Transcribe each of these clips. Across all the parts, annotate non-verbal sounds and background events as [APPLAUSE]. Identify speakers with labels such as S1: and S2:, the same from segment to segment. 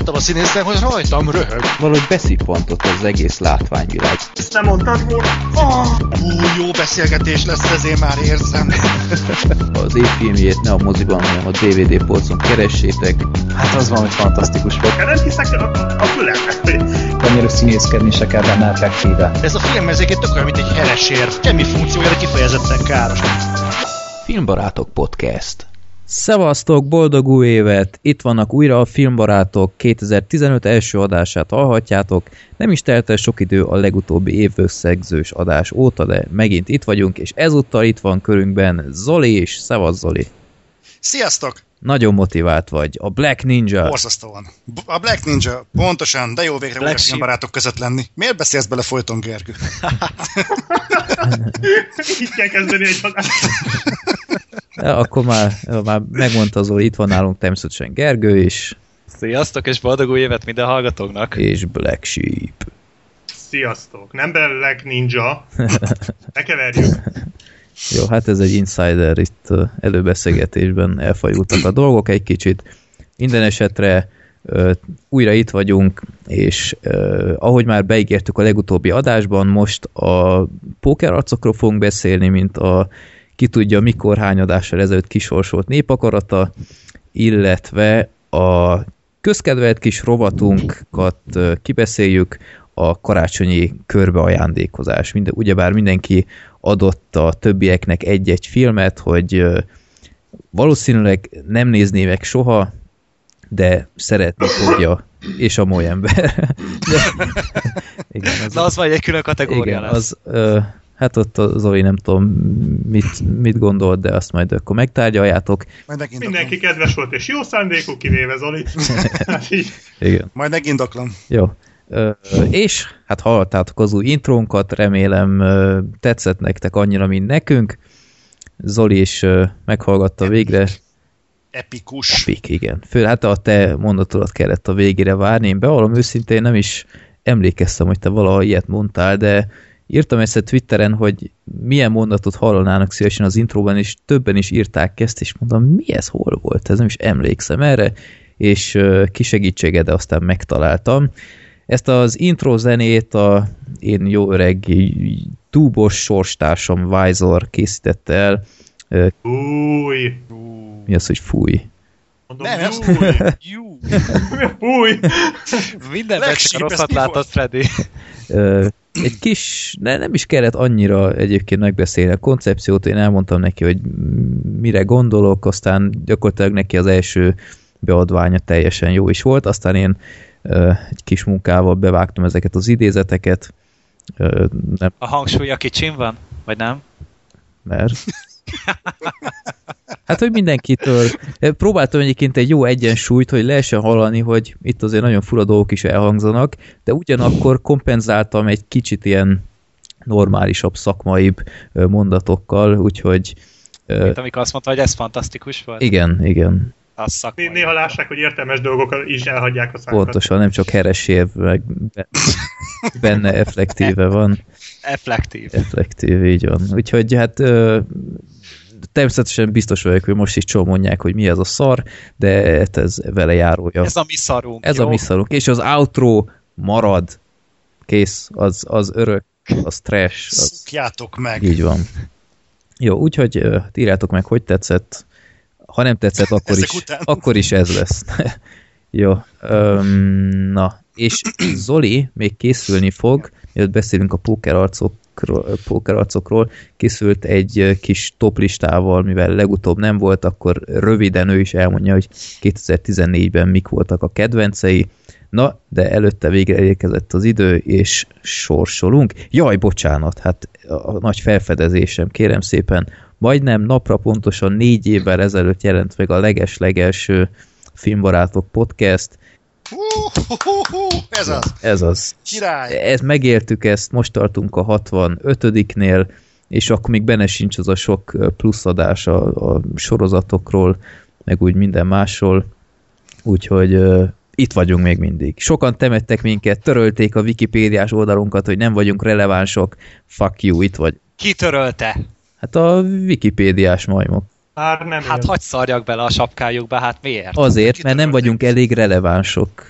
S1: láttam a színészen, hogy rajtam röhög.
S2: Valahogy beszippantott az egész látványvilág.
S3: Ezt nem mondtad volna? Oh!
S1: Ú, jó beszélgetés lesz, ez én már érzem. [LAUGHS]
S2: Az évfilmjét ne a moziban, hanem a DVD polcon keressétek.
S4: Hát az valami fantasztikus volt.
S3: Nem hiszek a, a fülemnek, hogy
S4: Annyira színészkedni se kell benne effektíve.
S1: Ez a film ez egyébként tök olyan, mint egy heresér. Semmi funkciója, de kifejezetten káros.
S2: Filmbarátok Podcast. Szevasztok, boldog új évet! Itt vannak újra a Filmbarátok 2015 első adását hallhatjátok. Nem is telt el sok idő a legutóbbi évösszegzős adás óta, de megint itt vagyunk, és ezúttal itt van körünkben Zoli is. Szevasz Zoli!
S1: Sziasztok!
S2: Nagyon motivált vagy. A Black Ninja.
S1: Borzasztóan. A Black Ninja, pontosan, de jó végre
S5: Black
S1: újra
S5: Sheep.
S1: barátok között lenni. Miért beszélsz bele folyton, Gergő? [LAUGHS]
S3: így kell kezdeni egy. [LAUGHS]
S2: Ja, akkor már, már megmondta Zoli, itt van nálunk természetesen Gergő is,
S5: Sziasztok, és boldog új évet minden hallgatóknak!
S2: és Black Sheep.
S3: Sziasztok! Nem Black Ninja. Ne keverjük. [LAUGHS]
S2: Jó, hát ez egy insider, itt előbeszélgetésben elfajultak a dolgok egy kicsit. Minden esetre újra itt vagyunk, és ahogy már beígértük a legutóbbi adásban, most a pókerarcokról fogunk beszélni, mint a ki tudja mikor hány adással ezelőtt kisorsolt népakarata, illetve a közkedvelt kis rovatunkat kibeszéljük, a karácsonyi körbeajándékozás. Minden, ugyebár mindenki adott a többieknek egy-egy filmet, hogy valószínűleg nem nézné meg soha, de szeretni fogja, és a moly ember. [LAUGHS] De, igen, az,
S5: Na, az vagy egy külön kategória
S2: igen,
S5: lesz.
S2: az, ö, hát ott a Zoli nem tudom mit, mit gondolt, de azt majd akkor megtárgyaljátok.
S1: Majd megint
S3: Mindenki kedves volt és jó szándékú, kivéve Zoli. [LAUGHS] Hát így.
S2: Igen.
S1: Majd megindoklom.
S2: Jó. Ö, és hát hallottátok az új intrónkat, remélem tetszett nektek annyira, mint nekünk. Zoli is meghallgatta végre.
S1: Epikus.
S2: Epic, igen. Fő, hát a te mondatodat kellett a végére várni. Én bevallom őszintén nem is emlékeztem, hogy te valaha ilyet mondtál, de írtam ezt Twitteren, hogy milyen mondatot hallanának szívesen az intróban, és többen is írták ezt, és mondom, mi ez, hol volt? Ez nem is emlékszem erre, és ö, kisegítsége, de aztán megtaláltam. Ezt az intro zenét a én jó öreg túbos sorstársam Vizor készítette el. Ö,
S3: Új.
S2: Mi az, hogy fúj?
S3: Mondom,
S1: Nem, [LAUGHS] ez-
S3: új.
S5: Jú,
S3: Új.
S5: mindenben csak a rosszat
S1: volt?
S5: Freddy.
S2: Egy kis, ne, nem is kellett annyira egyébként megbeszélni a koncepciót, én elmondtam neki, hogy mire gondolok, aztán gyakorlatilag neki az első beadványa teljesen jó is volt, aztán én egy kis munkával bevágtam ezeket az idézeteket, nem,
S5: A hangsúlya kicsin van? Vagy nem?
S2: mert [LAUGHS] Hát, hogy mindenkitől próbáltam egyébként egy jó egyensúlyt, hogy lehessen hallani, hogy itt azért nagyon fura dolgok is elhangzanak, de ugyanakkor kompenzáltam egy kicsit ilyen normálisabb, szakmaibb mondatokkal, úgyhogy
S5: Mint amikor azt mondta, hogy ez fantasztikus volt.
S2: igen, igen,
S5: Az szakmai.
S3: Né- Néha lássák, hogy értelmes dolgokat is elhagyják a számokat.
S2: pontosan, nem csak heresér, meg be- [LAUGHS] benne effektíve van.
S5: Effektív.
S2: Effektív, így van. Úgyhogy hát ö, természetesen biztos vagyok, hogy most is csomó mondják, hogy mi ez a szar, de hát ez vele járója.
S5: Ez a mi szarunk.
S2: Ez
S5: jó?
S2: a mi szarunk. És az outro marad. Kész. Az, az örök. Az trash. Az,
S1: Szukjátok meg.
S2: így van. Jó, úgyhogy írjátok meg, hogy tetszett. Ha nem tetszett, akkor
S1: Ezek
S2: is,
S1: után.
S2: akkor is ez lesz. [LAUGHS] Jó. Öm, na, és [CLEARS THROAT] Zoli még készülni fog, mielőtt beszélünk a pókerarcokról, pókerarcokról, készült egy kis toplistával, mivel legutóbb nem volt, akkor röviden ő is elmondja, hogy 2014-ben mik voltak a kedvencei. Na, de előtte végre érkezett az idő, és sorsolunk. Jaj, bocsánat, hát a nagy felfedezésem, kérem szépen, majdnem napra pontosan négy évvel ezelőtt jelent meg a leges-legelső Filmbarátok podcast.
S1: Ez az.
S2: Ez az.
S1: Király.
S2: Ez, megértük ezt, most tartunk a 65-nél, és akkor még benne sincs az a sok ö, plusz adás a, a sorozatokról, meg úgy minden másról. Úgyhogy uh, itt vagyunk még mindig. Sokan temettek minket, törölték a wikipédiás oldalunkat, hogy nem vagyunk relevánsok. Fuck you, itt vagy.
S5: Kitörölte.
S2: Hát a wikipédiás majmok.
S3: Már nem
S5: Hát
S3: él.
S5: hagyd szarjak bele a sapkájukba, hát miért?
S2: Azért, mert nem vagyunk elég relevánsok.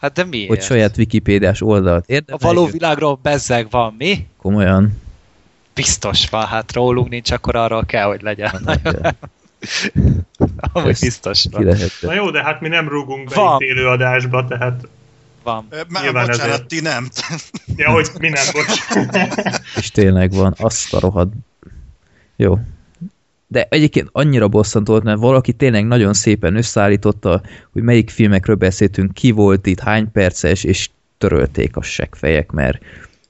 S5: Hát de miért?
S2: hogy saját Wikipédiás oldalt
S5: A
S2: érdemes.
S5: való világról bezzeg van, mi?
S2: Komolyan.
S5: Biztos van, hát rólunk nincs, akkor arról kell, hogy legyen.
S2: Nagyja. [LAUGHS]
S5: Amúgy biztos van.
S3: Na jó, de hát mi nem rúgunk be
S5: Van.
S3: itt élő adásba, tehát...
S5: van.
S6: Már
S3: Nyilván
S6: bocsánat,
S3: ezért.
S6: ti nem.
S3: Ja, hogy mi nem, bocs. [LAUGHS]
S2: És tényleg van, azt a rohadt... Jó. De egyébként annyira bosszantó volt, mert valaki tényleg nagyon szépen összeállította, hogy melyik filmekről beszéltünk, ki volt itt, hány perces, és törölték a seggfejek, mert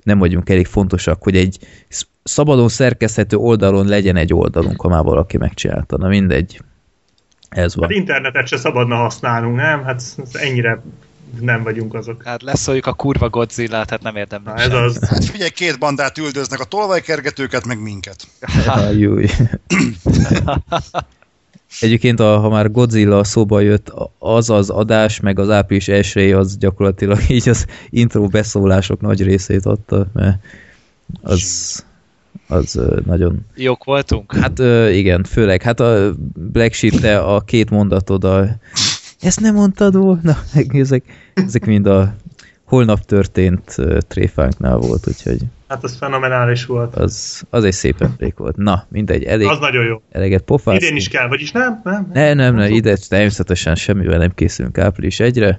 S2: nem vagyunk elég fontosak, hogy egy sz- szabadon szerkeszthető oldalon legyen egy oldalunk, ha már valaki megcsinálta. Na mindegy. Ez van.
S3: Hát internetet se szabadna használnunk, nem? Hát ennyire nem vagyunk azok.
S5: Hát leszóljuk a kurva Godzilla, tehát nem érdemel.
S3: Na ez az.
S6: Hát figyelj, két bandát üldöznek, a tolvajkergetőket, meg minket.
S2: Ajúj. Egyébként, a, ha már Godzilla szóba jött, az az adás, meg az április elsője, az gyakorlatilag így az intro beszólások nagy részét adta, mert az, az nagyon...
S5: Jók voltunk?
S2: Hát igen, főleg, hát a Black sheep te a két mondatod a... Ezt nem mondtad volna? [LAUGHS] Meg Ezek, ezek mind a holnap történt tréfánknál volt, úgyhogy
S3: Hát az fenomenális volt.
S2: az, az egy szép emlék volt. Na, mindegy, elég,
S3: Az nagyon jó.
S2: eleget pofáztunk.
S3: Idén is kell, vagyis nem? Nem?
S2: Ne, nem, nem, ide természetesen semmivel nem készülünk április egyre,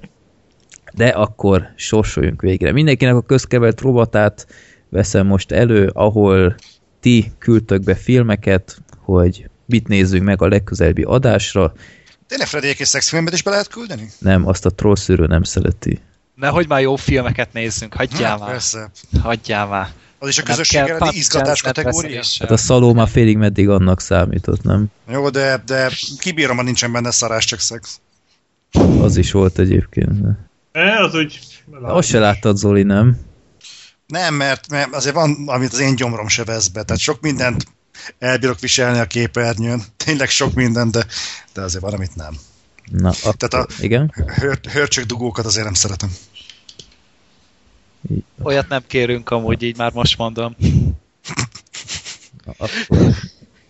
S2: de akkor sorsoljunk végre. Mindenkinek a közkevert rovatát veszem most elő, ahol ti küldtök be filmeket, hogy mit nézzünk meg a legközelebbi adásra.
S6: Tényleg Freddy és szexfilmet is be lehet küldeni?
S2: Nem, azt a trollszűrő nem szereti.
S5: Nehogy már jó filmeket nézzünk, hagyjál
S6: Hát,
S5: már,
S6: persze.
S5: hagyjál már.
S6: Az is a közösség elleni izgatás kategória?
S2: Hát a szaló már félig meddig annak számított, nem?
S6: Jó, de, de kibírom, ha nincsen benne szarás, csak szex.
S2: Az is volt egyébként.
S3: E, az úgy...
S2: Azt se láttad, Zoli, nem?
S6: Nem, mert, mert azért van, amit az én gyomrom se vesz be, tehát sok mindent elbírok viselni a képernyőn, tényleg sok mindent, de, de azért van, amit nem.
S2: Na, akkor,
S6: Tehát a-
S2: igen?
S6: Hör, hörcsök dugókat azért nem szeretem.
S5: Olyat nem kérünk amúgy, így már most mondom.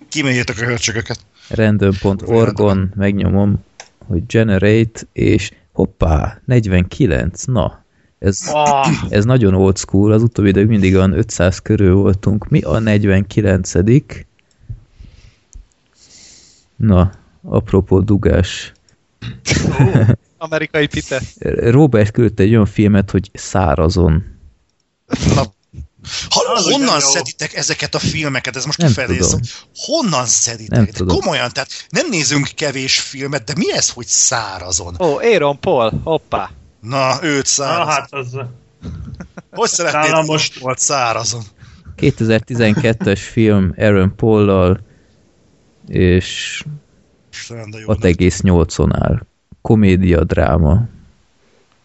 S6: Kiméljétek a hörcsököket.
S2: random.org-on megnyomom, hogy generate, és hoppá, 49, na, ez,
S5: Oh, [CLEARS THROAT]
S2: ez nagyon old school, az utóbbi idők mindig olyan 500 körül voltunk. Mi a 49 Na, apropó dugás. [LAUGHS]
S5: amerikai pite.
S2: Robert küldte egy olyan filmet, hogy szárazon.
S6: Na, ha,
S3: Az
S6: honnan szeditek ezeket a filmeket? Ez most
S2: Nem
S6: kifelé
S2: tudom.
S6: Honnan szeditek?
S2: Nem tudom.
S6: Komolyan, tehát nem nézünk kevés filmet, de mi ez, hogy szárazon?
S5: Ó, Aaron Paul, hoppá.
S6: Na, őt
S3: Na
S6: szárazon.
S3: hát az...
S6: Hogy szeretnéd,
S3: nálam
S6: most volt szárazon?
S2: 2012-es film Aaron Paul-lal, és
S6: Istenem, de jó.
S2: 6,8-on áll. Komédia, dráma.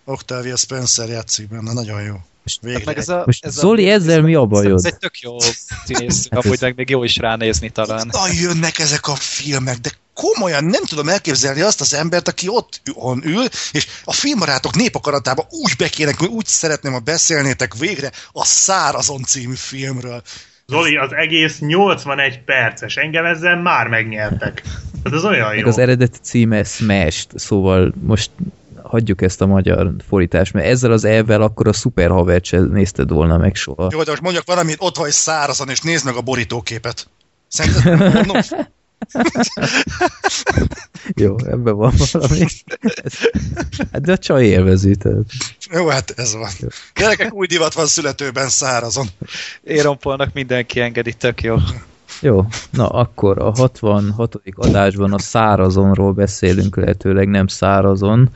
S6: Octavia Spencer játszik benne, nagyon jó. Végre.
S5: Meg ez a,
S2: Most
S5: ez
S2: Zoli, ezzel mi a bajod?
S5: Ez egy tök jó színész,
S2: Hát
S5: amúgy meg még jó is ránézni talán.
S6: Na jönnek ezek a filmek, de komolyan nem tudom elképzelni azt az embert, aki ott on ül, és a filmbarátok népakaratában úgy bekének, úgy szeretném, ha beszélnétek végre a Szárazon című filmről.
S3: Zoli, az egész 81 perces. Engem ezzel már megnyertek. Ez az olyan
S2: Meg
S3: jó.
S2: az eredeti címe Smashed, szóval most hagyjuk ezt a magyar fordítást, mert ezzel az elvel akkor a szuper havert se nézted volna meg soha.
S6: Jó, de most mondjak valamit, ott vagy szárazon, és nézd meg a borítóképet. Szerinted [LAUGHS] mondom? [LAUGHS]
S2: Jó, ebben van valami. Hát de a csaj élvezi, tehát.
S6: Jó, hát ez van. Gyerekek, új divat van születőben szárazon.
S5: Aaron Paulnak mindenki engedi, tök jó.
S2: Jó, na akkor a 66. adásban a szárazonról beszélünk, lehetőleg nem szárazon,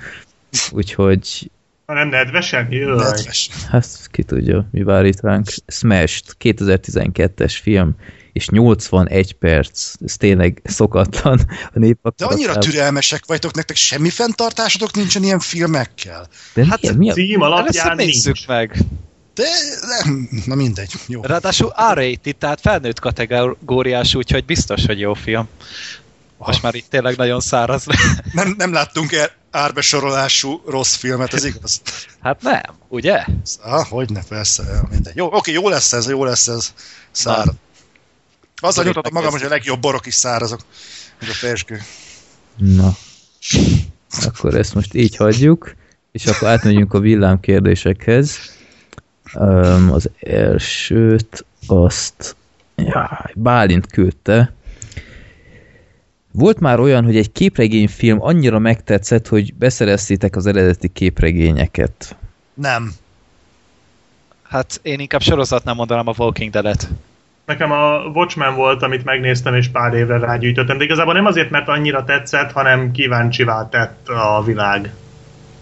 S2: úgyhogy
S3: Ha nem nedvesen? Jaj.
S6: Nedves.
S2: hát ki tudja, mi vár itt ránk. Smashed, 2012-es film, és 81 perc, ez tényleg szokatlan a nép.
S6: De annyira türelmesek vagytok, nektek semmi fenntartásotok nincsen ilyen filmekkel.
S2: De
S5: Hát
S2: hát, mi a...
S3: Cím alapján
S5: nézzük
S3: nincs.
S5: meg.
S6: De nem, na mindegy. Jó.
S5: Ráadásul R-rated, tehát felnőtt kategóriás, úgyhogy biztos, hogy jó film. Most már itt tényleg nagyon száraz le. [LAUGHS]
S6: Nem, nem láttunk el árbesorolású rossz filmet, ez igaz?
S5: Hát nem, ugye?
S6: Ah, hogyne, persze, ja, mindegy. Jó, oké, jó lesz ez, jó lesz ez. Száraz. Azzal nyugtatom magam, hogy a legjobb borok is szárazok. Meg a persgő.
S2: Na, akkor ezt most így hagyjuk. És akkor átmegyünk a villám kérdésekhez. Um, az elsőt azt jaj, Bálint küldte. Volt már olyan, hogy egy képregényfilm annyira megtetszett, hogy beszereztétek az eredeti képregényeket.
S6: Nem.
S5: Hát én inkább sorozatnál mondanám a Walking Dead-et.
S3: Nekem a Watchmen volt, amit megnéztem, és pár évre rágyűjtöttem. De igazából nem azért, mert annyira tetszett, hanem kíváncsivá tett a világ.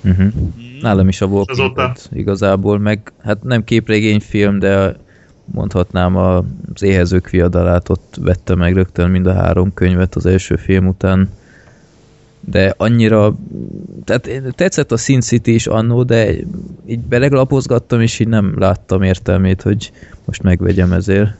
S2: Uh-huh. Nálam is a Walking
S3: azóta-
S2: igazából, meg hát nem képregényfilm, de mondhatnám az éhezők viadalát, ott vette meg rögtön mind a három könyvet az első film után. De annyira, tehát tetszett a Sin City is annó, de így beleglapozgattam, és így nem láttam értelmét, hogy most megvegyem ezért.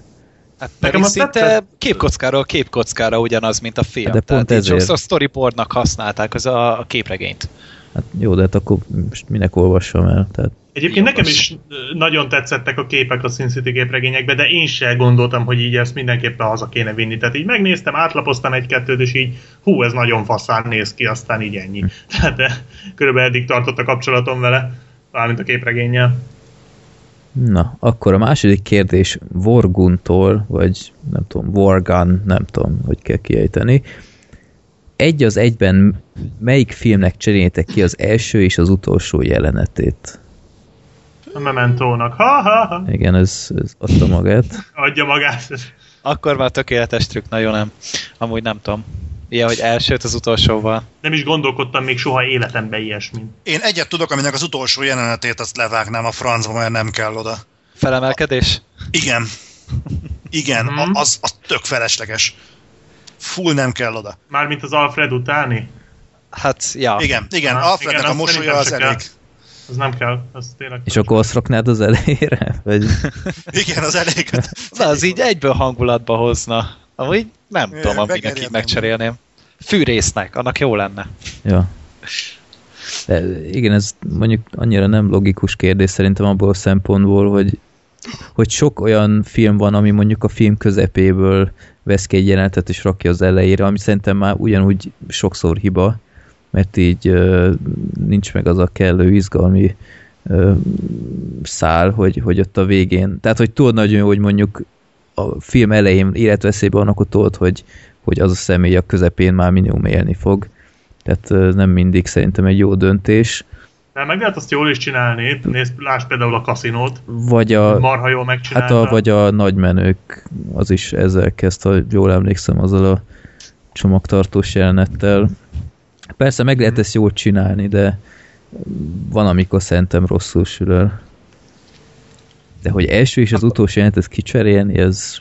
S5: Hát
S3: Nekem azt
S5: szinte
S3: tetszett.
S5: képkockáról képkockára ugyanaz, mint a film.
S2: Hát de pont ezért.
S5: sokszor storyboardnak használták az a, a képregényt.
S2: Hát jó, de hát akkor most minek olvassam el? Tehát
S3: Egyébként
S5: Jogos.
S3: nekem is ö, nagyon tetszettek a képek a Sin City képregényekbe, de én se gondoltam, hogy így ezt mindenképpen haza kéne vinni. Tehát így megnéztem, átlapoztam egy-kettőt, és így hú, ez nagyon faszán néz ki, aztán így ennyi. Tehát [LAUGHS] de körülbelül eddig tartott a kapcsolatom vele, mármint a képregénnyel.
S2: Na, akkor a második kérdés Vorguntól, vagy nem tudom, Vorgan, nem tudom, hogy kell kiejteni. Egy az egyben melyik filmnek cseréljétek ki az első és az utolsó jelenetét?
S3: A Mementónak. Ha, ha, ha.
S2: Igen, ez, ez adta magát.
S3: Adja magát.
S5: Akkor már tökéletes trükk, nagyon nem. Amúgy nem tudom. Ilyen, hogy elsőt az utolsóval.
S3: Nem is gondolkodtam még soha életemben ilyesmin.
S6: Én egyet tudok, aminek az utolsó jelenetét azt levágnám a francba, mert nem kell oda.
S5: Felemelkedés?
S6: Igen. Igen,
S3: Mhm.
S6: a- az, az tök felesleges. Full nem kell oda.
S3: Mármint az Alfred utáni?
S5: Hát, ja.
S6: Igen, igen,
S3: Aha,
S6: Alfrednek
S3: igen,
S6: a mosolya az
S3: se kell.
S6: elég.
S3: Az nem kell, az tényleg.
S2: És akkor azt raknád az elejére? Vagy...
S6: Igen, az elég. [LAUGHS]
S5: Na, az így egyből hangulatba hozna. Amúgy nem
S6: Jaj,
S5: tudom, aminek így megcserélném. Fűrésznek, annak jó lenne.
S2: Ja. De igen, ez mondjuk annyira nem logikus kérdés szerintem abból a szempontból, hogy, hogy sok olyan film van, ami mondjuk a film közepéből vesz ki egy jelenetet és rakja az elejére, ami szerintem már ugyanúgy sokszor hiba, mert így ö, nincs meg az a kellő izgalmi ö, szál, hogy, hogy ott a végén, tehát hogy tudod nagyon jó, hogy mondjuk a film elején életveszélyben van, akkor tudod, hogy, hogy az a személy a közepén már minimum élni fog. Tehát nem mindig szerintem egy jó döntés.
S3: De meg lehet azt jól is csinálni. Nézd, lásd például a kaszinót.
S2: Vagy a,
S3: Marha jól
S2: hát
S3: megcsinálta.
S2: a, vagy a nagymenők, az is ezzel kezd, ha jól emlékszem, azzal a csomagtartós jelenettel. Persze meg lehet ezt jól csinálni, de van, amikor szerintem rosszul sül el. De hogy első és az utolsó jelenetet kicserélni, ez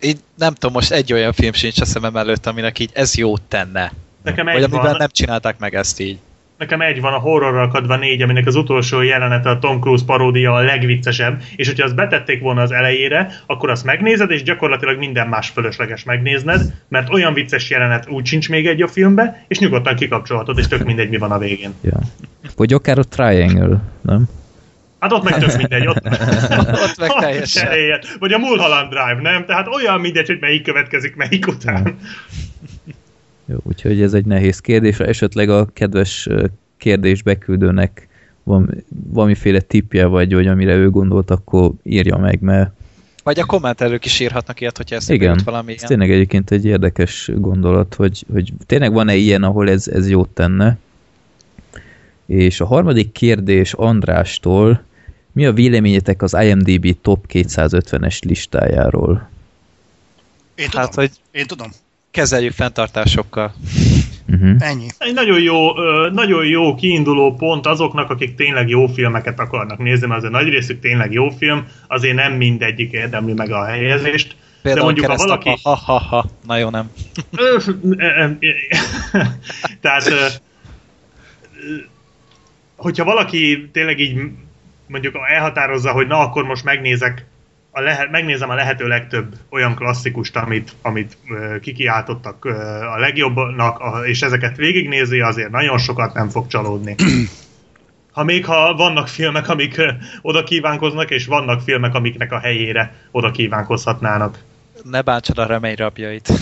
S5: Így nem tudom, most egy olyan film sincs a szemem előtt, aminek így ez jót tenne.
S3: Nekem
S5: Vagy
S3: egy,
S5: amiben
S3: van,
S5: nem csinálták meg ezt így.
S3: nekem egy van a horrorral akadva négy, aminek az utolsó jelenete a Tom Cruise paródia a legviccesebb, és hogyha azt betették volna az elejére, akkor azt megnézed, és gyakorlatilag minden más fölösleges megnézned, mert olyan vicces jelenet úgy sincs még egy a filmbe, és nyugodtan kikapcsolhatod, és tök mindegy, mi van a végén.
S2: ja. Vagy akár a Triangle, nem?
S3: Hát ott meg tök mindegy, ott, [LAUGHS]
S5: Ott meg teljesen.
S3: cseréljed. Vagy a Mulholland Drive, nem? Tehát olyan mindegy, hogy melyik következik melyik után.
S2: Jó, úgyhogy ez egy nehéz kérdés. Esetleg a kedves kérdés beküldőnek van valamiféle tippje, vagy, vagy amire ő gondolt, akkor írja meg, mert
S5: Vagy a kommentelők is írhatnak ilyet, hogyha ezt
S2: igen,
S5: valami
S2: ez tényleg egyébként egy érdekes gondolat, hogy, hogy tényleg van-e ilyen, ahol ez, ez jót tenne. És a harmadik kérdés Andrástól, mi a véleményetek az IMDb top 250-es listájáról?
S6: Én tudom.
S5: Hát, hogy
S6: Én tudom.
S5: kezeljük fenntartásokkal.
S2: Uh-huh.
S6: Ennyi.
S3: Egy nagyon jó, nagyon jó kiinduló pont azoknak, akik tényleg jó filmeket akarnak nézni, mert azért nagy részük tényleg jó film, azért nem mindegyik érdemli meg a helyezést.
S5: Például
S3: mondjuk, ha valaki-
S5: ha, ha, ha, na jó, nem. [LAUGHS]
S3: Tehát, hogyha valaki tényleg így mondjuk elhatározza, hogy na akkor most megnézek a lehet, megnézem a lehető legtöbb olyan klasszikust, amit, amit kikiáltottak a legjobbnak, és ezeket végignézi, azért nagyon sokat nem fog csalódni. [CLEARS THROAT] Ha még ha vannak filmek, amik oda kívánkoznak, és vannak filmek, amiknek a helyére oda kívánkozhatnának.
S5: Ne bántsad a remény rabjait.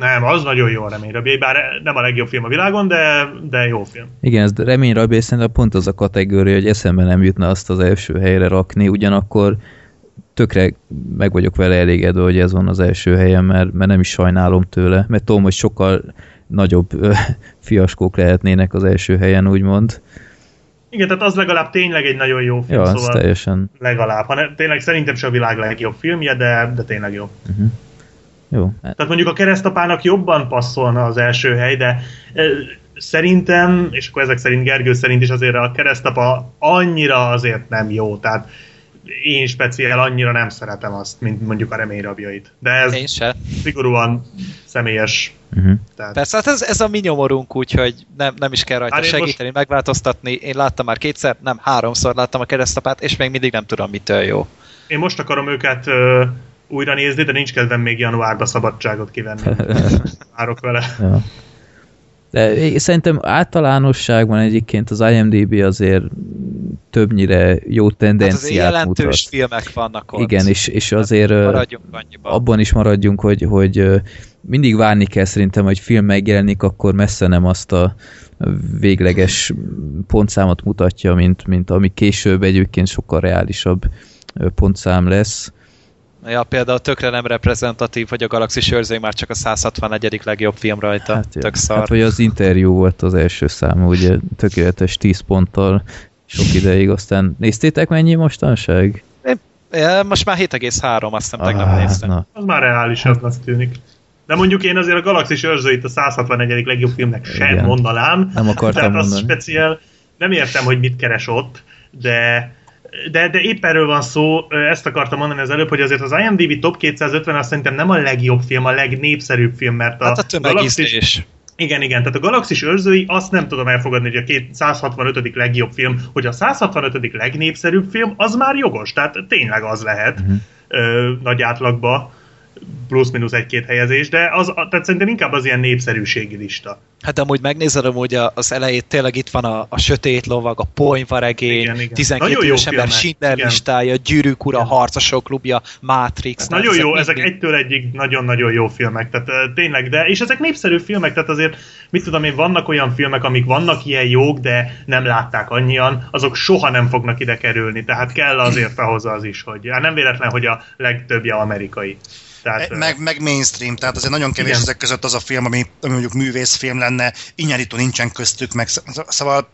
S3: Nem, az nagyon jó a reményre. Bár nem a legjobb film a világon, de, de jó film.
S2: Igen, ez reményre rabé szerintem pont az a kategória, hogy eszembe nem jutna azt az első helyre rakni, ugyanakkor tökre meg vagyok vele elégedve, hogy ez van az első helyen, mert, mert nem is sajnálom tőle, mert tudom, hogy sokkal nagyobb ö, [LAUGHS] fiaskók lehetnének az első helyen, úgymond.
S3: Igen, tehát az legalább tényleg egy nagyon jó film,
S2: Ja,
S3: szóval
S2: teljesen
S3: legalább. Ha ne, tényleg szerintem sem a világ legjobb filmje, de, de tényleg jó.
S2: Jó.
S3: Tehát mondjuk a keresztapának jobban passzolna az első hely, de szerintem, és akkor ezek szerint Gergő szerint is azért a keresztapa annyira azért nem jó, tehát én speciál annyira nem szeretem azt, mint mondjuk a reményrabjait. De ez
S5: Én se.
S3: szigorúan személyes.
S2: Uh-huh.
S3: Tehát,
S5: Persze, hát ez, ez a mi nyomorunk, úgyhogy nem, nem is kell rajta
S3: Hát
S5: segíteni, most... megváltoztatni. Én láttam már kétszer, nem, háromszor láttam a keresztapát, és még mindig nem tudom, mitől jó.
S3: én most akarom őket ö, újra nézni, de nincs kedvem még januárba szabadságot kivenni. [LAUGHS] Várok vele.
S2: Ja. De szerintem általánosságban egyébként az IMDB azért többnyire jó
S5: Hát azért
S2: tendenciát
S5: jelentős
S2: mutat.
S5: filmek vannak ott.
S2: Igen, és, és azért ö,
S5: Maradjunk annyiban.
S2: abban is maradjunk, hogy, hogy mindig várni kell szerintem, hogy film megjelenik, akkor messze nem azt a végleges pontszámot mutatja, mint, mint ami később egyébként sokkal reálisabb pontszám lesz.
S5: Ja, például tökre nem reprezentatív, hogy a Galaxis őrzői már csak a 161. legjobb film rajta. Hát,
S2: ja.
S5: Tök szar.
S2: hát vagy az interjú volt az első szám, ugye tökéletes 10 ponttal sok ideig, aztán néztétek mennyi mostanság?
S5: Ja, most már 7,3, azt nem tegnap
S2: Ah,
S5: néztem.
S2: na,
S3: Az már reálisabbnak tűnik. De mondjuk én azért a Galaxis őrzőit a 161. legjobb filmnek sem
S2: Igen.
S3: mondanám.
S2: Nem akartam
S3: Tehát az
S2: mondani.
S3: speciál, nem értem, hogy mit keres ott, de de, de épp erről van szó, ezt akartam mondani az előbb, hogy azért az IMDb Top 250 azt szerintem nem a legjobb film, a legnépszerűbb film, mert a,
S5: Hát a tömegízlés.
S3: igen, igen, tehát a Galaxis őrzői azt nem tudom elfogadni, hogy a két 165. legjobb film, hogy a 165. legnépszerűbb film, az már jogos, tehát tényleg az lehet
S2: Mhm.
S3: ö, nagy átlagba, plusz-minusz egy-két helyezés, de az, tehát szerintem inkább az ilyen népszerűségi lista.
S5: Hát de amúgy megnézed, hogy az elejét tényleg itt van a, a sötét lovag, a ponyvaregény,
S3: Igen, igen.
S5: 12
S3: Nagyon
S5: éves ember. Schindler
S3: Igen.
S5: listája, Gyűrűk ura. Harcosok klubja, Matrix. Tehát
S3: nagyon jó,
S5: mind-
S3: ezek
S5: mind-
S3: egytől egyig nagyon-nagyon jó filmek, tehát tényleg, de, és ezek népszerű filmek, tehát azért, mit tudom én, vannak olyan filmek, amik vannak ilyen jók, de nem látták annyian, azok soha nem fognak ide kerülni, tehát kell azért ahhoz az is, hogy hát nem véletlen, hogy a legtöbbje amerikai. Tehát,
S6: Meg, meg mainstream, tehát azért nagyon kevés
S3: Igen.
S6: ezek között az a film, ami, ami mondjuk művészfilm lenne, inyárító nincsen köztük, meg szóval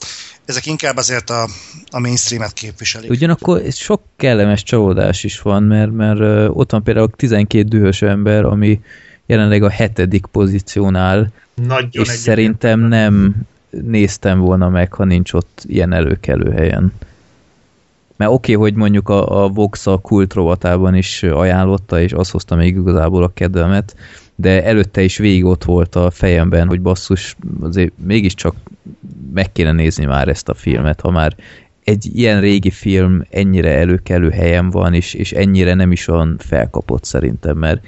S6: ezek inkább azért a, a mainstreamet képviselik.
S2: Ugyanakkor sok kellemes csalódás is van, mert, mert ott van például 12 dühös ember, ami jelenleg a hetedik pozíciónál,
S3: nagyon
S2: és szerintem nem néztem volna meg, ha nincs ott ilyen előkelő helyen. Mert oké, okay, hogy mondjuk a, a Vox a kult rovatában is ajánlotta, és azt hozta még igazából a kedvemet, de előtte is végig ott volt a fejemben, hogy basszus, azért mégiscsak meg kéne nézni már ezt a filmet, ha már egy ilyen régi film ennyire előkelő helyen van, és, és ennyire nem is olyan felkapott szerintem, mert,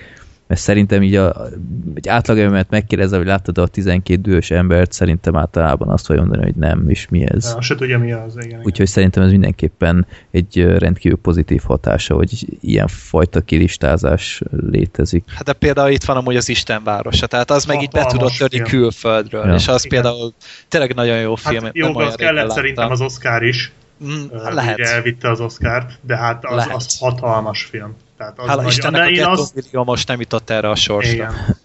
S2: mert szerintem így a, egy átlagember megkérdezze, hogy láttad a 12 dühös embert, szerintem általában azt fogja mondani, hogy nem, és mi ez.
S3: Ja, se tudja mi az, igen. igen.
S2: Úgyhogy szerintem ez mindenképpen egy rendkívül pozitív hatása, hogy ilyen fajta kilistázás létezik.
S5: Hát de például itt van amúgy az Isten városa, tehát az meg így be tudott törni külföldről,
S2: Ja.
S5: és az
S3: Igen.
S5: például tényleg nagyon jó film.
S3: Hát jó, az kellett szerintem az Oscar is.
S5: Mm,
S3: Lehet. Ugye elvitte az Oscárt, de hát az,
S5: Lehet.
S3: az hatalmas film. Tehát az
S5: Hála
S3: nagy,
S5: Istennek
S3: de
S5: a
S3: azt,
S5: Millió most nem jutott erre a sorsra.
S3: igen.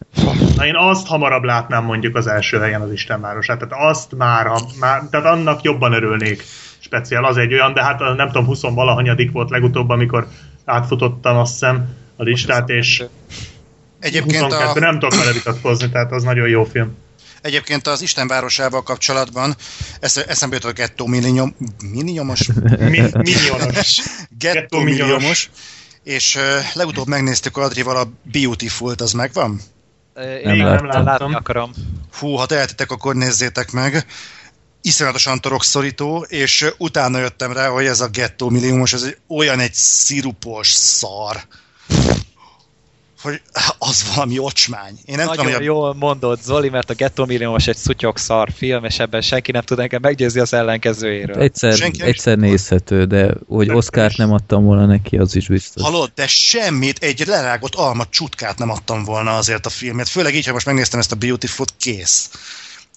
S3: Na, én azt hamarabb látnám mondjuk az első helyen az Istenvárosát. Tehát azt már, már tehát annak jobban örülnék. Speciál az egy olyan, de hát nem tudom, 20 valahanyadik volt legutóbb, amikor átfutottam azt hiszem a listát, és
S6: Egyébként
S3: 22
S6: a,
S3: nem tudok vele vitatkozni, tehát az nagyon jó film.
S6: Egyébként az Isten városával kapcsolatban esze- eszembe jutott a Gettó millinyom, millinyomos?
S3: Mi, minionos. [LAUGHS]
S6: Gettó milliomos. És uh, legutóbb megnéztük Adrival a Beautiful-t, az megvan?
S5: Én
S2: Nem
S5: nem
S2: láttam.
S5: látni akarom.
S6: Fú, ha tehetitek, akkor nézzétek meg. Iszonyatosan torokszorító, és utána jöttem rá, hogy ez a Gettó milliómos, ez egy olyan egy szirupos szar. Hogy [LAUGHS] az valami ocsmány. Én nem
S5: Nagyon
S6: tudom, hogy a
S5: jól mondod, Zoli, mert a Ghetto Milliós egy szutyok szar film, és ebben senki nem tud engem meggyőzni az ellenkezőjéről.
S2: Egyszer,
S6: Senki nem
S2: egyszer
S6: tudta.
S2: nézhető, de hogy
S3: Nem
S2: Oscárt
S3: is.
S2: nem adtam volna neki, az is biztos.
S6: Hallod, de semmit, egy lerágott alma csutkát nem adtam volna azért a filmet. Főleg így, hogy most megnéztem ezt a Beautiful-t, kész.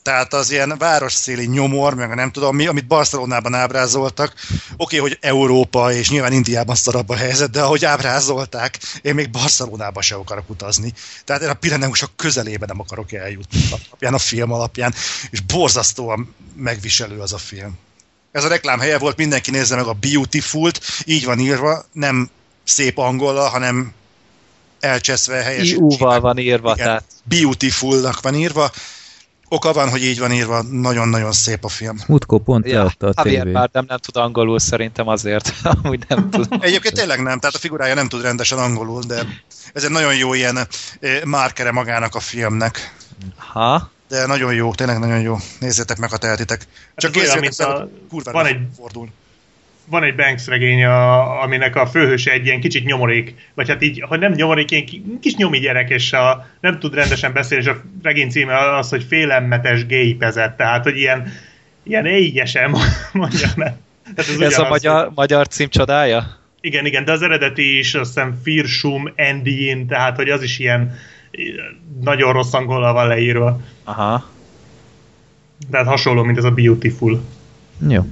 S6: Tehát az ilyen városszéli nyomor, meg nem tudom mi, amit Barcelonában ábrázoltak. Oké, hogy Európa és nyilván Indiában szarabb a helyzet, de ahogy ábrázolták, én még Barcelonába se akarok utazni. Tehát én a Pireneusok közelébe nem akarok eljutni alapján, a film alapján, és borzasztóan megviselő az a film. Ez a reklám helye volt, mindenki nézze meg a Beautiful-t, így van írva, nem szép angola, hanem elcseszve helyes.
S5: IU-val van írva,
S6: Igen.
S5: tehát
S6: Beautiful-nak van írva. Oka van, hogy így van írva, nagyon-nagyon szép a film.
S2: Mutko pont
S5: ja,
S2: leadta a
S5: Javier
S2: tévé.
S5: Bardem nem tud angolul szerintem azért, [LAUGHS] amúgy nem tud.
S6: Egyébként tényleg nem, tehát a figurája nem tud rendesen angolul, de ez egy nagyon jó ilyen eh, márkere magának a filmnek.
S5: Ha?
S6: De nagyon jó, tényleg nagyon jó. Nézzétek meg, ha tehetitek. Csak
S3: ez olyan, mint a- van egy-
S6: fordul.
S3: Van egy Banks regény, a, aminek a főhőse egy ilyen kicsit nyomorék, vagy hát így, ha nem nyomorék, ilyen ki- kis nyomi gyerek, és a, nem tud rendesen beszélni, és a regény címe az, hogy félelmetes gépezet, tehát, hogy ilyen, ilyen éjjesen [LAUGHS] mondja meg. Tehát
S5: Ez
S3: ugyanaz,
S5: a magyar, magyar cím csodája?
S3: Igen, igen, de az eredeti is azt hiszem Firsum Endin, tehát hogy az is ilyen nagyon rossz angolal van leírva.
S5: Aha.
S3: Tehát hasonló, mint ez a Beautiful.
S2: Jó.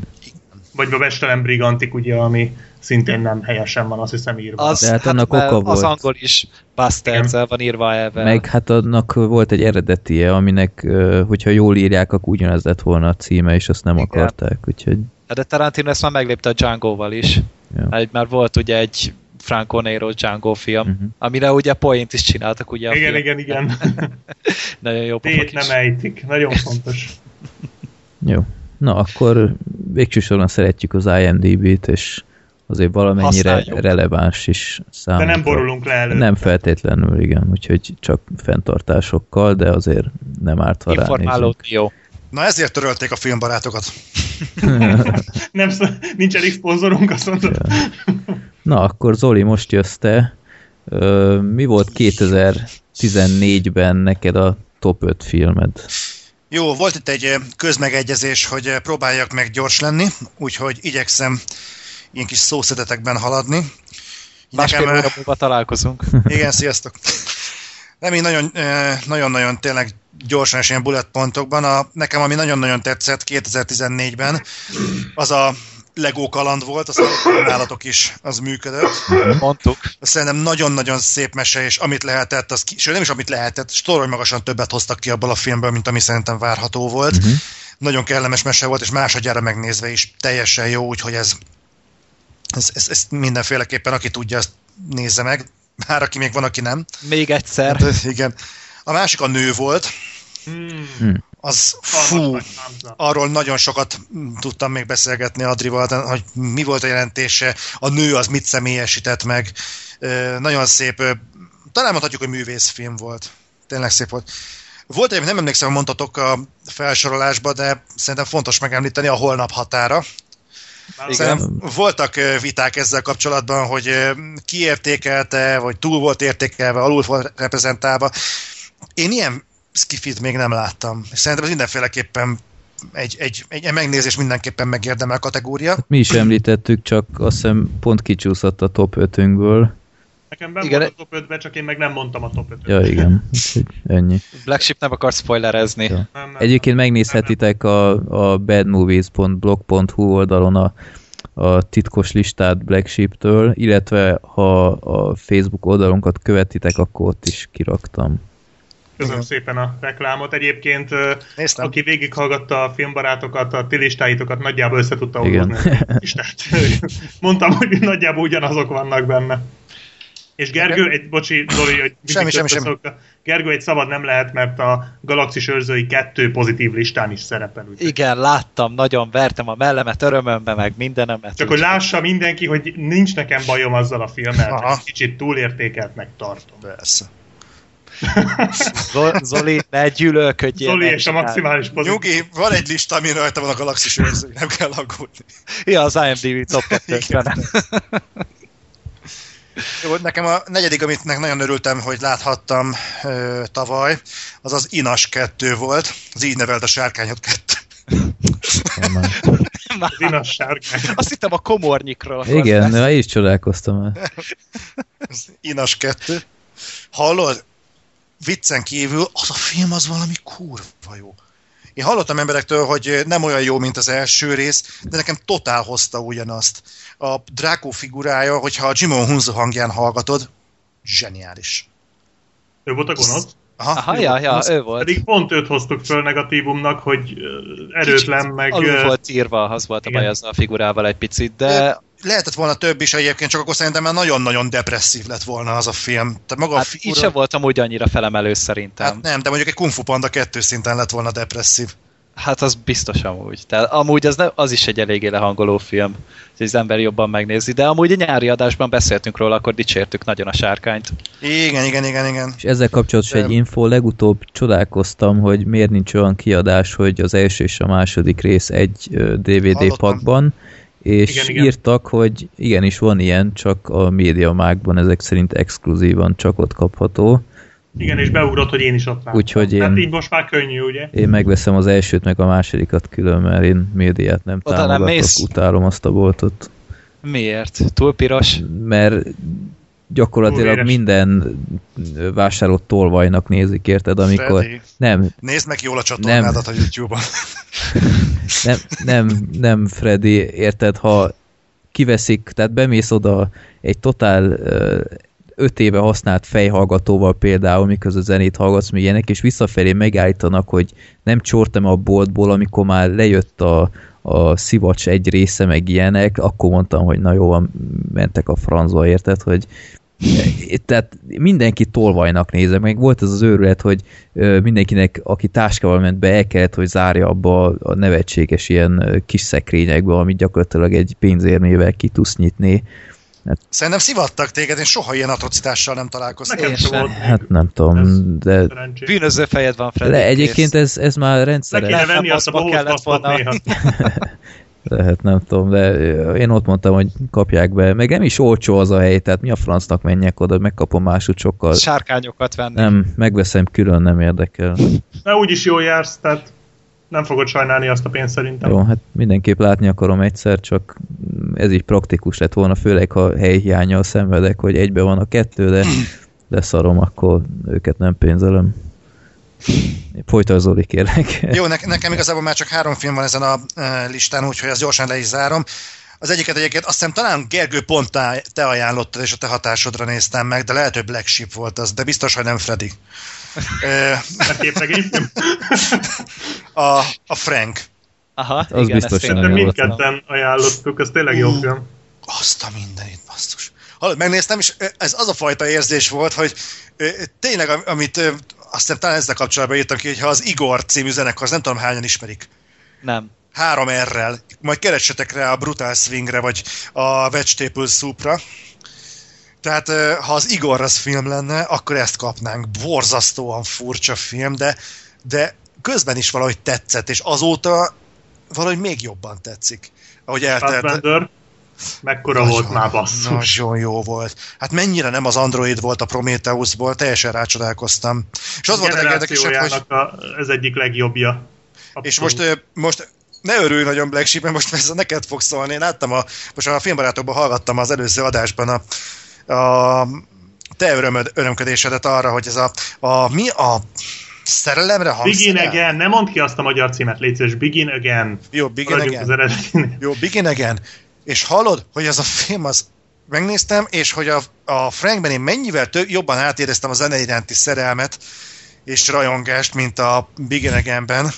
S3: Vagy a Vestelen Brigantik, ugye, ami szintén nem helyesen van, azt hiszem írva.
S5: Az,
S2: De hát annak
S5: mert
S2: oka
S5: Az
S2: volt.
S5: angol is bastards van írva elve.
S2: Meg hát annak volt egy eredetie, aminek, hogyha jól írják, akkor ugyanaz lett volna a címe, és azt nem
S5: Igen.
S2: akarták, úgyhogy
S5: De Tarantino ezt már meglépte a Django-val is.
S2: Ja.
S5: Hát Már volt ugye egy Franco Nero Django film,
S2: Mhm.
S5: amire ugye Point is csináltak ugye a
S3: igen,
S5: film.
S3: igen, igen. [LAUGHS]
S5: Nagyon jó
S3: Tét nem ejtik. Nagyon fontos.
S2: jó. Na, akkor végső soron szeretjük az IMDb-t, és azért valamennyire
S5: Használjuk.
S2: releváns is
S3: De
S2: számunkra.
S3: nem borulunk le előtt.
S2: Nem feltétlenül, igen, úgyhogy csak fenntartásokkal, de azért nem ártva ránézni.
S5: Informálódni jó.
S6: Na ezért törölték a filmbarátokat. [LAUGHS]
S3: Nem, nincs elég szponzorunk, azt mondod.
S2: Na, akkor Zoli, most jössz te. Mi volt 2014-ben neked a top 5 filmed?
S6: Jó, volt itt egy közmegegyezés, hogy próbáljak meg gyors lenni, úgyhogy igyekszem ilyen kis szószedetekben haladni.
S5: Másfél
S6: Nekem,
S5: óra találkozunk. [LAUGHS]
S6: Igen, sziasztok! Nem, így nagyon, eh, nagyon-nagyon tényleg gyorsan és ilyen bullet pontokban. A, nekem ami nagyon-nagyon tetszett 2014-ben, az a Lego kaland volt, azt nálatok is az működött.
S5: Mondtuk.
S6: Szerintem nagyon-nagyon szép mese, és amit lehetett, az ki, sőt nem is amit lehetett, torony magasan többet hoztak ki abból a filmből, mint ami szerintem várható volt.
S2: Mhm.
S6: Nagyon kellemes mese volt, és másodjára megnézve is teljesen jó, úgyhogy ez, ez, ez, ez mindenféleképpen, aki tudja, azt nézze meg. Már aki még van, aki nem.
S5: Még egyszer.
S6: Hát, igen. A másik a nő volt,
S3: Hmm.
S6: Az
S3: Fú.
S6: arról nagyon sokat tudtam még beszélgetni Adrival, hogy mi volt a jelentése, a nő az mit személyesített meg. Nagyon szép, talán mondhatjuk, hogy művészfilm volt. Tényleg szép volt. Volt egy, nem emlékszem, mondtatok a felsorolásba, de szerintem fontos megemlíteni a holnap határa. Szerintem voltak viták ezzel kapcsolatban, hogy kiértékelte, vagy túl volt értékelve, alul volt reprezentálva. Én ilyen skifit még nem láttam. És szerintem ez mindenféleképpen egy, egy, egy megnézés mindenképpen megérdemel kategória.
S2: Mi is említettük, csak azt hiszem pont kicsúszott a top 5-ünkből.
S3: Nekem ben
S5: Igen.
S3: volt a top 5 csak én meg nem mondtam a top 5
S2: Ja, igen. Ennyi.
S5: Black Sheep nem akar spoilerezni.
S2: Ja.
S3: Nem, nem,
S2: Egyébként megnézhetitek a, a badmovies.blog.hu oldalon a, a titkos listát Black Sheep-től, illetve ha a Facebook oldalunkat követitek, akkor ott is kiraktam.
S3: Köszönöm szépen a reklámot. Egyébként,
S6: Néztem.
S3: aki végighallgatta a filmbarátokat, a ti listáitokat, nagyjából össze tudta
S2: Igen.
S3: listát. Mondtam, hogy nagyjából ugyanazok vannak benne. És Gergő, egy, bocsi, Zoli, hogy
S6: Semmi, semmi, semmi.
S3: Gergő, egy szabad nem lehet, mert a Galaxis őrzői kettő pozitív listán is szerepel. Úgyhogy.
S5: Igen, láttam, nagyon vertem a mellemet, örömömbe, meg mindenemet.
S3: Csak hogy lássa mindenki, hogy nincs nekem bajom azzal a filmmel, ezt kicsit túlértékeltnek tartom.
S6: Persze.
S5: Zo- Zoli, ne gyűlölködjél.
S3: Zoli és a maximális pozitív.
S6: Nyugi, van egy lista, ami rajta van a galaxis őrző, nem kell aggódni.
S5: Ja, az IMDb top 2
S6: Igen. Jó, nekem a negyedik, amit nagyon örültem, hogy láthattam ö, tavaly, az az Inas 2 volt, az így nevelt a sárkányot 2.
S3: Az inas sárkány.
S5: Azt hittem a komornyikról.
S2: Igen, én is csodálkoztam el.
S6: Az Inas 2. Hallod? Viccen kívül, az a film az valami kurva jó. Én hallottam emberektől, hogy nem olyan jó, mint az első rész, de nekem totál hozta ugyanazt. A Drákó figurája, hogyha a Jimon Hunzo hangján hallgatod, zseniális.
S3: Ő volt a gonosz.
S6: Aha,
S5: Aha, ja, ja, ő volt.
S3: Pedig pont őt hoztuk föl negatívumnak, hogy erőtlen, meg...
S5: Alul volt írva, az volt a baj azzal a figurával egy picit, de
S6: Lehetett volna több is egyébként, csak akkor szerintem már nagyon-nagyon depresszív lett volna az a film. Tehát maga
S5: hát
S6: a
S5: így
S6: figura...
S5: sem volt amúgy annyira felemelő szerintem.
S6: Hát nem, de mondjuk egy Kung Fu Panda kettő szinten lett volna depresszív.
S5: Hát az biztos amúgy. Tehát amúgy az, ne, az is egy eléggé lehangoló film, hogy az ember jobban megnézi. De amúgy a nyári adásban beszéltünk róla, akkor dicsértük nagyon a sárkányt.
S6: Igen, igen, igen, igen.
S2: És ezzel kapcsolatos
S6: De-
S2: egy info, legutóbb csodálkoztam, hogy miért nincs olyan kiadás, hogy az első és a második rész egy DVD
S6: Hallottam.
S2: pakban, és
S3: Igen, igen.
S2: írtak, hogy igenis van ilyen, csak a médiamákban ezek szerint exkluzívan csak ott kapható.
S3: Igen, és beugrott, hogy én is ott láttam.
S2: Úgyhogy én-
S3: Hát így most már könnyű, ugye?
S2: Én megveszem az elsőt, meg a másodikat külön, mert én médiát nem
S5: Oda nem
S2: támogatok,
S5: mész?
S2: utálom azt a boltot.
S5: Miért? Túl piros?
S2: Mert gyakorlatilag
S3: véres.
S2: minden vásárolt tolvajnak nézik, érted? Amikor
S6: Freddy,
S2: nem,
S6: nézd meg jól a csatornádat a YouTube-on. [LAUGHS]
S2: nem, nem, nem, Freddy, érted, ha kiveszik, tehát bemész oda egy totál öt éve használt fejhallgatóval például, miközben zenét hallgatsz, még ilyenek, és visszafelé megállítanak, hogy nem csortam a boltból, amikor már lejött a, a szivacs egy része, meg ilyenek, akkor mondtam, hogy na jó, mentek a francba, érted, hogy tehát mindenki tolvajnak nézem, meg volt ez az őrület, hogy mindenkinek, aki táskával ment be, el kellett, hogy zárja abba a, nevetséges ilyen kis szekrényekbe, amit gyakorlatilag egy pénzérmével ki tudsz nyitni.
S6: Szerintem szivattak téged, én soha ilyen atrocitással nem találkoztam.
S3: Nekem sem volt.
S2: Hát nem tudom,
S3: Ez-
S2: de.
S5: Bűnöző fejed van, Freddy.
S2: le, egyébként ez, ez már
S3: Le
S2: rendszeres.
S3: kéne venni azt a
S5: Abba kellett volna. [LAUGHS]
S2: Lehet, nem tudom, de én ott mondtam, hogy kapják be. Meg nem is olcsó az a hely, tehát mi a francnak menjek oda, megkapom máshogy sokkal.
S5: Sárkányokat venni.
S2: Nem, megveszem külön, nem érdekel.
S3: De úgyis jól jársz, tehát nem fogod sajnálni azt a pénzt szerintem.
S2: Jó, hát mindenképp látni akarom egyszer, csak ez így praktikus lett volna, főleg ha helyhiányjal szenvedek, hogy egybe van a kettő, de leszarom, akkor őket nem pénzelem. Folytasd Zoli, kérlek.
S6: Jó, ne, nekem igazából már csak három film van ezen a e, listán, úgyhogy ezt gyorsan le is zárom. Az egyiket egyébként azt hiszem talán Gergő pont te, ajánlottad, és a te hatásodra néztem meg, de lehet, hogy Black Sheep volt az, de biztos, hogy nem Freddy.
S3: A képregényfilm. [LAUGHS]
S6: a, a Frank.
S5: Aha,
S2: Az
S5: igen,
S2: biztos nem
S3: mindketten ajánlottuk, ez tényleg jó film.
S6: Azt a mindenit, basszus. Hallod, megnéztem, és ez az a fajta érzés volt, hogy tényleg, am- amit ö, azt hiszem talán ezzel kapcsolatban írtam ki, hogy ha az Igor című zenekar, az nem tudom hányan ismerik,
S5: Nem.
S6: három R-rel, majd keressetek rá a Brutal Swingre, vagy a Vegetable Soupra. Tehát ha az Igor az film lenne, akkor ezt kapnánk. Borzasztóan furcsa film, de, de közben is valahogy tetszett, és azóta valahogy még jobban tetszik. Ahogy eltelt.
S3: Fassbender, mekkora volt már basszus.
S6: Nagyon jó volt. Hát mennyire nem az Android volt a Prometheusból, teljesen rácsodálkoztam. És az volt a legérdekesebb, hogy...
S3: A, ez egyik legjobbja.
S6: És
S3: Abszolút.
S6: most, ö, most ne örülj nagyon Black Sheep, mert most ez neked fog szólni. Én láttam a, most a filmbarátokban hallgattam az előző adásban a, a te örömöd, örömködésedet arra, hogy ez a, a mi a szerelemre
S3: Begin
S6: hangszerel?
S3: Again, nem mondd ki azt a magyar címet, légy szíves, Begin Again.
S6: Jó, Begin
S3: Maradjunk
S6: Again. Jó, Begin Again. És hallod, hogy ez a film az megnéztem, és hogy a, a Frankben én mennyivel több, jobban átéreztem a zene iránti szerelmet és rajongást, mint a Begin Again-ben.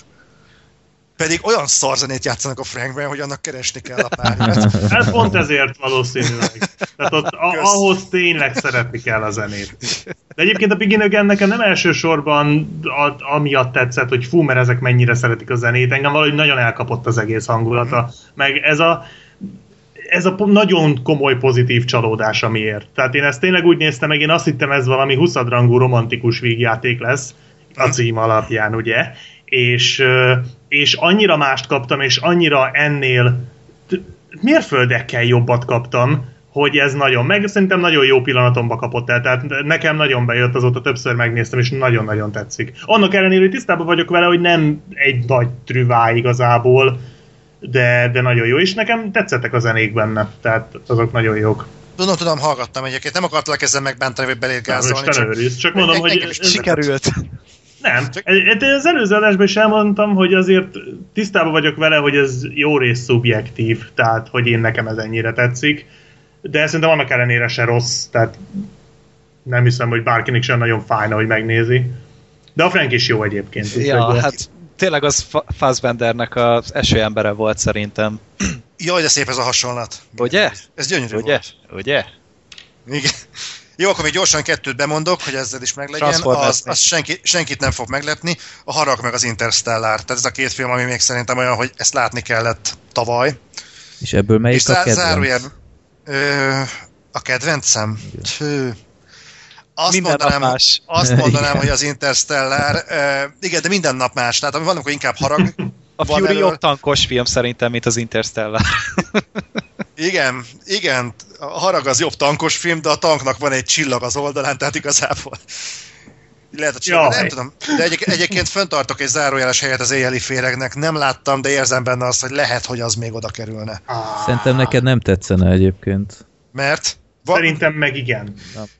S6: Pedig olyan szarzenét játszanak a Frankben, hogy annak keresni kell a párját. [LAUGHS]
S3: Hát pont ezért valószínűleg. Tehát ott a, ahhoz tényleg szeretni kell a zenét. De egyébként a Begin Again nekem nem elsősorban a, amiatt tetszett, hogy fú, mert ezek mennyire szeretik a zenét. Engem valahogy nagyon elkapott az egész hangulata. Meg ez a ez a nagyon komoly pozitív csalódás, amiért. Tehát én ezt tényleg úgy néztem meg, én azt hittem ez valami 20 rangú romantikus vígjáték lesz, a cím alapján, ugye? És, és annyira mást kaptam, és annyira ennél mérföldekkel jobbat kaptam, hogy ez nagyon, meg szerintem nagyon jó pillanatomba kapott el, tehát nekem nagyon bejött, azóta többször megnéztem, és nagyon-nagyon tetszik. Annak ellenére, hogy tisztában vagyok vele, hogy nem egy nagy trüvá igazából, de, de nagyon jó, és nekem tetszettek a zenék benne, tehát azok nagyon jók.
S6: Tudom, tudom, hallgattam egyébként. Nem akartalak ezzel megbántani, vagy beléd
S3: Nem,
S6: gázolni.
S3: Isten
S6: Csak...
S3: őriz, csak mondom, hogy
S5: Sikerült.
S3: nem. De az előző adásban is elmondtam, hogy azért tisztában vagyok vele, hogy ez jó rész szubjektív, tehát hogy én nekem ez ennyire tetszik, de szerintem annak ellenére se rossz, tehát nem hiszem, hogy bárkinek sem nagyon fájna, hogy megnézi. De a Frank is jó egyébként.
S5: Ja, hát tényleg az Fa- Fassbendernek az esőembere volt szerintem.
S6: Jaj, de szép ez a hasonlat.
S5: Ugye?
S6: Ez gyönyörű
S5: Ugye?
S6: volt.
S5: Ugye?
S6: Igen. Jó, akkor még gyorsan kettőt bemondok, hogy ezzel is meglegyen. Az, az senki, senkit nem fog meglepni. A Harag meg az Interstellar. Tehát ez a két film, ami még szerintem olyan, hogy ezt látni kellett tavaly.
S2: És ebből melyik
S6: és
S2: a kedvenc?
S6: zárójel, ö, a kedvencem? Tű. Azt
S5: Minden nap
S6: mondanám,
S5: más.
S6: azt [LAUGHS] mondanám,
S2: Igen.
S6: hogy az Interstellar, ö, igen, de minden nap más. Tehát van, amikor inkább harag. [LAUGHS]
S5: A
S6: van
S5: Fury jobb tankos film szerintem, mint az Interstellar. [LAUGHS]
S6: Igen, igen, a harag az jobb tankos film, de a tanknak van egy csillag az oldalán, tehát igazából lehet a csillag, nem tudom. De egyéb, egyébként föntartok egy zárójeles helyet az éjjeli féregnek, nem láttam, de érzem benne azt, hogy lehet, hogy az még oda kerülne.
S2: Szerintem neked nem tetszene egyébként.
S6: Mert va-
S3: Szerintem meg igen.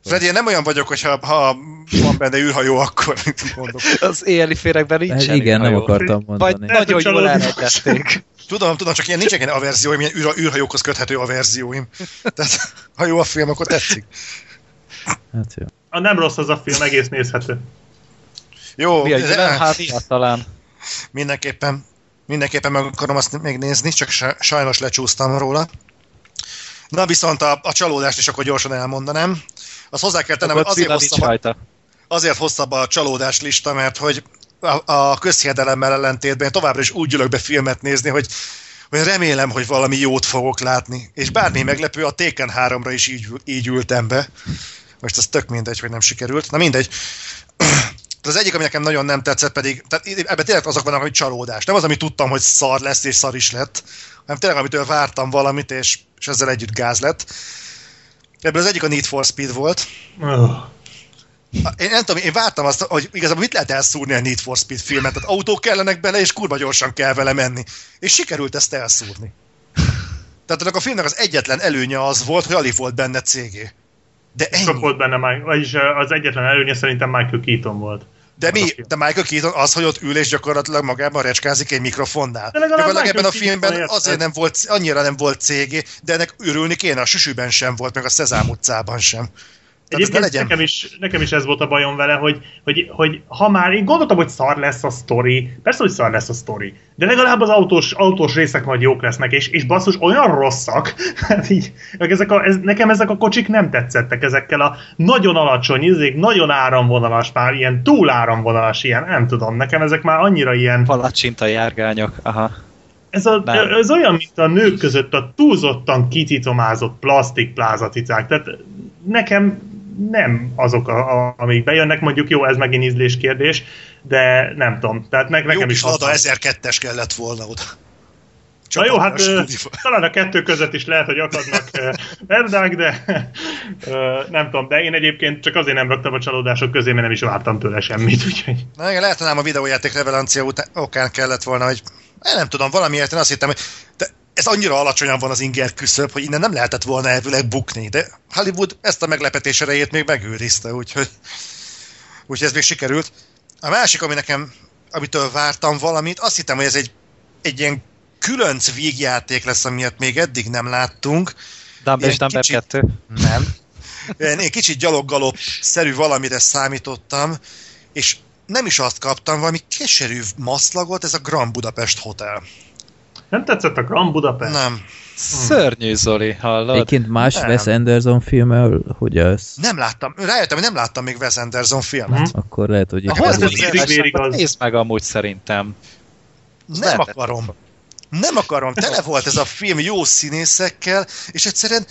S6: Freddy, én nem olyan vagyok, hogy ha, ha van benne űrhajó, akkor mondok.
S5: Az éjjeli féregben
S2: Hát
S5: nincsen
S2: igen, nem akartam
S5: Vagy
S2: mondani.
S3: Lehet,
S5: nagyon jól elrejtették.
S6: Tudom, tudom, csak ilyen nincsenek ilyen averzióim, ilyen űr, űrhajókhoz köthető averzióim. Tehát, ha jó a film, akkor tetszik.
S2: Hát jó.
S3: A nem rossz az a film, egész nézhető.
S6: Jó,
S5: Mi a
S6: de-
S5: Gyulán Hávia talán?
S6: Mindenképpen, mindenképpen meg akarom azt még nézni, csak sa- sajnos lecsúsztam róla. Na viszont a, a csalódást is akkor gyorsan elmondanám. Azt hozzá kell tennem, hogy azért hosszabb, azért hosszabb a csalódás lista, mert hogy a, a közhiedelemmel ellentétben továbbra is úgy gyűlök be filmet nézni, hogy, hogy remélem, hogy valami jót fogok látni. És bármi meglepő, a Taken 3-ra is így, így ültem be. Most az tök mindegy, hogy nem sikerült. Na mindegy. Az egyik, ami nekem nagyon nem tetszett, pedig tehát ebben tényleg azok vannak, hogy csalódás. Nem az, amit tudtam, hogy szar lesz, és szar is lett, hanem tényleg, amitől vártam valamit, és, és ezzel együtt gáz lett. Ebből az egyik a Need for Speed volt.
S3: Öh.
S6: Én nem tudom, én vártam azt, hogy igazából mit lehet elszúrni a Need for Speed filmet, tehát autók kellenek bele, és kurva gyorsan kell vele menni. És sikerült ezt elszúrni. Tehát ennek a filmnek az egyetlen előnye az volt, hogy alig volt benne cégé. De
S3: Sok
S6: ennyi.
S3: volt benne, vagyis az egyetlen előnye szerintem Michael Keaton volt.
S6: De mi? De Michael Keaton az, hogy ott ül és gyakorlatilag magában recskázik egy mikrofonnál.
S3: De
S6: Gyakorlatilag ebben a
S3: Michael
S6: filmben
S3: Keaton
S6: azért nem volt, annyira nem volt cégé, de ennek örülni kéne, a Süsűben sem volt, meg a Szezám utcában sem.
S3: Egyébként
S6: legyen.
S3: nekem is, nekem is ez volt a bajom vele, hogy, hogy, hogy ha már én gondoltam, hogy szar lesz a sztori, persze, hogy szar lesz a sztori, de legalább az autós, autós részek majd jók lesznek, és, és basszus, olyan rosszak, [LAUGHS] hát így, ezek a, ez, nekem ezek a kocsik nem tetszettek, ezekkel a nagyon alacsony, izék, nagyon áramvonalas, már ilyen túl áramvonalas, ilyen, nem tudom, nekem ezek már annyira ilyen,
S5: Palacsinta járgányok. Aha.
S3: ez, a,
S5: Nem.
S3: ez olyan, mint a nők között a túlzottan kicitomázott plastik plázaticák, tehát nekem nem azok, a, a, amik bejönnek, mondjuk jó, ez megint ízlés kérdés, de nem tudom. Tehát meg,
S6: Jó
S3: nekem
S6: kis
S3: is az-
S6: 1002-es kellett volna oda.
S3: Na jó, hát ö, talán a kettő között is lehet, hogy akadnak verdák, de ö, nem tudom, de én egyébként csak azért nem raktam a csalódások közé, mert nem is vártam tőle semmit, úgyhogy
S6: Na igen, lehet, hogy nem a videójáték revelancia után, okán kellett volna, hogy én nem tudom, valamiért én azt hittem, hogy ez annyira alacsonyan van az inger küszöb, hogy innen nem lehetett volna elvileg bukni, de Hollywood ezt a meglepetés erejét még megőrizte, úgyhogy, úgyhogy ez még sikerült. A másik, ami nekem, amitől vártam valamit, azt hittem, hogy ez egy, egy ilyen különc vígjáték lesz, amilyet még eddig nem láttunk.
S5: Dumber és Dumber
S6: kicsit-
S5: 2.
S6: Nem. Én kicsit gyaloggalop-szerű valamire számítottam, és nem is azt kaptam, valami keserű maszlagot, ez a Grand Budapest Hotel.
S3: Nem tetszett a Grand Budapest.
S6: Nem.
S5: Szörnyű, Zoli, hallod?
S2: Egyébként más
S6: Nem.
S2: Wes Anderson filmmel, hogy ez?
S6: Nem láttam. Rájöttem, hogy nem láttam még Wes Anderson filmet.
S3: Hm?
S2: Akkor lehet, hogy
S3: ez
S5: az
S3: vérig az.
S5: Nézd meg amúgy szerintem.
S6: Nem
S5: lehetett.
S6: akarom. Nem akarom. Tele volt ez a film jó színészekkel, és egyszerűen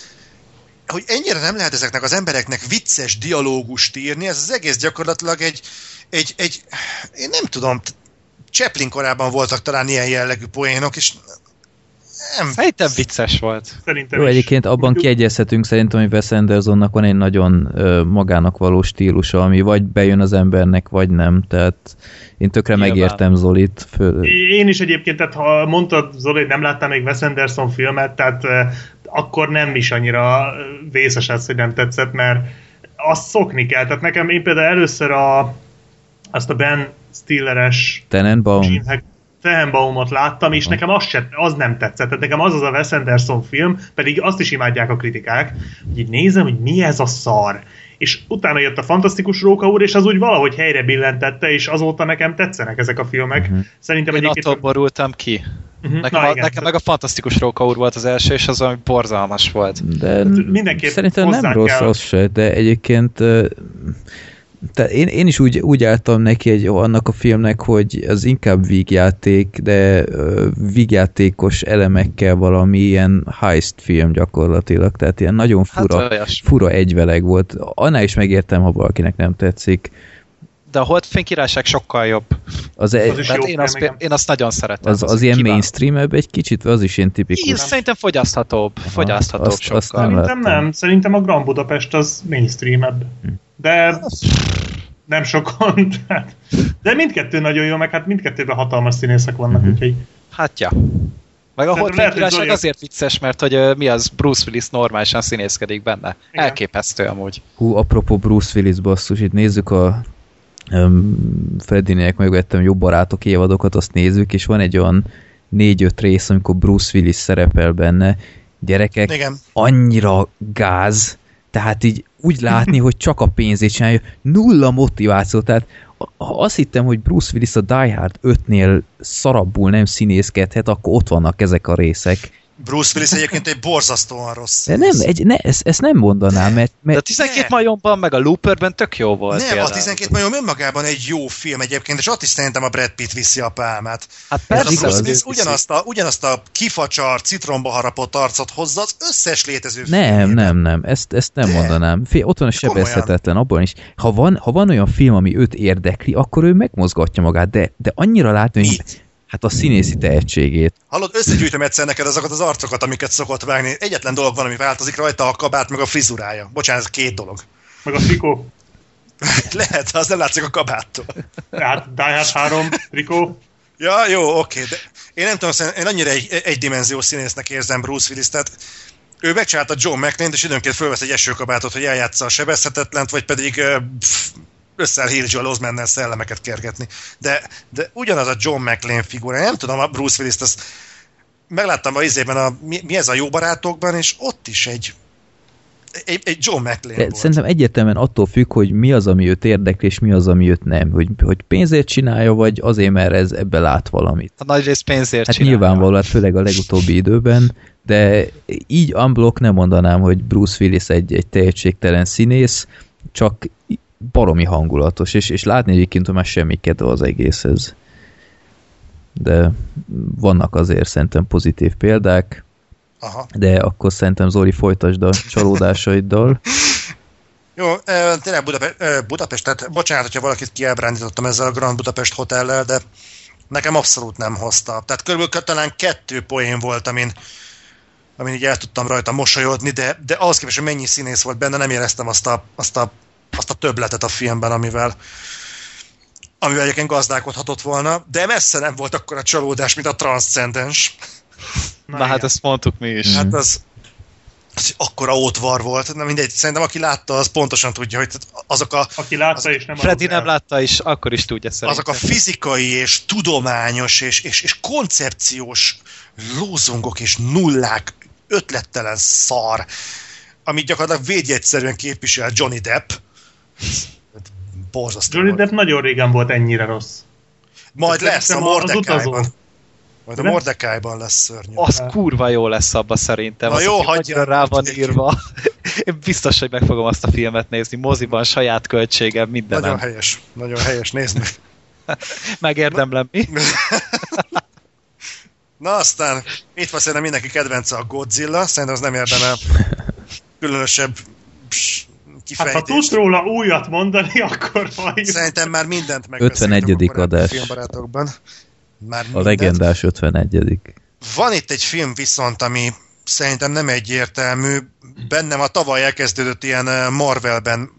S6: hogy ennyire nem lehet ezeknek az embereknek vicces dialógust írni, ez az egész gyakorlatilag egy, egy, egy én nem tudom, Chaplin korában voltak talán ilyen jellegű poénok, és Nem,
S5: Szerintem vicces volt.
S3: Szerintem
S2: Jó,
S3: is.
S2: egyébként abban kiegyezhetünk szerintem, hogy Wes Andersonnak van egy nagyon ö, magának való stílusa, ami vagy bejön az embernek, vagy nem. Tehát én tökre
S5: Nyilván.
S2: megértem Zolit. Föl,
S3: Én is egyébként, tehát ha mondtad, Zoli, hogy nem láttam még Wes Anderson filmet, tehát eh, akkor nem is annyira vészes ez, hogy nem tetszett, mert azt szokni kell. Tehát nekem én például először a, azt a Ben Stilleres
S2: Tenenbaum.
S3: Hack- Tenenbaumot láttam, és nekem az, se, az nem tetszett. Tehát nekem az az a Wes Anderson film, pedig azt is imádják a kritikák, hogy így nézem, hogy mi ez a szar. És utána jött a Fantasztikus Róka úr, és az úgy valahogy helyre billentette, és azóta nekem tetszenek ezek a filmek. Uh-huh. Szerintem
S5: Én
S3: egyébként...
S5: attól borultam ki.
S3: Mhm.
S5: Nekem,
S3: Na
S5: a,
S3: igen.
S5: nekem meg a Fantasztikus Róka úr volt az első, és az valami borzalmas volt.
S2: De
S3: mindenképp
S2: szerintem nem rossz
S3: kell.
S2: az se, de egyébként ö, te én, én is úgy, úgy álltam neki egy, annak a filmnek, hogy az inkább vígjáték, de ö, vígjátékos elemekkel valami ilyen heist film gyakorlatilag, tehát ilyen nagyon fura,
S5: Hát olyas.
S2: fura egyveleg volt. Annál is megértem, ha valakinek nem tetszik.
S5: De a Holdfény Királyság sokkal jobb.
S2: Az,
S3: Az
S2: egy,
S3: is
S5: Tehát
S3: jó
S5: én azt, én azt nagyon szeretem.
S2: az, az ilyen
S5: kiváló.
S2: mainstream egy kicsit, az is ilyen
S5: Én
S2: tipikus.
S5: szerintem fogyaszthatóbb. Fogyaszthatóbb
S2: azt-
S5: sokkal.
S2: azt nem
S3: Szerintem
S2: láttam.
S3: nem. Szerintem a Grand Budapest az mainstreamebb. De nem sokon. [LAUGHS] tehát- De mindkettő nagyon jó, meg hát mindkettőben hatalmas színészek vannak,
S2: Mhm.
S3: úgyhogy
S5: Hát ja. Meg a Királyság
S3: Zoli-
S5: azért vicces, mert hogy mi az, Bruce Willis normálisan színészkedik benne.
S3: Igen.
S5: Elképesztő amúgy.
S2: Hú, apropó Bruce Willis basszus, itt nézzük a um, Freddynek megvettem jobb barátok évadokat, azt nézzük, és van egy olyan négy-öt rész, amikor Bruce Willis szerepel benne. Gyerekek,
S6: igen.
S2: annyira gáz, tehát így úgy látni, hogy csak a pénzét csinálja, nulla motiváció, tehát ha azt hittem, hogy Bruce Willis a Die Hard 5-nél szarabbul nem színészkedhet, akkor ott vannak ezek a részek.
S6: Bruce Willis egyébként egy borzasztóan rossz.
S2: De nem, egy, ne, ezt, ezt nem mondanám, mert,
S5: De a
S2: mert
S5: 12
S6: Ne.
S5: majomban, meg a Looperben tök jó volt.
S6: Nem, a
S5: például.
S6: 12 majom önmagában egy jó film egyébként, és ott is szerintem a Brad Pitt viszi a pálmát.
S5: Hát
S6: Ez a
S5: persze,
S6: Bruce Willis ugyanazt a, ugyanazt a kifacsar, citromba harapott arcot hozza az összes létező
S2: Nem,
S6: filmjében.
S2: nem, nem, ezt, ezt nem
S6: De.
S2: mondanám. Fé, ott van a sebezhetetlen, abban is. Ha van, ha van olyan film, ami őt érdekli, akkor ő megmozgatja magát, de, de annyira látni, hogy
S6: Mit?
S2: Hát a színészi tehetségét.
S6: Hallod, összegyűjtöm egyszer neked azokat az arcokat, amiket szokott vágni. Egyetlen dolog van, ami változik rajta, a kabát meg a frizurája. Bocsánat, ez két dolog.
S3: meg a trikó. [LAUGHS]
S6: Lehet, az nem látszik a kabáttól.
S3: Tehát Die Hard 3, trikó.
S6: Ja, jó, oké, de én nem tudom, szerintem én annyira egy, egydimenziós színésznek érzem Bruce Willis, tehát ő megcsinálta John McClane-t, és időnként fölvesz egy esőkabátot, hogy eljátsza a sebezhetetlent, vagy pedig pff, összeáll Hill Joel Osmannel szellemeket kergetni. De, de ugyanaz a John McClane figura, nem tudom, a Bruce Willis-t, azt megláttam a izében, a, mi, mi, ez a jó barátokban, és ott is egy, egy, egy John McClane volt.
S2: szerintem egyértelműen attól függ, hogy mi az, ami őt érdekli, és mi az, ami őt nem. Hogy, hogy pénzért csinálja, vagy azért, mert ez ebbe lát valamit.
S5: A nagy rész pénzért
S2: Hát
S5: csinálja.
S2: nyilvánvaló, hát főleg a legutóbbi időben, de így unblock nem mondanám, hogy Bruce Willis egy, egy tehetségtelen színész, csak baromi hangulatos, és, és látni egyébként, hogy már semmi kedve az egészhez. De vannak azért szerintem pozitív példák,
S6: Aha.
S2: de akkor szerintem Zoli folytasd a csalódásaiddal. [LAUGHS]
S6: Jó, tényleg Budapest, tehát bocsánat, hogyha valakit kiábrándítottam ezzel a Grand Budapest hotellel, de nekem abszolút nem hozta. Tehát körülbelül talán kettő poén volt, amin, amin így el tudtam rajta mosolyodni, de, de ahhoz képest, hogy mennyi színész volt benne, nem éreztem azt a, azt a, azt a többletet a filmben, amivel amivel egyébként gazdálkodhatott volna, de messze nem volt akkor a csalódás, mint a Transcendens.
S5: Na, hát ezt mondtuk mi is.
S6: Hát az, az akkora ótvar volt. Na mindegy, szerintem aki látta, az pontosan tudja, hogy azok a,
S3: Aki látta és nem
S5: Freddy nem
S3: el.
S5: látta is, akkor is tudja szerintem.
S6: azok a fizikai és tudományos és, és, és koncepciós lózungok és nullák, ötlettelen szar, amit gyakorlatilag védjegyszerűen képvisel Johnny Depp. Borzasztó
S3: Johnny. Depp nagyon régen volt ennyire rossz.
S6: Majd lesz a
S3: utazó.
S6: Majd a
S3: Nem?
S6: Mordecai-ban lesz szörnyű.
S5: Az kurva jó lesz abba szerintem.
S6: Na
S5: az,
S6: jó,
S5: annyira rá van írva. [LAUGHS] Én biztos, hogy meg fogom azt a filmet nézni. Moziban, saját költségem,
S6: Nagyon
S5: mindenem.
S6: helyes, nagyon helyes, nézd meg. [LAUGHS]
S5: Megérdemlem mi? [LAUGHS]
S6: Na aztán, itt van szerintem mindenki kedvence a Godzilla, szerintem az nem érdemel különösebb pss,
S3: Hát ha tudsz róla újat mondani, [LAUGHS] akkor halljuk.
S6: Szerintem már mindent
S2: 51.
S6: megbeszéltünk a korábbi
S2: adás.
S6: Filmbarátokban. Már
S2: A
S6: mindent.
S2: legendás 51.
S6: Van itt egy film viszont, ami szerintem nem egyértelmű. Bennem a tavaly elkezdődött ilyen ö, Marvelben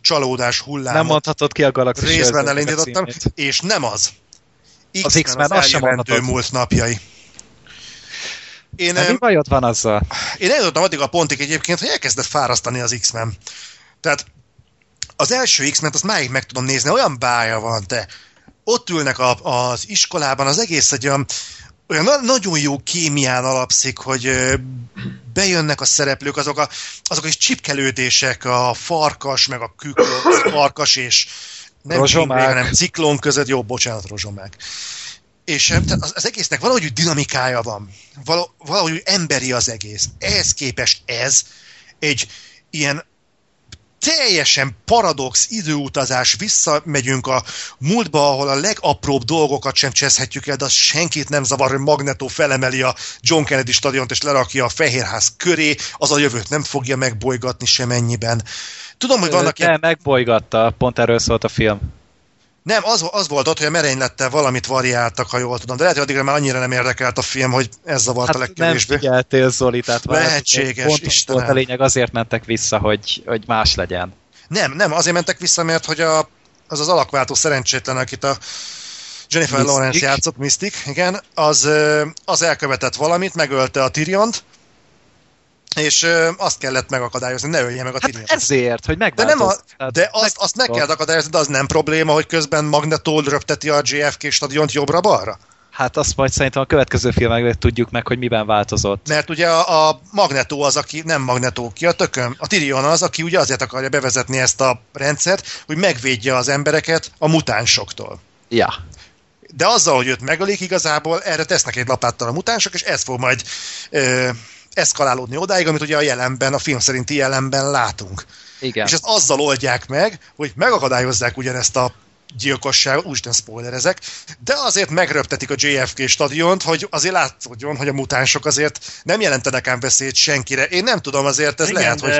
S6: csalódás hullám.
S5: Nem mondhatod ki a galaxis
S6: részben
S5: a
S6: elindítottam,
S5: címét.
S6: és nem az.
S5: Az X-Men, azt sem
S6: eljövendő
S5: mondhatod.
S6: múlt napjai. Én,
S5: Hát mi
S6: em,
S5: bajod van azzal?
S6: én eljutottam addig a pontig egyébként, hogy elkezdett fárasztani az X-Men. Tehát az első X-ment azt máig meg tudom nézni, olyan bája van, te. Ott ülnek a, az iskolában, az egész egy olyan, olyan na- nagyon jó kémián alapszik, hogy bejönnek a szereplők, azok a, azok is csipkelődések, a farkas, meg a küklő, farkas és nem
S5: Rozsomák.
S6: Kingpin, hanem ciklon között, jó, bocsánat, rozsomák. És az, az egésznek valahogy úgy dinamikája van. Vala, valahogy emberi az egész. Ehhez képest ez egy ilyen teljesen paradox időutazás, visszamegyünk a múltba, ahol a legapróbb dolgokat sem cseszhetjük el, de az senkit nem zavar, hogy Magneto felemeli a John Kennedy stadiont és lerakja a Fehérház köré, az a jövőt nem fogja megbolygatni semennyiben. Tudom, hogy vannak
S5: De
S6: ilyen...
S5: megbolygatta, pont erről szólt a film.
S6: Nem, az, az volt ott, hogy a merénylettel valamit variáltak, ha jól tudom, de lehet, hogy addigra már annyira nem érdekelt a film, hogy ez zavart a
S5: Hát nem
S6: legkevésbé.
S5: figyeltél Zoli, tehát
S6: Lehetséges,
S5: pont
S6: Istenem.
S5: volt a lényeg, azért mentek vissza, hogy, hogy más legyen.
S6: Nem, nem, azért mentek vissza, mert hogy a, az az alakváltó szerencsétlen, akit a Jennifer
S5: Mystic.
S6: Lawrence játszott, Mystic, igen, az, az elkövetett valamit, megölte a Tyriont, és ö, azt kellett megakadályozni, ne ölje meg a
S5: Hát
S6: Tyriont.
S5: ezért, hogy
S6: De,
S5: megváltozott.
S6: nem a, de azt, azt meg kell akadályozni, de az nem probléma, hogy közben Magneto röpteti a JFK stadiont jobbra-balra?
S5: Hát azt majd szerintem a következő filmekben tudjuk meg, hogy miben változott.
S6: Mert ugye a, a Magneto az, aki nem Magneto, ki a tököm, a Tyrion az, aki ugye azért akarja bevezetni ezt a rendszert, hogy megvédje az embereket a mutánsoktól.
S5: Ja.
S6: De azzal, hogy őt megölik, igazából erre tesznek egy lapáttal a mutánsok, és ez fog majd ö, eszkalálódni odáig, amit ugye a jelenben, a film szerinti jelenben látunk.
S5: Igen.
S6: És ezt azzal oldják meg, hogy megakadályozzák ugyanezt a gyilkosságot, úristen spoilerezek, de azért megröptetik a JFK stadiont, hogy azért látszódjon, hogy a mutánsok azért nem jelentenek ám veszélyt senkire. Én nem tudom, azért ez
S3: Igen,
S6: lehet, hogy...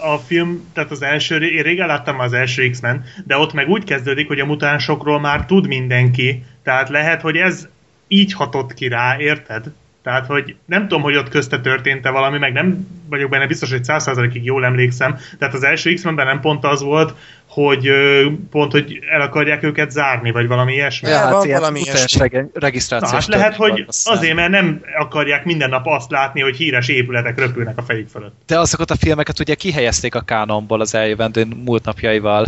S3: a film, tehát az első, én régen láttam az első X-Men, de ott meg úgy kezdődik, hogy a mutánsokról már tud mindenki, tehát lehet, hogy ez így hatott ki rá, érted? Tehát, hogy nem tudom, hogy ott közte történt-e valami, meg nem vagyok benne biztos, hogy 100%-ig jól emlékszem. Tehát az első X-Menben nem pont az volt, hogy pont, hogy el akarják őket zárni, vagy valami ilyesmi.
S6: Ja,
S5: ilyen
S6: valami ilyesmi.
S5: reg-
S3: Na, hát lehet, hogy azért, mert nem akarják minden nap azt látni, hogy híres épületek röpülnek a fejük fölött.
S5: De azokat a filmeket ugye kihelyezték a kánonból az eljövendő múlt napjaival.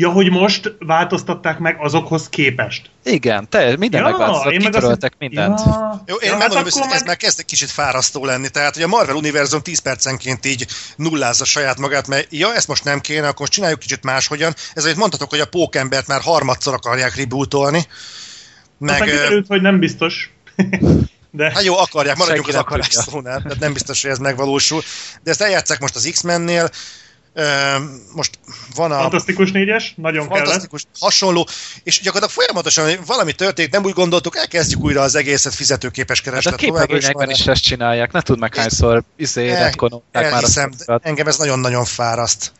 S3: Ja, hogy most változtatták meg azokhoz képest.
S5: Igen, te, minden megváltozott, kitöröltek mindent.
S3: Ja,
S6: Jó, én
S3: ja,
S6: ja,
S3: hát
S6: megmondom,
S3: akkor
S6: hogy ez
S3: meg...
S6: már kezd egy kicsit fárasztó lenni, tehát hogy a Marvel univerzum 10 percenként így nullázza saját magát, mert ja, ezt most nem kéne, akkor most csináljuk kicsit máshogyan. Ezért mondhatok, hogy a pókembert már harmadszor akarják rebootolni.
S3: Meg,
S6: Meg, ö,
S3: kiderült, hogy nem biztos. [LAUGHS] De
S6: Hát jó, akarják, maradjunk az akarás szónál, tehát nem biztos, hogy ez megvalósul. De ezt eljátszák most az X-mennél, most van a
S3: fantasztikus négyes, nagyon kellett.
S6: fantasztikus, hasonló, és gyakorlatilag folyamatosan hogy valami történik, nem úgy gondoltuk, elkezdjük újra az egészet fizetőképes
S5: Hát a
S6: kereslet. továbbra is
S5: képregényekben is ezt csinálják, ne tudd meg hányszor izé, már a
S6: de
S5: szorokat.
S6: engem ez nagyon-nagyon fáraszt.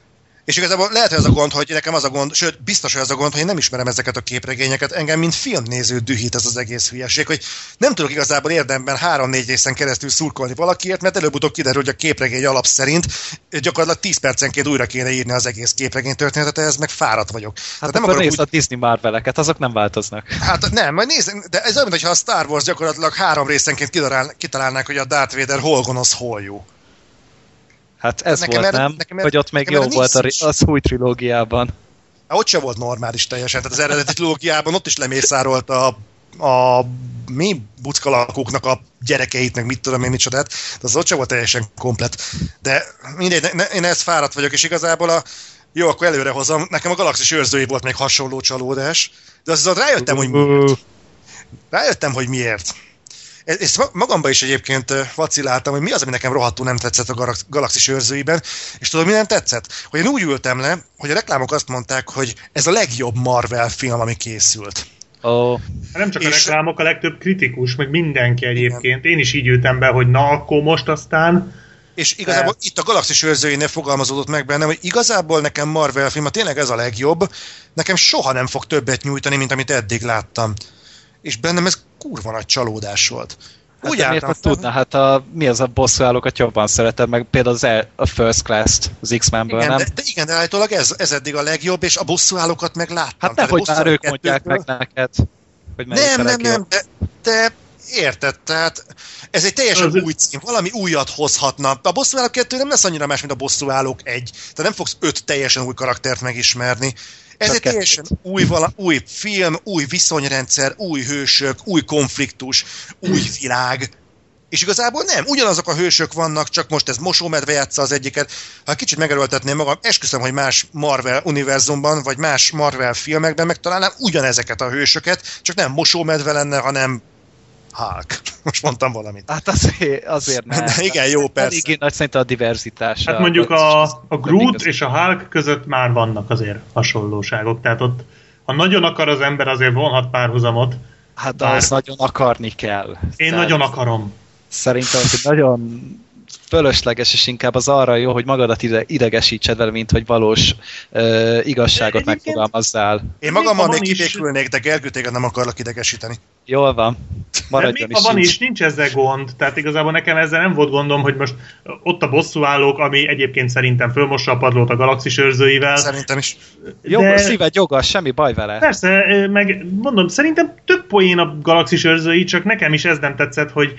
S6: És igazából lehet, hogy az a gond, hogy nekem az a gond, sőt, biztos, hogy az a gond, hogy én nem ismerem ezeket a képregényeket, engem mint filmnéző dühít ez az egész hülyeség, hogy nem tudok igazából érdemben három-négy részen keresztül szurkolni valakiért, mert előbb-utóbb kiderül, hogy a képregény alap szerint gyakorlatilag 10 percenként újra kéne írni az egész képregény történetet, ez meg fáradt vagyok.
S5: Hát
S6: Tehát nem
S5: akkor
S6: akarok
S5: nézd a Disney Marveleket, azok nem változnak.
S6: Hát nem, majd nézd, de ez olyan, mintha a Star Wars gyakorlatilag három részenként kitalál, kitalálnák, hogy a Darth Vader hol gonosz, hol jó.
S5: Hát ez
S6: Nekem
S5: volt,
S6: erre-
S5: nem?
S6: nekem erre-
S5: Hogy ott még jó volt a, az új trilógiában.
S6: Hát ott sem volt normális teljesen, tehát az eredeti trilógiában ott is lemészárolt a, a mi buckalakóknak a gyerekeit, meg mit tudom én, micsodát, de az ott sem volt teljesen komplet. De mindegy, ne, ne, én ezt fáradt vagyok, és igazából a jó, akkor előre hozom. Nekem a Galaxis őrzői volt még hasonló csalódás, de azon rájöttem, hogy miért. Rájöttem, hogy miért. E- Ezt ma- magamban is egyébként vaciláltam, hogy mi az, ami nekem rohadtul nem tetszett a Galax- Galaxis őrzőiben, és tudod, mi nem tetszett? Hogy én úgy ültem le, hogy a reklámok azt mondták, hogy ez a legjobb Marvel film, ami készült.
S5: Ó,
S3: Nem csak a
S6: És-
S3: reklámok, a legtöbb kritikus, meg mindenki egyébként. Én is így ültem be, hogy na, akkor most aztán...
S6: És igazából itt a Galaxis őrzőinél fogalmazódott meg bennem, hogy igazából nekem Marvel film, ha tényleg ez a legjobb, nekem soha nem fog többet nyújtani, mint amit eddig láttam. És bennem ez kurva nagy csalódás volt.
S5: Hát
S6: Úgy
S5: de miért
S6: álltam
S5: ne
S6: fel-
S5: tudna? Hát a, mi az a bosszúállókat jobban szeretem, meg például az el, a First Class-t, az X-Menből,
S6: Igen,
S5: nem?
S6: de, de igen, de állítólag ez, ez eddig a legjobb, és a bosszúállókat meg láttam.
S5: Hát nehogy már ők mondják meg neked, hogy melyik
S6: Nem,
S5: a
S6: nem, nem, de, de érted, tehát ez egy teljesen
S3: Az-
S6: új cím, valami újat hozhatna. A bosszúállók 2 nem lesz annyira más, mint a bosszúállók 1. Tehát nem fogsz öt teljesen új karaktert megismerni. Ez egy teljesen új, vala, új film, új viszonyrendszer, új hősök, új konfliktus, új világ. És igazából nem, ugyanazok a hősök vannak, csak most ez mosómedve játsza az egyiket. Ha kicsit megerőltetném magam, esküszöm, hogy más Marvel univerzumban, vagy más Marvel filmekben megtalálnám ugyanezeket a hősöket, csak nem mosómedve lenne, hanem Hulk. [LAUGHS] Most mondtam valamit.
S5: Hát azért, azért nem.
S6: De igen, jó, persze.
S5: Eléggé nagy szerintem a diverzitás.
S3: Hát mondjuk a, a Groot és a Hulk között már vannak azért hasonlóságok, tehát ott ha nagyon akar az ember, azért vonhat párhuzamot.
S5: Hát de
S3: bár-
S5: azt nagyon akarni kell.
S3: Én
S5: Tehát
S3: nagyon akarom.
S5: Szerintem, hogy nagyon fölösleges, és inkább az arra jó, hogy magadat ide, idegesítsed vele, mint hogy valós uh, igazságot
S3: De egyébként-
S5: megfogalmazzál.
S6: Én magammal még
S3: is-
S6: kibékülnék, de Gergő téged nem akarlak idegesíteni.
S5: Jól van.
S3: De
S5: Maradjon
S3: még ha van is, nincs ezzel gond. Tehát igazából nekem ezzel nem volt gondom, hogy most ott a bosszúállók, ami egyébként szerintem fölmossa a padlót a galaxis őrzőivel.
S6: Szerintem is.
S5: Jó,
S3: de-
S5: szíved joga, semmi baj vele.
S3: Persze, meg mondom, szerintem több poén a galaxis őrzői, csak nekem is ez nem tetszett, hogy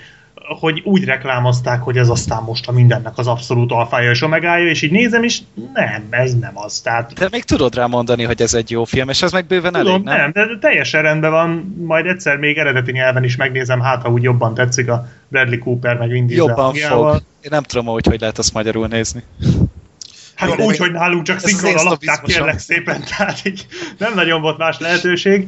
S3: hogy úgy reklámozták, hogy ez aztán most a mindennek az abszolút alfája és omegája, és így nézem, és nem, ez nem az. Tehát
S5: De még tudod rá mondani, hogy ez egy jó film, és ez meg bőven
S3: tudom,
S5: elég, nem?
S3: nem, de teljesen rendben van, majd egyszer még eredeti nyelven is megnézem, hát ha úgy jobban tetszik a Bradley Cooper meg Vin Diesel
S5: Jobban
S3: hangjával.
S5: fog. Én nem tudom, hogy hogy lehet azt magyarul nézni.
S3: Hát
S6: Jó,
S3: úgy, hogy nálunk csak lakták,
S5: sznobizmusom.
S3: kérlek szépen, [LAUGHS] tehát így nem nagyon volt más lehetőség.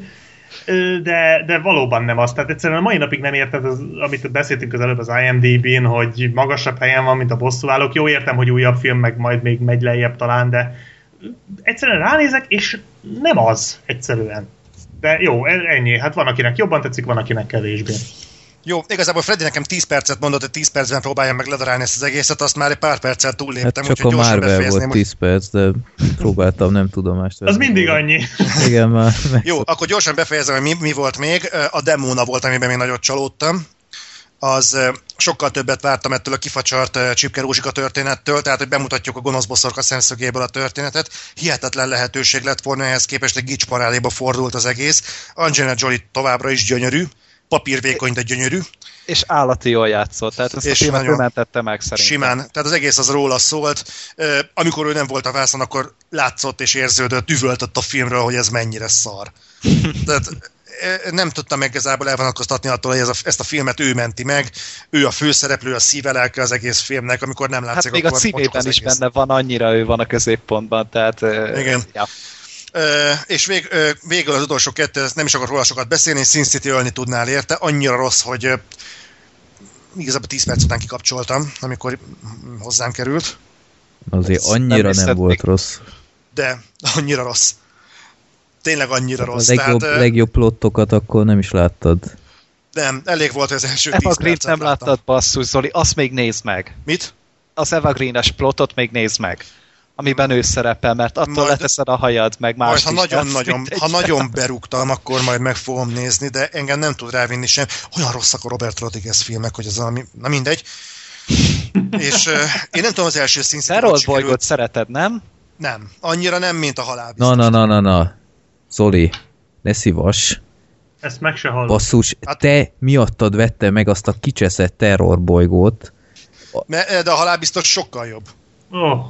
S3: De, de valóban nem az. Tehát egyszerűen a mai napig nem érted, az, amit beszéltünk az előbb az IMDb-n, hogy magasabb helyen van, mint a bosszúállók. Jó értem, hogy újabb film, meg majd még megy lejjebb talán, de egyszerűen ránézek, és nem az egyszerűen. De jó, e- ennyi. Hát van, akinek jobban tetszik, van, akinek kevésbé.
S6: Jó, igazából Freddy nekem 10 percet mondott, hogy 10 percben próbáljam meg ledarálni ezt az egészet, azt már egy pár perccel
S2: Hát
S6: túlléptem,
S2: csak
S6: úgyhogy
S2: a
S6: gyorsan
S2: Marvel volt 10 perc, de próbáltam nem tudomást
S3: Az
S2: venni
S3: mindig
S2: róla.
S3: annyi. [LAUGHS]
S2: Igen, már meg...
S6: Jó, akkor gyorsan befejezem, hogy mi, mi volt még. A Demona volt, amiben még nagyot csalódtam. Az sokkal többet vártam ettől a kifacsart Csipke Rózsika történettől, tehát hogy bemutatjuk a gonosz bosszorka szemszögéből a történetet. Hihetetlen lehetőség lett volna ehhez képest, egy gics paráléba fordult az egész. Angelina Jolie továbbra is gyönyörű, papírvékony, de gyönyörű.
S5: És állati jól játszott, tehát ezt
S6: És
S5: a filmet
S6: nagyon
S5: ő mentette meg szerintem.
S6: Simán. Tehát az egész az róla szólt. Amikor ő nem volt a vászon, akkor látszott és érződött, üvöltött a filmről, hogy ez mennyire szar. [LAUGHS] Tehát nem tudtam meg igazából elvonatkoztatni attól, hogy ez a, ezt a filmet ő menti meg. Ő a főszereplő, a szíve lelke az egész filmnek, amikor nem látszik,
S5: Hát még a
S6: akkor mocsok
S5: címében is
S6: egész.
S5: benne van, annyira ő van a középpontban, tehát...
S6: Igen.
S5: Ja.
S6: És vég, végül az utolsó kettő, nem is akarok róla sokat beszélni, Sin City ölni tudnál érte, annyira rossz, hogy igazából 10 perc után kikapcsoltam, amikor hozzám került,
S2: Azért
S5: Ezt
S2: annyira
S5: nem
S2: nem, volt
S5: még.
S2: rossz.
S6: de annyira rossz. Tényleg annyira
S2: A
S6: rossz.
S2: legjobb,
S6: Tehát,
S2: legjobb plottokat akkor nem is láttad.
S6: Nem, elég volt az első 10
S5: Eva Green
S6: percet
S5: nem
S6: láttam.
S5: láttad, basszus, Zoli, azt még nézd meg.
S6: Mit?
S5: Az Eva Green-es plotot még nézd meg. Amiben ő szerepel, mert attól
S6: Majd-
S5: leteszed a hajad, meg más
S6: Majd, ha
S5: is.
S6: nagyon,
S5: tehát
S6: nagyon,
S5: mindegy.
S6: ha nagyon berúgtam, akkor majd meg fogom nézni, de engem nem tud rávinni sem. Olyan rosszak a Robert Rodriguez filmek, hogy az valami... Na mindegy. És uh, én nem tudom az első színszik.
S5: Harold Boygot szereted, nem?
S6: Nem. Annyira nem, mint a halál.
S2: Na, na, na, na, na. Zoli, ne szívas.
S3: Ezt meg se hallom.
S2: Basszus,
S6: Hát-
S2: te miattad vette meg azt a kicseszett terrorbolygót.
S6: De a halál biztos sokkal jobb.
S3: Oh,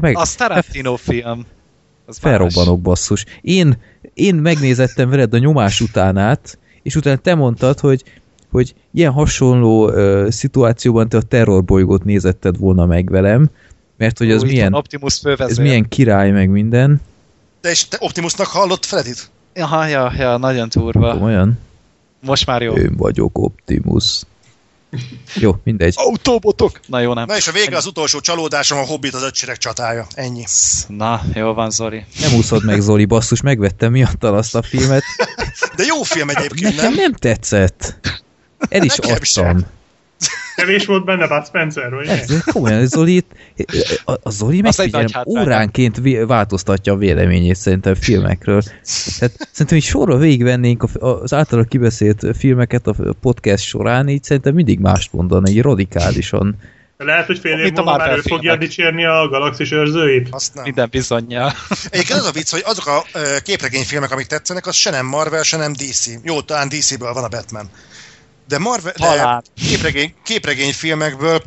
S2: meg,
S5: Az Tarantino film. Az
S2: felrobbanok basszus. Én, én megnézettem veled a nyomás utánát, és utána te mondtad, hogy, hogy ilyen hasonló uh, szituációban te a terrorbolygót nézetted volna meg velem, mert hogy az
S5: Ó,
S2: milyen,
S5: Optimus
S2: ez milyen király meg minden.
S6: De és te Optimusnak hallott Fredit?
S5: Ja, ja, ja, nagyon turva.
S2: Komolyan?
S5: Most már jó.
S2: Én vagyok Optimus. Jó, mindegy.
S5: Autóbotok! Na jó, nem.
S6: Na és a vége az utolsó csalódásom, a Hobbit az ötcsirek csatája. Ennyi.
S5: Na, jó van, Zoli.
S2: Nem úszod meg, Zoli, basszus, megvettem miattal azt a filmet.
S6: De jó film egyébként,
S2: Nekem
S6: nem?
S2: nem tetszett. El is
S6: Nekem sem.
S3: Kevés volt benne Bud Spencer, vagy?
S2: Ez komolyan, Zoli, a, a Zoli megfigyelem, óránként változtatja a véleményét szerintem filmekről. Tehát szerintem így sorra végigvennénk az általa kibeszélt filmeket a podcast során, így szerintem mindig mást mondana, így radikálisan.
S3: Lehet, hogy fél év múlva már ő fogja
S5: filmek.
S3: dicsérni a galaxis őrzőit?
S6: Azt nem.
S5: Minden bizonyja.
S6: Egyébként az a vicc, hogy azok a képregényfilmek, amik tetszenek, az se nem Marvel, se nem DC. Jó, talán DC-ből van a Batman. De Marvel, de
S5: Talán.
S6: képregény, képregényfilmekből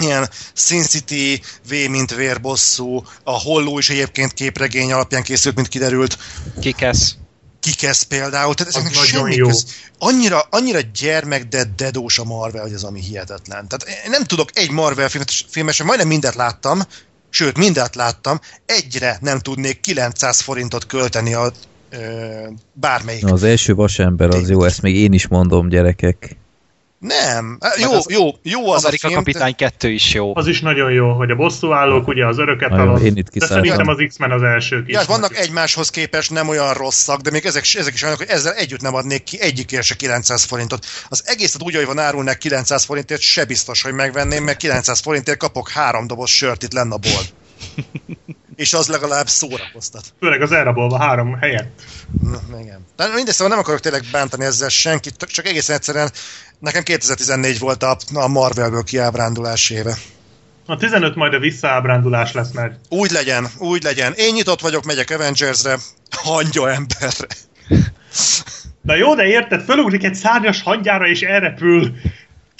S6: ilyen Sin City, V mint vérbosszú, a Holló is egyébként képregény alapján készült, mint kiderült,
S5: Kikesz.
S6: kikesz például, tehát ezeknek
S3: nagyon
S6: semmi
S3: jó.
S6: köz. Annyira, annyira gyermek, de dedós a Marvel, hogy ez ami hihetetlen. Tehát én nem tudok egy Marvel filmet, filmet sem, majdnem mindet láttam, sőt, mindet láttam, egyre nem tudnék 900 forintot költeni a bármelyik.
S2: Na, az első vasember az jó, ezt még én is mondom, gyerekek.
S6: Nem, Hát jó,
S5: az
S6: jó, jó az
S5: Amerika
S6: a film.
S5: kapitány 2 is jó.
S3: Az is nagyon jó, hogy a bosszúállók, ugye az öröket alatt.
S2: én itt
S3: De szerintem az X-Men az elsők is.
S6: Ja, vannak egymáshoz képest nem olyan rosszak, de még ezek, ezek is olyanok, hogy ezzel együtt nem adnék ki egyikért se 900 forintot. Az egészet úgy, hogy van árulnak 900 forintért, se biztos, hogy megvenném, mert 900 forintért kapok három doboz sört itt lenne a bolt. [LAUGHS] És az legalább szórakoztat.
S3: Főleg az elrabolva három helyett.
S6: Na, igen. De mindegy, szóval nem akarok tényleg bántani ezzel senkit, csak- egészen egyszerűen nekem 2014 volt a, a Marvelből kiábrándulás éve.
S3: A 15 majd a visszaábrándulás lesz, mert
S6: Úgy legyen, úgy legyen. Én nyitott vagyok, megyek Avengersre, hangya emberre.
S3: Na jó, de érted, fölugrik egy szárnyas hangyára és elrepül.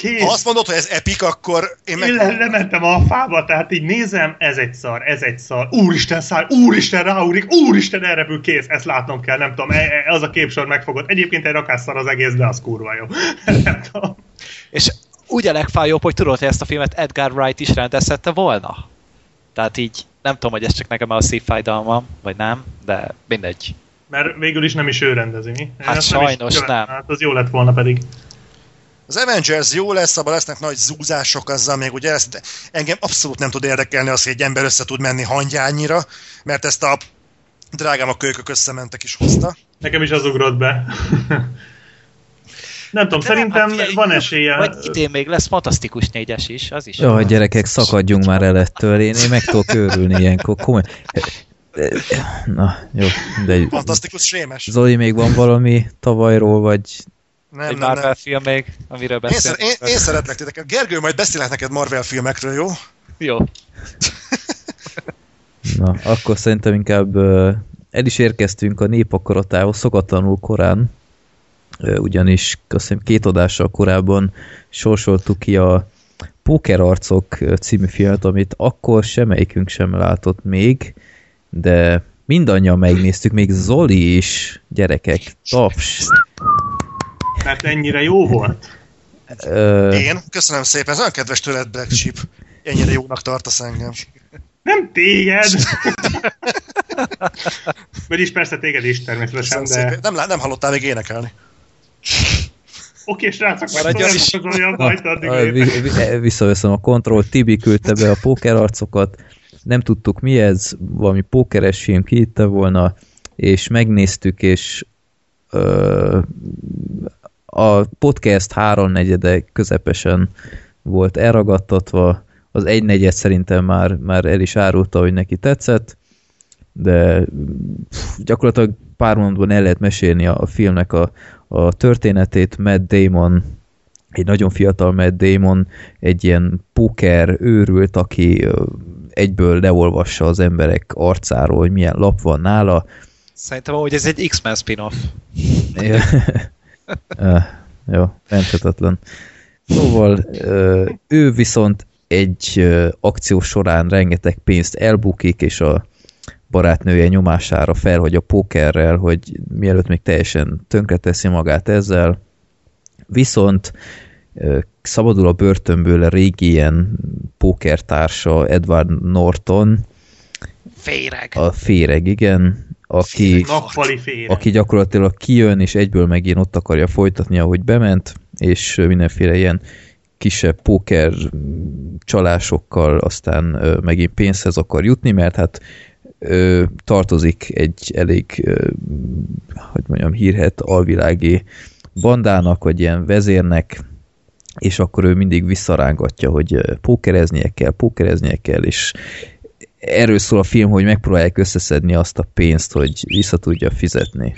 S3: Kész.
S6: Ha azt mondod, hogy ez epik, akkor én meg...
S3: Én le, lementem a fába, tehát így nézem, ez egy szar, ez egy szar, úristen szár, úristen ráugrik, úristen elrepül, kész, ezt látnom kell, nem tudom, e, e, az a képsor megfogott. Egyébként egy rakásszar az egész, de az kurva jó. [LAUGHS] nem tudom.
S5: És úgy a legfájóbb, hogy tudod, hogy ezt a filmet Edgar Wright is rendezhette volna. Tehát így nem tudom, hogy ez csak nekem a szívfájdalmam, vagy nem, de mindegy.
S3: Mert végül is nem is ő rendezi, mi? Én
S5: Hát
S3: ezt
S5: sajnos
S3: követ-
S5: nem.
S3: Hát az jó lett volna pedig.
S6: Az Avengers jó lesz, abban lesznek nagy zúzások, azzal még ugye ezt, engem abszolút nem tud érdekelni az, hogy egy ember össze tud menni hangyányira, mert ezt a drágám a kölykök összementek is hozta.
S3: Nekem is az ugrott be. [LAUGHS] nem tudom,
S5: De
S3: szerintem
S5: hát figyelj,
S3: van esélye.
S5: Vagy idén még lesz fantasztikus négyes is, az is.
S2: Jaj, gyerekek, szakadjunk már el ettől, én, én meg tudok őrülni ilyenkor. Komoly. Na, jó, de
S6: Fantasztikus sémes.
S2: Zoli, még van valami tavalyról, vagy
S6: Nem,
S5: Egy
S6: nem, nem.
S5: Marvel film még, amiről
S6: Én,
S5: beszélünk.
S6: én, én szeretlek titeket. Gergő, majd beszélek neked Marvel filmekről, jó?
S5: Jó.
S2: Na, akkor szerintem inkább ö, el is érkeztünk a népakaratához szokatlanul korán, ö, ugyanis hiszem két adással korábban sorsoltuk ki a Pókerarcok című filmet, amit akkor semmelyikünk sem látott még, de mindannyian megnéztük, még Zoli is, gyerekek, taps.
S3: Mert ennyire jó volt.
S2: Ö,
S6: Én? Köszönöm szépen, ez olyan kedves tőled, Black Sheep. Ennyire jónak tartasz engem.
S3: Nem téged! [LAUGHS] Vagyis persze téged is természetesen,
S6: Köszönöm
S3: de...
S6: szépen. Nem, nem hallottál még énekelni.
S3: Oké, srácok,
S5: Maradjon is.
S3: szórakozoljon, majd addig
S2: a,
S3: lépek.
S2: vi- vi- visszaveszem a kontroll, Tibi küldte be a pókerarcokat, nem tudtuk mi ez, valami pókeres film kiitte volna, és megnéztük, és ö, a podcast háromnegyede közepesen volt elragadtatva, az egynegyed szerintem már, már el is árulta, hogy neki tetszett, de pff, gyakorlatilag pár mondatban el lehet mesélni a, a filmnek a, a történetét. Matt Damon, egy nagyon fiatal Matt Damon, egy ilyen póker őrült, aki egyből leolvassa az emberek arcáról, hogy milyen lap van nála,
S5: Szerintem amúgy ez egy X-Men spin-off. [LAUGHS]
S2: Ah, Jó, menthetetlen. Szóval ö, ő viszont egy akció során rengeteg pénzt elbukik, és a barátnője nyomására felhagy a pókerrel, hogy mielőtt még teljesen tönkreteszi magát ezzel. Viszont szabadul a börtönből a régi ilyen pókertársa Edward Norton,
S5: Féreg.
S2: a féreg, igen, aki aki gyakorlatilag kijön, és egyből megint ott akarja folytatni, ahogy bement, és mindenféle ilyen kisebb póker csalásokkal aztán megint pénzhez akar jutni, mert hát ö, tartozik egy elég, ö, hogy mondjam, hírhet alvilági bandának, vagy ilyen vezérnek, és akkor ő mindig visszarángatja, hogy pókereznie kell, pókereznie kell, és erről szól a film, hogy megpróbálják összeszedni azt a pénzt, hogy vissza tudja fizetni.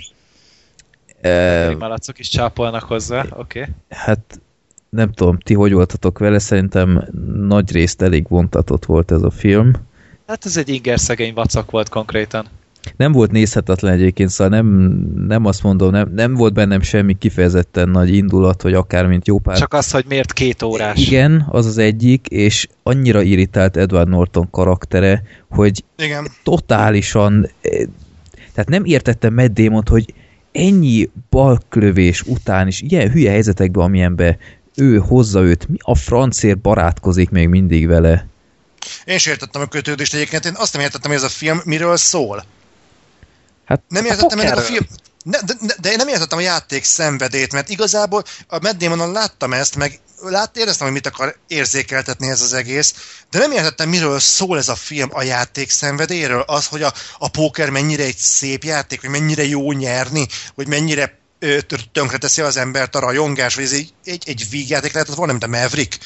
S2: E,
S5: Malacok is csápolnak hozzá, oké. Okay.
S2: hát nem tudom, ti hogy voltatok vele, szerintem nagy részt elég vontatott volt ez a film.
S5: Hát ez egy inger szegény vacak volt konkrétan.
S2: Nem volt nézhetetlen egyébként, szóval nem, nem azt mondom, nem, nem volt bennem semmi kifejezetten nagy indulat, hogy akár mint jó pár.
S5: Csak az, hogy miért két órás.
S2: Igen, az az egyik, és annyira irritált Edward Norton karaktere, hogy
S6: Igen.
S2: totálisan, eh, tehát nem értettem Matt Damon-t, hogy ennyi balklövés után is ilyen hülye helyzetekben, amilyenbe ő hozza őt, mi a francért barátkozik még mindig vele?
S6: Én sem értettem a kötődést egyébként, én azt nem értettem, hogy ez a film miről szól.
S2: Hát
S6: Nem értettem ennek a film... Ne, de, de, én nem értettem a játék szenvedét, mert igazából a Matt Damonon láttam ezt, meg lát, éreztem, hogy mit akar érzékeltetni ez az egész, de nem értettem, miről szól ez a film a játék szenvedéről. Az, hogy a, a póker mennyire egy szép játék, hogy mennyire jó nyerni, hogy mennyire tönkreteszi az embert a rajongás, vagy ez egy, egy, egy vígjáték lehetett volna, mint a Maverick.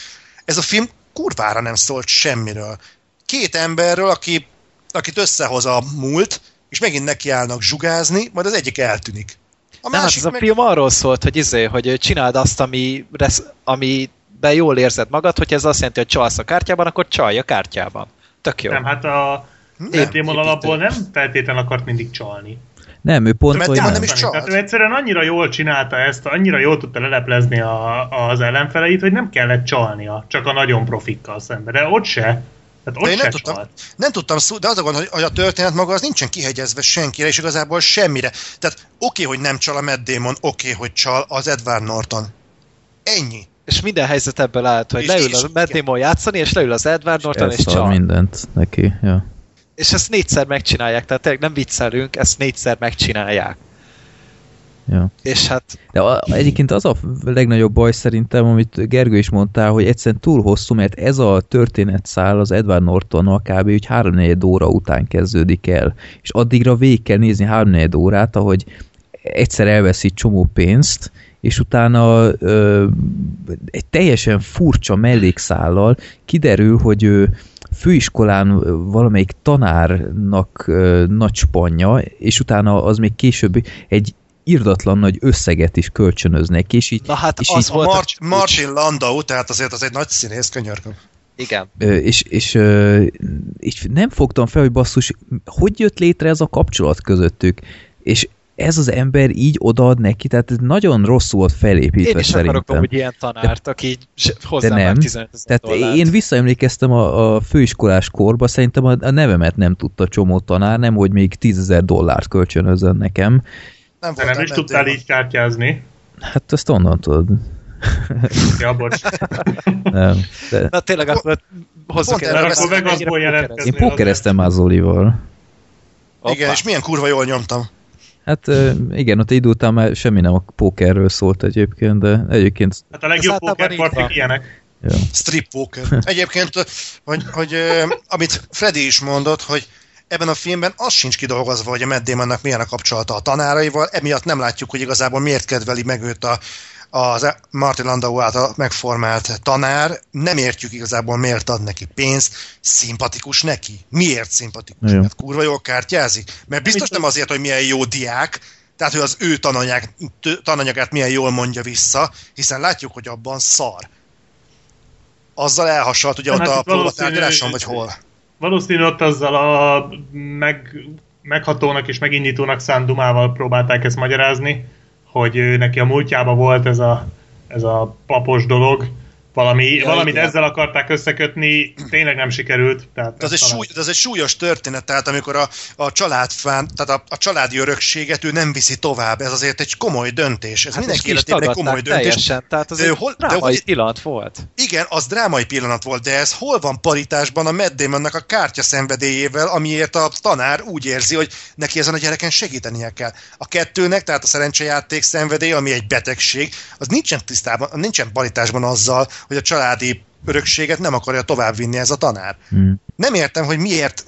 S6: Ez a film kurvára nem szólt semmiről. Két emberről, aki, akit összehoz a múlt, és megint nekiállnak zsugázni, majd az egyik eltűnik. A
S5: Nem, hát ez a film arról szólt, hogy izé, hogy csináld azt, ami, resz, amiben jól érzed magad, hogy ez azt jelenti, hogy csalsz a kártyában, akkor csalj a kártyában. Tök jó.
S3: Nem, hát a
S6: Nem, építő.
S3: alapból nem feltétlenül akart mindig csalni.
S2: nem, ő pont,
S6: Damon
S2: nem.
S6: nem is csalt.
S3: Tehát ő egyszerűen annyira jól csinálta ezt, annyira jól tudta leleplezni a, az ellenfeleit, hogy nem kellett csalnia, csak a nagyon profikkal szemben. De ott se. Tehát ott
S6: De én nem tudtam,
S3: csalt.
S6: nem tudtam szó, de az a gond, hogy- a történet maga az nincsen kihegyezve senkire, és igazából semmire. Tehát oké, hogy nem csal a Matt Damon, oké, hogy csal az Edward Norton. Ennyi.
S5: És minden helyzet ebből állt, hogy
S6: És-
S5: leül
S6: és-
S5: a Matt. Damon játszani, és leül az Edward Norton, és
S2: elszar
S5: csal.
S2: mindent neki. Ja.
S5: És ezt négyszer megcsinálják, tehát tényleg nem viccelünk, ezt négyszer megcsinálják.
S2: Ja.
S5: És hát
S2: De a, egyébként az a legnagyobb baj szerintem, amit Gergő is mondtál, hogy egyszerűen túl hosszú, mert ez a történetszál az Edward Nortonnal kb. úgy 3 óra után kezdődik el. És addigra végig kell nézni 3 órát, ahogy egyszer elveszít csomó pénzt, és utána ö, egy teljesen furcsa mellékszállal kiderül, hogy ő főiskolán valamelyik tanárnak ö, nagy spanya, és utána az még később egy irdatlan nagy összeget is kölcsönöznek, és így,
S5: Na hát
S2: és
S5: az
S2: így,
S6: A
S5: volt a
S6: Mar-
S5: csúcs.
S6: Martin Landau, tehát azért az egy nagy színész, könyörgöm.
S5: Igen.
S2: És, és, és nem fogtam fel, hogy basszus, hogy jött létre ez a kapcsolat közöttük, és ez az ember így odaad neki, tehát ez nagyon rosszul volt felépítve
S5: Én is
S2: szerintem.
S5: akarok amúgy ilyen tanárt, aki így
S2: De
S5: hozzá
S2: nem.
S5: már 15 ezer
S2: Tehát
S5: dollárt.
S2: én visszaemlékeztem a, a főiskolás korba, szerintem a, a nevemet nem tudta csomó tanár, nem, hogy még 10 dollárt kölcsönözzön nekem.
S6: Nem
S3: De
S6: volt
S3: nem is tudtál így kártyázni.
S2: Hát ezt onnan tudod. [LAUGHS]
S3: Ja, bocs. [LAUGHS]
S2: Nem. De
S5: Na tényleg akkor hozzuk el.
S3: akkor Vegasból jelentkezni.
S2: én pókereztem már Zolival.
S6: Igen, és milyen kurva jól nyomtam.
S2: Hát igen, ott idő után már semmi nem a pókerről szólt egyébként, de egyébként
S3: Hát a legjobb pókerpartik
S5: van.
S3: ilyenek.
S2: ja.
S6: Strip poker. Egyébként, hogy, hogy amit Freddy is mondott, hogy ebben a filmben az sincs kidolgozva, hogy a Matt Damonnak milyen a kapcsolata a tanáraival, emiatt nem látjuk, hogy igazából miért kedveli meg őt a, az Martin Landau által megformált tanár, nem értjük igazából miért ad neki pénzt, szimpatikus neki. Miért szimpatikus?
S2: Jó.
S6: Mert kurva jól kártyázik? Mert biztos nem azért, hogy milyen jó diák, tehát hogy az ő tananyag, tö- tananyagát milyen jól mondja vissza, hiszen látjuk, hogy abban szar. Azzal elhasalt ugye
S3: Hát
S6: ott a próbatárgyaláson, vagy hol?
S3: Valószínű ott azzal a meg, meghatónak és megindítónak szánt dumával próbálták ezt magyarázni, hogy neki a múltjában volt ez a, ez a papos dolog, valami,
S5: Ja,
S3: valamit
S5: igen.
S3: ezzel akarták összekötni, tényleg nem sikerült. Tehát
S6: De az, egy
S3: talán-
S6: súly, de az egy súlyos történet, tehát amikor a, a családfán, tehát a, a családi örökséget ő nem viszi tovább, ez azért egy komoly döntés. Ez
S5: Hát
S6: mindenki életében egy komoly döntés.
S5: Teljesen, tehát az
S6: De
S5: egy
S6: hol- de
S5: drámai
S6: hogy-
S5: pillanat volt.
S6: Igen, az drámai pillanat volt, de ez hol van paritásban a Matt Damonnak a kártya szenvedélyével, amiért a tanár úgy érzi, hogy neki ezen a gyereken segítenie kell. A kettőnek, tehát a szerencsejáték szenvedély, ami egy betegség, az nincsen tisztában, nincsen paritásban azzal, hogy a családi örökséget nem akarja továbbvinni ez a tanár.
S2: Hmm.
S6: Nem értem, hogy miért,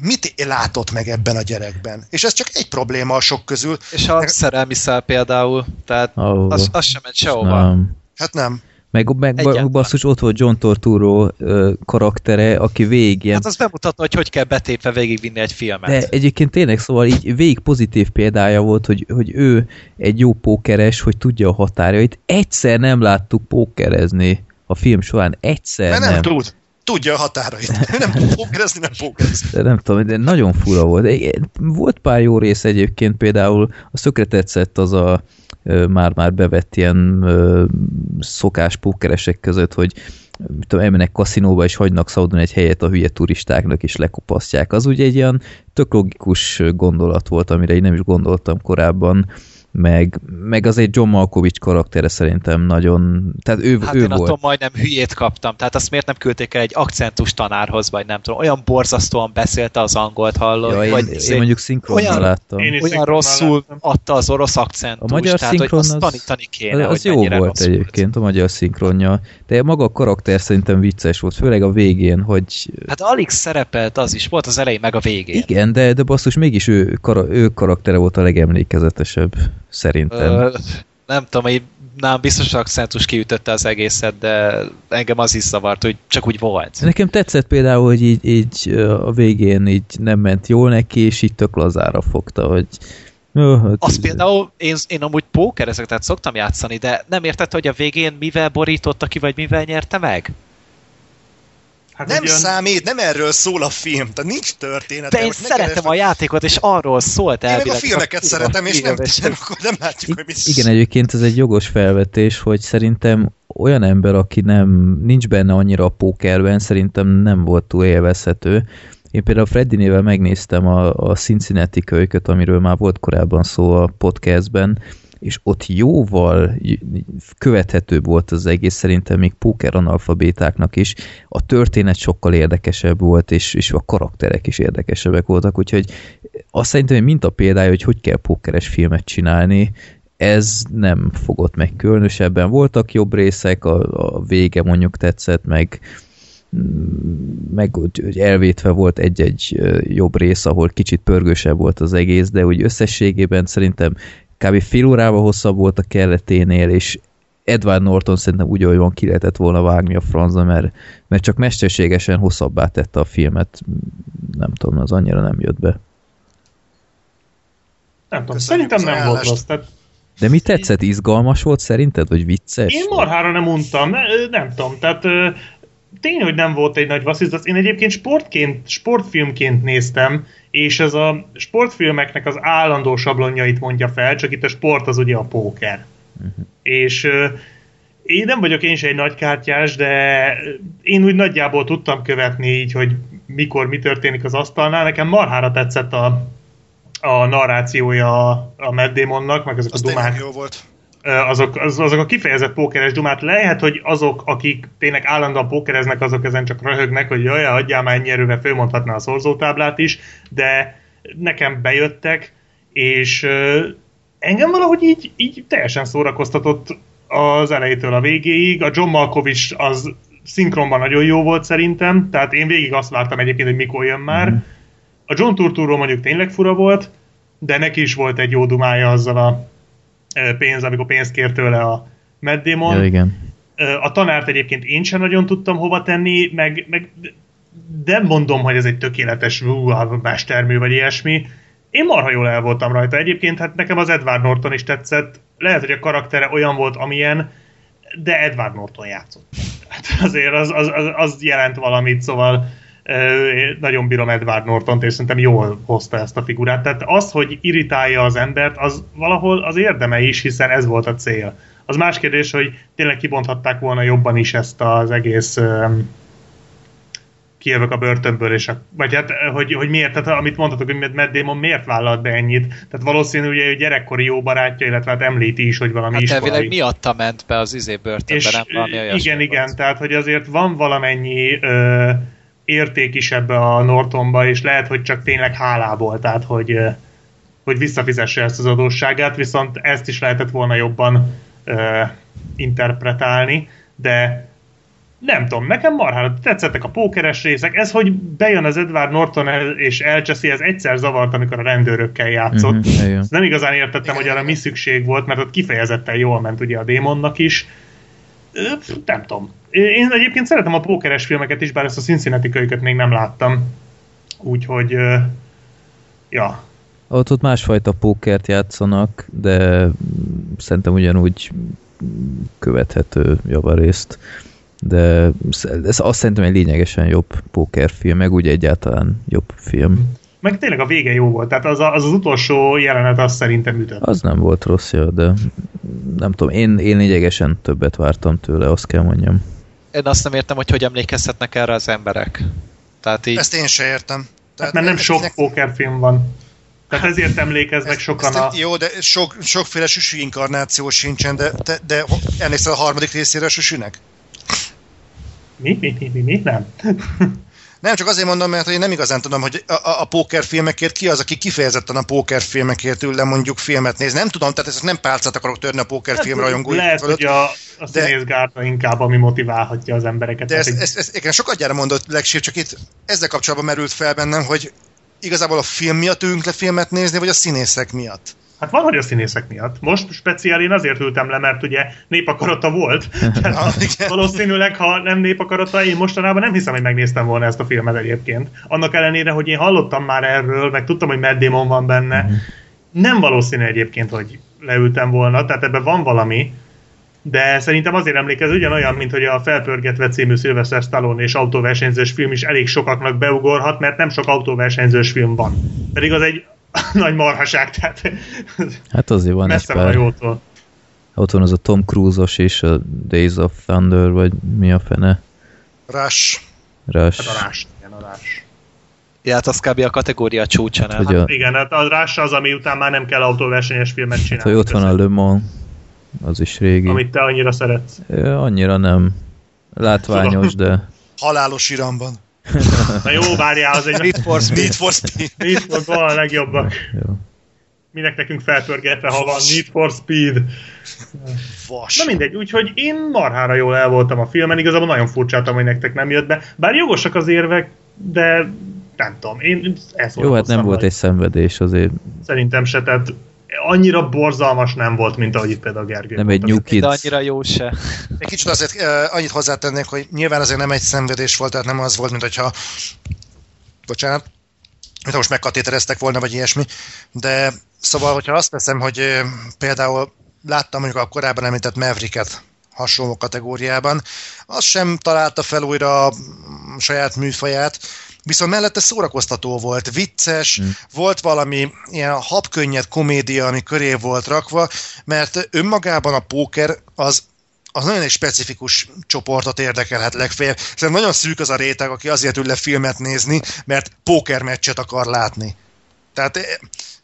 S6: mit látott meg ebben a gyerekben. És ez csak egy probléma a sok közül.
S5: És a szerelmi szál például, tehát
S2: Ó,
S5: az, az sem ment sehova.
S2: nem.
S6: Hát nem.
S2: Meg, meg
S5: Egyáltalán.
S2: basszus, ott volt John Torturo ö, karaktere, aki végig ilyen
S5: Hát az bemutatta, hogy hogy kell betépve végigvinni egy filmet.
S2: De egyébként tényleg szóval így végig pozitív példája volt, hogy, hogy ő egy jó pókeres, hogy tudja a határjait. Egyszer nem láttuk pókerezni a film során. Egyszer
S6: Mert
S2: nem.
S6: nem tud. Tudja a határait. [LAUGHS] Nem tud pókerezni, nem pókerezni.
S2: De nem tudom, de nagyon fura volt. Volt pár jó rész egyébként, például a szökre tetszett az a már-már bevett ilyen szokás pókeresek között, hogy mit tudom, elmennek kaszinóba és hagynak szabadon egy helyet a hülye turistáknak is lekopasztják. Az ugye egy ilyen tök logikus gondolat volt, amire én nem is gondoltam korábban, meg, meg az egy John Malkovich karaktere szerintem nagyon, tehát ő,
S5: Hát
S2: ő
S5: én
S2: volt.
S5: attól majdnem hülyét kaptam, tehát azt miért nem küldték el egy akcentus tanárhoz, vagy nem tudom, olyan borzasztóan beszélte az angolt hallott,
S2: Ja, én,
S5: vagy
S2: én mondjuk szinkronnal
S5: olyan-
S2: láttam.
S3: Én is
S5: olyan rosszul
S3: láttam.
S5: adta az orosz akcentus,
S2: A magyar
S5: tehát hogy
S2: szinkron
S5: azt
S2: az-
S5: tanítani kéne,
S2: az, az
S5: hogy
S2: jó volt
S5: rossz
S2: egyébként a magyar szinkronja, de maga a karakter szerintem vicces volt, főleg a végén, hogy
S5: Hát alig szerepelt az is, volt az elején meg a végén.
S2: igen, de, de basszus, mégis ő, kara, ő karaktere volt a legemlékezetesebb, szerintem.
S5: Ö, nem tudom, hogy nem biztos akcentus kiütötte az egészet, de engem az is zavart, hogy csak úgy volt.
S2: Nekem tetszett például, hogy így, így a végén így nem ment jól neki, és így tök lazára fogta, hogy jó, hát
S5: Az például, én, én amúgy pókerezek, tehát szoktam játszani, de nem értette, hogy a végén mivel borította ki, vagy mivel nyerte meg?
S3: Hát
S6: Nem
S3: egy olyan-
S6: számít, nem erről szól a film, tehát nincs történet.
S5: De én szeretem a játékot, és arról szólt
S6: Én meg a filmeket
S5: kurva
S6: szeretem, és nem,
S5: és
S6: nem, akkor nem látjuk, hogy mi
S2: Igen, egyébként ez egy jogos felvetés, hogy szerintem olyan ember, aki nem nincs benne annyira a pókerben, szerintem nem volt túl élvezhető. Én például Freddy nével megnéztem a, a Cincinnati kölyköt, amiről már volt korábban szó a podcastben, és ott jóval követhetőbb volt az egész, szerintem még póker analfabétáknak is. A történet sokkal érdekesebb volt, és, és a karakterek is érdekesebbek voltak, úgyhogy azt szerintem egy minta példája, hogy hogy kell pókeres filmet csinálni, ez nem fogott meg különösebben. Voltak jobb részek, a, a vége mondjuk tetszett, meg meg hogy hogy elvétve volt egy-egy jobb rész, ahol kicsit pörgősebb volt az egész, de úgy összességében szerintem kb. fél órával hosszabb volt a kelleténél, és Edward Norton szerintem úgy, ahogy van, ki lehetett volna vágni a francba, mert, mert csak mesterségesen hosszabbá tette a filmet. Nem tudom, az annyira nem jött be.
S3: Nem tudom, szerintem nem volt rossz. Tehát
S2: De mi tetszett? Izgalmas volt szerinted? Vagy vicces?
S3: én marhára nem untam, ne- nem tudom, tehát tény, hogy nem volt egy nagy vasszizdasz. Én egyébként sportként, sportfilmként néztem, és ez a sportfilmeknek az állandó sablonjait mondja fel, csak itt a sport az ugye a póker. És ö, én nem vagyok én sem egy nagy kártyás, de én úgy nagyjából tudtam követni így, hogy mikor mi történik az asztalnál. Nekem marhára tetszett a, a narrációja a, Matt Damonnak, meg ezek
S6: Az
S3: a dumák
S6: jó volt.
S3: Azok, az, azok a kifejezett pókeres dumát lehet, hogy azok, akik tényleg állandóan pókereznek, azok ezen csak röhögnek, hogy jaj, adjál már ennyi erővel, fölmondhatná a szorzótáblát is, de nekem bejöttek, és engem valahogy így, így teljesen szórakoztatott az elejétől a végéig. A John Malkovich az szinkronban nagyon jó volt szerintem, tehát én végig azt vártam egyébként, hogy mikor jön már.
S2: Mhm.
S3: A John Turturro mondjuk tényleg fura volt, de neki is volt egy jó dumája azzal a pénz, amikor pénzt kért tőle a Matt Damon.
S2: Ja, igen.
S3: Ö, A tanárt egyébként én sem nagyon tudtam hova tenni, meg, meg nem mondom, hogy ez egy tökéletes ú, a mestermű, vagy ilyesmi. Én marha jól el voltam rajta. Egyébként hát nekem az Edward Norton is tetszett. Lehet, hogy a karaktere olyan volt, amilyen, de Edward Norton játszott. Hát azért az, az, az, az jelent valamit, szóval én nagyon bírom Edward Nortont, és szerintem jól hozta ezt a figurát. Tehát az, hogy irritálja az embert, az valahol az érdeme is, hiszen ez volt a cél. Az más kérdés, hogy tényleg kibonthatták volna jobban is ezt az egész öm, kijövök a börtönből, és a, vagy hát, hogy, hogy miért, tehát amit mondhatok, hogy Matt Damon miért vállalt be ennyit, tehát valószínű, hogy egy gyerekkori jó barátja, illetve hát említi is, hogy valami
S5: Hát
S3: iskolai.
S5: elvileg miatta ment be az izé börtönbe,
S3: És
S5: nem valami olyasmi
S3: igen,
S5: volt.
S3: igen, tehát hogy azért van valamennyi ö, érték is ebbe a Nortonba, és lehet, hogy csak tényleg hálából, tehát hogy, hogy visszafizesse ezt az adósságát, viszont ezt is lehetett volna jobban ö, interpretálni, de nem tudom, nekem marhára tetszettek a pókeres részek, ez, hogy bejön az Edward Norton és elcseszi, ez egyszer zavart, amikor a rendőrökkel játszott.
S2: Mhm.
S3: Ezt nem igazán értettem, hogy arra mi szükség volt, mert ott kifejezetten jól ment ugye a démonnak is. Ö, Nem tudom. Én egyébként szeretem a pókeres filmeket is, bár ezt a Cincinnati kölyköt még nem láttam. Úgyhogy, ja,
S2: Ott, ott másfajta pókert játszanak, de szerintem ugyanúgy követhető javarészt. De ez azt szerintem egy lényegesen jobb pókerfilm, meg úgy egyáltalán jobb film.
S3: meg tényleg a vége jó volt. Tehát az a, az, az utolsó jelenet azt szerintem ütött.
S2: Az nem volt rossz, ja, de nem tudom, én, én lényegesen többet vártam tőle, azt kell mondjam.
S5: Én azt nem értem, hogy hogy emlékezhetnek erre az emberek. Tehát így,
S6: Ezt én se értem.
S3: Tehát mert nem sok pókerfilm van. Tehát ezért emlékeznek sokan
S6: ezt,
S3: a...
S6: Jó, de sok, sokféle süsű inkarnáció sincsen, de, de, de emlékszel a harmadik részére a süsűnek?
S3: Mi? Mi? Mi? Mi? mi? Nem.
S6: Nem, csak azért mondom, mert én nem igazán tudom, hogy a, a, a pókerfilmekért ki az, aki kifejezetten a pókerfilmekért ül le mondjuk filmet néz. Nem tudom, tehát ezt nem pálcát akarok törni a pókerfilm rajongói
S3: Hát, Lehet,
S6: fölött.
S3: hogy a, a színészgárda inkább, ami motiválhatja az embereket.
S6: De
S3: Tehát
S6: ezt,
S3: egy-
S6: ezt, ezt, igen, sokat gyára mondott legsír, csak itt ezzel kapcsolatban merült fel bennem, hogy igazából a film miatt ülünk le filmet nézni, vagy a színészek miatt.
S3: Hát van, hogy a színészek miatt. Most speciál én azért ültem le, mert ugye népakarata volt. [LAUGHS] Tehát valószínűleg, ha nem népakarata, én mostanában nem hiszem, hogy megnéztem volna ezt a filmet egyébként. Annak ellenére, hogy én hallottam már erről, meg tudtam, hogy Matt Damon van benne. Nem valószínű egyébként, hogy leültem volna, tehát ebben van valami, de szerintem azért emlékez ugyanolyan, mint hogy a Felpörgetve című Sylvester Stallone és autóversenyzős film is elég sokaknak beugorhat, mert nem sok autóversenyzős film van. Pedig az egy [LAUGHS] nagy marhaság, tehát
S2: Hát azért van egy
S3: messze van a
S2: pár.
S3: jótól.
S2: Ott van az a Tom Cruise-os és a Days of Thunder, vagy mi a fene?
S6: Rush.
S2: Rush.
S3: Hát a rás, igen, a rás.
S5: ja, hát az kb. a kategória csúcsa, nem?
S2: Hogy a,
S3: Igen, hát a rás az, ami után már nem kell autóversenyes filmet
S2: hát,
S3: csinálni.
S2: hogy ott van a Le Mans, az is régi.
S3: Amit te annyira szeretsz.
S2: Ö, Annyira nem látványos, de
S6: Halálos iramban.
S3: Na jó, várjál, az egy
S5: Need for Speed.
S6: Need for Speed.
S3: Need for van a legjobbak.
S2: jó.
S3: Minek nekünk felpörgetve, ha van Need for Speed.
S6: Vas.
S3: Na mindegy, úgyhogy én marhára jól el voltam a filmen, igazából nagyon furcsáltam, hogy nektek nem jött be. Bár jogosak az érvek, de nem tudom, én ezt
S2: Jó, hát nem volt egy szenvedés azért.
S3: Szerintem se, tehát annyira borzalmas nem volt, mint ahogy itt például Gergő
S2: Nem egy. New
S5: De
S2: Kids.
S5: annyira jó se.
S6: Egy kicsit azért uh, annyit hozzátennék, hogy nyilván azért nem egy szenvedés volt, tehát nem az volt, mint hogyha bocsánat, mint ha most megkatétereztek volna, vagy ilyesmi, de szóval, hogyha azt teszem, hogy uh, például láttam mondjuk a korábban említett Mavericket hasonló kategóriában, az sem találta fel újra a saját műfaját, viszont mellette szórakoztató volt, vicces, mm. volt valami ilyen habkönnyed komédia, ami köré volt rakva, mert önmagában a póker az az nagyon egy specifikus csoportot érdekelhet legfeljebb. Szerintem nagyon szűk az a réteg, aki azért ül le filmet nézni, mert pókermeccset akar látni. Tehát eh,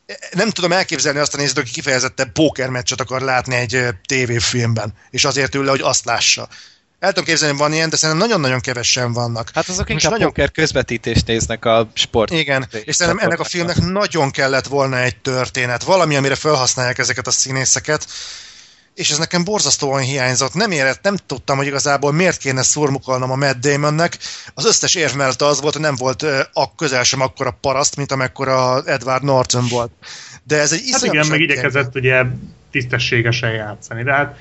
S6: eh, nem tudom elképzelni azt a nézőt, aki kifejezetten pókermeccset akar látni egy eh, tévéfilmben, és azért ül le, hogy azt lássa. El tudom képzelni, hogy van ilyen, de szerintem nagyon-nagyon kevesen vannak.
S5: Hát azok
S6: Most
S5: inkább
S6: nagyon-
S5: poker közvetítést néznek a sport.
S6: Igen, és szerintem ennek a filmnek nagyon kellett volna egy történet, valami, amire felhasználják ezeket a színészeket, és ez nekem borzasztóan hiányzott. Nem érett, nem tudtam, hogy igazából miért kéne szurmukolnom a Matt Damonnek. Az összes érv mellett az volt, hogy nem volt a közel sem akkora paraszt, mint amekkora Edward Norton volt. De ez egy
S3: Hát igen, meg igyekezett ugye tisztességesen játszani, de hát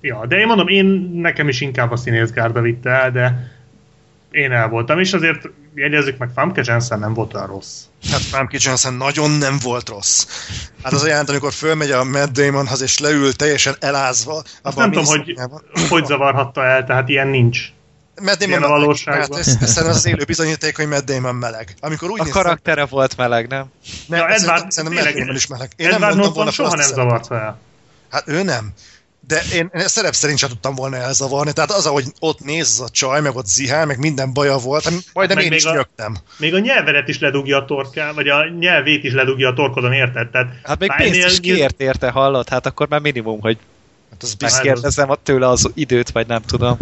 S3: ja, de én mondom, én nekem is inkább a színészgárda vitte el, de én el voltam, és azért jegyezzük meg, Famke Jensen nem volt olyan rossz.
S6: Hát Famke Johnson nagyon nem volt rossz. Hát az a jelent, amikor fölmegy a Matt Damonhoz, és leül teljesen elázva.
S3: Azt
S6: abban
S3: nem tudom, hogy hogy zavarhatta el, tehát ilyen nincs.
S6: Matt Damon
S3: Ilyen a valóságban.
S6: Hát ez, ez az élő bizonyíték, hogy Matt Damon meleg. Amikor úgy
S5: A
S6: néz-
S5: karaktere volt meleg, nem?
S6: Nem,
S3: Ja, Edward,
S6: szerintem, szerintem Matt Damon is meleg. Én
S3: Edward
S6: nem mondtam
S3: Norton
S6: volna
S3: soha nem zavart fel.
S6: Hát ő nem. De én, én szerep szerint sem tudtam volna elzavarni. Tehát az, ahogy ott néz az a csaj, meg ott zihál, meg minden baja volt, hát majdnem
S3: Meg
S6: én
S3: még
S6: is
S3: a-
S6: nyögtem.
S3: Még a nyelvedet is ledugja a torká, vagy a nyelvét is ledugja a torkodon, érted? Tehát
S5: Hát még pénzt is kért érte, hallott? Hát akkor már minimum, hogy
S6: Hát az biztos.
S5: megkérdezem tőle az időt, vagy nem tudom.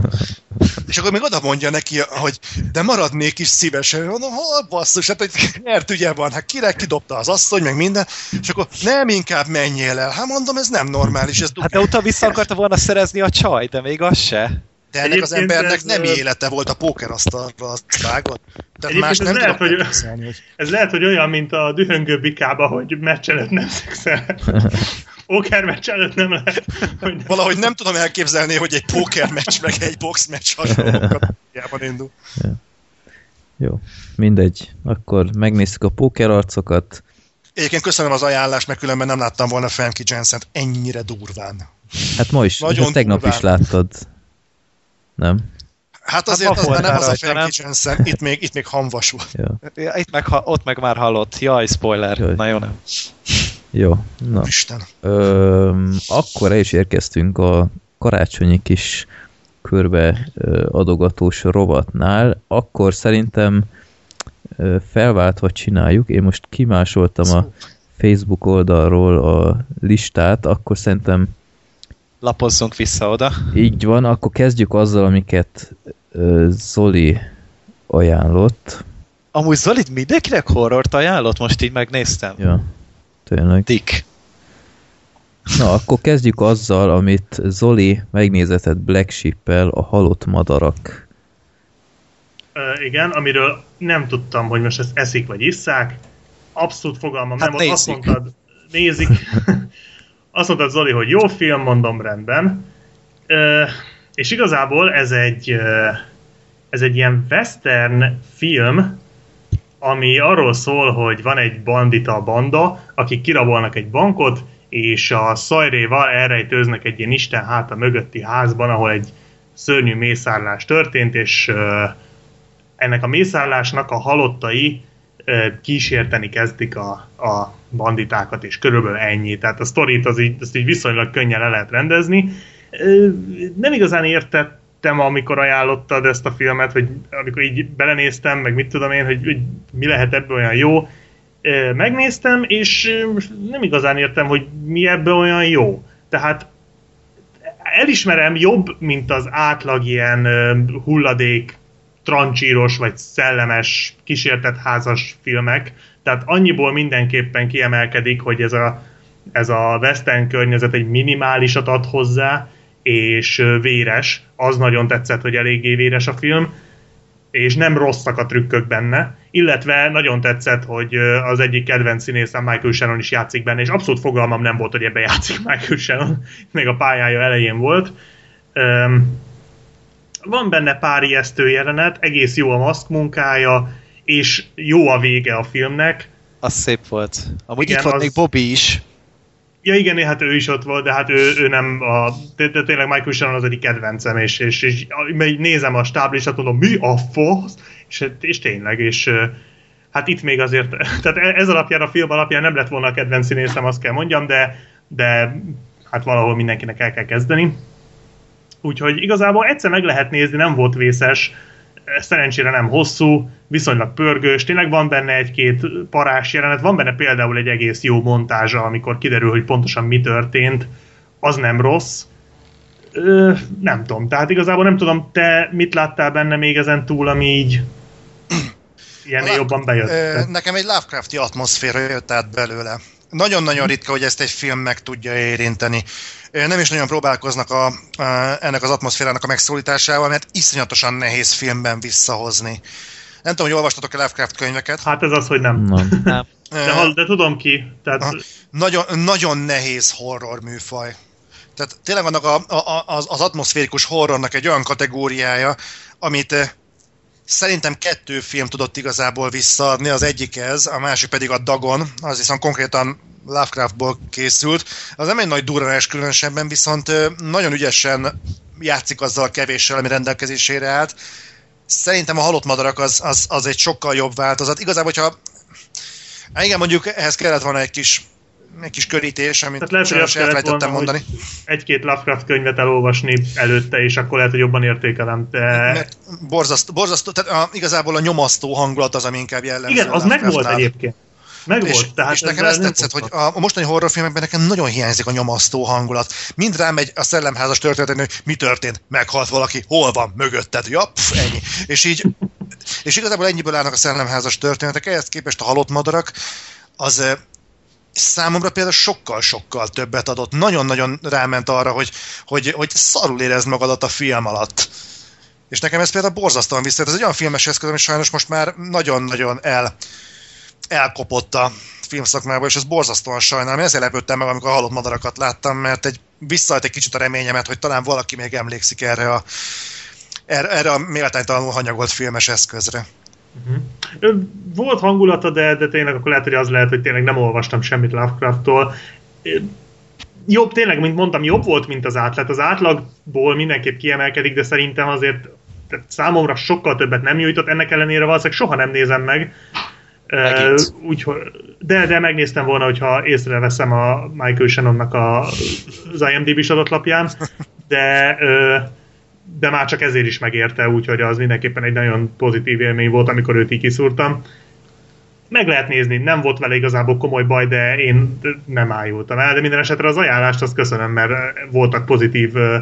S6: És akkor még oda mondja neki, hogy de maradnék is szívesen. Mondom, hol basszus, hát hogy nyert ügye van, hát kire kidobta az asszony, meg minden. És akkor nem inkább menjél el. Hát mondom, ez nem normális, ez
S5: Hát de utána vissza akarta volna szerezni a csaj, de még az se.
S6: De ennek az
S3: Egyébként
S6: embernek
S3: ez,
S6: nem élete volt a pókerasztalra az vágott. Tehát más
S3: ez
S6: nem
S3: lehet, hogy-
S6: hogy...
S3: Ez lehet, hogy olyan, mint a dühöngő bikába, hogy meccs előtt nem szexel. [LAUGHS] pókermeccs előtt nem lehet. Hogy nem.
S6: Valahogy nem tudom elképzelni, hogy egy póker meccs meg egy box meccs hasonlókat indul.
S2: Jó, mindegy. Akkor megnézzük a pókerarcokat.
S6: Egyébként köszönöm az ajánlást, mert különben nem láttam volna Femke Jensen ennyire durván.
S2: Hát ma is,
S6: Nagyon
S2: ezt tegnap
S6: durván.
S2: is láttad. Nem?
S6: Hát azért az
S5: akkor
S6: már nem az a
S5: nem?
S6: Jensen, itt még, itt még hamvas volt.
S2: Ja.
S5: Ja, itt meg, ott meg már hallott. Jaj, spoiler.
S2: Jaj.
S5: Na jó, nem.
S2: Jó, na.
S6: Isten.
S2: Ö, akkor el is érkeztünk a karácsonyi kis körbe adogatós rovatnál. Akkor szerintem felváltva csináljuk. Én most kimásoltam a Facebook oldalról a listát, akkor szerintem
S5: Lapozzunk vissza oda.
S2: így van, akkor kezdjük azzal, amiket Zoli ajánlott.
S5: Amúgy Zolit mindenkinek horrort ajánlott? Most így megnéztem.
S2: Ja, tényleg.
S5: Dick.
S2: Na, akkor kezdjük azzal, amit Zoli megnézetett Black Sheep-el, a halott madarak.
S3: Ö, igen, amiről nem tudtam, hogy most ezt eszik vagy isszák. Abszolút fogalmam
S5: Hát
S3: nem volt. Azt mondtad, nézik. [LAUGHS] Azt mondtad, Zoli, hogy jó film, mondom rendben. Ö, és igazából ez egy, ez egy ilyen western film, ami arról szól, hogy van egy bandita banda, akik kirabolnak egy bankot, és a szajréval elrejtőznek egy ilyen Isten háta mögötti házban, ahol egy szörnyű mészárlás történt, és ennek a mészárlásnak a halottai kísérteni kezdik a, a banditákat, és körülbelül ennyi. Tehát a sztorit az így, azt így viszonylag könnyen le lehet rendezni. Nem igazán értettem, amikor ajánlottad ezt a filmet, vagy amikor így belenéztem, meg mit tudom én, hogy, hogy mi lehet ebből olyan jó. Megnéztem, és nem igazán értem, hogy mi ebből olyan jó. Tehát elismerem jobb, mint az átlag ilyen hulladék, trancsíros vagy szellemes, kísértett házas filmek. Tehát annyiból mindenképpen kiemelkedik, hogy ez a, ez a western környezet egy minimálisat ad hozzá, és véres. Az nagyon tetszett, hogy eléggé véres a film és nem rosszak a trükkök benne, illetve nagyon tetszett, hogy az egyik kedvenc színészem Michael Shannon is játszik benne, és abszolút fogalmam nem volt, hogy ebbe játszik [LAUGHS] Michael Shannon, még a pályája elején volt. Öm, van benne pár ijesztő jelenet, egész jó a maszk munkája, és jó a vége a filmnek.
S5: Az szép volt. Amúgy
S3: Igen,
S5: itt volt
S3: az-
S5: még Bobby is.
S3: Ja igen, hát ő is ott volt, de hát ő, ő nem a... De, tényleg Michael Shannon az egyik kedvencem, és, és, és nézem a stáblistát, mondom, mi a fasz? És, és tényleg, és hát itt még azért, [LAUGHS] tehát e- ez alapján, a film alapján nem lett volna a kedvenc színészem, azt kell mondjam, de, de hát valahol mindenkinek el kell kezdeni. Úgyhogy igazából egyszer meg lehet nézni, nem volt vészes, szerencsére nem hosszú, viszonylag pörgős, tényleg van benne egy-két parás jelenet, van benne például egy egész jó montázsa, amikor kiderül, hogy pontosan mi történt, az nem rossz. Ö, nem tudom, tehát igazából nem tudom, te mit láttál benne még ezen túl, ami így ilyen
S6: Lát-
S3: jobban bejött?
S6: Ö, Nekem egy Lovecrafti atmoszféra jött át belőle. Nagyon-nagyon ritka, hogy ezt egy film meg tudja érinteni. Nem is nagyon próbálkoznak a, a, ennek az atmoszférának a megszólításával, mert iszonyatosan nehéz filmben visszahozni. Nem tudom, hogy olvastatok-e Lovecraft könyveket.
S3: Hát ez az, hogy nem.
S2: Nem.
S5: Nem. [LAUGHS]
S3: De, hall- de tudom ki. Tehát,
S6: Aha. nagyon, nagyon nehéz horror műfaj. Tehát tényleg vannak a, a, az, az atmoszférikus horrornak egy olyan kategóriája, amit szerintem kettő film tudott igazából visszaadni, az egyik ez, a másik pedig a Dagon, az viszont konkrétan Lovecraftból készült. Az nem egy nagy durranás különösebben, viszont nagyon ügyesen játszik azzal a kevéssel, ami rendelkezésére állt. Szerintem a halott madarak az, az, az egy sokkal jobb változat. Igazából, hogyha Hát igen, mondjuk ehhez kellett volna egy kis, egy kis körítés, amit
S3: Tehát lehet, hogy azt
S6: sajnos
S3: kellett volna,
S6: mondani.
S3: egy-két Lovecraft könyvet elolvasni előtte, és akkor lehet, hogy jobban értékelem. De...
S6: Mert borzasztó, borzasztó tehát a, igazából a nyomasztó hangulat az, ami inkább jellemző.
S3: Igen, az meg volt egyébként. Meg
S6: És,
S3: volt. Tehát
S6: és nekem
S3: nem
S6: tetszett, hogy a, a mostani horrorfilmekben nekem nagyon hiányzik a nyomasztó hangulat. Mind rámegy a szellemházas történet, hogy mi történt, meghalt valaki, hol van, mögötted, ja, pff, ennyi. És így, és igazából ennyiből állnak a szellemházas történetek, ehhez képest a halott madarak, az számomra például sokkal-sokkal többet adott. Nagyon-nagyon ráment arra, hogy, hogy, hogy szarul érezd magadat a film alatt. És nekem ez például borzasztóan visszajött. Ez egy olyan filmes eszköz, ami sajnos most már nagyon-nagyon el, elkopott a filmszakmából, és ez borzasztóan sajnálom. Én Ezért lepődtem meg, amikor a halott madarakat láttam, mert egy visszaállt egy kicsit a reményemet, hogy talán valaki még emlékszik erre a, erre, erre a méltánytalanul hanyagolt filmes eszközre.
S3: Ö, Volt hangulata, de, de tényleg akkor lehet, hogy az lehet, hogy tényleg nem olvastam semmit Lovecraft-tól. Jobb, tényleg, mint mondtam, jobb volt, mint az átlag. Az átlagból mindenképp kiemelkedik, de szerintem azért számomra sokkal többet nem nyújtott, ennek ellenére valószínűleg soha nem nézem meg. Úgyhogy, de, de megnéztem volna, hogyha észreveszem a Michael Shannonnak a, az IMDb-s adatlapján, de de már csak ezért is megérte, úgyhogy az mindenképpen egy nagyon pozitív élmény volt, amikor őt így kiszúrtam. Meg lehet nézni, nem volt vele igazából komoly baj, de én nem ájultam el, de minden esetre az ajánlást azt köszönöm, mert voltak pozitív ö,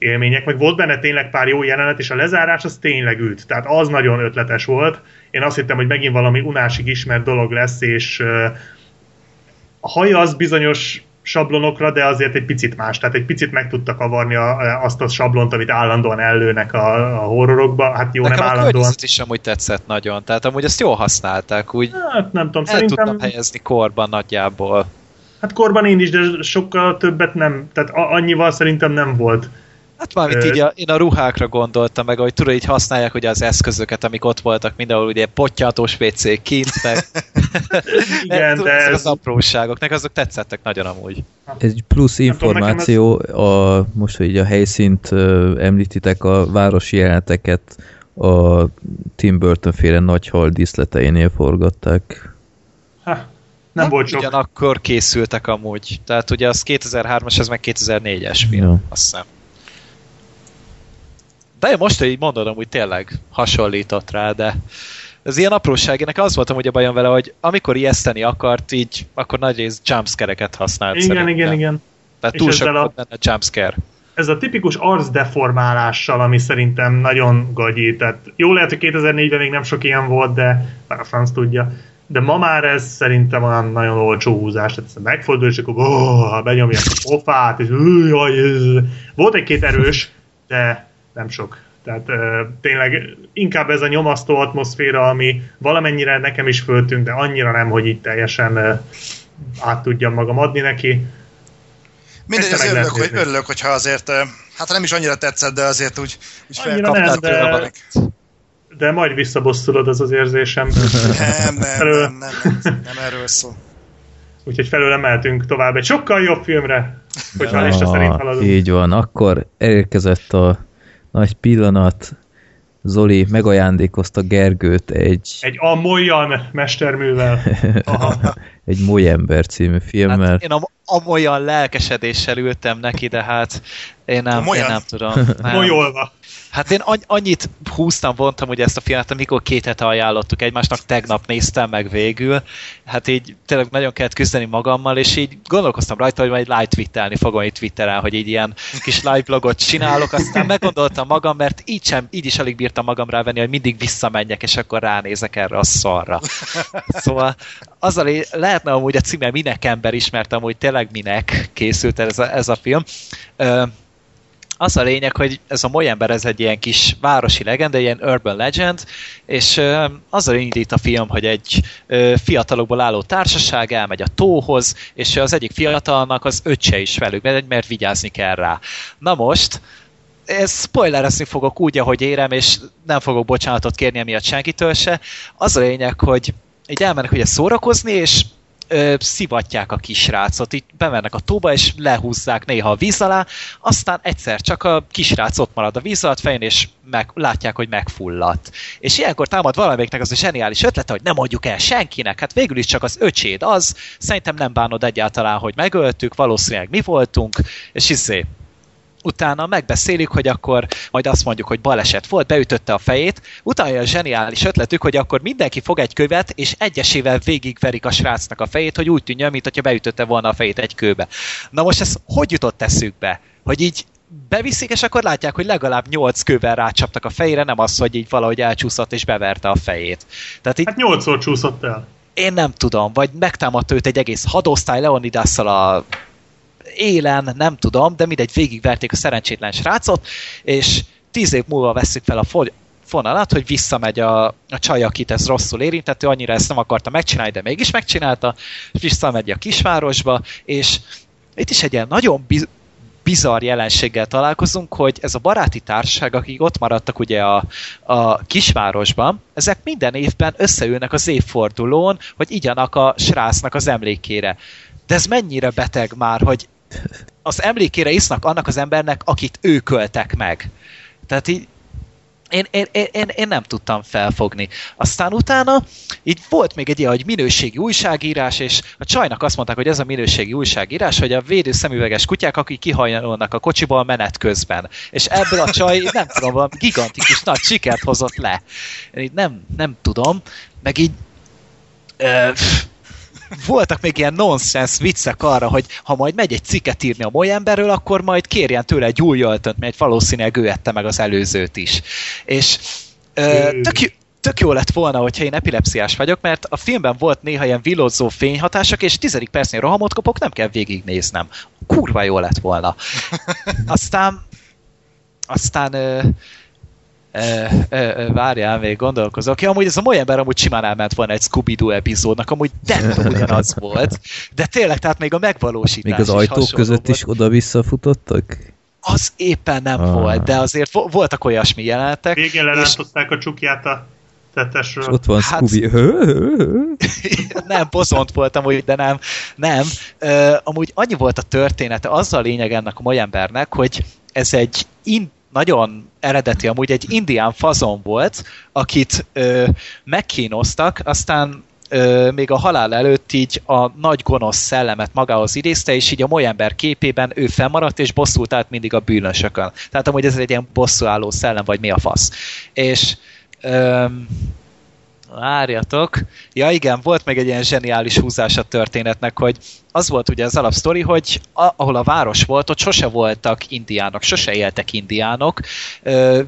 S3: élmények, meg volt benne tényleg pár jó jelenet, és a lezárás az tényleg ült. Tehát az nagyon ötletes volt. Én azt hittem, hogy megint valami unásig ismert dolog lesz, és a haja az bizonyos sablonokra, de azért egy picit más. Tehát egy picit meg tudta kavarni a, azt a sablont, amit állandóan ellőnek a, a horrorokba. Hát jó,
S5: Nekem
S3: nem
S5: a
S3: állandóan.
S5: is amúgy tetszett nagyon, tehát amúgy ezt jól használták, úgy
S3: Hát nem tudom,
S5: el
S3: szerintem...
S5: tudtam helyezni korban nagyjából.
S3: Hát korban én is, de sokkal többet nem. Tehát annyival szerintem nem volt.
S5: Hát
S3: Ö-
S5: így a, én a ruhákra gondoltam meg, hogy tudod, így használják ugye az eszközöket, amik ott voltak, mindenhol ugye pottyantós WC kint, meg [LAUGHS]
S3: Igen, de ez,
S5: az apróságok, nekem azok tetszettek nagyon amúgy.
S2: Egy plusz információ, a, most, hogy a helyszínt említitek, a városi jeleneteket a Tim Burton féle nagy hal díszleteinél forgatták.
S3: ha, nem volt sok.
S5: Ugyanakkor készültek amúgy. Tehát ugye az 2003-as, ez meg 2004-es film,
S2: Ja.
S5: azt hiszem. De én most, hogy így mondod, amúgy tényleg hasonlított rá, de ez ilyen apróság. Ennek az volt amúgy a bajom vele, hogy amikor ijeszteni akart, így akkor nagy rész jumpscare-eket használt
S3: Igen,
S5: szerintem.
S3: igen, igen.
S5: Tehát túl sok
S3: a-
S5: benne jumpscare.
S3: ez a tipikus arcdeformálással, ami szerintem nagyon gagyi. Tehát jó lehet, hogy 2004-ben még nem sok ilyen volt, de már a franc tudja. De ma már ez szerintem olyan nagyon olcsó húzás. Tehát megfordul, és akkor oh, benyomják a pofát, és "Ú, jaj, volt egy-két erős, de nem sok. Tehát ö, tényleg inkább ez a nyomasztó atmoszféra, ami valamennyire nekem is föltűnt, de annyira nem, hogy így teljesen ö, át tudjam magam adni neki.
S6: Mindegy,
S3: lehet
S6: örülök, hogy, örülök, hogyha azért, hát nem is annyira tetszett, de azért úgy, úgy felkaptál
S3: de-. De majd visszabosszulod az az érzésem.
S6: Nem, nem,
S3: Felől-
S6: nem, nem, nem, nem erről szól.
S3: Úgyhogy felőle mehetünk tovább egy sokkal jobb filmre, hogyha a lista szerint haladunk.
S2: így van, akkor elérkezett a nagy pillanat. Zoli megajándékozta Gergőt egy,
S3: Egy amolyan mesterművel. Aha. [LAUGHS]
S2: egy Molyember című filmmel.
S5: Hát én am- amolyan lelkesedéssel ültem neki, de hát én nem, én
S6: Amolyan?
S5: nem tudom. [LAUGHS] Nem.
S3: Molyolva.
S5: Hát én annyit húztam, vontam ugye ezt a filmet, amikor két hete ajánlottuk egymásnak, tegnap néztem meg végül. Hát így tényleg nagyon kellett küzdeni magammal, és így gondolkoztam rajta, hogy majd live twittelni fogom itt Twitteren, hogy így ilyen kis live vlogot csinálok, aztán meggondoltam magam, mert így, sem, így is alig bírtam magam rávenni, hogy mindig visszamenjek, és akkor ránézek erre a szarra. Szóval azzal lehetne amúgy a címe Minek ember is, mert amúgy tényleg minek készült ez a, ez a film. Ö, az a lényeg, hogy ez a Molyember, ez egy ilyen kis városi legenda, ilyen urban legend, és ö, azzal indít a film, hogy egy ö, fiatalokból álló társaság elmegy a tóhoz, és az egyik fiatalnak az öccse is velük, mert, mert vigyázni kell rá. Na most, ez spoilerezni fogok úgy, ahogy érem, és nem fogok bocsánatot kérni emiatt senkitől se. Az a lényeg, hogy így elmennek ugye szórakozni, és ö, szivatják a kisrácot, így bemennek a tóba, és lehúzzák néha a víz alá, aztán egyszer csak a kisrác ott marad a víz alatt fején, és meg, látják, hogy megfulladt. És ilyenkor támad valamelyiknek az a zseniális ötlete, hogy nem mondjuk el senkinek, hát végül is csak az öcséd az, szerintem nem bánod egyáltalán, hogy megöltük, valószínűleg mi voltunk, és izé, utána megbeszélik, hogy akkor majd azt mondjuk, hogy baleset volt, beütötte a fejét, utána a zseniális ötletük, hogy akkor mindenki fog egy követ, és egyesével végigverik a srácnak a fejét, hogy úgy tűnjön, mint hogyha beütötte volna a fejét egy kőbe. Na most ez hogy jutott eszükbe? Hogy így beviszik, és akkor látják, hogy legalább nyolc kővel rácsaptak a fejére, nem az, hogy így valahogy elcsúszott és beverte a fejét. Tehát így
S3: Hát nyolcszor csúszott el.
S5: én nem tudom, vagy megtámadta őt egy egész hadosztály Leonidasszal a élen, nem tudom, de mindegy, végigverték a szerencsétlen srácot, és tíz év múlva veszük fel a foly- vonalat, hogy visszamegy a, a csaj, akit ez rosszul érintett, ő annyira ezt nem akarta megcsinálni, de mégis megcsinálta, visszamegy a kisvárosba, és itt is egy ilyen nagyon biz- bizarr jelenséggel találkozunk, hogy ez a baráti társaság, akik ott maradtak ugye a, a kisvárosban, ezek minden évben összeülnek az évfordulón, hogy igyanak a srácnak az emlékére. De ez mennyire beteg már, hogy az emlékére isznak annak az embernek, akit ők öltek meg. Tehát így én, én, én, én, nem tudtam felfogni. Aztán utána így volt még egy ilyen, hogy minőségi újságírás, és a csajnak azt mondták, hogy ez a minőségi újságírás, hogy a védő szemüveges kutyák, akik kihajolnak a kocsiból menet közben. És ebből a csaj, nem tudom, valami gigantikus nagy sikert hozott le. Én így nem, nem tudom, meg így ö, voltak még ilyen nonsense viccek arra, hogy ha majd megy egy cikket írni a moly emberről, akkor majd kérjen tőle egy új öltönt, mert valószínűleg ő ette meg az előzőt is. És ö, tök, jó- tök jó lett volna, hogyha én epilepsziás vagyok, mert a filmben volt néha ilyen villódzó fényhatások, és tizedik percnél rohamot kapok, nem kell végignéznem. Kurva jó lett volna. [LAUGHS] Aztán aztán ö, ö, ö, ö, várjál, még gondolkozok. Ja, amúgy ez a mai ember amúgy simán elment volna egy Scooby-Doo epizódnak, amúgy de [LAUGHS] ugyanaz volt. De tényleg, tehát még a megvalósítás
S2: Még az
S5: is
S2: ajtók között
S5: volt.
S2: is oda-vissza futottak?
S5: Az éppen nem
S2: Ah.
S5: volt, de azért vo- voltak olyasmi jelenetek.
S3: Végén
S5: és
S3: lerántották a csukját a
S2: És
S3: tetesről.
S2: ott van
S5: Hát-
S2: Scooby. [LAUGHS]
S5: nem, bozont voltam úgy, de nem. Nem. Ö, amúgy annyi volt a története, az a lényeg ennek a mai embernek, hogy ez egy in, nagyon eredeti, amúgy egy indián fazon volt, akit ö, megkínoztak, aztán ö, még a halál előtt így a nagy gonosz szellemet magához idézte, és így a molyember képében ő fennmaradt, és bosszult át mindig a bűnösökön. Tehát amúgy ez egy ilyen bosszúálló szellem, vagy mi a fasz. És öm, Várjatok. Ja igen, volt még egy ilyen zseniális húzás a történetnek, hogy az volt ugye az alapsztori, hogy a, ahol a város volt, ott sose voltak indiánok, sose éltek indiánok,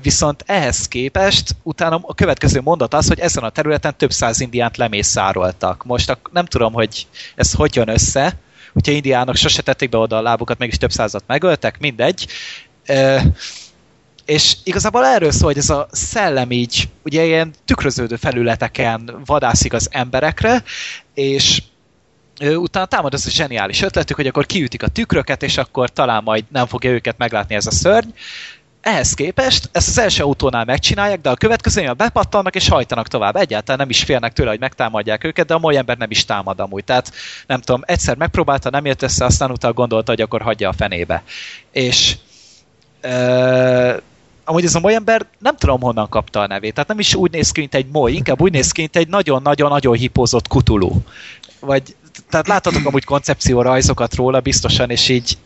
S5: viszont ehhez képest utána a következő mondat az, hogy ezen a területen több száz indiánt lemészároltak. Most ak- nem tudom, hogy ez hogy jön össze, hogyha indiánok sose tették be oda a lábukat, mégis több százat megöltek, mindegy. Ö, és igazából erről szól, hogy ez a szellem így, ugye ilyen tükröződő felületeken vadászik az emberekre, és utána támad ez a zseniális ötletük, hogy akkor kiütik a tükröket, és akkor talán majd nem fogja őket meglátni ez a szörny. Ehhez képest ezt az első autónál megcsinálják, de a következőnél bepattannak és hajtanak tovább. Egyáltalán nem is félnek tőle, hogy megtámadják őket, de a mai ember nem is támad amúgy. Tehát nem tudom, egyszer megpróbálta, nem jött össze, aztán utána gondolta, hogy akkor hagyja a fenébe. És ö, amúgy ez a moly ember nem tudom honnan kapta a nevét, tehát nem is úgy néz ki, mint egy moly, inkább úgy néz ki, mint egy nagyon-nagyon-nagyon hipózott kutulú. Vagy, tehát láthatok amúgy koncepció rajzokat róla biztosan, és így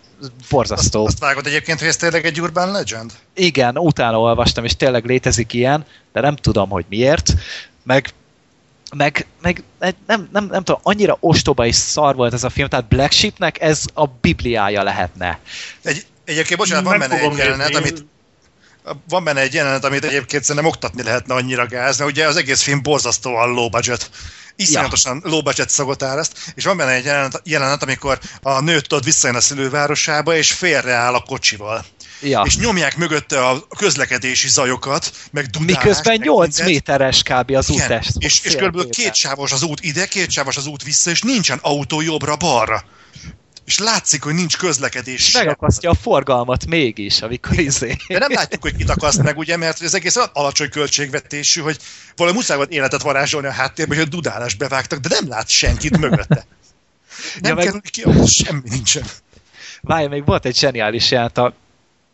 S5: borzasztó.
S6: Azt, azt vágod egyébként, hogy ez tényleg egy urban legend?
S5: Igen, utána olvastam, és tényleg létezik ilyen, de nem tudom, hogy miért. Meg meg, meg nem, nem, nem tudom, annyira ostoba és szar volt ez a film, tehát Black Sheepnek ez a bibliája lehetne.
S6: Egy, egyébként, bocsánat, van benne egy jelenet, amit van benne egy jelenet, amit egyébként szerintem oktatni lehetne annyira gáz, mert ugye az egész film borzasztóan low budget. Iszonyatosan low budget szagot áraszt, és van benne egy jelenet, jelenet amikor a nőt tudod visszajön a szülővárosába, és félreáll a kocsival.
S5: Ja.
S6: És nyomják mögötte a közlekedési zajokat, meg dudálást,
S5: Miközben
S6: meg
S5: 8
S6: mindent.
S5: méteres kb. az
S6: Igen,
S5: útest.
S6: és, és körülbelül két sávos az út ide, két sávos az út vissza, és nincsen autó jobbra-balra. És látszik, hogy nincs közlekedés.
S5: Megakasztja a forgalmat mégis, amikor izé.
S6: De nem látjuk, hogy kit akaszt meg, ugye, mert az egész alacsony költségvetésű, hogy valami muszáj volt életet varázsolni a háttérben, hogy a dudálás bevágtak, de nem lát senkit mögötte. Nem
S5: Ja, meg-
S6: kerül ki, ahhoz semmi nincsen.
S5: Várj, még volt egy zseniális jelent a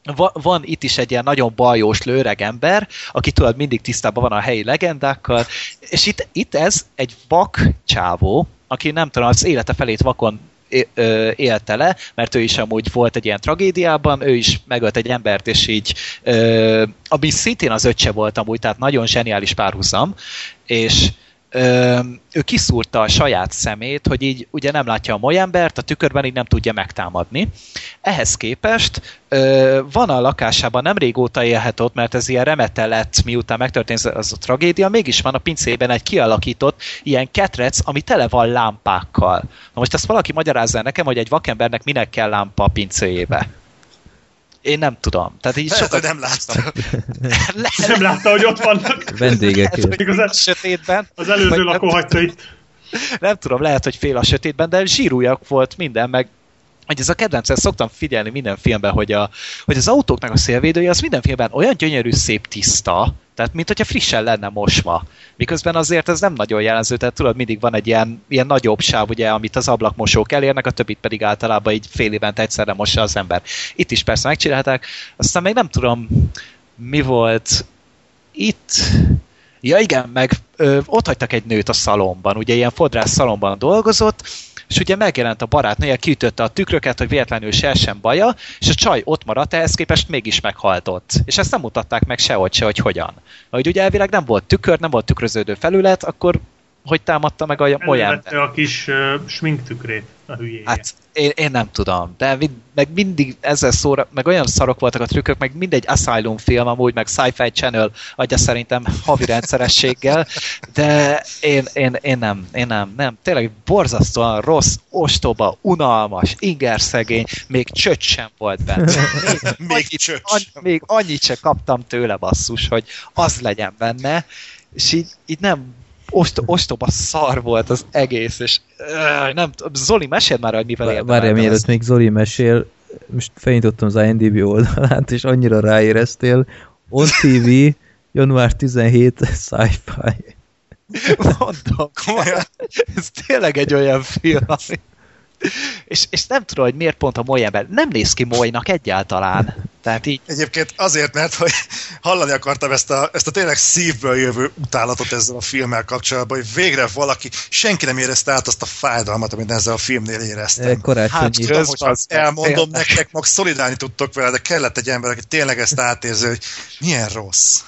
S5: Va- van itt is egy ilyen nagyon bajós lőreg ember, aki tudod mindig tisztában van a helyi legendákkal, és itt, itt ez egy vak csávó, aki nem tudom, az élete felét vakon élte le, mert ő is amúgy volt egy ilyen tragédiában, ő is megölt egy embert, és így, ami szintén az öccse volt amúgy, tehát nagyon zseniális párhuzam, és ö, ő kiszúrta a saját szemét, hogy így ugye nem látja a molyembert, a tükörben így nem tudja megtámadni. Ehhez képest ö, van a lakásában, nem régóta élhet ott, mert ez ilyen remete lett, miután megtörtént az a tragédia, mégis van a pincében egy kialakított ilyen ketrec, ami tele van lámpákkal. Na most ezt valaki magyarázza nekem, hogy egy vakembernek minek kell lámpa a pincéjébe. Én nem tudom. Tehát így
S6: Lehet,
S5: sokat
S6: nem látta. [LAUGHS]
S5: Le-
S3: Nem látta, hogy ott vannak. [LAUGHS]
S2: Vendégekért.
S3: Igazán
S5: a sötétben.
S3: az előző lakó hagyta itt.
S5: nem tudom, lehet, hogy fél a sötétben, de zsírújak volt minden, meg hogy ez a kedvencem, szoktam figyelni minden filmben, hogy, a, hogy az autóknak a szélvédője az minden filmben olyan gyönyörű, szép, tiszta, tehát mint hogyha frissen lenne mosva. Miközben azért ez nem nagyon jellemző, tehát tudod, mindig van egy ilyen, ilyen nagyobb sáv, ugye, amit az ablakmosók elérnek, a többit pedig általában így fél évente egyszerre mossa az ember. Itt is persze megcsinálták, aztán még nem tudom, mi volt itt, Ja igen, meg ö, ott hagytak egy nőt a szalomban, ugye ilyen fodrász szalomban dolgozott, és ugye megjelent a barátnője, kiütötte a tükröket, hogy véletlenül se sem baja, és a csaj ott maradt, ehhez képest mégis meghaltott. És ezt nem mutatták meg sehogy se, hogy hogyan. Hogy ugye elvileg nem volt tükör, nem volt tükröződő felület, akkor hogy támadta meg a?
S3: Elővette a kis uh, sminktükrét a hülyéje.
S5: Hát én, én nem tudom, de mind, meg mindig ezzel szóra, meg olyan szarok voltak a trükkök, meg mindegy Asylum film amúgy, meg Sci-Fi Channel adja szerintem havi rendszerességgel, de én, én, én nem, én nem, nem. Tényleg borzasztóan rossz, ostoba, unalmas, ingerszegény, még csöcs sem volt benne. [LAUGHS] Még,
S6: Még csöcs
S5: annyi, még annyit se kaptam tőle basszus, hogy az legyen benne, és így, így nem ost, ostoba szar volt az egész, és uh, nem Zoli, meséld már, hogy mivel érdemeltem
S2: Várjál, mielőtt
S5: ezt.
S2: még Zoli mesél, most felnyitottam az IMDb oldalát, és annyira ráéreztél. On TV, január 17, sci-fi.
S5: Mondom,
S6: Komolyan? [LAUGHS]
S5: ez tényleg egy olyan film, ami... És, és nem tudom, hogy miért pont a moly ember. Nem néz ki molynak egyáltalán. Tehát így,
S6: Egyébként azért, mert hogy hallani akartam ezt a, ezt a tényleg szívből jövő utálatot ezzel a filmmel kapcsolatban, hogy végre valaki, senki nem érezte át azt a fájdalmat, amit ezzel a filmnél éreztem.
S2: Karácsonyi.
S5: Hát,
S6: Tudom, hogy
S5: az-
S6: elmondom
S5: tényleg.
S6: nektek, mag szolidálni tudtok vele, de kellett egy ember, aki tényleg ezt átérző, hogy milyen rossz.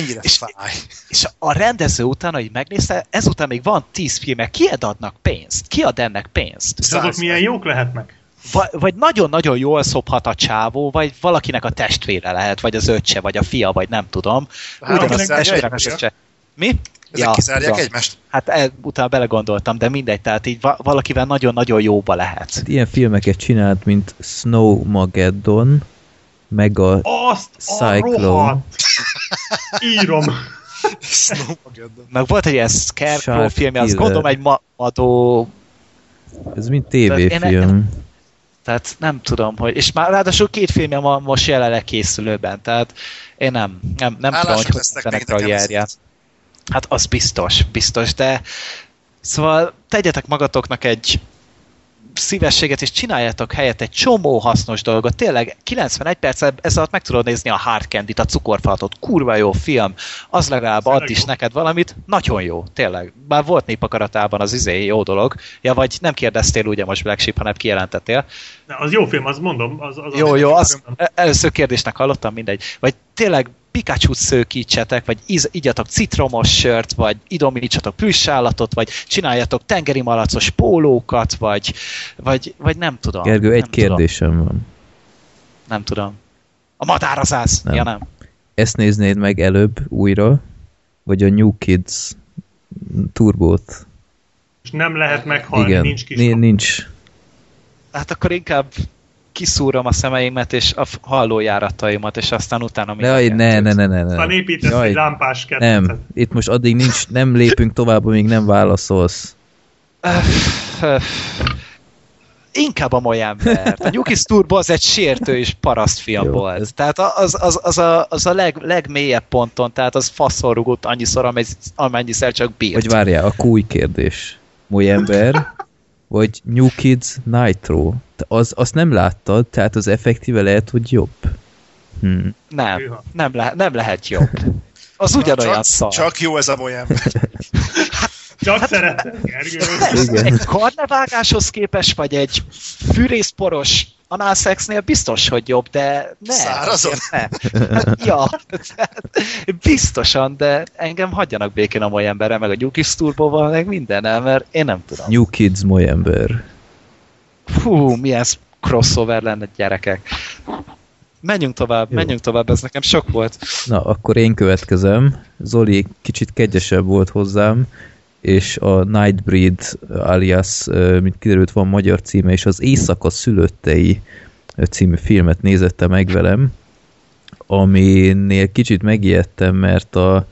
S6: Mennyire
S5: És-
S6: fáj.
S5: és a rendező után, hogy megnézte, ezután még van tíz filmek, kiad adnak pénzt? Ki ad ennek pénzt?
S3: És azok milyen jók lehetnek?
S5: Va- vagy nagyon-nagyon jól szophat a csávó, vagy valakinek a testvére lehet, vagy az öccse, vagy a fia, vagy nem tudom.
S6: Hát,
S5: Ugyanaz testvérek az
S6: egymást,
S5: öccse. Mi?
S6: Ezek kizárják
S5: tudom.
S6: egymást?
S5: Hát e, utána belegondoltam, de mindegy, tehát így va- valakivel nagyon-nagyon jóba lehet.
S2: Hát ilyen filmeket csinált, mint Snowmageddon, meg a
S3: Azt a
S2: Cyclone.
S3: rohadt! Írom.
S5: Meg volt egy ilyen Scarecrow filmje, azt gondolom egy ma- madó,
S2: ez mint tévéfilm.
S5: tehát nem tudom, hogy, és már ráadásul két filmje van most jelenleg készülőben, tehát én nem, nem, nem tudom, hogy hogy ennek karrierje. Hát az biztos, biztos, de szóval tegyetek magatoknak egy szívességet, és csináljátok helyett egy csomó hasznos dolgot. Tényleg 91 perc ez alatt meg tudod nézni a Hard Candy-t, a cukorfalatot, kurva jó film, az legalább ad is
S3: jó.
S5: neked valamit, nagyon jó, tényleg. Bár volt népakaratában az izé jó dolog, ja, vagy nem kérdeztél ugye most Black Sheep, hanem kijelentettél.
S3: Na, az jó film, az mondom. Az, az
S5: Jó,
S3: az
S5: jó, az,
S3: az...
S5: e- először kérdésnek hallottam, mindegy. Vagy tényleg pikachu szőkítsetek, vagy íz, igyatok citromos sört, vagy idomítsatok plüssállatot, vagy csináljatok tengeri malacos pólókat, vagy, vagy, vagy nem tudom.
S2: Gergő, egy
S5: nem tudom,
S2: kérdésem van.
S5: nem tudom. A madárazász?
S2: Nem.
S5: Ja nem.
S2: Ezt néznéd meg előbb újra, vagy a New Kids turbót?
S3: És nem lehet meghalni,
S2: Igen,
S3: nincs kis
S2: Ni- nincs.
S5: Hát akkor inkább kiszúrom a szemeimet és a hallójárataimat, és aztán utána
S2: Ne, ne, ne, ne, ne, ne.
S3: Aztán építesz
S2: Jaj,
S3: egy lámpás kettet.
S2: Nem, itt most addig nincs, nem lépünk tovább, amíg nem válaszolsz.
S5: Inkább a Molyembert. A Nyugis Turbo az egy sértő és paraszt film
S2: Jó,
S5: volt.
S2: ez-
S5: Tehát az, az, az a, az a leg, legmélyebb ponton, tehát az faszon rugott annyiszor, amennyi- amennyiszer csak bírt.
S2: Vagy várjál, a kúj kérdés. Molyember, vagy New Kids Nitro. Az, azt nem láttad, tehát az effektíve lehet, hogy jobb. Hm.
S5: nem, nem, le, nem lehet jobb. Az ugyanolyan
S6: csak,
S5: szar.
S6: csak jó ez a olyan. [LAUGHS]
S3: Csak szeretem, Gergő.
S5: Egy karnevágáshoz képest, vagy egy fűrészporos análszexnél biztos, hogy jobb, de ne.
S6: Szárazon?
S5: azért Ne. Hát, ja, biztosan, de engem hagyjanak békén a mai emberre, meg a Nyugis Turbóval, meg mindennel, mert én nem tudom.
S2: New Kids Molyember.
S5: Fú, milyen crossover lenne gyerekek. Menjünk tovább,
S2: Jó.
S5: menjünk tovább, ez nekem sok volt.
S2: Na, akkor én következem. Zoli kicsit kegyesebb volt hozzám, és a Nightbreed alias, mint kiderült van magyar címe, és az Éjszaka szülöttei című filmet nézette meg velem, aminél kicsit megijedtem, mert a,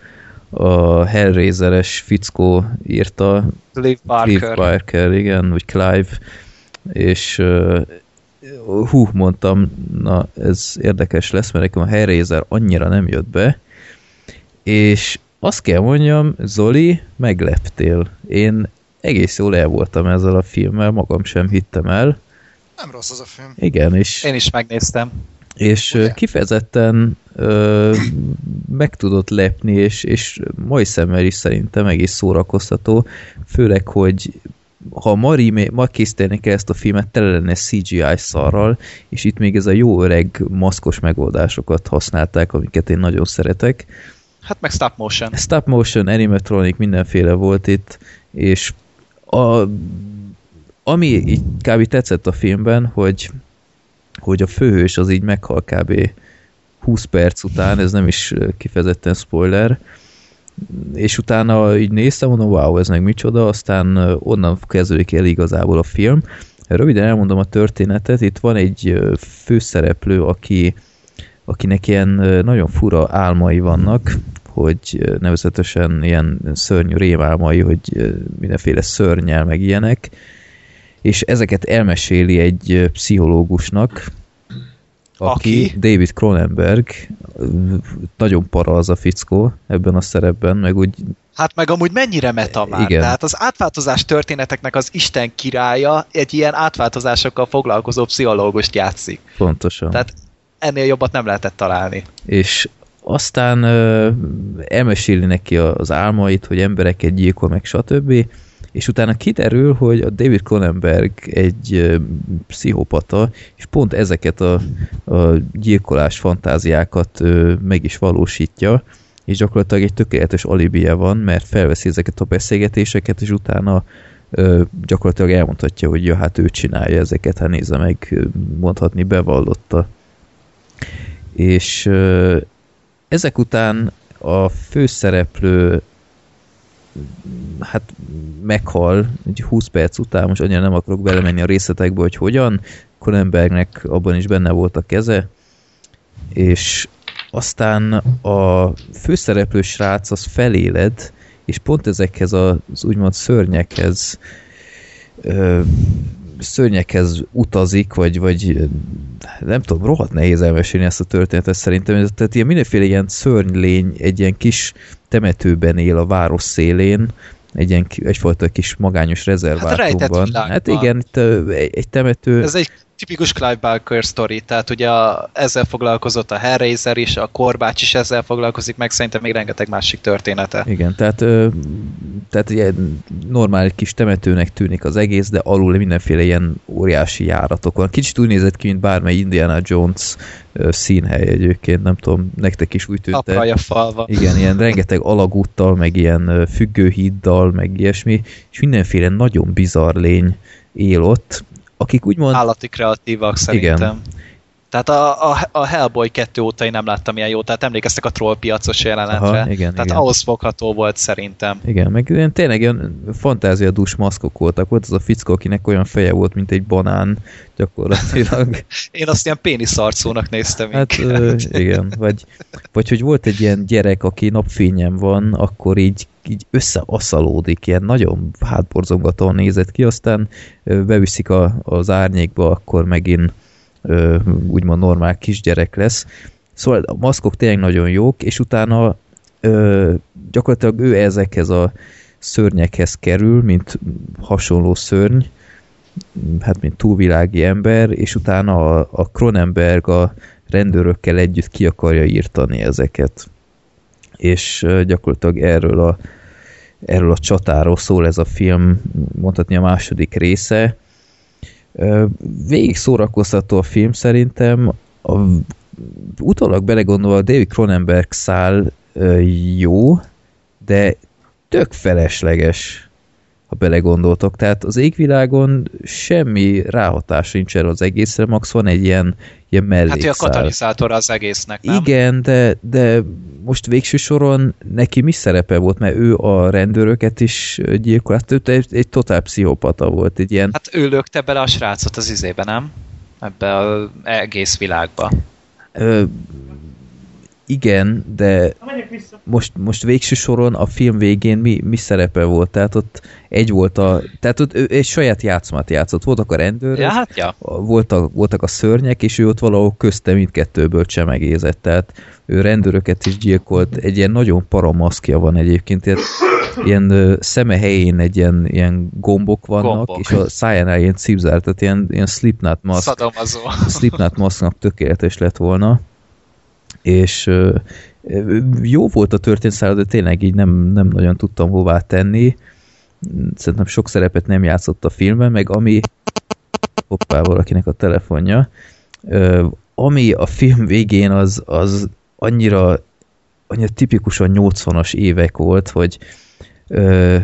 S2: a Hellraiser-es fickó írta,
S5: Clive
S2: Clive
S5: Barker.
S2: Barker, igen, vagy Clive, és uh, hú, mondtam, na ez érdekes lesz, mert nekem a Hellraiser annyira nem jött be, és azt kell mondjam, Zoli, megleptél. Én egész jól el voltam ezzel a filmmel, magam sem hittem el.
S6: Nem rossz az a film.
S2: Igen, és,
S5: Én is megnéztem.
S2: és
S6: Ugye?
S2: ö, kifejezetten ö, meg tudott lepni, és, és mai szemmel is szerintem egész szórakoztató, főleg, hogy ha ma, ma készítenék ezt a filmet, tele lenne CGI szarral, és itt még ez a jó öreg maszkos megoldásokat használták, amiket én nagyon szeretek.
S5: Hát meg stop motion.
S2: Stop motion, animatronic, mindenféle volt itt, és a, ami így kb. tetszett a filmben, hogy, hogy a főhős az így meghal kb. 20 perc után, ez nem is kifejezetten spoiler, és utána így néztem, mondom, wow, ez meg micsoda, aztán onnan kezdődik el igazából a film. Röviden elmondom a történetet, itt van egy főszereplő, aki, akinek ilyen nagyon fura álmai vannak, hogy nevezetesen ilyen szörnyű rémálmai, hogy mindenféle szörnyel, meg ilyenek, és ezeket elmeséli egy pszichológusnak, aki,
S5: Aki?
S2: David Cronenberg, nagyon para az a fickó ebben a szerepben, meg úgy
S5: Hát meg amúgy mennyire meta már.
S2: Igen.
S5: Tehát az átváltozás történeteknek az Isten királya egy ilyen átváltozásokkal foglalkozó pszichológust játszik.
S2: pontosan.
S5: Tehát ennél jobbat nem lehetett találni.
S2: és aztán ö, elmeséli neki az álmait, hogy embereket gyilkol, meg stb. És utána kiderül, hogy a David Cronenberg egy ö, pszichopata, és pont ezeket a, a gyilkolás fantáziákat ö, meg is valósítja, és gyakorlatilag egy tökéletes alibije van, mert felveszi ezeket a beszélgetéseket, és utána ö, gyakorlatilag elmondhatja, hogy ja, hát ő csinálja ezeket, hát nézze meg, mondhatni bevallotta. És ezek után a főszereplő hát meghal egy 20 perc után, most annyira nem akarok belemenni a részletekbe, hogy hogyan, Cronenbergnek abban is benne volt a keze, és aztán a főszereplő srác az feléled, és pont ezekhez az úgymond szörnyekhez ö, szörnyekhez utazik, vagy, vagy nem tudom, rohadt nehéz elmesélni ezt a történetet szerintem. Tehát ilyen mindenféle ilyen szörnylény egy ilyen kis temetőben él a város szélén, egy ilyen, egyfajta kis magányos
S5: rejtett
S2: rezervátumban.
S5: világban.
S2: Hát igen, itt egy temető...
S5: Ez egy tipikus Clive Barker sztori, tehát ugye a, ezzel foglalkozott a Hellraiser is, a Korbács is ezzel foglalkozik, meg szerintem még rengeteg másik története.
S2: Igen, tehát, ö, tehát ugye normál kis temetőnek tűnik az egész, de alul mindenféle ilyen óriási járatok van. Kicsit úgy nézett ki, mint bármely Indiana Jones színhely egyébként, nem tudom, nektek is úgy tűnt
S5: Apraja falva.
S2: Igen, ilyen rengeteg alagúttal, meg ilyen függőhíddal, meg ilyesmi, és mindenféle nagyon bizarr lény él ott, akik úgymond...
S5: Állati kreatívak szerintem.
S2: Igen.
S5: Tehát a, a, a Hellboy 2 óta én nem láttam ilyen jó, tehát emlékeztek a trollpiacos jelenetre.
S2: Aha, igen,
S5: tehát
S2: igen.
S5: ahhoz fogható volt szerintem.
S2: Igen, meg ilyen, tényleg ilyen fantáziadús maszkok voltak. Volt az a fickó, akinek olyan feje volt, mint egy banán gyakorlatilag. [LAUGHS]
S5: Én azt ilyen péniszarcónak néztem
S2: Hát ö, igen, vagy, vagy hogy volt egy ilyen gyerek, aki napfényen van, akkor így, így összeaszalódik, ilyen nagyon hátborzongatóan nézett ki, aztán beviszik a, az árnyékba, akkor megint úgymond normál kisgyerek lesz. Szóval a maszkok tényleg nagyon jók, és utána gyakorlatilag ő ezekhez a szörnyekhez kerül, mint hasonló szörny, hát mint túlvilági ember, és utána a, Cronenberg a rendőrökkel együtt ki akarja írtani ezeket. És gyakorlatilag erről a, erről a csatáról szól ez a film, mondhatni a második része. Végig szórakoztató a film szerintem, a, utólag belegondolva a David Cronenberg szál jó, de tök felesleges, ha belegondoltok. Tehát az égvilágon semmi ráhatás nincs erre az egészre, max van egy ilyen, ilyen
S5: Hát ő a
S2: mellékszál.
S5: katalizátor az egésznek, nem?
S2: Igen, de, de most végső soron neki mi szerepe volt, mert ő a rendőröket is gyilkolt, ő egy, egy totál pszichopata volt, egy ilyen,
S5: Hát ő lökte bele a srácot az izébe, nem? ebbe az egész világba.
S2: Ö, igen, de most, most végső soron a film végén mi, mi szerepe volt? Tehát ott egy volt a... Tehát ott ő egy saját játszmát játszott. Voltak a rendőrök,
S5: Ja, hát ja.
S2: voltak, voltak a szörnyek, és ő ott valahol közte mindkettőből csemegézett. Tehát ő rendőröket is gyilkolt. Egy ilyen nagyon paramaszkja van egyébként. Ilyen, ilyen szeme helyén egy ilyen, ilyen gombok vannak,
S5: Gombok.
S2: és a szájánál ilyen cipzár, tehát ilyen, ilyen slipknot maszk.
S5: Szadomazó.
S2: Slipknot maszknak tökéletes lett volna. És jó volt a történetszála, de tényleg így nem, nem nagyon tudtam hová tenni. Szerintem sok szerepet nem játszott a filmben, meg ami hoppá, valakinek a telefonja. Ami a film végén az, az annyira, annyira tipikusan 80-as évek volt, hogy ö,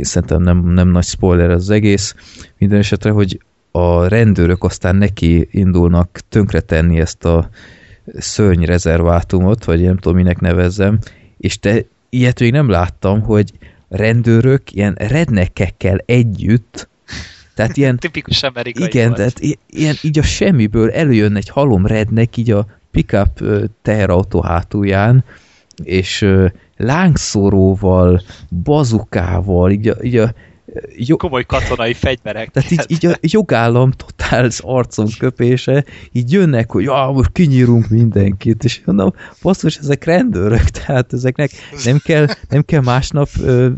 S2: szerintem nem, nem nagy spoiler az egész, minden esetre, hogy a rendőrök aztán neki indulnak tönkretenni ezt a szörnyrezervátumot, vagy nem tudom, minek nevezzem, és te ilyet még nem láttam, hogy rendőrök ilyen rednekekkel együtt, tehát ilyen [LAUGHS]
S5: Tipikus amerikai
S2: igen,
S5: volt.
S2: tehát ilyen, így a semmiből előjön egy halom rednek így a pickup teherautó hátulján, és ö, lángszoróval, bazukával, így a, így a jó,
S5: Komoly katonai fegyverek.
S2: tehát így, így a jogállam totál arcon köpése, így jönnek, hogy ja, most kinyírunk mindenkit, és mondom, basszus, ezek rendőrök, tehát ezeknek nem kell, nem kell másnap, ö,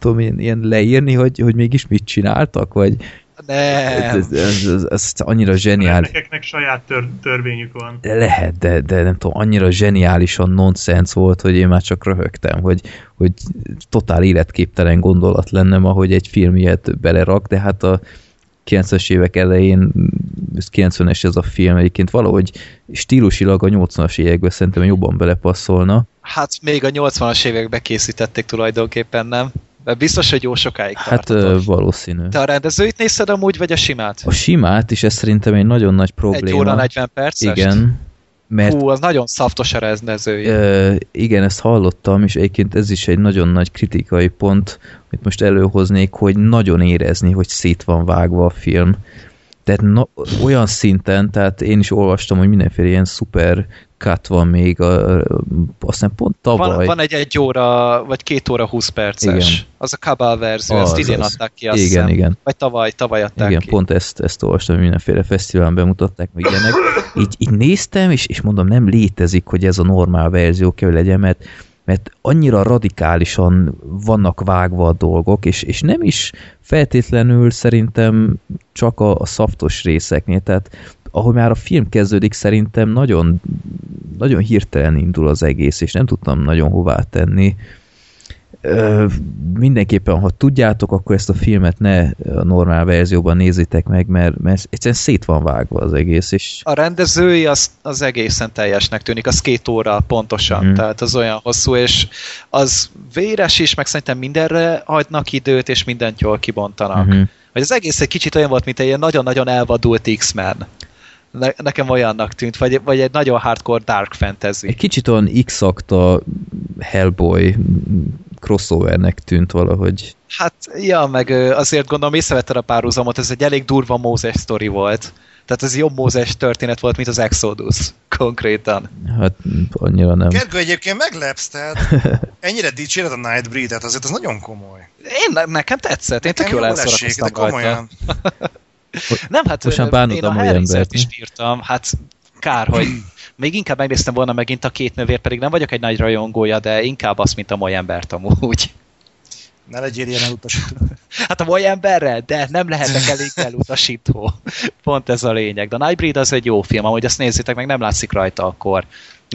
S2: tudom, ilyen, ilyen leírni, hogy, hogy mégis mit csináltak, vagy
S5: Nem.
S2: ez, ez, ez, ez annyira zseniális.
S3: Nekeknek saját tör, törvényük van.
S2: De lehet, de, de nem tudom, annyira zseniálisan nonsens volt, hogy én már csak röhögtem, hogy, hogy totál életképtelen gondolat lenne ma, hogy egy film ilyet belerak, de hát a 90-es évek elején, ez 90-es ez a film egyébként valahogy stílusilag a 80-as években szerintem jobban belepasszolna.
S5: Hát még a 80-as években készítették tulajdonképpen, nem? Mert biztos, hogy jó sokáig
S2: Hát
S5: tartott.
S2: valószínű.
S5: Te a rendezőit nézted amúgy, vagy a simát?
S2: A simát is ez szerintem egy nagyon nagy probléma.
S5: Egy óra 40 perces?
S2: Igen, mert
S5: Hú, az nagyon szaftos a rendezője.
S2: Ö, igen, ezt hallottam, és egyébként ez is egy nagyon nagy kritikai pont, amit most előhoznék, hogy nagyon érezni, hogy szét van vágva a film. Tehát na, olyan szinten, tehát én is olvastam, hogy mindenféle ilyen szuper cut van még, a, a, aztán pont tavaly.
S5: Van, van egy egy óra, vagy két óra 20 perces.
S2: Igen.
S5: Az a Kabal verzió,
S2: Az,
S5: ezt idén
S2: az.
S5: adták ki, azt
S2: Igen,
S5: hiszem.
S2: igen.
S5: Vagy tavaly, tavaly adták
S2: Igen,
S5: ki.
S2: pont ezt, ezt olvastam, mindenféle fesztiválon bemutatták, meg ilyenek. Így, így néztem, és, és mondom, nem létezik, hogy ez a normál verzió kell legyen, mert, mert annyira radikálisan vannak vágva a dolgok, és, és nem is feltétlenül szerintem csak a, a szaftos részeknél, tehát ahogy már a film kezdődik, szerintem nagyon, nagyon hirtelen indul az egész, és nem tudtam nagyon hová tenni. Ö, mindenképpen, ha tudjátok, akkor ezt a filmet ne a normál verzióban nézitek meg, mert, mert egyszerűen szét van vágva az egész, és
S5: A rendezői az, az egészen teljesnek tűnik, az két óra pontosan, mm. tehát az olyan hosszú, és az véres is, meg szerintem mindenre hagynak időt, és mindent jól kibontanak.
S2: Mhm.
S5: Hogy az egész egy kicsit olyan volt, mint egy ilyen nagyon-nagyon elvadult X-Men. Ne, nekem olyannak tűnt, vagy, vagy egy nagyon hardcore dark fantasy.
S2: egy kicsit olyan x a Hellboy crossovernek tűnt valahogy.
S5: Hát, ja, meg azért gondolom észrevetted a párhuzamot, ez egy elég durva Mózes sztori volt. Tehát ez jobb Mózes történet volt, mint az Exodus, [LAUGHS] konkrétan.
S2: Hát annyira nem.
S6: Gergő egyébként meglepsz, tehát [LAUGHS] ennyire dicséred a Nightbreed-et, azért az nagyon komoly.
S5: Én, ne- nekem tetszett, én tök
S6: Nekem
S5: jól
S6: jól esik,
S5: elszórakoztam
S6: de
S5: rajta. [LAUGHS] Nem, hát
S2: bánod
S5: én
S2: a
S5: a
S2: mai
S5: Hellraiser-t
S2: embert,
S5: is
S2: mi?
S5: írtam, hát kár, hogy [CLEARS THROAT] még inkább megnéztem volna megint a két nővér, pedig nem vagyok egy nagy rajongója, de inkább azt, mint a moly embert amúgy.
S6: Ne legyél ilyen elutasító. [LAUGHS]
S5: Hát a moly emberre, de nem lehetek elég elutasító. [LAUGHS] Pont ez a lényeg. De a Nightbreed az egy jó film, ahogy azt nézzétek meg, nem látszik rajta akkor.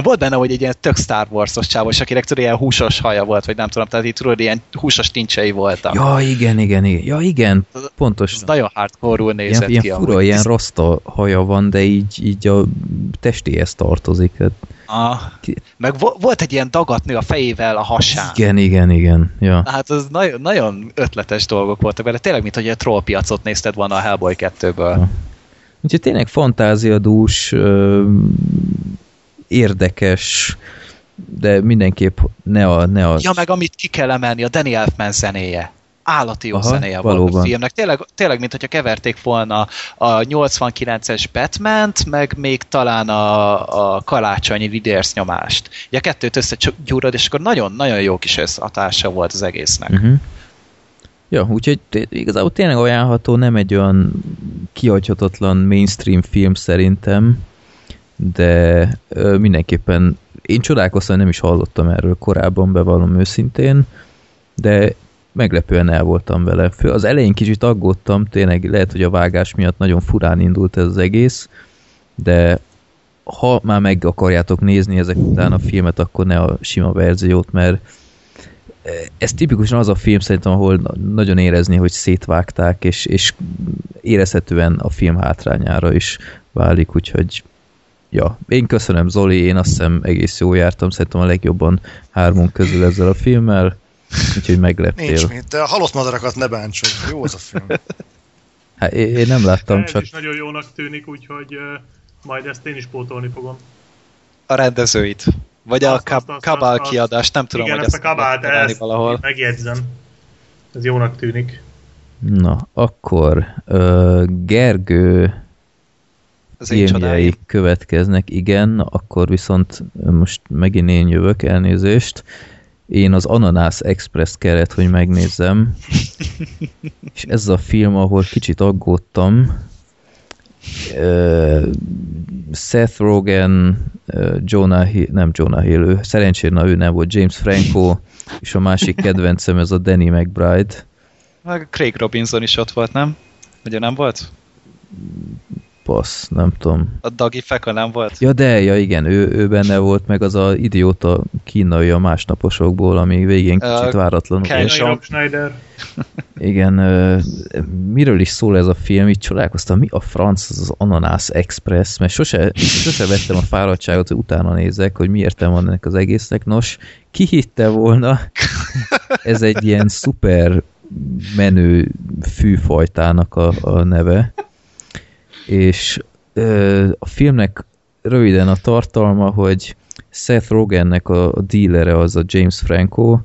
S5: Volt benne, hogy egy ilyen tök Star Wars-os csávos, akinek tudod, ilyen húsos haja volt, vagy nem tudom, tehát itt tudod, ilyen húsos tincsei voltak.
S2: Ja, igen, igen, igen. Ja, igen, pontos.
S5: Ez nagyon hardcore nézett
S2: Ilyen,
S5: ki.
S2: ilyen fura,
S5: amúgy.
S2: ilyen rasta haja van, de így, így a testéhez tartozik. Hát,
S5: Ah, meg vo- volt egy ilyen dagatnő a fejével a hasán.
S2: igen, igen, igen. Ja.
S5: Hát az nagyon, nagyon ötletes dolgok voltak vele. Tényleg, mint hogy egy trollpiacot nézted volna a Hellboy 2-ből.
S2: Ja. Úgyhogy tényleg fantáziadús, érdekes, de mindenképp ne a... Ne a
S5: Ja, meg amit ki kell emelni, a Danny Elfman zenéje. állati jó
S2: Aha,
S5: zenéje volt a
S2: valóban.
S5: filmnek. Tényleg, tényleg mint hogyha keverték volna a 89-es Batman-t, meg még talán a, a karácsonyi Lidérsz nyomást. Ugye a kettőt összegyúrod, és akkor nagyon-nagyon jó kis hatása volt az egésznek.
S2: Uh-huh. Ja, úgyhogy igazából tényleg ajánlható, nem egy olyan kihagyhatatlan mainstream film szerintem, de ö, mindenképpen én csodálkoztam, nem is hallottam erről korábban, bevallom őszintén, de meglepően el voltam vele. Fő- Az elején kicsit aggódtam, tényleg lehet, hogy a vágás miatt nagyon furán indult ez az egész, de ha már meg akarjátok nézni ezek után a filmet, akkor ne a sima verziót, mert ez tipikusan az a film szerintem, ahol na- nagyon érezni, hogy szétvágták, és, és érezhetően a film hátrányára is válik, úgyhogy ja, én köszönöm Zoli, én azt hiszem egész jó jártam, szerintem a legjobban hármunk közül ezzel a filmmel, úgyhogy megleptél.
S6: Nincs mit, de a halott madarakat ne bántsod. Jó az a film.
S2: Hát én én nem láttam,
S3: Ez
S2: csak
S3: is nagyon jónak tűnik, úgyhogy ö, majd ezt én is pótolni fogom.
S5: A rendezőit. Vagy a
S3: Azt, azt,
S5: kab-
S3: azt,
S5: kabál
S3: azt, azt.
S5: kiadást, nem tudom,
S3: Igen,
S5: hogy
S3: ezt a kabált, ezt
S5: valahol.
S3: megjegyzem. Ez jónak tűnik.
S2: na, akkor uh, Gergő
S5: Az én csodáim.
S2: következnek, igen, akkor viszont most megint én jövök, elnézést. Én az Ananász Express kellett, hogy megnézzem. És ez a film, ahol kicsit aggódtam. Seth Rogen, ö, Jonah Hill, nem Jonah Hill, ő, szerencsére na, ő nem volt, James Franco, és a másik kedvencem ez a Danny McBride.
S5: Meg Craig Robinson is ott volt, nem? Ugye nem volt?
S2: Passz, nem tudom.
S5: A Dagi Feka nem volt?
S2: Ja, de, ja igen, ő, ő benne volt, meg az a idióta kínai a másnaposokból, ami végén kicsit
S5: Ö,
S2: váratlanul.
S5: Ken-
S3: Schneider.
S2: Igen, ö, miről is szól ez a film, így csodálkoztam, mi a franc az az Ananász Express, mert sose, sose vettem a fáradtságot, hogy utána nézek, hogy mi értem van ennek az egésznek. Nos, ki hitte volna, ez egy ilyen szuper menő fűfajtának a, a neve, és ö, a filmnek röviden a tartalma, hogy Seth Rogennek a, a dealere az a James Franco,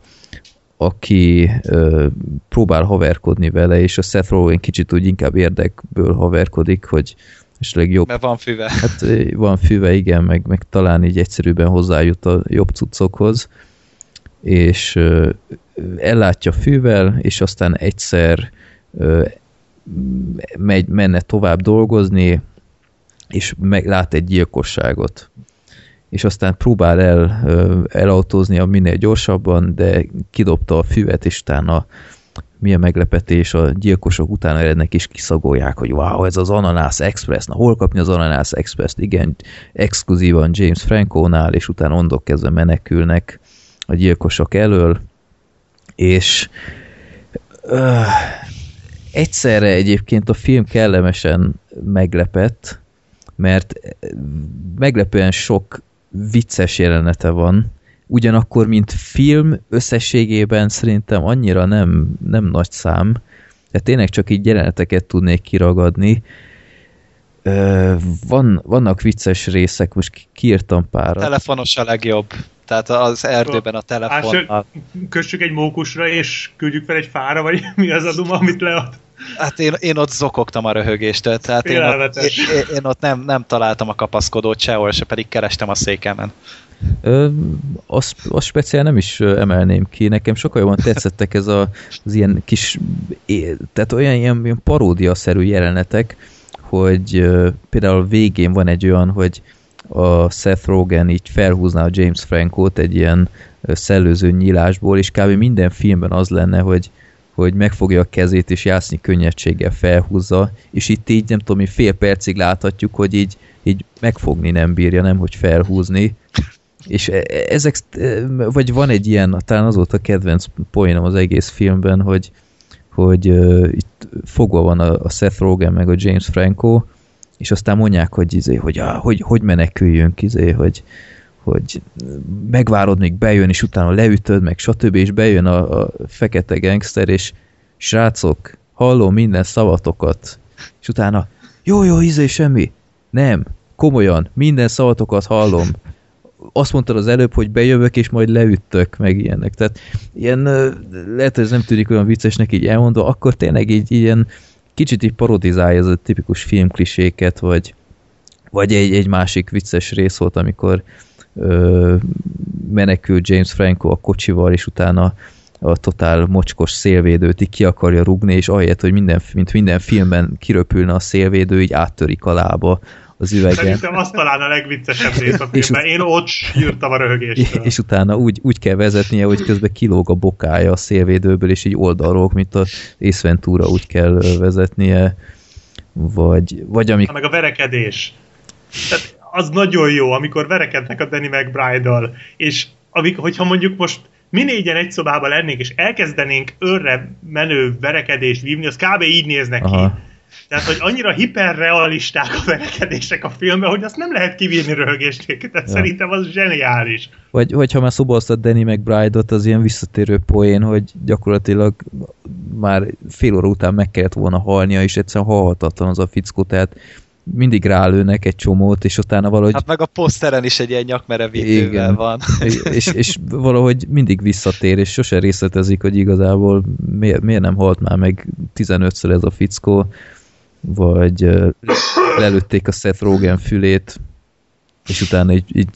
S2: aki ö, próbál haverkodni vele, és a Seth Rogen kicsit úgy inkább érdekből haverkodik, hogy esetleg jobb,
S5: Mert van füve.
S2: hát van füve, igen, meg, meg talán így egyszerűbben hozzájut a jobb cuccokhoz, és ö, ellátja fűvel, és aztán egyszer ö, megy, menne tovább dolgozni, és meg, lát egy gyilkosságot. És aztán próbál el ö, elautózni a minél gyorsabban, de kidobta a füvet, és utána mi a meglepetés, a gyilkosok utána erednek és kiszagolják, hogy wow, ez az Ananász Express, na hol kapni az Ananász Express-t? Igen, exkluzívan James Franco-nál, és utána ondok kezdve menekülnek a gyilkosok elől, és egyszerre egyébként a film kellemesen meglepett, mert meglepően sok vicces jelenete van, ugyanakkor, mint film összességében szerintem annyira nem, nem nagy szám, de tényleg csak így jeleneteket tudnék kiragadni. Van, vannak vicces részek, most ki- kiírtam párat.
S5: Telefonos a legjobb. Tehát az erdőben a telefonnal.
S3: Kössük egy mókusra, és küldjük fel egy fára, vagy [LAUGHS] mi az a duma, amit lead?
S5: Hát én, én ott zokogtam a röhögéstől, tehát én ott, én, én ott nem, nem találtam a kapaszkodót sehol, se pedig kerestem a székemen.
S2: Ö, azt, azt speciál nem is emelném ki, nekem sokkal jobban tetszettek ez a, az ilyen kis, tehát olyan ilyen, ilyen paródia-szerű jelenetek, hogy ö, például a végén van egy olyan, hogy a Seth Rogen így felhúzná a James Franco-t egy ilyen szellőző nyílásból, és kb. minden filmben az lenne, hogy hogy megfogja a kezét, és jászni könnyedséggel felhúzza, és itt így nem tudom, fél percig láthatjuk, hogy így, így megfogni nem bírja, nem hogy felhúzni, és e- e- ezek, e, vagy van egy ilyen, talán az volt a kedvenc poénom az egész filmben, hogy, hogy uh, itt fogva van a, a Seth Rogen meg a James Franco, és aztán mondják, hogy, izé, hogy, á, hogy, hogy meneküljünk, izé, hogy, hogy megvárod, még bejön, és utána leütöd, meg stb. és bejön a, a fekete gangster, és srácok, hallom minden szavatokat, és utána, jó, jó, izé, semmi, nem, komolyan, minden szavatokat hallom, azt mondtad az előbb, hogy bejövök, és majd leüttök, meg ilyenek. Tehát ilyen, lehet, hogy ez nem tűnik olyan viccesnek így elmondva, akkor tényleg így ilyen kicsit így parodizálja ez a tipikus filmkliséket, vagy, vagy egy, egy másik vicces rész volt, amikor menekül James Franco a kocsival, és utána a totál mocskos szélvédőt így ki akarja rugni, és ahelyett, hogy minden, mint minden filmben kiröpülne a szélvédő, így áttörik a lába az üvegen.
S3: Szerintem az talán a legviccesebb rész a [LAUGHS] filmben. Én ott írtam a röhögéstől. [LAUGHS]
S2: És utána úgy, úgy kell vezetnie, hogy közben kilóg a bokája a szélvédőből, és így oldalról, mint a Ace Ventura úgy kell vezetnie. Vagy, vagy amik...
S3: Meg a verekedés. Tehát az nagyon jó, amikor verekednek a Danny McBride-dal, és amik, hogyha mondjuk most mi négyen egy szobában lennénk, és elkezdenénk örre menő verekedést vívni, az kb. így néznek
S2: Aha.
S3: ki. Tehát, hogy annyira hiperrealisták a verekedések a filmben, hogy azt nem lehet kivírni röhögésték. Tehát
S2: Ja.
S3: szerintem az zseniális.
S2: Vagy, vagy ha már szóba hoztad Danny McBride-ot, az ilyen visszatérő poén, hogy gyakorlatilag már fél óra után meg kellett volna halnia, és egyszerűen halhatatlan az a fickó, tehát mindig rálőnek egy csomót, és utána valahogy
S5: Hát meg a poszteren is egy ilyen nyakmerevítővel van. [LAUGHS]
S2: és, és valahogy mindig visszatér, és sose részletezik, hogy igazából miért, miért nem halt már meg 15-ször ez a fickó, vagy lelőtték a Seth Rogen fülét, és utána így, így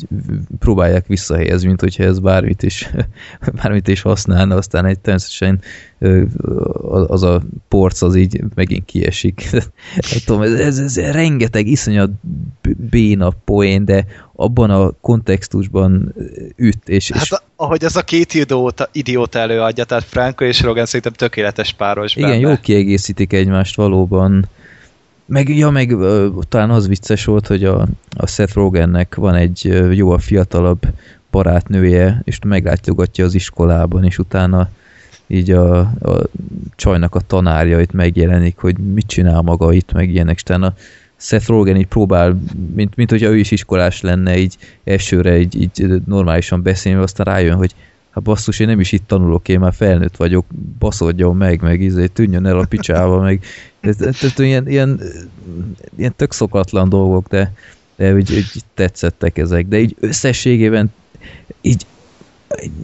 S2: próbálják visszahelyezni, mint hogyha ez bármit is, [LAUGHS] bármit is használna, aztán egy természetesen az a porc az így megint kiesik. [LAUGHS] Nem tudom, ez, ez, ez rengeteg iszonyat béna poén, de abban a kontextusban üt, és, és
S5: Hát ahogy ez a két idióta, idióta előadja, tehát Franco és Rogan szerintem tökéletes páros
S2: igen,
S5: benne.
S2: jól kiegészítik egymást valóban. Meg, ja, meg ö, talán az vicces volt, hogy a, a Seth Rogennek van egy ö, jóval fiatalabb barátnője, és meglátogatja az iskolában, és utána így a, a csajnak a tanárja itt megjelenik, hogy mit csinál maga itt, meg ilyenek, és utána Seth Rogen így próbál, mint, mint hogyha ő is iskolás lenne, így elsőre így, így normálisan beszélni, aztán rájön, hogy hát basszus, én nem is itt tanulok, én már felnőtt vagyok, baszódjon meg, meg izé, tűnjön el a picsába, meg ez, ilyen, ilyen, ilyen tök szokatlan dolgok, de, de úgy, úgy tetszettek ezek, de így összességében így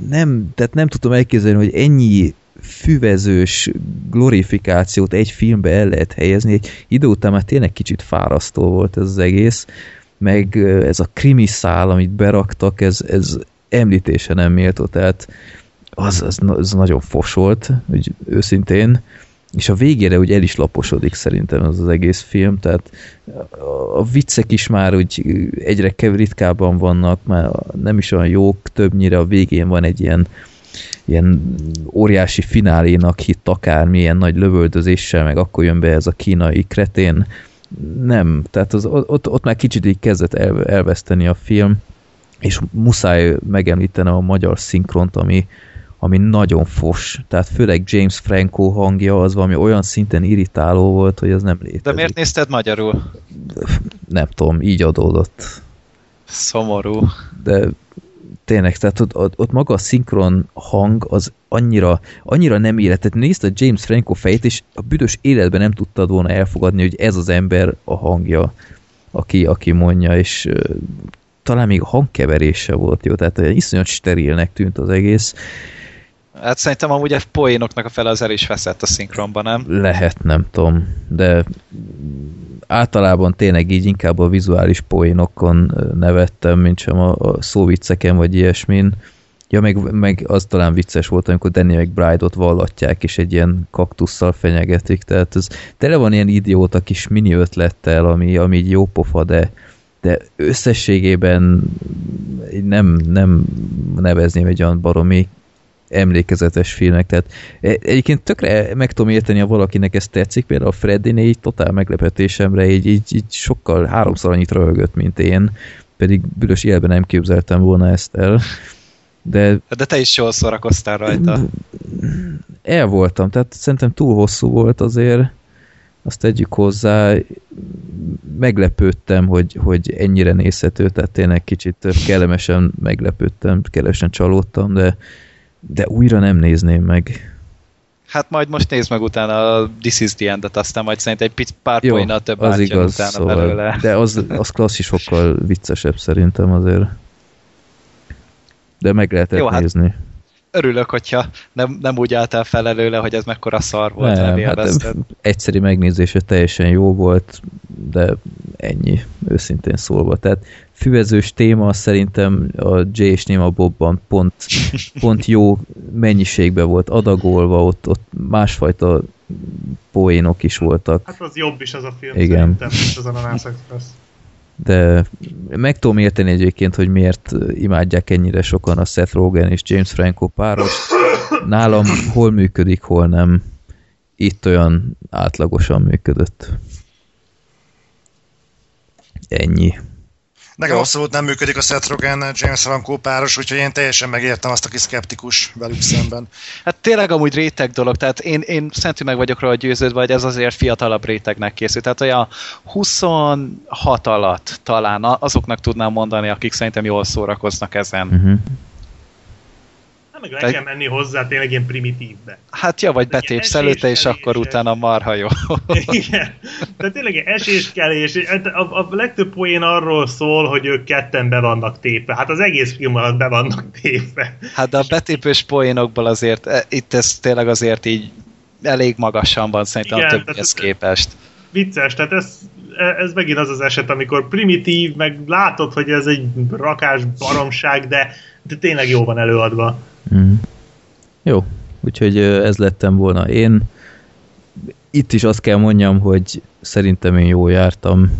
S2: nem, tehát nem tudom elképzelni, hogy ennyi füvezős glorifikációt egy filmbe el lehet helyezni. Egy idő után már tényleg kicsit fárasztó volt ez az egész, meg ez a krimi szál, amit beraktak, ez, ez említése nem méltó, tehát az, az, az nagyon fos volt, hogy őszintén, és a végére úgy el is laposodik szerintem az az egész film, tehát a viccek is már úgy egyre ritkábban vannak, már nem is olyan jók, többnyire a végén van egy ilyen ilyen óriási finálénak hitt akármilyen nagy lövöldözéssel, meg akkor jön be ez a kínai kretén. Nem, tehát az, ott, ott már kicsit így kezdett el, elveszteni a film, és muszáj megemlíteni a magyar szinkront, ami, ami nagyon fos. Tehát főleg James Franco hangja az valami olyan szinten irritáló volt, hogy az nem létezik.
S5: De miért nézted magyarul?
S2: Nem tudom, így adódott.
S5: Szomorú.
S2: De tényleg, tehát ott, ott, ott maga a szinkron hang az annyira, annyira nem életet. Nézd a James Franco fejét, és a büdös életben nem tudtad volna elfogadni, hogy ez az ember a hangja, aki, aki mondja, és talán még a hangkeverése volt jó, tehát olyan iszonyat sterilnek tűnt az egész.
S5: Hát szerintem amúgy a poénoknak a fele az el is veszett a szinkronban, nem?
S2: Lehet, nem tudom, de általában tényleg így inkább a vizuális poénokon nevettem, mint sem a, a szóvicceken vagy ilyesmin. Ja, meg, meg az talán vicces volt, amikor Danny McBride-ot vallatják, és egy ilyen kaktusszal fenyegetik, tehát ez tele van ilyen idióta kis mini ötlettel, ami, ami így jó pofa, de, de összességében nem, nem nevezném egy olyan baromi emlékezetes filmek, tehát e- egyébként tökre meg tudom érteni, ha valakinek ez tetszik, például a freddy így totál meglepetésemre így, így, így sokkal háromszor annyit röhögött, mint én, pedig büdös életben nem képzeltem volna ezt el, de
S5: De te is jól szórakoztál rajta.
S2: el voltam, tehát szerintem túl hosszú volt azért, azt tegyük hozzá, meglepődtem, hogy, hogy ennyire nézhető, tehát tényleg kicsit kellemesen meglepődtem, kellemesen csalódtam, de, de újra nem nézném meg.
S5: Hát majd most nézd meg utána a This is the End-et, aztán majd szerint egy pic- pár
S2: Jó,
S5: poénnal több
S2: az igaz,
S5: utána
S2: szóval,
S5: belőle.
S2: de az, az klasszisokkal [LAUGHS] viccesebb szerintem azért. de meg lehetett
S5: Jó, hát
S2: nézni.
S5: Örülök, hogyha nem, nem úgy álltál fel előle, hogy ez mekkora szar volt, nem,
S2: Nem, hát egyszeri megnézése teljesen jó volt, de ennyi, őszintén szólva. Tehát füvezős téma szerintem a Jay és Nima Bobban pont, [LAUGHS] pont jó mennyiségben volt adagolva, ott, ott másfajta poénok is voltak.
S3: Hát az jobb is az a film
S2: Igen.
S3: szerintem, mint az Ananász Express.
S2: De meg tudom érteni egyébként, hogy miért imádják ennyire sokan a Seth Rogen és James Franco páros. Nálam hol működik, hol nem. Itt olyan átlagosan működött. Ennyi.
S6: Nekem
S5: Jó.
S6: abszolút nem működik a Seth Rogen James Franco páros, úgyhogy én teljesen megértem azt, aki szkeptikus velük szemben.
S5: Hát tényleg amúgy réteg dolog, tehát én, én szentű meg vagyok róla győződve, hogy ez azért fiatalabb rétegnek készült. Tehát olyan 26 alatt talán azoknak tudnám mondani, akik szerintem jól szórakoznak ezen.
S2: Uh-huh.
S3: Meg le
S5: Te-
S3: kell menni hozzá tényleg ilyen primitívbe.
S5: Hát ja, vagy
S3: Egy
S5: betépsz előtte, és akkor utána marha jó. [LAUGHS]
S3: Igen. Tehát tényleg eséskelés. A, a legtöbb poén arról szól, hogy ők ketten be vannak tépve. Hát az egész film alatt be vannak tépve.
S5: Hát de a betépős poénokból azért, e, itt ez tényleg azért így elég magasan van szerintem
S3: Igen,
S5: a
S3: tehát
S5: többihez
S3: ez-
S5: képest.
S3: Vicces, tehát ez, ez megint az az eset, amikor primitív, meg látod, hogy ez egy rakás baromság, de, de tényleg jó van előadva.
S2: Mm. Jó, úgyhogy ez lettem volna én. Itt is azt kell mondjam, hogy szerintem én jól jártam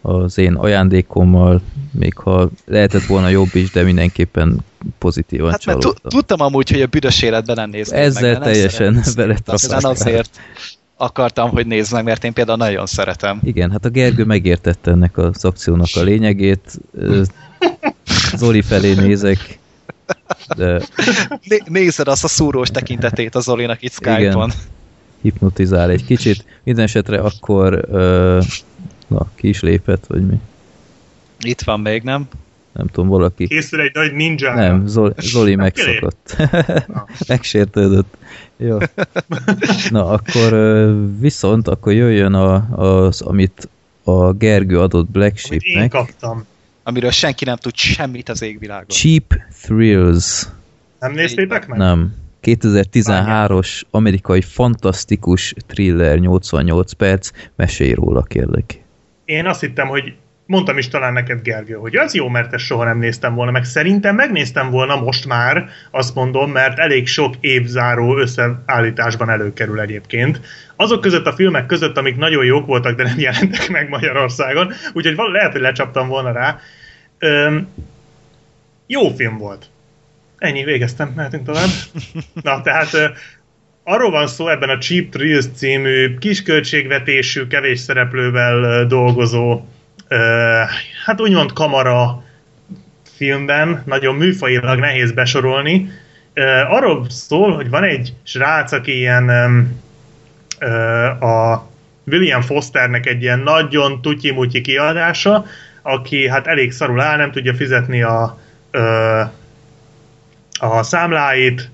S2: az én ajándékommal, még ha lehetett volna jobb is, de mindenképpen pozitívan
S5: Hát
S2: csalódtam.
S5: tudtam amúgy, hogy a büdös életben nem néznék
S2: Ezzel
S5: meg,
S2: teljesen.
S5: Aztán azért akartam, hogy nézd meg, mert én például nagyon szeretem.
S2: Igen, hát a Gergő megértette ennek az akciónak a lényegét. Zoli felé nézek, de
S5: Né- nézed azt a szúrós tekintetét az Zolinak itt
S2: Igen.
S5: Skype-on.
S2: hipnotizál egy kicsit. Minden esetre akkor ö, na, ki is lépett, vagy mi?
S5: Itt van még, nem?
S2: Nem tudom, valaki.
S3: Készül egy nagy ninja.
S2: Nem, Zoli, Zoli
S3: Nem
S2: megszokott. [LAUGHS] Megsértődött. Jó. Na, akkor viszont akkor jöjjön a, az, amit a Gergő adott Black
S3: Amit én
S2: Sheepnek.
S3: kaptam.
S5: Amiről senki nem tud semmit az égvilágon.
S2: Cheap Thrills.
S3: Nem néztétek meg?
S2: Nem. 2013-os amerikai fantasztikus thriller 88 perc. Mesélj róla, kérlek.
S3: Én azt hittem, hogy mondtam is talán neked, Gergő, hogy az jó, mert ezt soha nem néztem volna, meg szerintem megnéztem volna most már, azt mondom, mert elég sok évzáró összeállításban előkerül egyébként. Azok között a filmek között, amik nagyon jók voltak, de nem jelentek meg Magyarországon, úgyhogy val- lehet, hogy lecsaptam volna rá. Öm, jó film volt. Ennyi, végeztem, mehetünk tovább. Na, tehát arról van szó ebben a Cheap Thrills című kisköltségvetésű, kevés szereplővel dolgozó, hát úgymond kamara filmben, nagyon műfajilag nehéz besorolni. Arról szól, hogy van egy srác, aki ilyen a William Fosternek egy ilyen nagyon tutyi-mutyi kiadása, aki hát elég szarul áll, nem tudja fizetni a, a számláit,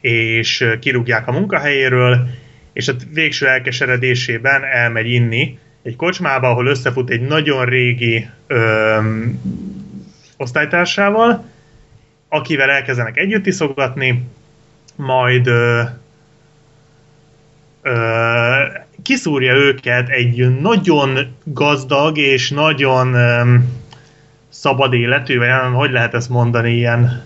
S3: és kirúgják a munkahelyéről, és a végső elkeseredésében elmegy inni egy kocsmába, ahol összefut egy nagyon régi öm, osztálytársával, akivel elkezdenek együtt iszogatni, majd ö, ö, kiszúrja őket egy nagyon gazdag és nagyon öm, szabad életű, vagy nem, hogy lehet ezt mondani, ilyen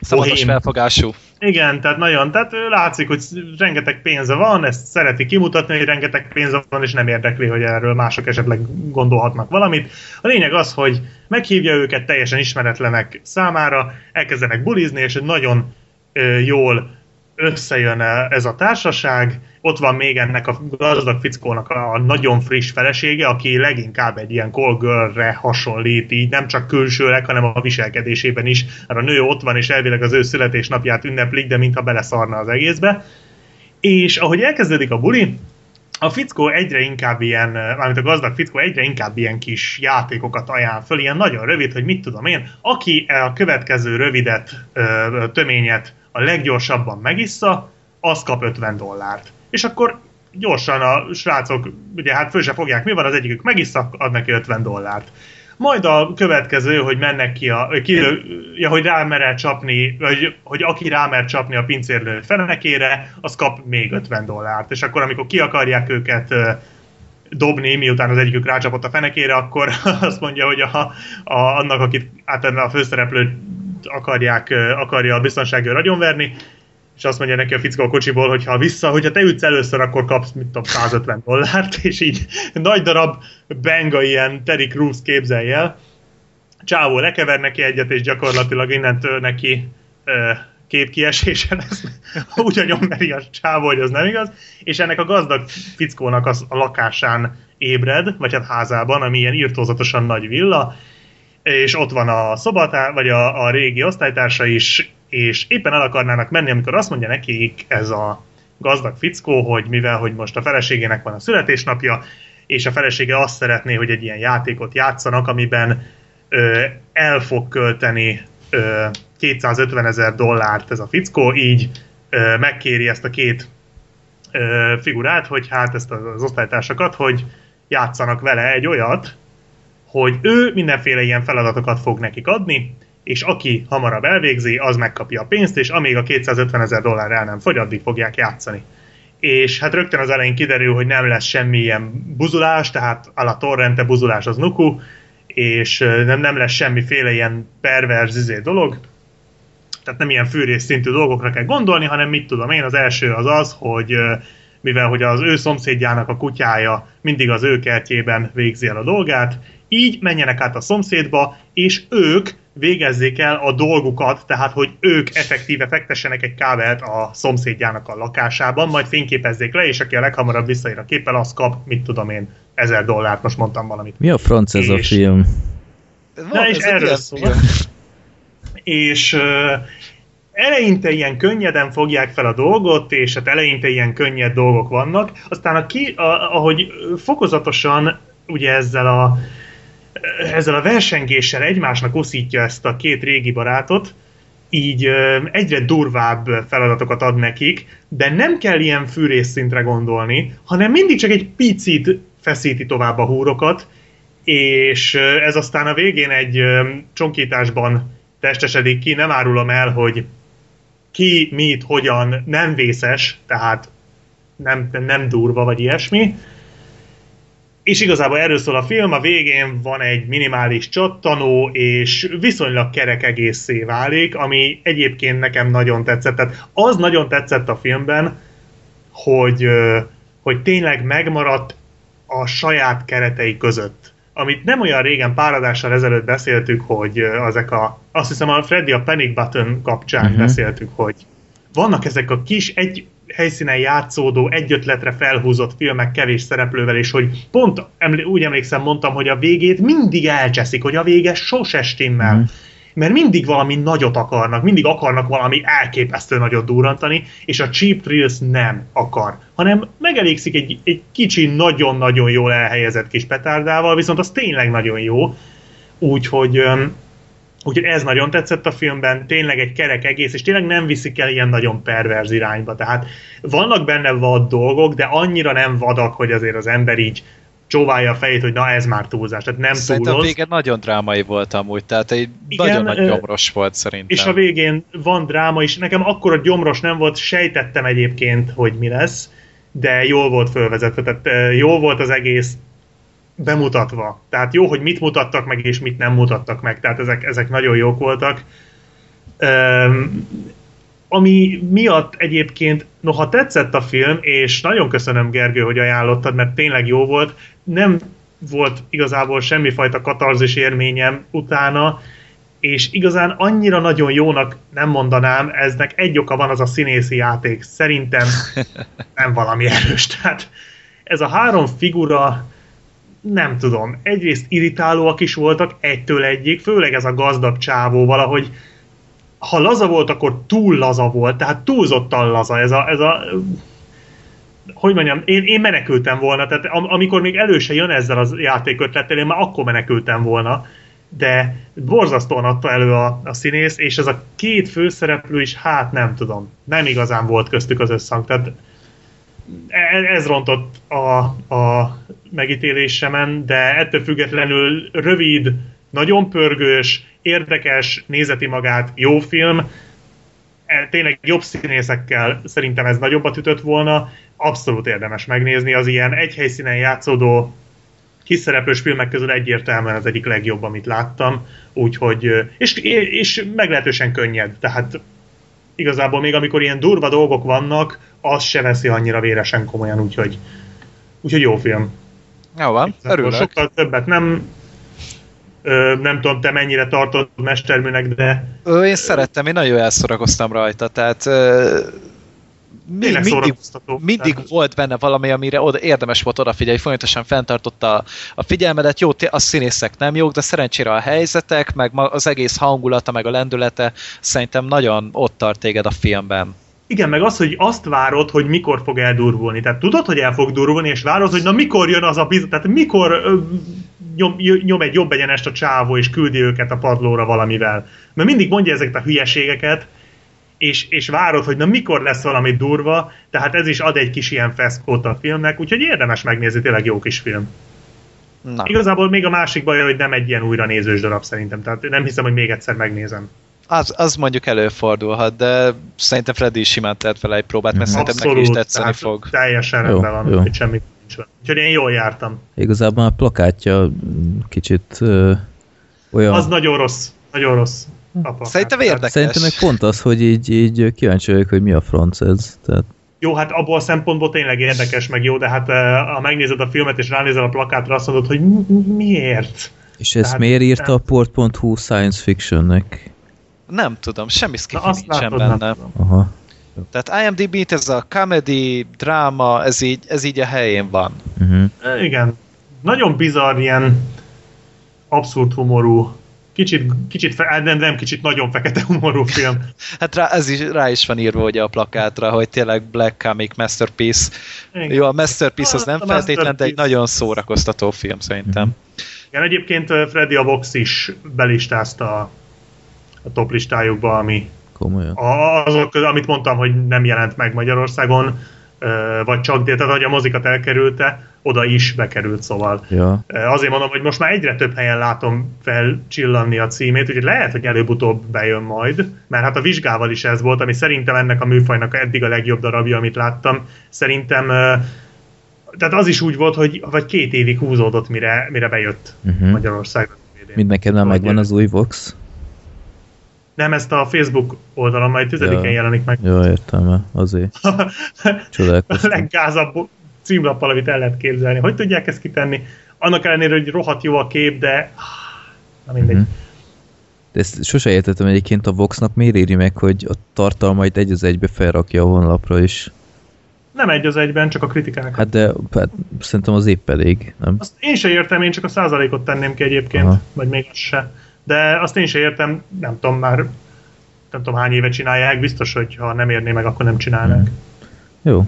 S5: Szabados
S3: bohém.
S5: felfogású.
S3: Igen, tehát nagyon, tehát látszik, hogy rengeteg pénze van, ezt szereti kimutatni, hogy rengeteg pénze van, és nem érdekli, hogy erről mások esetleg gondolhatnak valamit. A lényeg az, hogy meghívja őket teljesen ismeretlenek számára, elkezdenek bulizni, és nagyon ö, jól összejön ez a társaság. Ott van még ennek a gazdag fickónak a nagyon friss felesége, aki leginkább egy ilyen call hasonlít, így nem csak külsőleg, hanem a viselkedésében is. Mert a nő ott van, és elvileg az ő születésnapját ünneplik, de mintha beleszarna az egészbe. És ahogy elkezdődik a buli, a fickó egyre inkább ilyen, mármint a gazdag fickó egyre inkább ilyen kis játékokat ajánl föl, ilyen nagyon rövid, hogy mit tudom én, aki a következő rövidet, töményet a leggyorsabban megissza, az kap 50 dollárt. És akkor gyorsan a srácok, ugye hát föl fogják, mi van, az egyikük megissza, ad neki 50 dollárt. majd a következő, hogy mennek ki a, ki, ja, hogy rámer csapni, vagy hogy aki rámer csapni a pincérlő fenekére, az kap még 50 dollárt. És akkor, amikor ki akarják őket dobni, miután az egyikük rácsapott a fenekére, akkor [LAUGHS] azt mondja, hogy a, a, annak, akit általában a főszereplőt akarják, akarja a biztonsági ragyonverni, és azt mondja neki a fickó a kocsiból, hogy ha vissza, hogyha te ütsz először, akkor kapsz, mit tudom, 150 dollárt, [LAUGHS] és így nagy darab benga ilyen Terry Crews képzelj el. Csávó lekever neki egyet, és gyakorlatilag innentől neki két kiesésen ez [LAUGHS] úgy agyonveri a csávó, hogy az nem igaz, és ennek a gazdag fickónak az, a lakásán ébred, vagy hát házában, ami ilyen írtózatosan nagy villa, és ott van a szobatár, vagy a, a régi osztálytársa is, és éppen el akarnának menni, amikor azt mondja nekik ez a gazdag fickó, hogy mivel hogy most a feleségének van a születésnapja, és a felesége azt szeretné, hogy egy ilyen játékot játszanak, amiben ö, el fog költeni ö, 250 ezer dollárt ez a fickó, így ö, megkéri ezt a két ö, figurát, hogy hát ezt az osztálytársakat, hogy játszanak vele egy olyat, hogy ő mindenféle ilyen feladatokat fog nekik adni, és aki hamarabb elvégzi, az megkapja a pénzt, és amíg a 250 ezer dollár el nem fogy, addig fogják játszani. És hát rögtön az elején kiderül, hogy nem lesz semmilyen buzulás, tehát a la torrente buzulás az nuku, és nem, nem lesz semmiféle ilyen perverz izé dolog, tehát nem ilyen fűrész szintű dolgokra kell gondolni, hanem mit tudom én, az első az az, hogy mivel hogy az ő szomszédjának a kutyája mindig az ő kertjében végzi el a dolgát, így menjenek át a szomszédba, és ők végezzék el a dolgukat, tehát hogy ők effektíve fektessenek egy kábelt a szomszédjának a lakásában, majd fényképezzék le, és aki a leghamarabb visszaér a képpel, az kap, mit tudom én, ezer dollárt, most mondtam valamit.
S2: Mi a franc ez a
S3: És-
S2: film?
S3: Na és erről szól. És eleinte ilyen könnyeden fogják fel a dolgot, és hát eleinte ilyen könnyed dolgok vannak, aztán a ki, a, ahogy fokozatosan ugye ezzel a ezzel a versengéssel egymásnak uszítja ezt a két régi barátot, így egyre durvább feladatokat ad nekik, de nem kell ilyen fűrész szintre gondolni, hanem mindig csak egy picit feszíti tovább a húrokat, és ez aztán a végén egy csonkításban testesedik ki, nem árulom el, hogy ki, mit, hogyan nem vészes, tehát nem, nem durva, vagy ilyesmi, és igazából erről szól a film, a végén van egy minimális csattanó, és viszonylag kerek egészé válik, ami egyébként nekem nagyon tetszett. Tehát az nagyon tetszett a filmben, hogy, hogy tényleg megmaradt a saját keretei között. Amit nem olyan régen, pár adással ezelőtt beszéltük, hogy ezek a, azt hiszem a Freddy a Panic Button kapcsán uh-huh. beszéltük, hogy vannak ezek a kis, egy helyszínen játszódó, egy ötletre felhúzott filmek kevés szereplővel, és hogy pont emlé- úgy emlékszem, mondtam, hogy a végét mindig elcseszik, hogy a vége sose stimmel.
S2: Mhm.
S3: Mert mindig valami nagyot akarnak, mindig akarnak valami elképesztő nagyot durrantani, és a Cheap Thrills nem akar, hanem megelégszik egy, egy kicsi, nagyon-nagyon jól elhelyezett kis petárdával, viszont az tényleg nagyon jó, úgyhogy Úgyhogy ez nagyon tetszett a filmben, tényleg egy kerek egész, és tényleg nem viszik el ilyen nagyon perverz irányba. Tehát vannak benne vad dolgok, de annyira nem vadak, hogy azért az ember így csóválja a fejét, hogy na ez már túlzás. Tehát nem
S5: Szerintem a
S3: túloz.
S5: vége nagyon drámai volt amúgy, tehát egy
S3: Igen,
S5: nagyon nagy gyomros volt szerintem.
S3: És a végén van dráma is. Nekem akkor a gyomros nem volt, sejtettem egyébként, hogy mi lesz, de jól volt fölvezetve, tehát jól volt az egész bemutatva. Tehát jó, hogy mit mutattak meg, és mit nem mutattak meg. Tehát ezek, ezek nagyon jók voltak. Um, ami miatt egyébként, noha tetszett a film, és nagyon köszönöm Gergő, hogy ajánlottad, mert tényleg jó volt, nem volt igazából semmifajta katarzis élményem utána, és igazán annyira nagyon jónak nem mondanám, eznek egy oka van, az a színészi játék. Szerintem [LAUGHS] nem valami erős. Tehát ez a három figura, nem tudom, egyrészt irritálóak is voltak egytől egyik, főleg ez a gazdag csávó valahogy ha laza volt, akkor túl laza volt, tehát túlzottan laza. Ez a, ez a hogy mondjam, én, én menekültem volna, tehát am, amikor még előse jön ezzel az játékötlettel, én már akkor menekültem volna, de borzasztóan adta elő a, a színész, és ez a két főszereplő is, hát nem tudom, nem igazán volt köztük az összhang, tehát e- ez rontott a, a megítélésemen, de ettől függetlenül rövid, nagyon pörgős, érdekes, nézeti magát, jó film, E, tényleg jobb színészekkel szerintem ez nagyobbat ütött volna, abszolút érdemes megnézni, az ilyen egy helyszínen játszódó kiszereplős filmek közül egyértelműen az egyik legjobb, amit láttam, úgyhogy, és, és meglehetősen könnyed, tehát igazából még amikor ilyen durva dolgok vannak, az se veszi annyira véresen komolyan, úgyhogy, úgyhogy jó film.
S5: Jó van, örülök.
S3: Sokkal többet nem Ö, nem tudom, te mennyire tartod mesterműnek, de...
S5: Ö, én szerettem, én nagyon elszorakoztam rajta, tehát ö, mi, mindig, mindig tehát... volt benne valami, amire oda, érdemes volt odafigyelni, folyamatosan fenntartotta a, a figyelmedet, jó, a színészek nem jók, de szerencsére a helyzetek, meg az egész hangulata, meg a lendülete szerintem nagyon ott tart téged a filmben.
S3: Igen, meg az, hogy azt várod, hogy mikor fog eldurvulni. Tehát tudod, hogy el fog durvulni, és várod, hogy na mikor jön az a biz... Tehát mikor ö, nyom, nyom egy jobb egyenest a csávó, és küldi őket a padlóra valamivel. Mert mindig mondja ezeket a hülyeségeket, és, és várod, hogy na mikor lesz valami durva, tehát ez is ad egy kis ilyen feszkót a filmnek, úgyhogy érdemes megnézni, tényleg jó kis film. Na. Igazából még a másik baj, hogy nem egy ilyen újra nézős darab szerintem, tehát nem hiszem, hogy még egyszer megnézem.
S5: Az, az mondjuk előfordulhat, de szerintem Freddy is simán tett vele egy próbát, mert Abszolút, szerintem neki is tetszeni fog.
S3: Teljesen rendben van, jó. hogy semmi nincs Úgyhogy én jól jártam.
S2: Igazából a plakátja kicsit ö, olyan...
S3: Az nagyon rossz, nagyon rossz.
S5: Szerintem érdekes.
S2: Szerintem meg pont az, hogy így, így kíváncsi vagyok, hogy mi a franc ez. Tehát...
S3: Jó, hát abból a szempontból tényleg érdekes, meg jó, de hát ha megnézed a filmet és ránézel a plakátra, azt mondod, hogy miért?
S2: És ezt Tehát, miért írta a port.hu science fictionnek?
S5: Nem tudom, semmi skifi nincsen benne. Aha. Tehát IMDb-t ez a comedy, dráma, ez így, ez így a helyén van.
S3: Uh-huh. Igen. Nagyon bizarr ilyen abszurd humorú kicsit, kicsit fe, nem, nem kicsit, nagyon fekete humorú film. [LAUGHS]
S5: hát rá, ez is, rá is van írva ugye a plakátra, hogy tényleg Black Comic Masterpiece. Igen. Jó, a Masterpiece az nem feltétlen, de egy nagyon szórakoztató film szerintem.
S3: Igen, egyébként Freddy a Vox is belistázta a, top listájukba, ami
S2: Komolyan.
S3: azok, amit mondtam, hogy nem jelent meg Magyarországon, vagy csak, de tehát hogy a mozikat elkerülte, oda is bekerült, szóval.
S2: Ja.
S3: Azért mondom, hogy most már egyre több helyen látom felcsillanni a címét, úgyhogy lehet, hogy előbb-utóbb bejön majd, mert hát a vizsgával is ez volt, ami szerintem ennek a műfajnak eddig a legjobb darabja, amit láttam. Szerintem tehát az is úgy volt, hogy vagy két évig húzódott, mire, mire bejött uh-huh. Magyarországra.
S2: Mind nekem nem megvan az új Vox.
S3: Nem, ezt a Facebook oldalon majd 10 ja. jelenik meg.
S2: Jó, értem, azért. [LAUGHS] Csodálkoztam.
S3: a leggázabb címlappal, amit el lehet képzelni. Hogy tudják ezt kitenni? Annak ellenére, hogy rohadt jó a kép, de na mindegy. Mm-hmm.
S2: De ezt sose értettem egyébként a Voxnak miért éri meg, hogy a tartalmait egy az egybe felrakja a honlapra is.
S3: Nem egy az egyben, csak a kritikákat.
S2: Hát de hát, szerintem az épp elég, nem?
S3: Azt én se értem, én csak a százalékot tenném ki egyébként, Aha. vagy még az se de azt én sem értem, nem tudom már, nem tudom hány éve csinálják, biztos, hogy ha nem érné meg, akkor nem csinálnak. Hmm.
S2: Jó.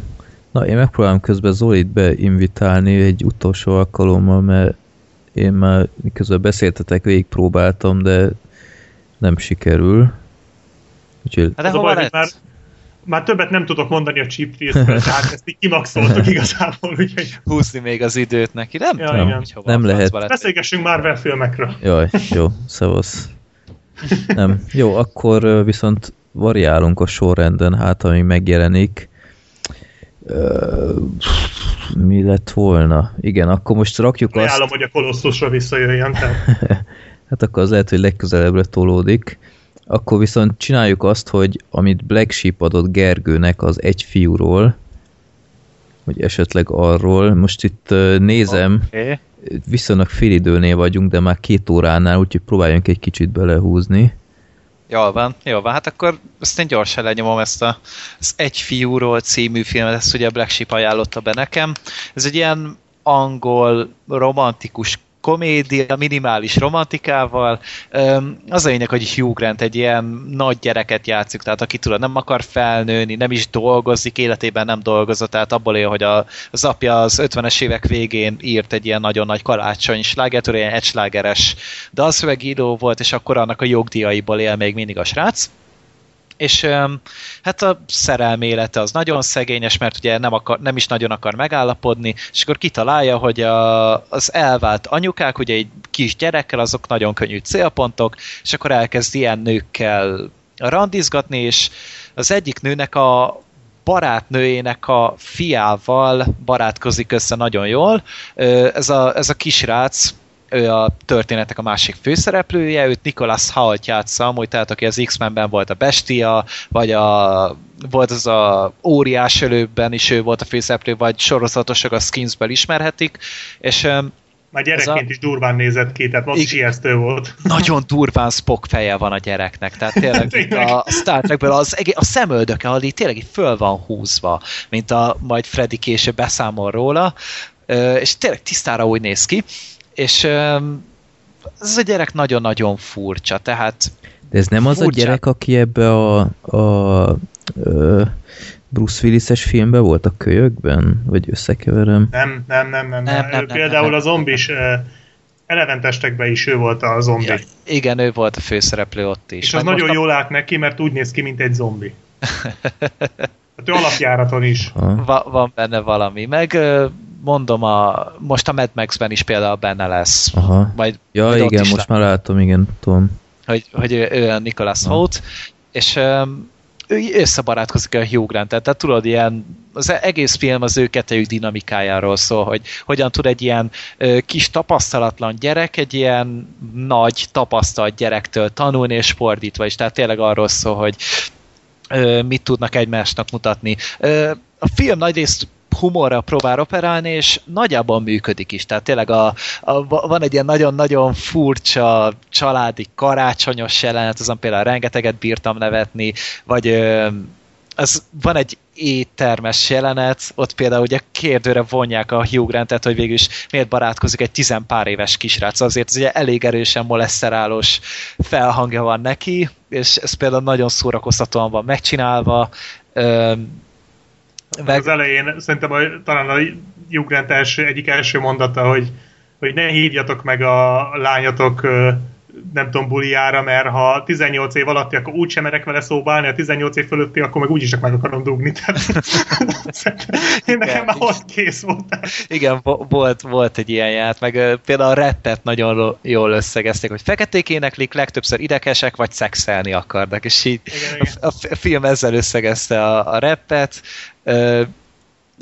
S2: Na, én megpróbálom közben Zolit beinvitálni egy utolsó alkalommal, mert én már miközben beszéltetek, végig próbáltam, de nem sikerül.
S5: Úgyhogy... Hát de hova baj, már,
S3: már többet nem tudok mondani a chip [LAUGHS] tehát ezt így kimaxoltuk igazából, úgyhogy...
S5: Húzni még az időt neki, nem?
S3: Ja, nem, igen.
S2: nem lehet.
S3: Beszélgessünk már filmekről.
S2: Jaj, jó, szevasz. Nem. Jó, akkor viszont variálunk a sorrenden, hát ami megjelenik. mi lett volna? Igen, akkor most rakjuk
S3: Ajánlom, azt... Ajánlom, hogy a kolosszusra visszajöjjön. [LAUGHS]
S2: hát akkor az lehet, hogy legközelebbre tolódik. Akkor viszont csináljuk azt, hogy amit Black Sheep adott Gergőnek az egy fiúról, vagy esetleg arról, most itt nézem, okay. viszonylag fél időnél vagyunk, de már két óránál, úgyhogy próbáljunk egy kicsit belehúzni.
S5: Jól van, jól van. Hát akkor azt én gyorsan lenyomom ezt a, az Egy fiúról című filmet, ezt ugye Black Sheep ajánlotta be nekem. Ez egy ilyen angol, romantikus komédia, minimális romantikával. Az a lényeg, hogy Hugh Grant egy ilyen nagy gyereket játszik, tehát aki tudod, nem akar felnőni, nem is dolgozik, életében nem dolgozott, tehát abból él, hogy a, az apja az 50-es évek végén írt egy ilyen nagyon nagy karácsony slágert, ilyen egyslágeres dalszövegíró volt, és akkor annak a jogdíjaiból él még mindig a srác és hát a szerelmi élete az nagyon szegényes, mert ugye nem, akar, nem is nagyon akar megállapodni, és akkor kitalálja, hogy a, az elvált anyukák, ugye egy kis gyerekkel, azok nagyon könnyű célpontok, és akkor elkezd ilyen nőkkel randizgatni, és az egyik nőnek a barátnőjének a fiával barátkozik össze nagyon jól. Ez a, ez a kisrác, ő a történetek a másik főszereplője, őt Nicholas Hoult játsza, amúgy tehát aki az X-Menben volt a Bestia, vagy a volt az a óriás előbben is ő volt a főszereplő, vagy sorozatosak a Skinsből ismerhetik, és
S3: Már gyerekként
S5: a-
S3: is durván nézett ki, tehát az is
S5: Igen.
S3: ijesztő volt. [LAUGHS]
S5: nagyon durván Spock feje van a gyereknek, tehát tényleg [LAUGHS]
S3: Tényleg.
S5: a Star Trekből az, a szemöldöke, ahol így tényleg így föl van húzva, mint a majd Freddy később beszámol róla, és tényleg tisztára úgy néz ki, és ez a gyerek nagyon-nagyon furcsa, tehát
S2: De ez nem az a
S5: Furcsa.
S2: gyerek, aki ebbe a, a ö, Bruce Willis-es filmbe volt a kölyökben? Vagy összekeverem?
S3: Nem, nem, nem, nem.
S5: Nem,
S3: nem,
S5: nem, nem,
S3: Például
S5: nem.
S3: a zombis eleventestekben is ő volt a zombi.
S5: ja, igen, ő volt a főszereplő ott is.
S3: És az
S5: Meg
S3: nagyon
S5: most
S3: jól állt neki, mert úgy néz ki, mint egy zombi. [LAUGHS] Hát ő alapjáraton is.
S2: Ha.
S5: a, va, van benne valami, meg ö, mondom, a, most a Mad Max-ben is például benne lesz.
S2: Aha.
S5: Majd,
S2: Ja,
S5: majd
S2: igen, most már látom, igen, tudom.
S5: hogy, hogy ő, ő a Nicholas. Holt, és um, ő összebarátkozik a Hugh grant tehát tudod, ilyen, az egész film az ő kettejük dinamikájáról szól, hogy hogyan tud egy ilyen ö, kis tapasztalatlan gyerek egy ilyen nagy tapasztalt gyerektől tanulni, és fordítva is, tehát tényleg arról szól, hogy ö, mit tudnak egymásnak mutatni. Ö, a film nagyrészt humorra próbál operálni, és nagyjából működik is. Tehát tényleg a, a, van egy ilyen nagyon-nagyon furcsa családi karácsonyos jelenet, azon például rengeteget bírtam nevetni, vagy ö, az, van egy éttermes jelenet, ott például ugye kérdőre vonják a Hugh Grantet, hogy végül miért barátkozik egy tizenpár éves kisrác, azért ez ugye elég erősen moleszterálós felhangja van neki, és ez például nagyon szórakoztatóan van megcsinálva.
S3: Meg... Az elején szerintem a, talán a Hugh Grant első, egyik első mondata, hogy, hogy ne hívjatok meg a lányatok nem tudom, buliára, mert ha 18 év alatti, akkor úgy sem merek vele szóba állni, a 18 év fölötti, akkor meg úgyis csak meg akarom dugni. Tehát, [LAUGHS] én nekem már ott kész volt.
S5: Igen, vo- volt, volt egy ilyen ját, meg például a rappet nagyon jól összegezték, hogy feketék éneklik, legtöbbször idekesek, vagy szexelni akarnak, és így
S3: Igen,
S5: a,
S3: igen.
S5: a film ezzel összegezte a, a rappet.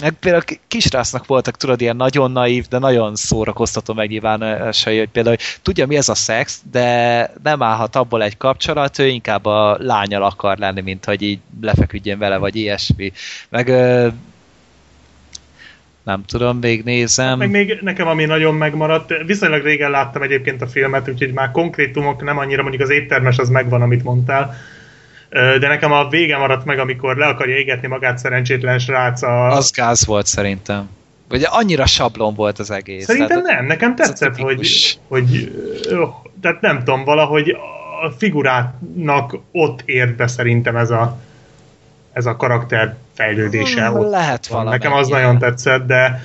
S5: Meg például kisrásznak voltak, tudod, ilyen nagyon naív, de nagyon szórakoztató megnyilvánulásai, hogy például hogy tudja, mi ez a szex, de nem állhat abból egy kapcsolat, ő inkább a lányal akar lenni, mint hogy így lefeküdjön vele, vagy ilyesmi. Meg nem tudom, még nézem.
S3: Meg még nekem, ami nagyon megmaradt, viszonylag régen láttam egyébként a filmet, úgyhogy már konkrétumok nem annyira, mondjuk az éttermes az megvan, amit mondtál, de nekem a vége maradt meg, amikor le akarja égetni magát szerencsétlen srác a...
S5: Az gáz volt szerintem. Vagy annyira sablon volt az egész.
S3: Szerintem nem, nekem tetszett, hogy, hogy ö, tehát nem tudom, valahogy a figurának ott ért be szerintem ez a, ez a karakter fejlődése.
S5: Hmm,
S3: ott
S5: lehet
S3: van.
S5: valami.
S3: Nekem az nagyon tetszett, de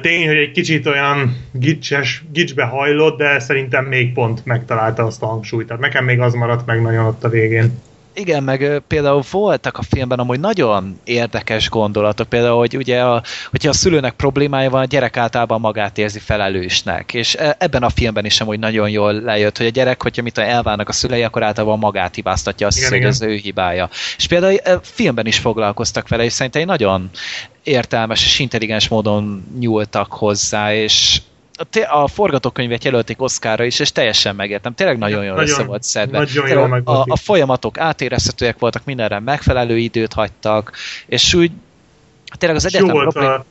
S3: tény, hogy egy kicsit olyan gicses, gicsbe hajlott, de szerintem még pont megtalálta azt a hangsúlyt. Tehát nekem még az maradt meg nagyon ott a végén.
S5: Igen, meg például voltak a filmben amúgy nagyon érdekes gondolatok, például, hogy ugye, a, hogyha a szülőnek problémája van, a gyerek általában magát érzi felelősnek, és e- ebben a filmben is amúgy nagyon jól lejött, hogy a gyerek, hogyha mit elválnak a szülei, akkor általában magát hibáztatja, azt
S3: Igen,
S5: hogy ez ő hibája. És például a filmben is foglalkoztak vele, és szerintem egy nagyon értelmes és intelligens módon nyúltak hozzá, és a, a forgatókönyvet jelölték Oszkára is, és teljesen megértem. Tényleg nagyon jól
S3: Nagyon-
S5: össze volt szedve.
S3: nagyon jól meg
S5: a, a folyamatok átérezhetőek voltak, mindenre megfelelő időt hagytak, és úgy tényleg az egyetlen
S3: volt,
S5: problém...
S3: a,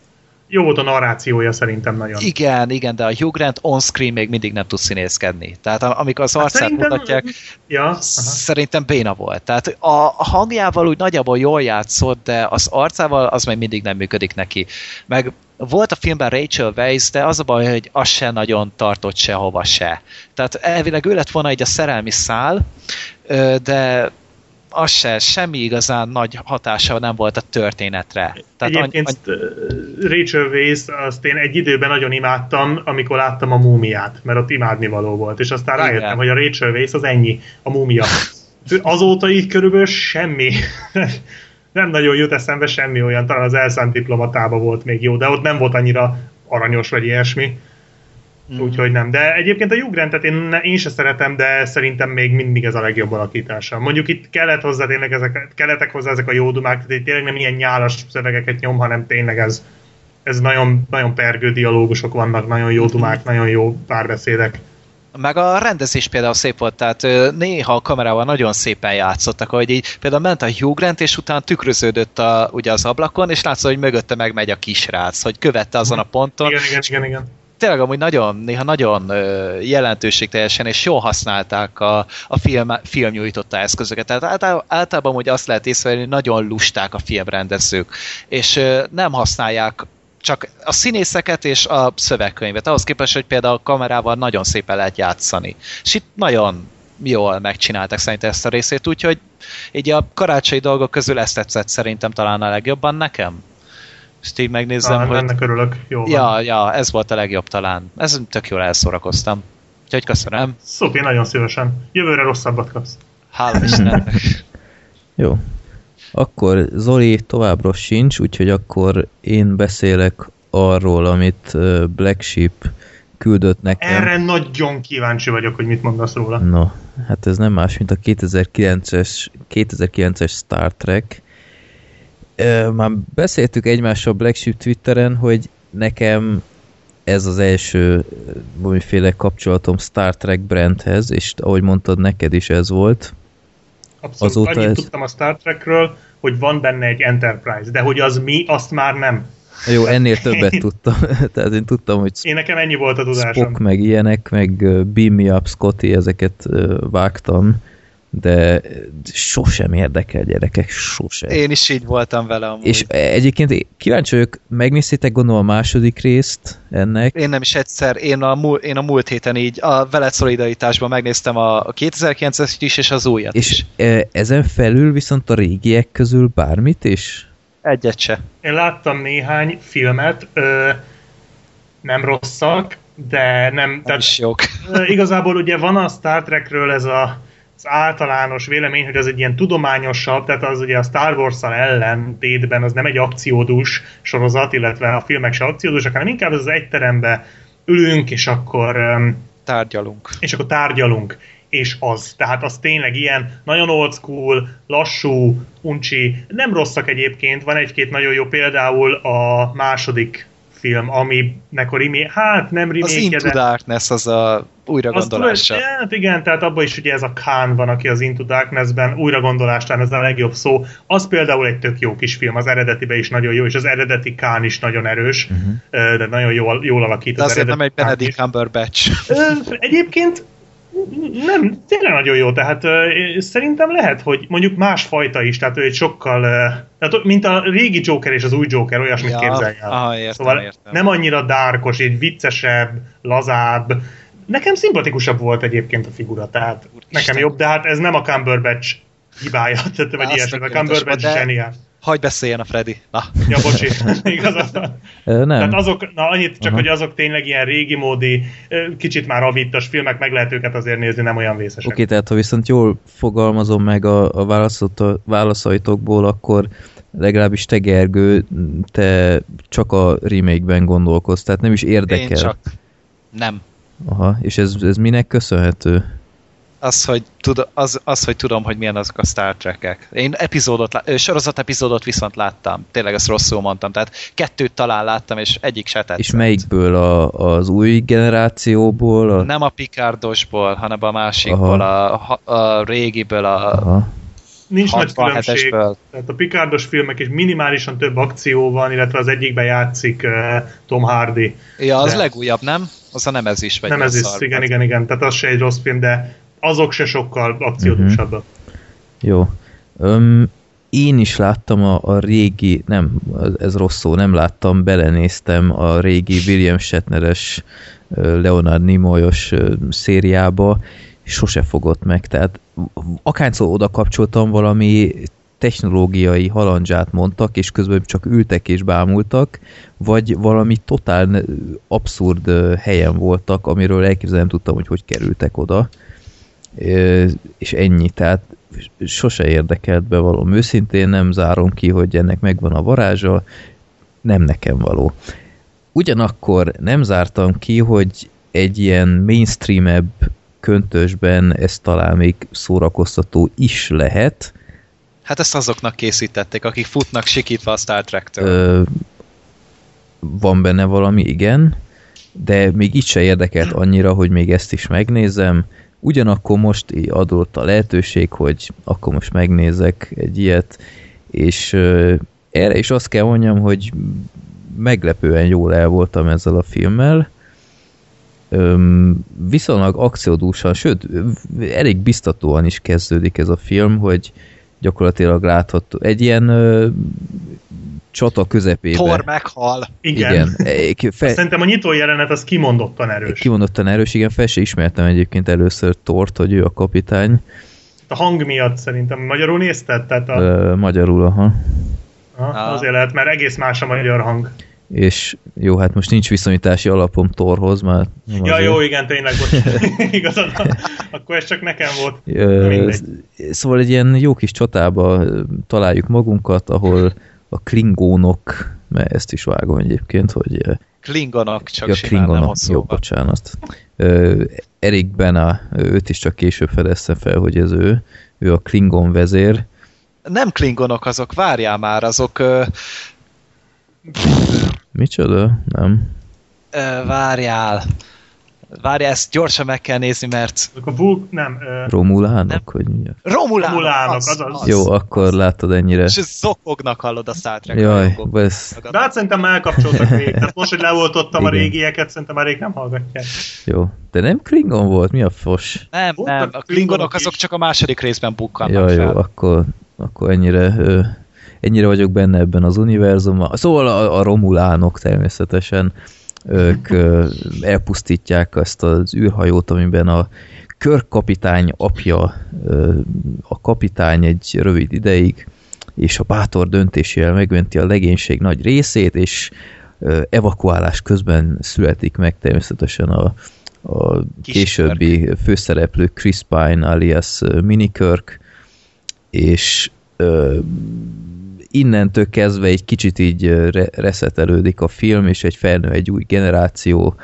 S3: jó volt a narrációja szerintem nagyon.
S5: Igen, igen, de a Hugh Grant on-screen még mindig nem tud színészkedni. Tehát amikor az
S3: Hát
S5: arcát
S3: szerintem-
S5: mutatják,
S3: Ja, aha.
S5: szerintem béna volt. Tehát a a hangjával úgy nagyjából jól játszott, de az arcával az még mindig nem működik neki. Meg volt a filmben Rachel Weisz, de az a baj, hogy az se nagyon tartott sehova se. Tehát elvileg ő lett volna egy a szerelmi szál, de az se, semmi igazán nagy hatása nem volt a történetre. Tehát
S3: Egyébként
S5: any-
S3: any... Rachel Weisz, azt én egy időben nagyon imádtam, amikor láttam a múmiát, mert ott imádnivaló volt, és aztán
S5: Igen.
S3: rájöttem, hogy a Rachel Weisz az ennyi, a múmia. azóta így körülbelül semmi. Nem nagyon jut eszembe semmi olyan, talán az elszánt diplomatában volt még jó, de ott nem volt annyira aranyos vagy ilyesmi. Mm. Úgyhogy nem. De egyébként a Hugh Grantet én, én se szeretem, de szerintem még mindig ez a legjobb alakítása. Mondjuk itt kellett hozzá tényleg ezek, kellettek hozzá ezek a jó dumák, tehát itt tényleg nem ilyen nyálas szövegeket nyom, hanem tényleg ez, ez nagyon, nagyon pergő dialógusok vannak, nagyon jó dumák, nagyon jó párbeszédek.
S5: Meg a rendezés például szép volt, tehát néha a kamerával nagyon szépen játszottak, hogy így például ment a Hugh Grant, és utána tükröződött a, ugye az ablakon, és látszott, hogy mögötte megmegy a kisrác, hogy követte azon a ponton.
S3: Igen, igen, igen, igen.
S5: Tényleg amúgy nagyon, néha nagyon jelentőségteljesen, és jól használták a, a film, film nyújtotta eszközöket. Tehát általában, általában hogy azt lehet észrevenni, hogy nagyon lusták a filmrendezők, és nem használják csak a színészeket és a szövegkönyvet. Ahhoz képest, hogy például a kamerával nagyon szépen lehet játszani. És itt nagyon jól megcsináltak szerintem ezt a részét, úgyhogy így a karácsonyi dolgok közül ezt tetszett szerintem talán a legjobban nekem. És így megnézem,
S3: ah,
S5: hogy...
S3: Ennek örülök, jó van.
S5: Ja, ja, ez volt a legjobb talán. Ez tök jól elszórakoztam. Úgyhogy köszönöm.
S3: Szopi, nagyon szívesen. Jövőre rosszabbat kapsz.
S5: Hála Istennek. [LAUGHS]
S2: Jó. Akkor Zoli továbbra sincs, úgyhogy akkor én beszélek arról, amit Black Sheep küldött nekem.
S3: Erre nagyon kíváncsi vagyok, hogy mit mondasz róla.
S2: No, hát ez nem más, mint a 2009-es 2009-es Star Trek. Már beszéltük egymással Black Sheep Twitteren, hogy nekem ez az első valamiféle kapcsolatom Star Trek brandhez, és ahogy mondtad, neked is ez volt.
S3: Abszolút, Azóta annyit ez... tudtam a Star Trekről, hogy van benne egy Enterprise, de hogy az mi, azt már nem.
S2: Jó, ennél többet tudtam. [LAUGHS] Tehát én tudtam, hogy
S3: én nekem ennyi volt a tudásom.
S2: Spock, meg ilyenek, meg Beam Me Up, Scotty, ezeket vágtam de sosem érdekel gyerekek, sosem.
S5: Én is így voltam vele amúgy.
S2: És egyébként kíváncsi vagyok, megnéztétek gondolom a második részt ennek?
S5: Én nem is egyszer, én a, múl, én a múlt héten így a veled szolidaritásban megnéztem a, a 2009-es is, és az újat
S2: és
S5: is.
S2: E, ezen felül viszont a régiek közül bármit is?
S5: Egyet se.
S3: Én láttam néhány filmet, ö, nem rosszak, de nem...
S5: nem tehát, is jók.
S3: igazából ugye van a Star Trekről ez a az általános vélemény, hogy az egy ilyen tudományosabb, tehát az ugye a Star Wars-szal ellentétben az nem egy akciódús sorozat, illetve a filmek se akciódúsak, hanem inkább az, egy terembe ülünk, és akkor...
S5: Tárgyalunk.
S3: És akkor tárgyalunk és az. Tehát az tényleg ilyen nagyon old school, lassú, uncsi, nem rosszak egyébként, van egy-két nagyon jó például a második film, aminek a remake, hát nem remake
S5: Az Into de... Darkness az a újra gondolása.
S3: Hát igen, tehát abban is ugye ez a Khan van, aki az Into Darkness-ben újra gondolástán ez a legjobb szó. Az például egy tök jó kis film, az eredetiben is nagyon jó, és az eredeti Khan is nagyon erős, uh-huh. de nagyon jól, jól alakít.
S5: De az azért nem egy Benedict Cumberbatch.
S3: Egyébként nem, tényleg nagyon jó, tehát uh, szerintem lehet, hogy mondjuk másfajta is, tehát ő egy sokkal, uh, tehát mint a régi Joker és az új Joker, olyasmit ja, képzelj el.
S5: Aha, értem,
S3: szóval
S5: értem.
S3: nem annyira dárkos, egy viccesebb, lazább. Nekem szimpatikusabb volt egyébként a figura, tehát Úr nekem jobb, de hát ez nem a Cumberbatch hibája, [LAUGHS] tehát vagy ilyesmi, a Cumberbatch zseniál
S5: hagyj beszéljen a Freddy. Na.
S3: Ja, bocsi, igazad.
S2: Nem.
S3: Tehát azok, na annyit csak, Aha. hogy azok tényleg ilyen régi módi, kicsit már avittas filmek, meg lehet őket azért nézni, nem olyan vészesek.
S2: Oké, okay, tehát ha viszont jól fogalmazom meg a, a válaszaitokból, akkor legalábbis te Gergő, te csak a remake-ben gondolkozz, tehát nem is érdekel. Én
S5: csak. Nem.
S2: Aha, és ez, ez minek köszönhető?
S5: Az, hogy, tud, az, az, hogy tudom, hogy milyen azok a Star Trek-ek. Én epizódot, sorozat epizódot viszont láttam. Tényleg ezt rosszul mondtam. Tehát kettőt talán láttam, és egyik se tetszett.
S2: És melyikből? A, az új generációból? A...
S5: Nem a Picardosból, hanem a másikból, a, a régiből, a Aha.
S3: Nincs nagy különbség. Tehát a Picardos filmek is minimálisan több akció van, illetve az egyikben játszik uh, Tom Hardy.
S5: Ja, az de... legújabb, nem? Az a nem ez is. Vagy
S3: nem ez is, igen, igen, igen. Tehát az se egy rossz film, de azok se sokkal akciódúsabbak. Uh-huh.
S2: Jó. Öm, én is láttam a, a régi, nem, ez rossz szó, nem láttam, belenéztem a régi William Shatneres Leonard Nimoyos szériába, sose fogott meg, tehát akárszor oda kapcsoltam valami technológiai halandzsát mondtak, és közben csak ültek és bámultak, vagy valami totál abszurd helyen voltak, amiről elképzelni tudtam, hogy hogy kerültek oda és ennyi, tehát sose érdekelt be való. Őszintén nem zárom ki, hogy ennek megvan a varázsa, nem nekem való. Ugyanakkor nem zártam ki, hogy egy ilyen mainstreamebb köntösben ez talán még szórakoztató is lehet.
S5: Hát ezt azoknak készítették, akik futnak sikítva a Star Trek-től.
S2: Ö, van benne valami, igen, de még itt se érdekelt annyira, hogy még ezt is megnézem. Ugyanakkor most így adott a lehetőség, hogy akkor most megnézek egy ilyet, és erre is azt kell mondjam, hogy meglepően jól el voltam ezzel a filmmel. Viszonylag akciódúsan, sőt, elég biztatóan is kezdődik ez a film, hogy gyakorlatilag látható. Egy ilyen csata közepébe.
S5: Thor meghal.
S3: Igen.
S2: Igen. Egy- Fe,
S3: Szerintem a nyitó jelenet az kimondottan erős.
S2: kimondottan erős, igen, fel se ismertem egyébként először Tort, hogy ő a kapitány.
S3: A hang miatt szerintem. Magyarul nézted? Tehát a,
S2: Ö, magyarul, aha.
S3: ha,
S5: Ah.
S3: azért lehet, mert egész más a magyar hang.
S2: És jó, hát most nincs viszonyítási alapom Torhoz, mert
S3: Ja,
S2: azért.
S3: jó, igen, tényleg. [LAUGHS] Igazad. Akkor ez csak nekem volt.
S2: Ö. Szóval egy ilyen jó kis csatába találjuk magunkat, ahol a klingónok, mert ezt is vágom egyébként, hogy ö,
S5: Klingonok, csak
S2: ja, klingonok, jó,
S5: hosszúban.
S2: bocsánat. Erik Bena, őt is csak később fedeztem fel, hogy ez ő, ő a klingon vezér.
S5: Nem klingonok azok, várjál már, azok ö,
S2: Micsoda? Nem.
S5: ö, várjál. Várjál, ezt gyorsan meg kell nézni, mert
S3: a Vulk, nem, ö,
S2: Romulánok, hogy mindjárt.
S5: Romulánok,
S3: Romulánok,
S5: az,
S3: azaz.
S5: az,
S2: Jó, akkor látod ennyire.
S5: És zokognak, hallod a Star Trek
S2: Jaj, ez
S3: de hát szerintem elkapcsoltak rég. Tehát most, hogy leoltottam a régieket, szerintem már rég nem hallgatják.
S2: jó. De nem Klingon volt? Mi a fos?
S5: Nem,
S3: Voltak
S5: nem, a
S3: klingonok
S5: azok
S3: is.
S5: csak a második részben bukkannak
S2: Ja,
S5: fel.
S2: jó, akkor, akkor ennyire, ö, ennyire vagyok benne ebben az univerzumban. Szóval a, a romulánok természetesen ők elpusztítják ezt az űrhajót, amiben a körkapitány apja a kapitány egy rövid ideig, és a bátor döntésével megmenti a legénység nagy részét, és evakuálás közben születik meg természetesen a, a későbbi főszereplő Chris Pine alias Minikirk, és ö, innentől kezdve egy kicsit így re- reszetelődik a film, és egy felnő egy új generáció,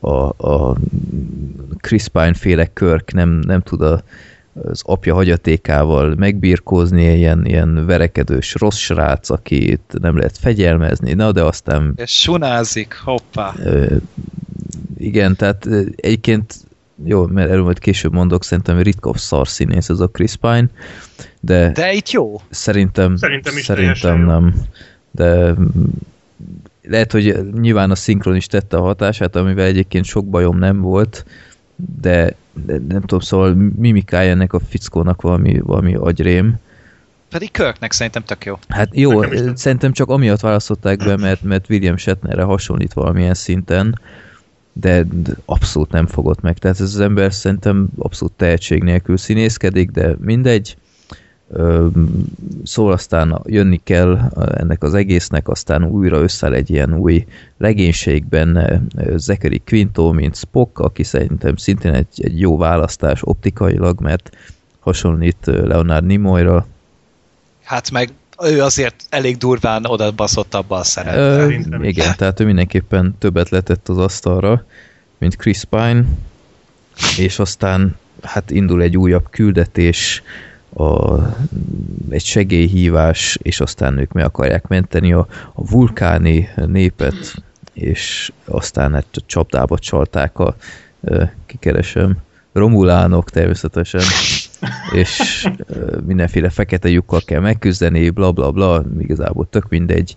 S2: a, a Chris Pine féle Kirk nem, nem tud a, az apja hagyatékával megbírkozni, ilyen, ilyen verekedős rossz srác, akit nem lehet fegyelmezni, na de aztán
S5: És sunázik, hoppá.
S2: Ö, igen, tehát egyébként jó, mert erről majd később mondok, szerintem ritka szar színész ez a Chris Pine, de, de
S5: itt jó.
S2: szerintem,
S3: Szerintem is
S2: szerintem
S3: jó.
S2: nem. De lehet, hogy nyilván a szinkron is tette a hatását, amivel egyébként sok bajom nem volt, de, de nem tudom, szóval mimikája ennek a fickónak valami, valami agyrém.
S5: Pedig Kirknek szerintem tök jó.
S2: Hát jó, szerintem csak amiatt választották be, mert, mert William Shatnerre hasonlít valamilyen szinten, de, abszolút nem fogott meg. Tehát ez az ember szerintem abszolút tehetség nélkül színészkedik, de mindegy. Szóval aztán jönni kell ennek az egésznek, aztán újra összeáll egy ilyen új legénység benne, Zachary Quinto, mint Spock, aki szerintem szintén egy, egy jó választás optikailag, mert hasonlít Leonard Nimoyra,
S5: Hát meg ő azért elég durván oda baszott abba a szerepbe.
S2: Igen, tehát ő mindenképpen többet letett az asztalra, mint Chris Pine, és aztán hát indul egy újabb küldetés, a, egy segélyhívás, és aztán ők meg akarják menteni a, a vulkáni népet, és aztán hát csapdába csalták a, kikeresem, romulánok természetesen, és mindenféle fekete lyukkal kell megküzdeni, bla bla bla, igazából tök mindegy.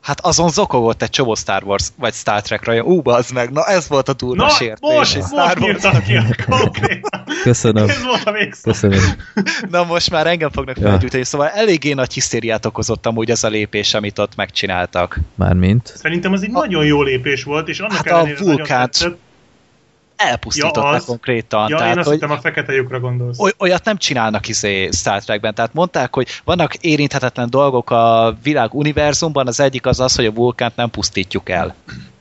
S5: Hát azon zokogott egy csomó Star Wars, vagy Star Trek raja. Ú, bazd meg, na ez volt a durva
S3: Na,
S5: sértés.
S3: most, most
S5: Star Wars.
S3: írtam ki a konkrétan.
S2: Köszönöm,
S3: Ez volt a végszó.
S2: köszönöm.
S5: Na most már engem fognak
S2: Ja.
S5: felgyújtani, szóval eléggé nagy hisztériát okozott amúgy ez a lépés, amit ott megcsináltak.
S2: Mármint.
S3: Szerintem az egy nagyon jó lépés volt, és annak
S5: Hát a
S3: ellenére nagyon
S5: vulkánt
S3: tetszett.
S5: Elpusztították
S3: Ja, az.
S5: konkrétan.
S3: Ja,
S5: tehát,
S3: én azt
S5: hogy
S3: hittem a fekete lyukra gondolsz.
S5: oly- olyat nem csinálnak izé Star Trekben. Tehát mondták, hogy vannak érinthetetlen dolgok a világ univerzumban, az egyik az az, hogy a vulkánt nem pusztítjuk el.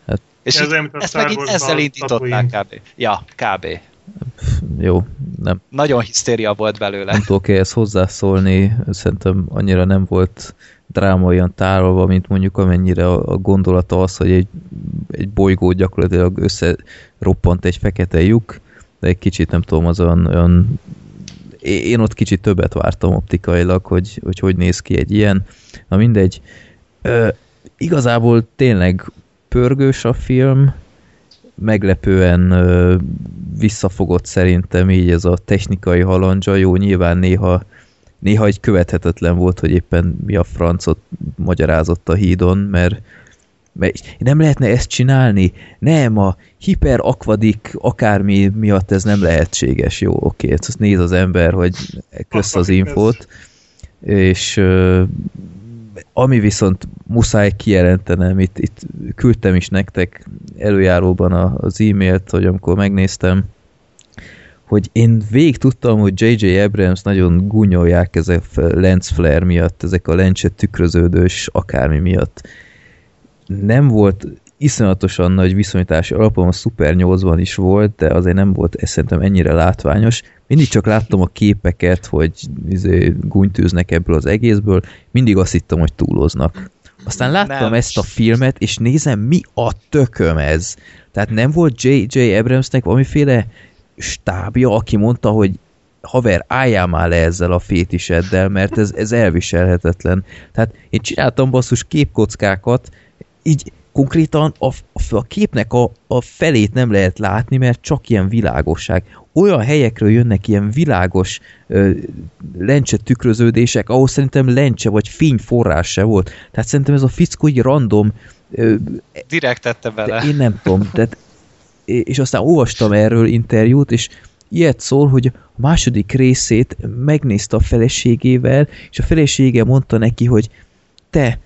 S2: Hát-
S5: és
S3: Ez
S5: így, ezt
S3: Star
S5: meg így
S3: Wars-ban
S5: ezzel indították kb. Ja, kb.
S2: Jó, nem,
S5: Nagyon hisztéria volt belőle.
S2: nem tudok ehhez hozzászólni, szerintem annyira nem volt dráma olyan tárolva, mint mondjuk amennyire a, a gondolata az, hogy egy, egy bolygó gyakorlatilag összeroppant egy fekete lyuk, de egy kicsit nem tudom, az olyan, olyan én ott kicsit többet vártam optikailag, hogy hogy, hogy néz ki egy ilyen. Na mindegy. Ö, igazából tényleg pörgős a film, meglepően ö, visszafogott szerintem így ez a technikai halandzsa, jó, nyilván néha néha egy követhetetlen volt, hogy éppen mi a francot magyarázott a hídon, mert, mert nem lehetne ezt csinálni? Nem, a hiperakvadik akármi miatt ez nem lehetséges. Jó, oké, ezt néz az ember, hogy kösz az infót, és ö, ami viszont muszáj kijelentenem, itt, itt küldtem is nektek előjáróban az e-mailt, hogy amikor megnéztem, hogy én végig tudtam, hogy J.J. Abrams nagyon gúnyolják ezek a lens flare miatt, ezek a lencse tükröződős akármi miatt. Nem volt iszonyatosan nagy viszonyítási alapon, a Super 8-ban is volt, de azért nem volt ez szerintem ennyire látványos. Mindig csak láttam a képeket, hogy izé, gúnytűznek ebből az egészből, mindig azt hittem, hogy túloznak. Aztán láttam
S5: Nem.
S2: ezt a filmet, és nézem, mi a tököm ez. Tehát nem volt J.J. Abramsnek valamiféle stábja, aki mondta, hogy haver, álljál már le ezzel a fétiseddel, mert ez, ez elviselhetetlen. Tehát én csináltam basszus képkockákat, így konkrétan a, a, a képnek a, a felét nem lehet látni, mert csak ilyen világosság. Olyan helyekről jönnek ilyen világos ö, lencse tükröződések, ahol szerintem lencse vagy fényforrás se volt. Tehát szerintem ez a fickó így random ö,
S5: Direkt tette bele.
S2: én nem tudom, tehát, és aztán olvastam erről interjút, és ilyet szól, hogy a második részét megnézte a feleségével, és a felesége mondta neki, hogy te,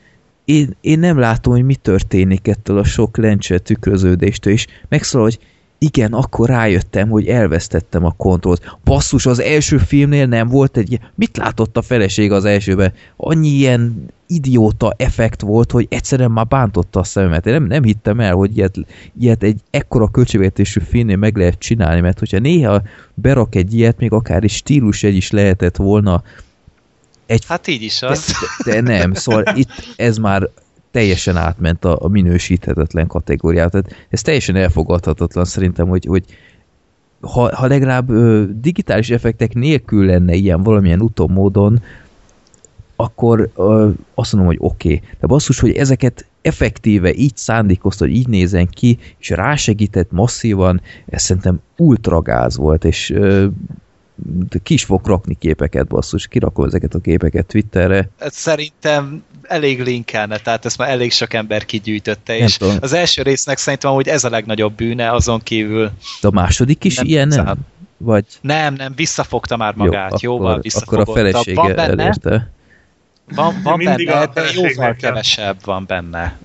S2: én, én nem látom, hogy mi történik ettől a sok lencse tükröződéstől, és megszólal, hogy igen, akkor rájöttem, hogy elvesztettem a kontrollt. Basszus, az első filmnél nem volt egy... Mit látott a feleség az elsőben? Annyi ilyen idióta effekt volt, hogy egyszerűen már bántotta a szememet. Én nem, nem hittem el, hogy ilyet, ilyet egy ekkora költségvetésű filmnél meg lehet csinálni, mert hogyha néha berak egy ilyet, még akár is stílus egy is lehetett volna, egy
S5: Hát így is az.
S2: de, de nem, szóval itt ez már teljesen átment a, a minősíthetetlen kategóriát. Tehát ez teljesen elfogadhatatlan szerintem, hogy, hogy ha, ha legalább ö, digitális effektek nélkül lenne ilyen valamilyen utómódon, akkor ö, azt mondom, hogy oké. Okay. De basszus, hogy ezeket effektíve így szándékozta, hogy így nézen ki, és rásegített masszívan, ez szerintem ultra gáz volt, és ö, de ki is fog rakni képeket, basszus, kirakom ezeket a képeket Twitterre.
S5: Ez Szerintem elég linkelne, tehát ezt már elég sok ember kigyűjtötte,
S2: Nem
S5: és
S2: tudom.
S5: az első résznek szerintem hogy ez a legnagyobb bűne, azon kívül
S2: De a második is
S5: Nem
S2: ilyen, nem? Vagy
S5: nem, nem, visszafogta már magát,
S2: jó,
S5: jóval
S2: akkor, akkor
S5: visszafogott.
S2: a felesége
S5: van benne,
S2: elérte.
S5: van, van
S3: Mindig
S5: benne,
S3: a
S5: de
S3: feleségnek
S5: jóval kevesebb van benne.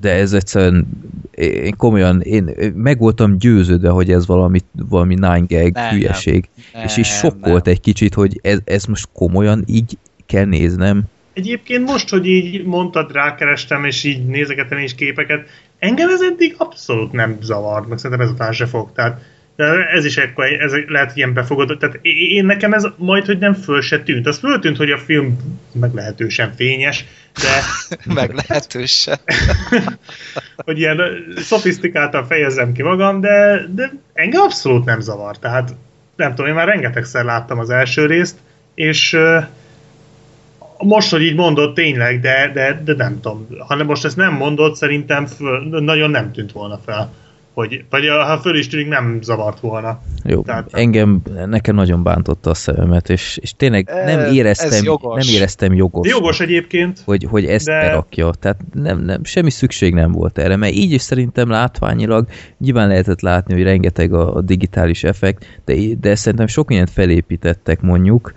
S2: De ez egyszerűen, én komolyan, én meg voltam győződve, hogy ez valami, valami nine gag
S5: Nem,
S2: hülyeség.
S5: nem.
S2: és is sokkolt
S5: nem.
S2: egy kicsit, hogy ez, ez most komolyan így kell néznem.
S3: Egyébként most, hogy így mondtad, rákerestem, és így nézegetem is képeket, engem ez eddig abszolút nem zavart, meg szerintem ezután se fog. Tehát de ez is ekkor, ez lehet ilyen befogott. Tehát én nekem ez majd, hogy nem föl se tűnt. Az föltűnt, hogy a film meglehetősen fényes, de [LAUGHS]
S5: Meglehetősen. [LAUGHS]
S3: hogy ilyen szofisztikáltan fejezzem ki magam, de, de engem abszolút nem zavar. Tehát nem tudom, én már rengetegszer láttam az első részt, és most, hogy így mondod, tényleg, de, de, de nem tudom. Ha most ezt nem mondod, szerintem föl, nagyon nem tűnt volna fel. Hogy, vagy ha föl is tűnik, nem zavart volna.
S2: Jó,
S3: Tehát-
S2: engem, nekem nagyon bántotta a szememet, és, és tényleg nem
S5: Ez
S2: éreztem,
S5: jogos.
S2: nem éreztem jogos.
S3: Jogos egyébként.
S2: hogy, hogy ezt
S3: De-
S2: de... berakja. Tehát nem, nem, semmi szükség nem volt erre, mert így is szerintem látványilag nyilván lehetett látni, hogy rengeteg a, a digitális effekt, de, de szerintem sok mindent felépítettek mondjuk,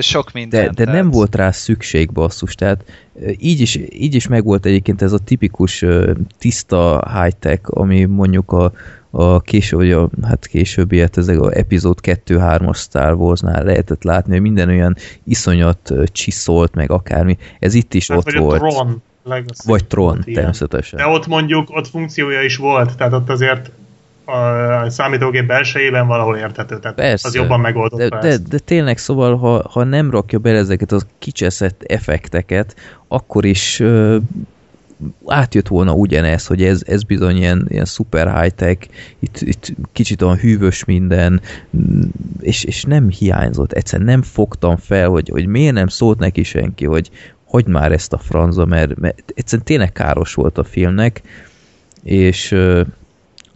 S5: Sok
S2: de,
S5: minden.
S2: de nem volt rá szükség basszus, tehát így is, így is megvolt egyébként ez a tipikus tiszta high-tech, ami mondjuk a, a később, vagy a, hát későbbi, hát ezek a epizód 2-3-as Star Wars-nál lehetett látni, hogy minden olyan iszonyat csiszolt, meg akármi. Ez itt is
S3: Hát,
S2: ott
S3: vagy
S2: volt.
S3: a Tron. Legacy
S2: Vagy Tron, természetesen.
S3: De ott mondjuk, ott funkciója is volt, tehát ott azért a számítógép belsejében valahol érthető, tehát
S2: Persze.
S3: az jobban megoldotta
S2: de, de, de tényleg, szóval, ha, ha nem rakja bele ezeket a kicseszett effekteket, akkor is ö, átjött volna ugyanez, hogy ez, ez bizony ilyen, ilyen szuper high-tech, itt, itt kicsit olyan hűvös minden, és, és nem hiányzott, egyszerűen nem fogtam fel, hogy, hogy miért nem szólt neki senki, hogy hagyd már ezt a franza, mert, mert egyszerűen tényleg káros volt a filmnek, és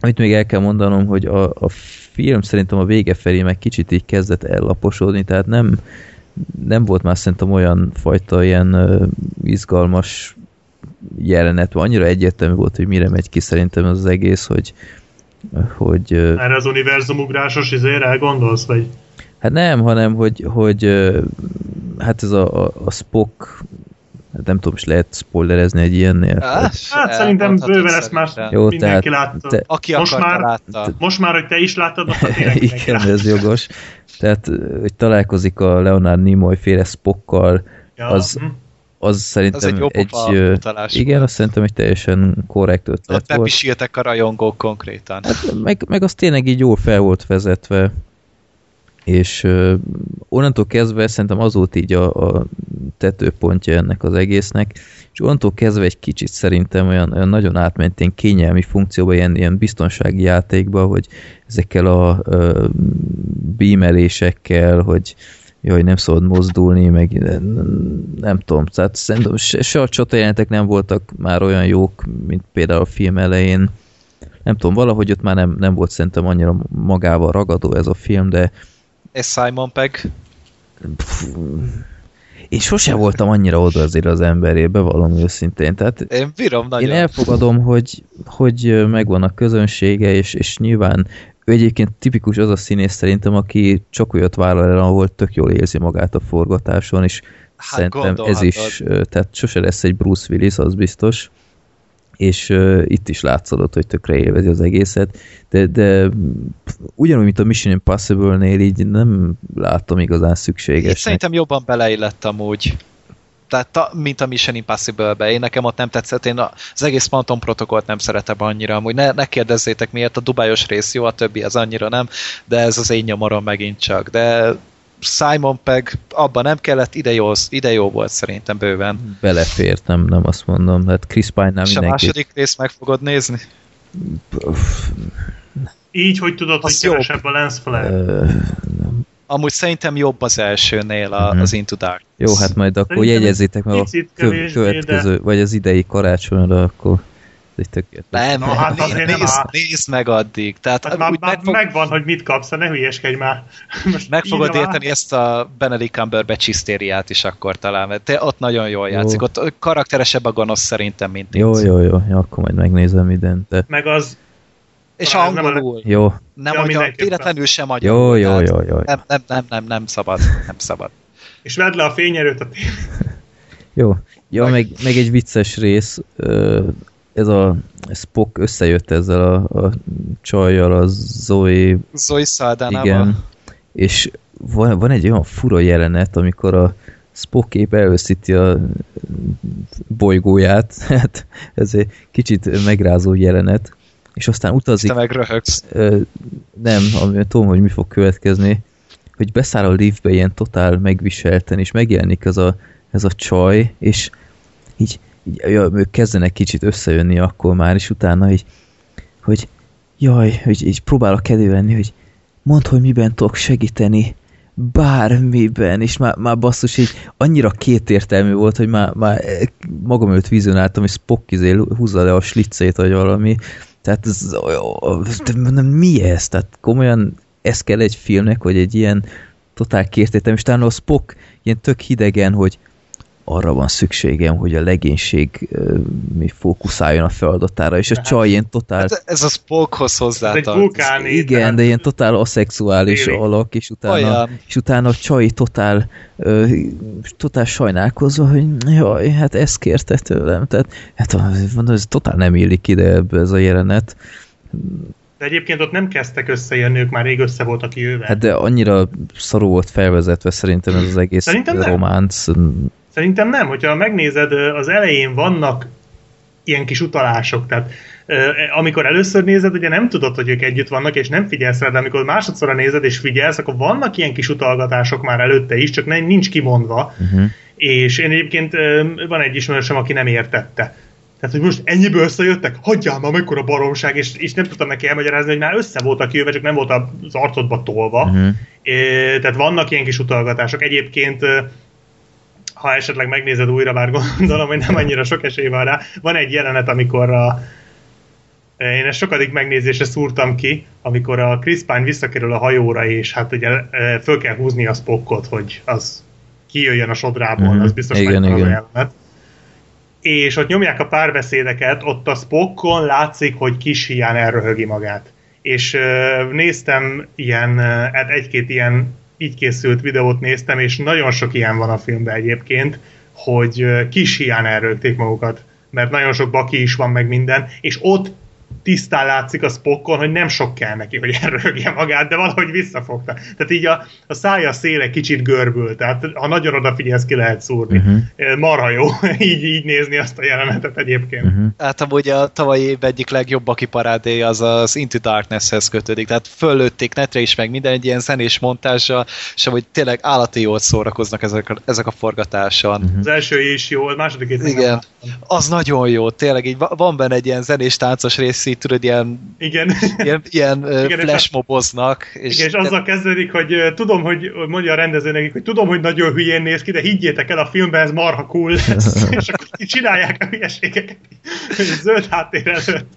S2: amit még el kell mondanom, hogy a, a film szerintem a vége felé meg kicsit így kezdett ellaposodni, tehát nem, nem volt már szerintem olyan fajta ilyen ö, izgalmas jelenet, annyira egyértelmű volt, hogy mire megy ki szerintem az egész, hogy hogy ö,
S3: Erre az univerzumugrásos izére elgondolsz, vagy?
S2: Hát nem, hanem hogy, hogy hát ez a, a, a Spock hát nem tudom, is lehet spoilerezni egy ilyennél.
S5: Hát,
S3: Hát szerintem bőven ezt már
S2: Jó,
S3: mindenki
S2: tehát
S3: látta.
S2: te-
S5: Aki
S3: Most
S5: akarta,
S3: már-
S5: látta.
S3: Most már, hogy te is láttad, [LAUGHS] mindenki
S2: Igen,
S3: látta.
S2: ez jogos. Tehát, hogy találkozik a Leonard Nimoy féle Spockkal,
S3: Ja,
S2: az-
S3: hm.
S2: az
S5: Az
S2: szerintem
S5: egy jó
S2: egy,
S5: utalás
S2: igen, azt szerintem egy teljesen korrekt
S5: Ott
S2: ötlet volt.
S5: bepisíltek a rajongók konkrétan.
S2: meg, meg az tényleg így jól fel volt vezetve, és onnantól kezdve szerintem az volt így a, a tetőpontja ennek az egésznek, és onnantól kezdve egy kicsit szerintem olyan, olyan nagyon átment ilyen kényelmi funkcióba, ilyen, ilyen biztonsági játékba, hogy ezekkel a uh, beamelésekkel, hogy jaj, nem szabad mozdulni, meg nem, nem tudom, tehát szerintem se, se a csatajelentek nem voltak már olyan jók, mint például a film elején, nem tudom, valahogy ott már nem, nem volt szerintem annyira magával ragadó ez a film, de
S5: És Simon Pegg.
S2: pff, én sosem voltam annyira oda azért az emberébe, valami őszintén. Tehát
S5: Én bírom nagyon.
S2: én elfogadom, hogy, hogy megvan a közönsége, és, és nyilván ő egyébként tipikus az a színész szerintem, aki csak olyat vállal el, ahol tök jól érzi magát a forgatáson, és
S5: Hát
S2: szerintem ez is, tehát sose lesz egy Bruce Willis, az biztos, és uh, itt is látszódott, hogy tökre élvezi az egészet, de, de ugyanúgy, mint a Mission Impossible-nél így nem látom igazán
S5: Itt
S2: szükségesnek.
S5: szerintem jobban beleillett amúgy. Tehát, ta, mint a Mission Impossible-be. Én nekem ott nem tetszett, én a- az egész Phantom protokollt nem szeretem annyira. Amúgy ne, ne kérdezzétek miért, a dubájos rész jó, a többi az annyira nem, de ez az én nyomorom megint csak. De Simon Pegg abban nem kellett, ide jó, ide jó volt szerintem bőven.
S2: Belefért, nem, nem azt mondom. Hát Chris Pine-nál
S5: És a
S2: mindenki...
S5: második részt meg fogod nézni?
S3: Így, hogy tudod, hogy
S5: Az jó.
S3: kevesebb a lens flare.
S5: Amúgy szerintem jobb az elsőnél a,
S2: Mhm.
S5: az Into Dark.
S2: jó, hát majd akkor
S3: Szerintem
S2: jegyezzétek meg a kö- következő, vagy az idei karácsonyra, akkor ez egy tökéletes.
S5: Nem,
S3: Na, hát azért nem
S5: nézd, nézd meg addig. Tehát
S3: Hát már,
S5: úgy
S3: már
S5: meg, fog,
S3: megvan, hogy mit kapsz, ne hülyeskedj már. [LAUGHS] Most
S5: meg fogod érteni ezt a Benedict Cumberbatch hisztériát is akkor talán, mert te ott nagyon jól
S2: Jó.
S5: játszik. Ott karakteresebb a gonosz szerintem, mint
S2: Jó,
S5: Vince.
S2: jó, jó, jó, akkor majd megnézem mindent. De...
S3: Meg az,
S5: És
S3: Talán nem a-
S5: angolul.
S2: Jó,
S5: Nem,
S3: Ja,
S5: hogy véletlenül sem
S2: jó,
S5: magyarul.
S2: jó,
S5: tehát
S2: jó, jó.
S5: Nem, nem, nem, nem, nem szabad. Nem szabad. [LAUGHS]
S3: és vedd le a fényerőt a tévé.
S2: Jó. Ja, meg, meg egy vicces rész, ez a Spock összejött ezzel a, a csajjal, a Zoe,
S5: Zoe Saldana
S2: igen, és van, van egy olyan fura jelenet, amikor a Spock épp elveszíti a bolygóját, [LAUGHS] hát ez egy kicsit megrázó jelenet, és aztán utazik
S5: te meg röhögsz.
S2: Ö, nem, ami tudom, hogy mi fog következni, hogy beszáll a liftbe ilyen totál megviselten, és megjelenik ez a, ez a csaj, és így, így ők kezdenek kicsit összejönni akkor már, és utána így, hogy jaj, hogy így próbál a kedvé lenni, hogy mondd, hogy miben tudok segíteni, bármiben, és már, már basszus, így annyira kétértelmű volt, hogy már, már magam előtt vizionáltam, és Spock izé húzza le a slicét, vagy valami, tehát ez, mondom, mi ez? Tehát komolyan ez kell egy filmnek, hogy egy ilyen totál kértétem, és talán a Spock ilyen tök hidegen, hogy arra van szükségem, hogy a legénység mi fókuszáljon a feladatára, és a
S3: Hát-
S2: csaj ilyen totál
S5: Hát ez a Spockhoz
S3: vulkáni.
S2: igen,
S3: tehát-
S2: de ilyen totál aszexuális
S3: Téli.
S2: alak, és utána,
S5: Olyan.
S2: és utána a csaj totál, totál sajnálkozva, hogy jaj, hát ezt kérte tőlem. Tehát, hát mondom, ez totál nem illik ide ebbe ez a jelenet.
S3: De egyébként ott nem kezdtek összejönni, ők már rég össze voltak jöve.
S2: Hát de annyira szarú volt felvezetve szerintem ez az egész
S3: Szerintem nem. Szerintem nem, hogyha megnézed, az elején vannak ilyen kis utalások, tehát ö, amikor először nézed, ugye nem tudod, hogy ők együtt vannak, és nem figyelsz rá, de amikor másodszorra nézed és figyelsz, akkor vannak ilyen kis utalgatások már előtte is, csak nem, nincs kimondva.
S2: Uh-huh.
S3: És én egyébként van egy ismerősöm, aki nem értette. Tehát, hogy most ennyiből összejöttek, hagyjál már, mekkora baromság, és, és nem tudtam neki elmagyarázni, hogy már össze voltak jöve, csak nem volt az arcodba tolva.
S2: Uh-huh.
S3: É, tehát vannak ilyen kis utalgatások. Egyébként, ha esetleg megnézed újra, bár gondolom, hogy nem annyira sok esély van rá, van egy jelenet, amikor a, én ezt sokadik megnézésre szúrtam ki, amikor a Chris Pine visszakerül a hajóra, és hát ugye ö, föl kell húzni a spockot, hogy az kijöjjön a sodrából,
S2: Mhm.
S3: az biztos
S2: Igen, igen.
S3: jelenet. És ott nyomják a párbeszédeket, ott a Spockon látszik, hogy kis hián elröhögi magát. És néztem ilyen, hát egy-két ilyen így készült videót néztem, és nagyon sok ilyen van a filmben egyébként, hogy kis hián elrögték magukat. Mert nagyon sok baki is van, meg minden, és ott tisztán látszik a Spockon, hogy nem sok kell neki, hogy elrögje magát, de valahogy visszafogta. Tehát így a, a szája széle kicsit görbül, tehát ha nagyon odafigyelsz, ki lehet szúrni. Uh-huh. Marha jó [LAUGHS] így, így nézni azt a jelenetet egyébként.
S2: Uh-huh.
S5: Hát amúgy a tavalyi év egyik legjobb aki parádé az az Into Darkness-hez kötődik. Tehát föllőtték netre is meg minden egy ilyen zenés montázsal, és amúgy tényleg állati jól szórakoznak ezek a, ezek a forgatáson.
S2: Mhm.
S3: Az első is jó, a még nem
S5: Igen. Az nagyon jó, tényleg így va- van benne egy ilyen zenés táncos rész, így tudod, ilyen,
S3: Igen.
S5: ilyen, ilyen
S3: Igen, és
S5: flashmoboznak. És,
S3: Igen, és azzal kezdődik, hogy tudom, hogy mondja a rendező nekik, hogy tudom, hogy nagyon hülyén néz ki, de higgyétek el, a filmben ez marha cool lesz. [LAUGHS] és akkor csinálják a hülyeségeket. Zöld háttér előtt.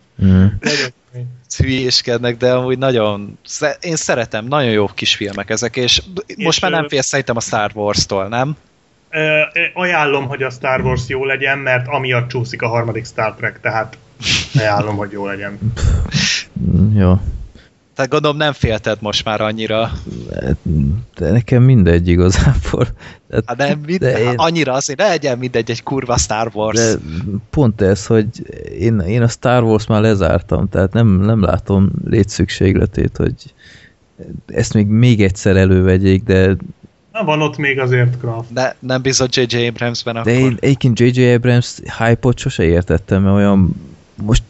S3: Nagyon kemény.
S5: hülyéskednek, de amúgy nagyon, én szeretem, nagyon jó kis filmek ezek, és,
S3: És,
S5: most már nem félsz szerintem a Star Wars-tól, nem?
S3: Ajánlom, hogy a Star Wars jó legyen, mert amiatt csúszik a harmadik Star Trek, tehát ajánlom, hogy jó legyen.
S2: Mm, Jó.
S5: Tehát gondolom nem félted most már annyira.
S2: Hát, De nekem mindegy igazából. Tehát,
S5: Hát nem, mind,
S2: De
S5: de
S2: én-
S5: annyira azért ne legyen mindegy egy kurva Star Wars.
S2: de pont ez, hogy én, én a Star Wars már lezártam, tehát nem, nem látom létszükségletét, hogy ezt még még egyszer elővegyék, de,
S3: Na, van ott még azért Kraft.
S5: Ne, nem bizony J.J. Abramsben akkor.
S2: de én egyébként J.J. Abrams hype-ot sose értettem, mert olyan most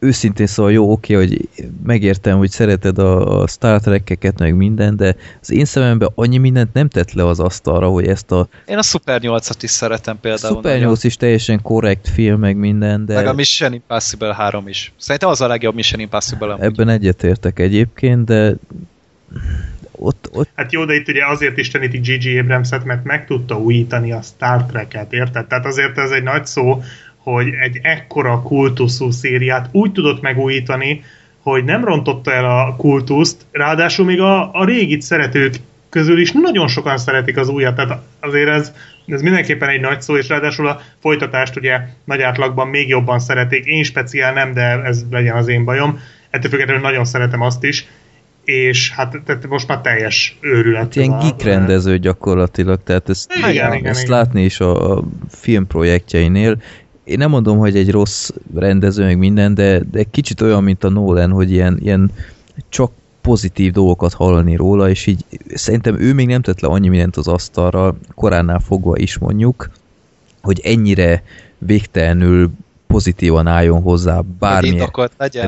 S2: őszintén szóval jó, oké, hogy megértem, hogy szereted a, a Star Trek-eket, meg minden, de az én szememben annyi mindent nem tett le az asztalra, hogy ezt a
S5: Én a Super 8-at is szeretem például.
S2: Super
S5: nagyon.
S2: 8 is teljesen korrekt film, meg minden, de
S5: Meg a Mission Impossible 3 is. Szerintem az a legjobb Mission Impossible amúgy.
S2: ebben egyetértek egyébként, de ott, ott
S3: Hát jó, de itt ugye azért is tenítik G.G. Abramset, mert meg tudta újítani a Star Trek-et, érted? Tehát azért ez egy nagy szó, hogy egy ekkora kultuszú szériát úgy tudott megújítani, hogy nem rontotta el a kultuszt, ráadásul még a, a régit szeretők közül is nagyon sokan szeretik az újat, tehát azért ez, ez mindenképpen egy nagy szó, és ráadásul a folytatást ugye nagy átlagban még jobban szeretik, én speciál nem, de ez legyen az én bajom, ettől függetlenül nagyon szeretem azt is, és hát tehát most már teljes őrület.
S2: hát ilyen geek rendező gyakorlatilag, tehát ezt,
S3: igen, igen,
S2: ezt
S3: igen.
S2: látni is a, a filmprojektjeinél. Én nem mondom, hogy egy rossz rendező, meg minden, de, de kicsit olyan, mint a Nolan, hogy ilyen, ilyen csak pozitív dolgokat hallani róla, és így szerintem ő még nem tett le annyi mindent az asztalra, koránál fogva is mondjuk, hogy ennyire végtelenül pozitívan álljon hozzá bármilyen,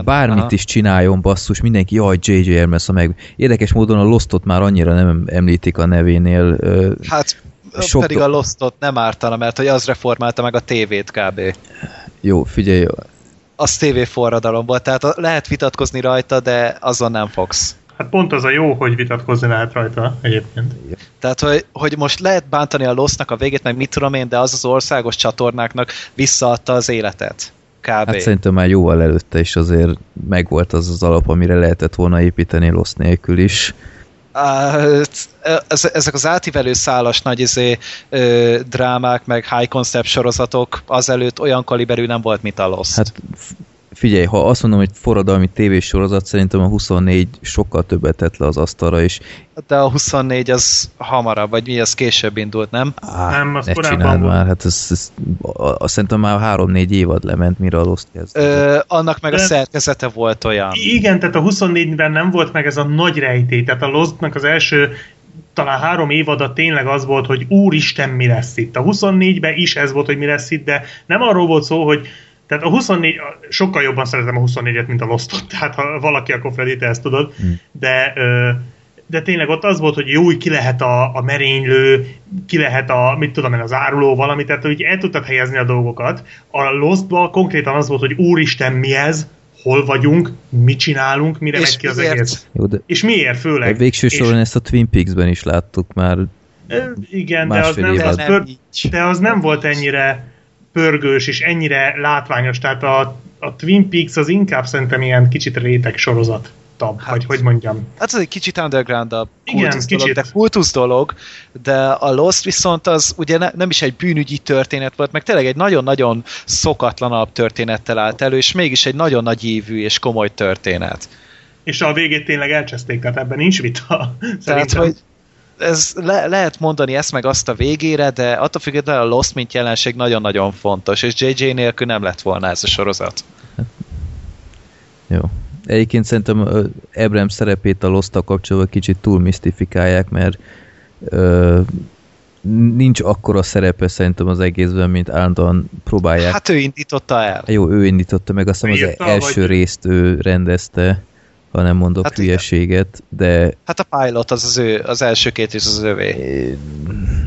S2: bármit
S5: Aha.
S2: is csináljon, basszus, mindenki, jaj, J.J. Abrams, ha meg. Érdekes módon a Lostot már annyira nem említik a nevénél.
S5: Hát
S2: Sok
S5: pedig
S2: do-
S5: a Lostot nem ártana, mert hogy az reformálta meg a tévét kb.
S2: Jó, figyelj,
S5: Az tévé forradalom volt, tehát lehet vitatkozni rajta, de azon nem fogsz.
S3: Hát pont az a jó, hogy vitatkozni lehet rajta egyébként.
S5: Tehát, hogy, hogy most lehet bántani a Losznak a végét, meg mit tudom én, de az az országos csatornáknak visszaadta az életet. Kb.
S2: hát szerintem már jóval előtte is azért megvolt az az alap, amire lehetett volna építeni Lost nélkül is.
S5: Ezek az átívelő szálas nagy izé, drámák, meg high concept sorozatok azelőtt olyan kaliberű nem volt, mint a Lost.
S2: Hát figyelj, ha azt mondom, hogy forradalmi tévésorozat, szerintem a 24 sokkal többet tett le az asztalra, és
S5: De a 24 az hamarabb, vagy mi, az később indult, nem?
S2: á,
S3: Nem, az
S2: ne
S3: korábban volt.
S2: már, hát ez, ez, a- szerintem már 3-4 évad lement, mire a Lost kezd.
S5: Ö, annak meg a
S3: De-
S5: szerkezete volt olyan.
S3: Igen, tehát a 24-ben nem volt meg ez a nagy rejtély, tehát a Lostnak az első talán három évada tényleg az volt, hogy úristen, mi lesz itt. A 24-ben is ez volt, hogy mi lesz itt, de nem arról volt szó, hogy Tehát a 24, a- sokkal jobban szeretem a 24-et, mint a Lostot, tehát ha valaki, akkor Freddy, te ezt tudod,
S2: Hmm.
S3: de de tényleg ott az volt, hogy jó, ki lehet a, a merénylő, ki lehet a, mit tudom én, az áruló valami, tehát hogy el tudtak helyezni a dolgokat. A Lostban konkrétan az volt, hogy úristen, mi ez, hol vagyunk, mit csinálunk, mire
S5: És
S3: megy ki az
S5: miért?
S3: egész.
S2: Jó, de
S3: És miért
S2: a
S3: főleg?
S2: végső
S3: És-
S2: soron ezt a Twin Peaks-ben is láttuk már.
S3: Igen, de az, nem, az de az nem volt ennyire pörgős és ennyire látványos, tehát a, a Twin Peaks az inkább szerintem ilyen kicsit réteg sorozat.
S5: Hát-
S3: vagy hogy mondjam.
S5: Hát ez egy kicsit underground a
S3: Igen,
S5: kultusz dolog,
S3: kicsit.
S5: de kultusz dolog, de a Lost viszont az ugye ne, nem is egy bűnügyi történet volt, meg tényleg egy nagyon-nagyon szokatlanabb történettel állt elő, és mégis egy nagyon nagy ívű és komoly történet.
S3: És a végét tényleg elcseszték, tehát ebben nincs vita.
S5: Tehát,
S3: Szerintem.
S5: hogy ez le, lehet mondani ezt meg azt a végére, de attól függetlenül a Lost, mint jelenség nagyon-nagyon fontos, és JJ nélkül nem lett volna ez a sorozat.
S2: Jó. Egyébként szerintem Abrams szerepét a lost kapcsolatban kicsit túl misztifikálják, mert ö, nincs akkora szerepe szerintem az egészben, mint állandóan próbálják. Hát,
S5: ő indította el.
S2: jó, ő indította meg, azt hiszem az első
S3: vagy-
S2: részt ő rendezte, ha nem mondok
S5: Hát
S2: hát hülyeséget, de,
S5: Hát a pilot az az ő, az első két rész az övé.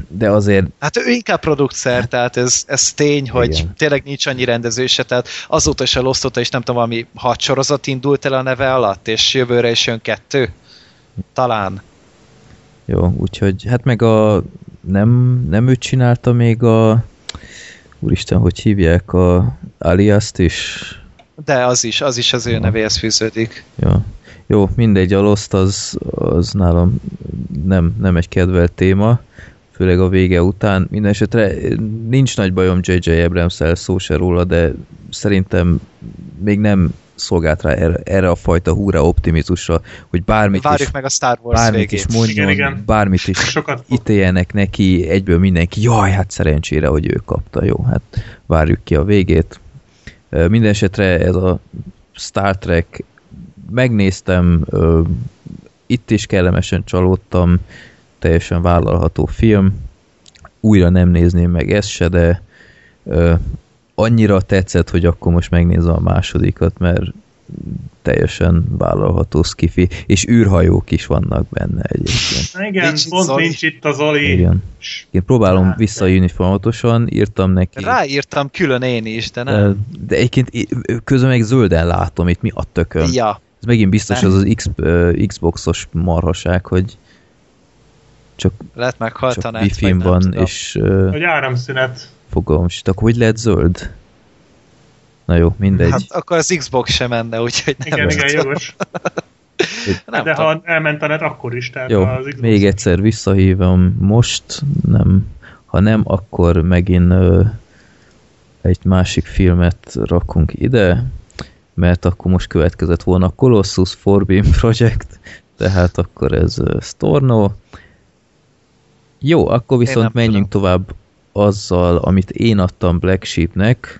S2: de azért
S5: Hát ő inkább producer, tehát ez, ez tény, hogy
S2: Igen.
S5: tényleg nincs annyi rendezőse, tehát azóta is a Lost óta is nem tudom, valami hat sorozat indult el a neve alatt, és jövőre is jön kettő? Talán.
S2: Jó, úgyhogy hát meg a nem, nem ő csinálta még a úristen, hogy hívják a Aliast is?
S5: De az is, az is az ő nevéhez fűződik.
S2: Ja. Jó, mindegy, a Lost az, az nálam nem, nem egy kedvelt téma, főleg a vége után. Mindenesetre nincs nagy bajom J.J. abrams szó se róla, de szerintem még nem szolgált rá erre, erre a fajta húra optimizmusra, hogy bármit
S5: Várjuk
S2: is,
S5: meg a Star Wars
S2: bármit
S5: végét.
S2: is mondjon,
S3: Igen, igen.
S2: bármit is [LAUGHS]
S3: Sokat
S2: ítéljenek neki, egyből mindenki, jaj, hát szerencsére, hogy ő kapta, jó, hát várjuk ki a végét. Minden ez a Star Trek, megnéztem, itt is kellemesen csalódtam, teljesen vállalható film, újra nem nézném meg ezt se, de annyira tetszett, hogy akkor most megnézem a másodikat, mert teljesen vállalható skifi, és űrhajók is vannak benne egyébként.
S3: Igen,
S5: Nincs
S3: pont
S5: Zoli.
S3: nincs itt a Zoli.
S2: Igen. Én próbálom
S3: Hát,
S2: visszajönni folyamatosan, írtam neki.
S5: Ráírtam külön én is, de nem.
S2: de egyébként közben meg zölden látom, itt mi a tököm.
S5: Ja,
S2: Ez megint biztos
S5: Nem.
S2: az az X, Xboxos marhaság, hogy csak,
S5: lehet
S2: csak
S5: net,
S2: wifi
S5: vagy nem
S2: van, és
S3: Hogy áramszünet.
S2: fogalmam is. Akkor hogy lehet zöld? Na jó, mindegy.
S5: Hát akkor az Xbox sem menne, úgyhogy nem
S3: Igen, igen,
S5: tudom.
S3: jogos. [LAUGHS]
S5: Nem
S3: De
S5: tudom.
S3: ha elment a net, akkor is. Tehát
S2: Jó,
S3: az Xbox-
S2: még egyszer visszahívom most, nem. Ha nem, akkor megint ö, egy másik filmet rakunk ide, mert akkor most következett volna a Colossus Forbin [LAUGHS] Project, tehát akkor ez Storno. Jó, akkor viszont menjünk tovább azzal, amit én adtam Black Sheepnek.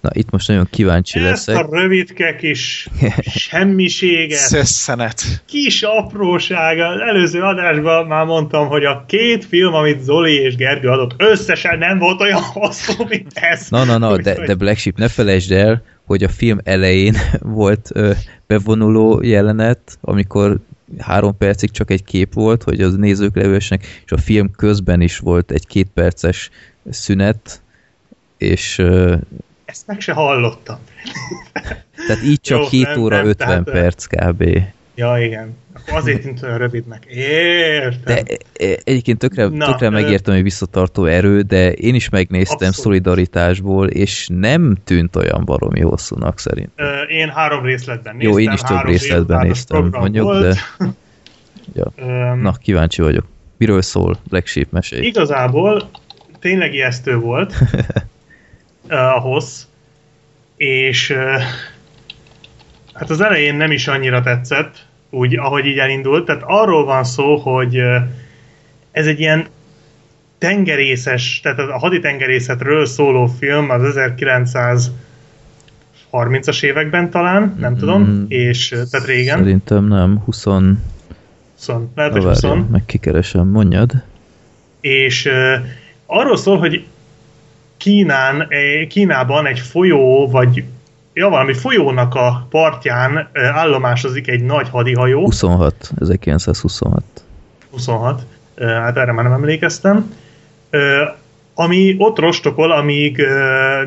S2: Na, itt most nagyon kíváncsi
S3: Ezt
S2: leszek.
S3: a rövidke kis [LAUGHS] semmiséget,
S5: Szösszenet.
S3: kis apróság. Az előző adásban már mondtam, hogy a két film, amit Zoli és Gergő adott, összesen nem volt olyan [LAUGHS] hosszú, mint ez.
S2: Na, na, na, de, de Black Sheep, ne felejtsd el, hogy a film elején [LAUGHS] volt ö, bevonuló jelenet, amikor három percig csak egy kép volt, hogy az nézők levősnek, és a film közben is volt egy két perces szünet, és ö,
S3: Ezt meg se hallottam.
S2: tehát így csak
S3: Jó,
S2: 7
S3: nem,
S2: óra
S3: nem,
S2: 50
S3: tehát-
S2: perc kb.
S3: Ja, igen. Akkor azért tűnt olyan rövidnek. Értem.
S2: De e- egyébként tökre,
S3: Na,
S2: tökre megértem, hogy visszatartó erő, de én is megnéztem
S3: Abszolút.
S2: szolidaritásból, és nem tűnt olyan baromi hosszúnak szerint.
S3: Én három részletben néztem.
S2: Jó, én is több részletben néztem, mondjuk,
S3: volt.
S2: de... Ja. [LAUGHS] Na, kíváncsi vagyok. Miről szól Black Sheep mesélj?
S3: Igazából tényleg ijesztő volt [LAUGHS] a hossz, és uh, hát az elején nem is annyira tetszett, úgy, ahogy így elindult. Tehát arról van szó, hogy uh, ez egy ilyen tengerészes, tehát a haditengerészetről szóló film az 1930-as években talán, nem
S2: Mm,
S3: tudom, és uh, tehát régen,
S2: Szerintem nem, 20...
S3: 20, lehet, hogy 20.
S2: várjál, meg kikeresem, mondjad.
S3: és uh, arról szól, hogy Kínán, eh, Kínában egy folyó, vagy ja, valami folyónak a partján eh, állomásozik egy nagy hadihajó.
S2: 26, 1926.
S3: 26, eh, hát erre már nem emlékeztem, eh, ami ott rostokol, amíg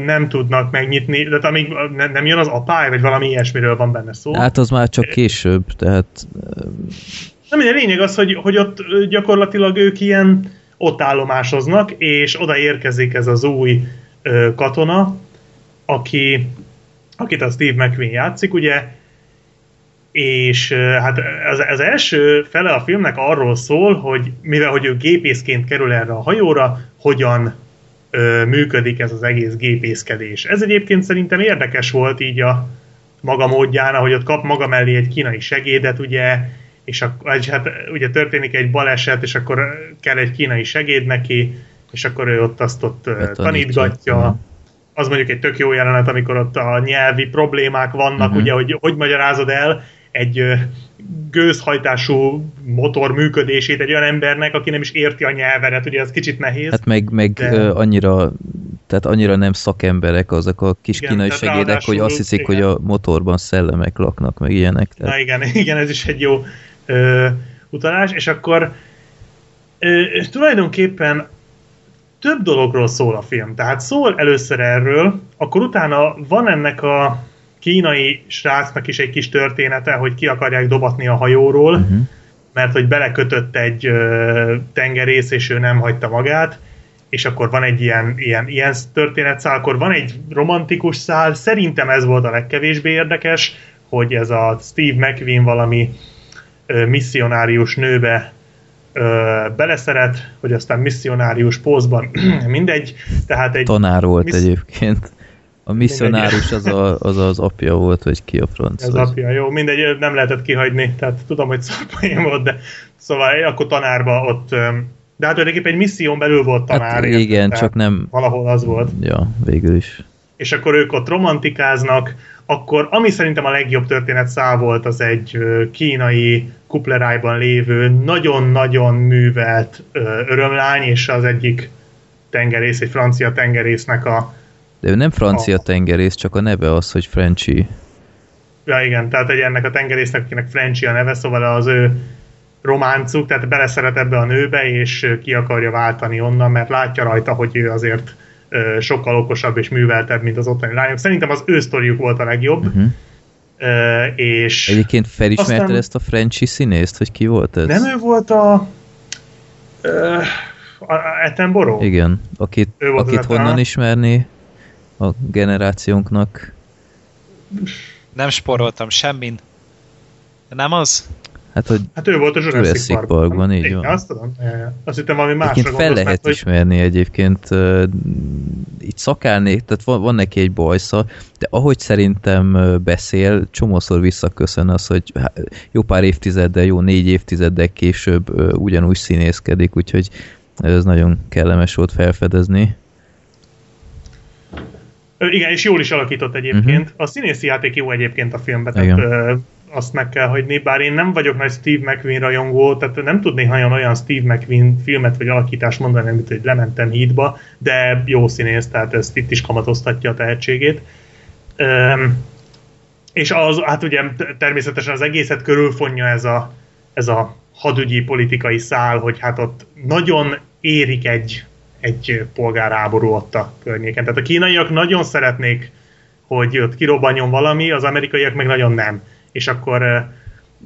S3: nem tudnak megnyitni, tehát amíg ne- nem jön az apály, vagy valami ilyesmiről van benne szó.
S2: Hát az már csak később, tehát
S3: Nem, minden lényeg az, hogy, hogy ott gyakorlatilag ők ilyen ott állomásoznak, és oda érkezik ez az új ö, katona, aki, akit a Steve McQueen játszik, ugye, és hát az, az első fele a filmnek arról szól, hogy mivel hogy ő gépészként kerül erre a hajóra, hogyan ö, működik ez az egész gépészkedés. Ez egyébként szerintem érdekes volt így a maga módján, ahogy ott kap maga mellé egy kínai segédet, ugye, és akkor, hát ugye történik egy baleset, és akkor kell egy kínai segéd neki, és akkor ő ott azt ott
S2: Betanítja.
S3: tanítgatja. Az mondjuk egy tök jó jelenet, amikor ott a nyelvi problémák vannak,
S2: Mhm.
S3: ugye, hogy hogy magyarázod el egy gőzhajtású motor működését egy olyan embernek, aki nem is érti a nyelveret, ugye ez kicsit nehéz.
S2: hát meg, meg
S3: De-
S2: annyira tehát annyira nem szakemberek azok a kis
S3: Igen,
S2: kínai segédek, hogy azt hiszik,
S3: igen.
S2: hogy a motorban szellemek laknak, meg ilyenek. Tehát,
S3: Na igen, [LAUGHS] igen, ez is egy jó ö, utalás, és akkor ö, tulajdonképpen több dologról szól a film. Tehát szól először erről, akkor utána van ennek a kínai srácnak is egy kis története, hogy ki akarják dobatni a hajóról,
S2: uh-huh.
S3: mert hogy belekötött egy ö, tengerész, és ő nem hagyta magát, és akkor van egy ilyen, ilyen, ilyen történetszál, akkor van egy romantikus szál, szerintem ez volt a legkevésbé érdekes, hogy ez a Steve McQueen valami misszionárius nőbe ö, beleszeret, hogy aztán misszionárius pózban [CLEARS THROAT] mindegy, tehát egy
S2: Tanár volt
S3: missz-
S2: egyébként. A misszionárus az, a, az az apja volt, vagy ki a franc. Vagy.
S3: apja, jó, mindegy, nem lehetett kihagyni, tehát tudom, hogy szarpoén volt, de szóval akkor tanárba ott, de hát tulajdonképpen egy misszión belül volt tanár.
S2: Hát igen,
S3: Tehát
S2: csak nem...
S3: Valahol az volt.
S2: Ja, végül is.
S3: És akkor ők ott romantikáznak, akkor ami szerintem a legjobb történet szál volt, az egy kínai kuplerájban lévő, nagyon-nagyon művelt ö, örömlány, és az egyik tengerész, egy francia tengerésznek a
S2: De ő nem francia
S3: A-
S2: tengerész, csak a neve az, hogy Frenchy.
S3: Ja igen, tehát egy ennek a tengerésznek, akinek Frenchy a neve, szóval az ő románcuk, tehát beleszeret ebbe a nőbe, és ki akarja váltani onnan, mert látja rajta, hogy ő azért sokkal okosabb és műveltebb, mint az ottani lányok. Szerintem az ő sztoriuk volt a legjobb,
S2: Uh-huh.
S3: És
S2: Egyébként felismerted
S3: Aztán-
S2: ezt a Frenchy színészt, hogy ki volt ez?
S3: nem ő volt a, a Attenborough?
S2: Igen, akit,
S3: Ő volt az
S2: akit honnan ismerni a generációnknak.
S5: Nem sporoltam semmin. Nem az?
S2: Hát, hogy
S3: Hát ő volt a Jurassic,
S2: Jurassic
S3: Parkban.
S2: Parkban, így van.
S3: Azt tudom. Azt hittem valami másra
S2: Egyébként fel lehet
S3: mert, hogy
S2: ismerni egyébként, uh, itt szakálnék, tehát van, van neki egy bajsza, de ahogy szerintem beszél, csomószor visszaköszön az, hogy jó pár évtizeddel, jó négy évtizeddel később ö, ugyanúgy színészkedik, úgyhogy ez nagyon kellemes volt felfedezni.
S3: Igen, és jól is alakított egyébként. Uh-huh. A színészi játék jó egyébként a filmben, tehát.
S2: Igen.
S3: Azt meg kell hagyni, bár én nem vagyok nagy Steve McQueen rajongó, tehát nem tudnék nagyon olyan Steve McQueen filmet vagy alakítást mondani, amit hogy lementem hídba, de jó színész, tehát ezt itt is kamatoztatja a tehetségét. Öm, és az, hát ugye természetesen az egészet körülfonja ez a, ez a hadügyi politikai szál, hogy hát ott nagyon érik egy, egy polgárháború ott a környéken. Tehát a kínaiak nagyon szeretnék, hogy ott kirobbanjon valami, az amerikaiak meg nagyon nem. És akkor eh,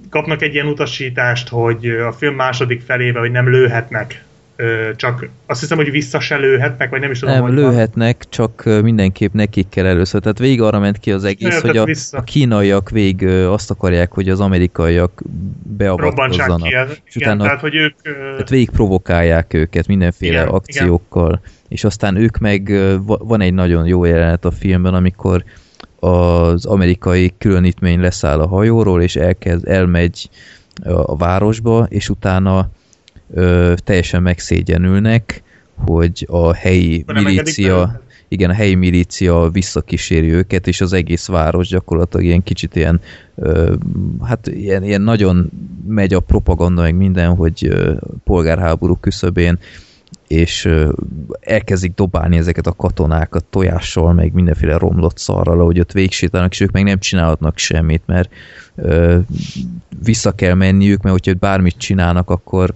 S3: kapnak egy ilyen utasítást, hogy a film második felével, hogy nem lőhetnek, ö, csak azt hiszem, hogy vissza se lőhetnek, vagy nem is tudom,
S2: Nem,
S3: hogy van.
S2: lőhetnek, csak mindenképp nekik kell először. Tehát végig arra ment ki az egész, hogy a,
S3: vissza.
S2: a kínaiak végig ö, azt akarják, hogy az amerikaiak beavatkozzanak.
S3: Ez,
S2: És
S3: igen,
S2: utána
S3: tehát, hogy ők...
S2: Tehát végig provokálják őket mindenféle
S3: Igen,
S2: akciókkal, és aztán ők meg, van egy nagyon jó jelenet a filmben, amikor az amerikai különítmény leszáll a hajóról, és elkezd, elmegy a városba, és utána ö, teljesen megszégyenülnek, hogy a helyi milícia, igen, a helyi milícia visszakíséri őket, és az egész város gyakorlatilag ilyen kicsit ilyen, ö, hát ilyen, ilyen nagyon megy a propaganda, meg minden, hogy ö, polgárháború küszöbén és elkezdik dobálni ezeket a katonákat tojással, meg mindenféle romlott szarral, ahogy ott végsétálnak, és ők meg nem csinálhatnak semmit, mert ö, vissza kell menniük, mert hogyha bármit csinálnak, akkor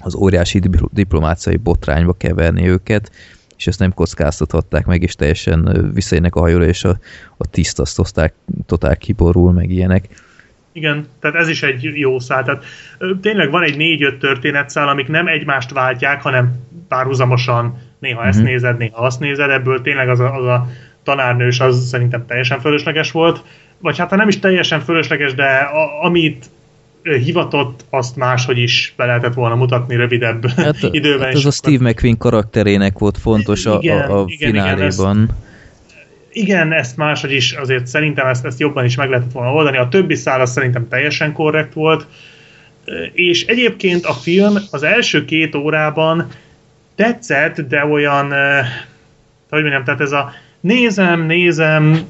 S2: az óriási dipl- diplomáciai botrányba keverni őket, és ezt nem kockáztathatták meg, és teljesen ö, visszaérnek a hajóra, és a, a tiszt azt hozták, totál kiborul, meg ilyenek.
S3: Igen, tehát ez is egy jó szál. Tehát tényleg van egy négy-öt történetszál, amik nem egymást váltják, hanem párhuzamosan néha ezt
S2: Mhm.
S3: nézed, néha azt nézed, ebből tényleg az a, az a tanárnős az szerintem teljesen fölösleges volt, vagy hát ha nem is teljesen fölösleges, de a, amit hivatott, azt máshogy is be lehetett volna mutatni rövidebb
S2: Hát, [LAUGHS]
S3: időben.
S2: hát ez a Steve McQueen karakterének volt fontos a,
S3: Igen,
S2: a, a
S3: igen,
S2: fináléban.
S3: igen, ezt máshogy is, azért szerintem ezt, ezt jobban is meg lehetett volna oldani. A többi szál az szerintem teljesen korrekt volt. És egyébként a film az első két órában tetszett, de olyan, eh, hogy mondjam, tehát ez a nézem, nézem,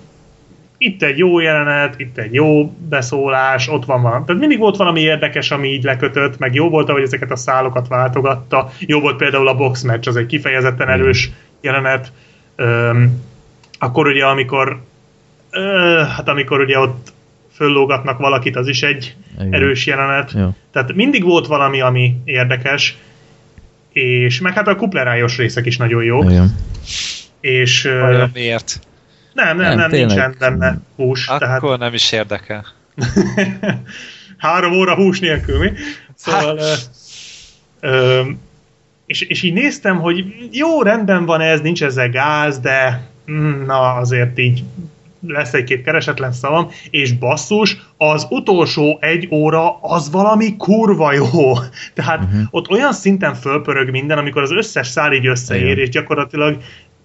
S3: itt egy jó jelenet, itt egy jó beszólás, ott van valami. Tehát mindig volt valami érdekes, ami így lekötött, meg jó volt, ahogy ezeket a szálokat váltogatta. Jó volt például a box match, az egy kifejezetten erős jelenet. Öm, akkor ugye, amikor ö, hát amikor ugye ott föllógatnak valakit, az is egy
S2: Igen.
S3: erős jelenet.
S2: Jó.
S3: Tehát mindig volt valami, ami érdekes, és meg hát a kuplerájos részek is nagyon jók,
S2: Igen.
S3: és
S5: Vajon miért?
S3: nem, nem,
S2: Nem,
S3: nem,
S2: tényleg.
S3: nincsen benne hús, tehát
S5: Akkor nem is érdekel. [LAUGHS]
S3: három óra hús nélkül, mi? Szóval... Ö, ö, és, és így néztem, hogy jó, rendben van ez, nincs ezzel gáz, de na, azért így lesz egy-két keresetlen szavam, és basszus, az utolsó egy óra az valami kurva jó. [LAUGHS] Tehát uh-huh. ott olyan szinten fölpörög minden, amikor az összes szál így összeér,
S2: Igen.
S3: és gyakorlatilag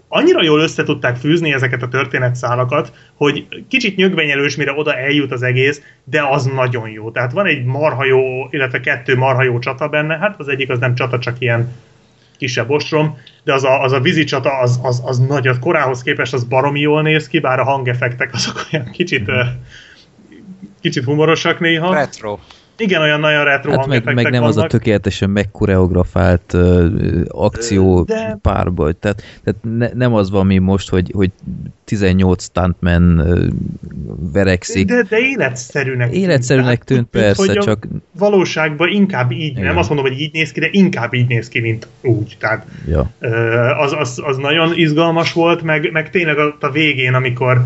S3: annyira jól össze tudták fűzni ezeket a történetszálakat, hogy kicsit nyögvenyelős, mire oda eljut az egész, de az nagyon jó. Tehát van egy marha jó, illetve kettő marha jó csata benne, hát az egyik az nem csata, csak ilyen kisebb ostrom, de az a, az a vízi csata, az, az, az nagy, az korához képest az baromi jól néz ki, bár a hangeffektek azok olyan kicsit, kicsit humorosak néha.
S5: Retro.
S3: Igen, olyan nagyon retro
S2: Hát meg, meg nem az a
S3: vannak.
S2: tökéletesen megkoreografált uh, akció
S3: De-
S2: párbaj. Tehát, tehát ne, nem az van, mi most, hogy, hogy 18 stuntman uh, verekszik.
S3: De, de életszerűnek tűnt.
S2: Életszerűnek tűnt
S3: Tehát,
S2: persze,
S3: hogy a
S2: csak
S3: valóságban inkább így,
S2: Igen.
S3: nem azt mondom, hogy így néz ki, de inkább így néz ki, mint úgy. Tehát
S2: ja.
S3: Az, az, az nagyon izgalmas volt, meg, meg tényleg a, a végén, amikor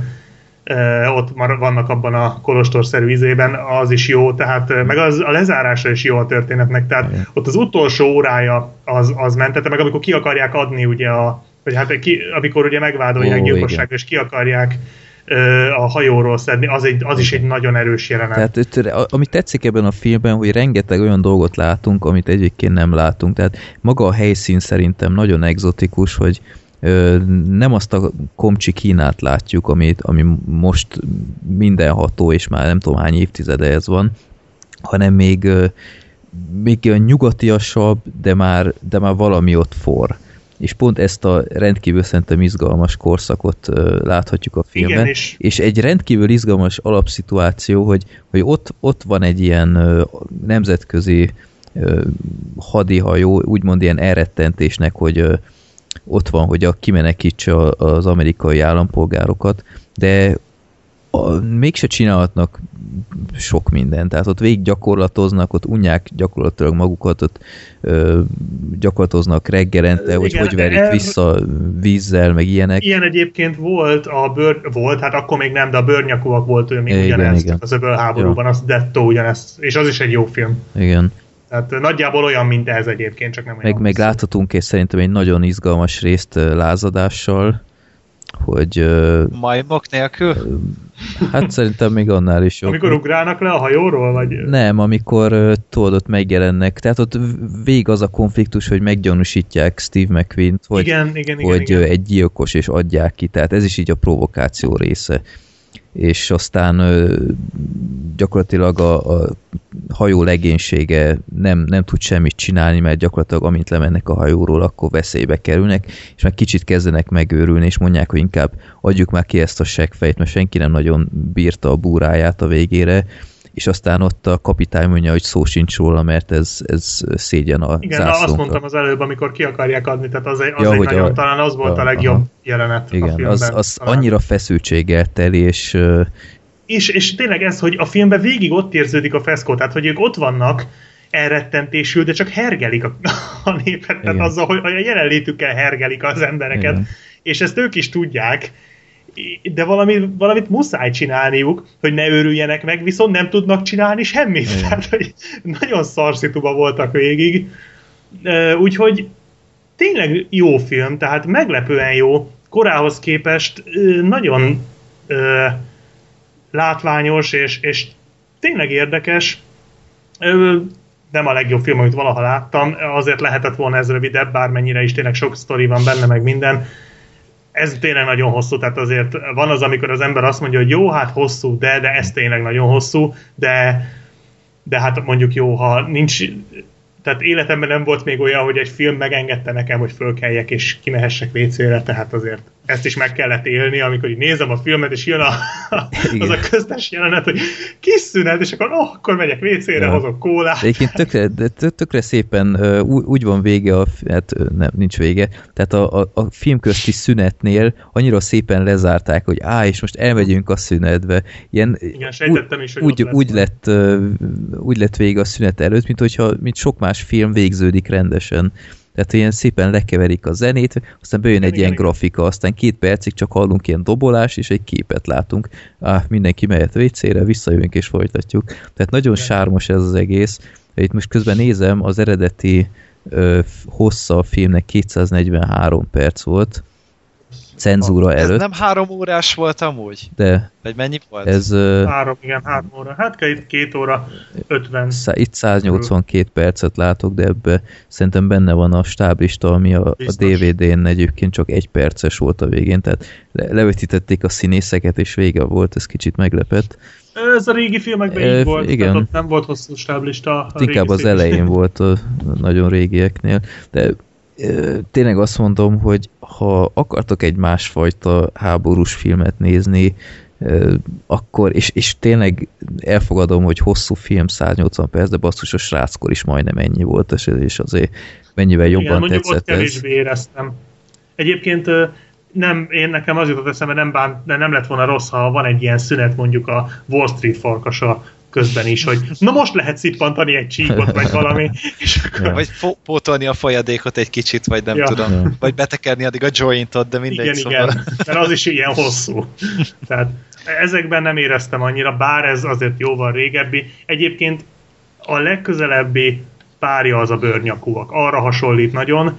S3: ott mar, vannak abban a kolostorszerű izében, az is jó, tehát meg az, a lezárása is jó a történetnek, tehát
S2: Igen.
S3: ott az utolsó órája az, az mentette, meg amikor ki akarják adni ugye a, vagy hát ki, amikor ugye megvádolják gyilkosságra, és ki akarják a hajóról szedni, az, egy, az is egy nagyon erős jelenet.
S2: Tehát öt- a- ami tetszik ebben a filmben, hogy rengeteg olyan dolgot látunk, amit egyébként nem látunk. Tehát maga a helyszín szerintem nagyon egzotikus, hogy nem azt a komcsi Kínát látjuk, amit, ami most mindenható, és már nem tudom hány évtizede ez van, hanem még, még olyan nyugatiasabb, de már, de már valami ott for. És pont ezt a rendkívül szerintem izgalmas korszakot láthatjuk a filmben.
S3: Igen, és
S2: És egy rendkívül izgalmas alapszituáció, hogy, hogy ott, ott van egy ilyen nemzetközi hadihajó, úgymond ilyen elrettentésnek, hogy ott van, hogy a kimenekítse az amerikai állampolgárokat, de a, mégse csinálhatnak sok mindent. Tehát ott végig gyakorlatoznak, ott unják gyakorlatilag magukat, ott ö, gyakorlatoznak reggelente, hogy
S3: Igen,
S2: hogy verik
S3: er-
S2: vissza vízzel, meg ilyenek.
S3: Ilyen egyébként volt, a bőr, volt, hát akkor még nem, de a bőrnyakúak volt ő még
S2: Igen,
S3: ugyanezt
S2: igen.
S3: az öböl háborúban, az Detto ugyanezt, és az is egy jó film.
S2: Igen.
S3: Tehát nagyjából olyan, mint ez egyébként, csak nem olyan.
S2: Meg, meg
S3: hosszú.
S2: láthatunk és szerintem egy nagyon izgalmas részt lázadással, hogy
S5: Majmok nélkül?
S2: hát szerintem még annál is jobb.
S3: Amikor ugrálnak le a hajóról, vagy...
S2: Nem, amikor tudod, ott megjelennek. Tehát ott vég az a konfliktus, hogy meggyanúsítják Steve McQueen-t, hogy,
S3: igen, igen, igen,
S2: hogy
S3: igen.
S2: egy gyilkos, és adják ki. Tehát ez is így a provokáció része. És aztán ö, gyakorlatilag a, a hajó legénysége nem, nem tud semmit csinálni, mert gyakorlatilag amint lemennek a hajóról, akkor veszélybe kerülnek, és már kicsit kezdenek megőrülni, és mondják, hogy inkább adjuk már ki ezt a seggfejt, mert senki nem nagyon bírta a búráját a végére, és aztán ott a kapitány mondja, hogy szó sincs róla, mert ez, ez szégyen a
S3: Igen,
S2: zászlónkra.
S3: azt mondtam az előbb, amikor ki akarják adni, tehát az, egy- az
S2: Ja,
S3: egy nagyon,
S2: a-
S3: talán az volt
S2: a-
S3: a legjobb
S2: aha.
S3: jelenet a
S2: Igen,
S3: filmben.
S2: az, az
S3: talán.
S2: annyira feszültséggel teli, és
S3: És, és tényleg ez, hogy a filmben végig ott érződik a feszkó, tehát hogy ők ott vannak elrettentésül, de csak hergelik a, a népet, tehát
S2: Igen.
S3: azzal, hogy a jelenlétükkel hergelik az embereket,
S2: Igen.
S3: és ezt ők is tudják, de valami, valamit muszáj csinálniuk, hogy ne őrüljenek meg, viszont nem tudnak csinálni semmit.
S2: Igen.
S3: Tehát, hogy nagyon szarszituba voltak végig. Úgyhogy tényleg jó film, tehát meglepően jó, korához képest nagyon látványos, és, és tényleg érdekes. Nem a legjobb film, amit valaha láttam, azért lehetett volna ez rövidebb, bármennyire is tényleg sok sztori van benne, meg minden. Ez tényleg nagyon hosszú, tehát azért van az, amikor az ember azt mondja, hogy jó, hát hosszú, de, de ez tényleg nagyon hosszú, de, de hát mondjuk jó, ha nincs, tehát életemben nem volt még olyan, hogy egy film megengedte nekem, hogy fölkeljek és kimehessek WC-re, tehát azért ezt is meg kellett élni, amikor így nézem a filmet, és jön a, az a köztes jelenet, hogy kis szünet, és akkor, oh, akkor megyek WC-re,
S2: Ja.
S3: hozok kólát.
S2: Egyébként tökre, tökre szépen úgy van vége, a, hát nem, nincs vége, tehát a, a, a film közti szünetnél annyira szépen lezárták, hogy á, és most elmegyünk a szünetbe. Ilyen,
S3: Igen, sejtettem is, hogy
S2: úgy, úgy, lett, úgy lett vége a szünet előtt, mint hogyha mint sok más film végződik rendesen. Tehát ilyen szépen lekeverik a zenét, aztán bejön egy ilyen grafika, aztán két percig csak hallunk ilyen dobolás, és egy képet látunk. Á, mindenki mehet WC-re, visszajövünk és folytatjuk. Tehát nagyon sármos ez az egész. Itt most közben nézem, az eredeti ö, hossza a filmnek 243 perc volt, cenzúra
S5: Ez
S2: előtt,
S5: nem három órás volt amúgy?
S2: de
S5: Vagy mennyi volt?
S2: ez
S3: Három, igen, három óra. Hát két, két óra, ötven.
S2: Itt 182 percet látok, de ebbe szerintem benne van a stáblista, ami a, a
S3: Biztos.
S2: DVD-n egyébként csak egy perces volt a végén, tehát le- levetítették a színészeket, és vége volt, ez kicsit meglepett.
S3: Ez a régi filmekben
S2: Ö,
S3: így volt,
S2: igen.
S3: tehát ott nem volt hosszú stáblista. a
S2: Inkább az elején volt a nagyon régieknél, de tényleg azt mondom, hogy ha akartok egy másfajta háborús filmet nézni, akkor, és, és tényleg elfogadom, hogy hosszú film 180 perc, de basszus a sráckor is majdnem ennyi volt, és, és azért mennyivel
S3: Igen,
S2: jobban
S3: mondjuk ott
S2: tetszett ez.
S3: kevésbé éreztem. Egyébként nem, én nekem az jutott eszembe, nem, bán, de nem lett volna rossz, ha van egy ilyen szünet mondjuk a Wall Street farkasa közben is, hogy na most lehet szippantani egy csíkot, vagy valami, és akkor
S2: Ja.
S5: Vagy fo- pótolni a folyadékot egy kicsit, vagy nem
S3: Ja.
S5: tudom.
S2: Ja.
S5: Vagy betekerni addig a jointot, de mindegy
S3: igen,
S5: szóval.
S3: igen, mert az is ilyen hosszú. Tehát ezekben nem éreztem annyira, bár ez azért jóval régebbi. Egyébként a legközelebbi párja az a bőrnyakúak. Arra hasonlít nagyon.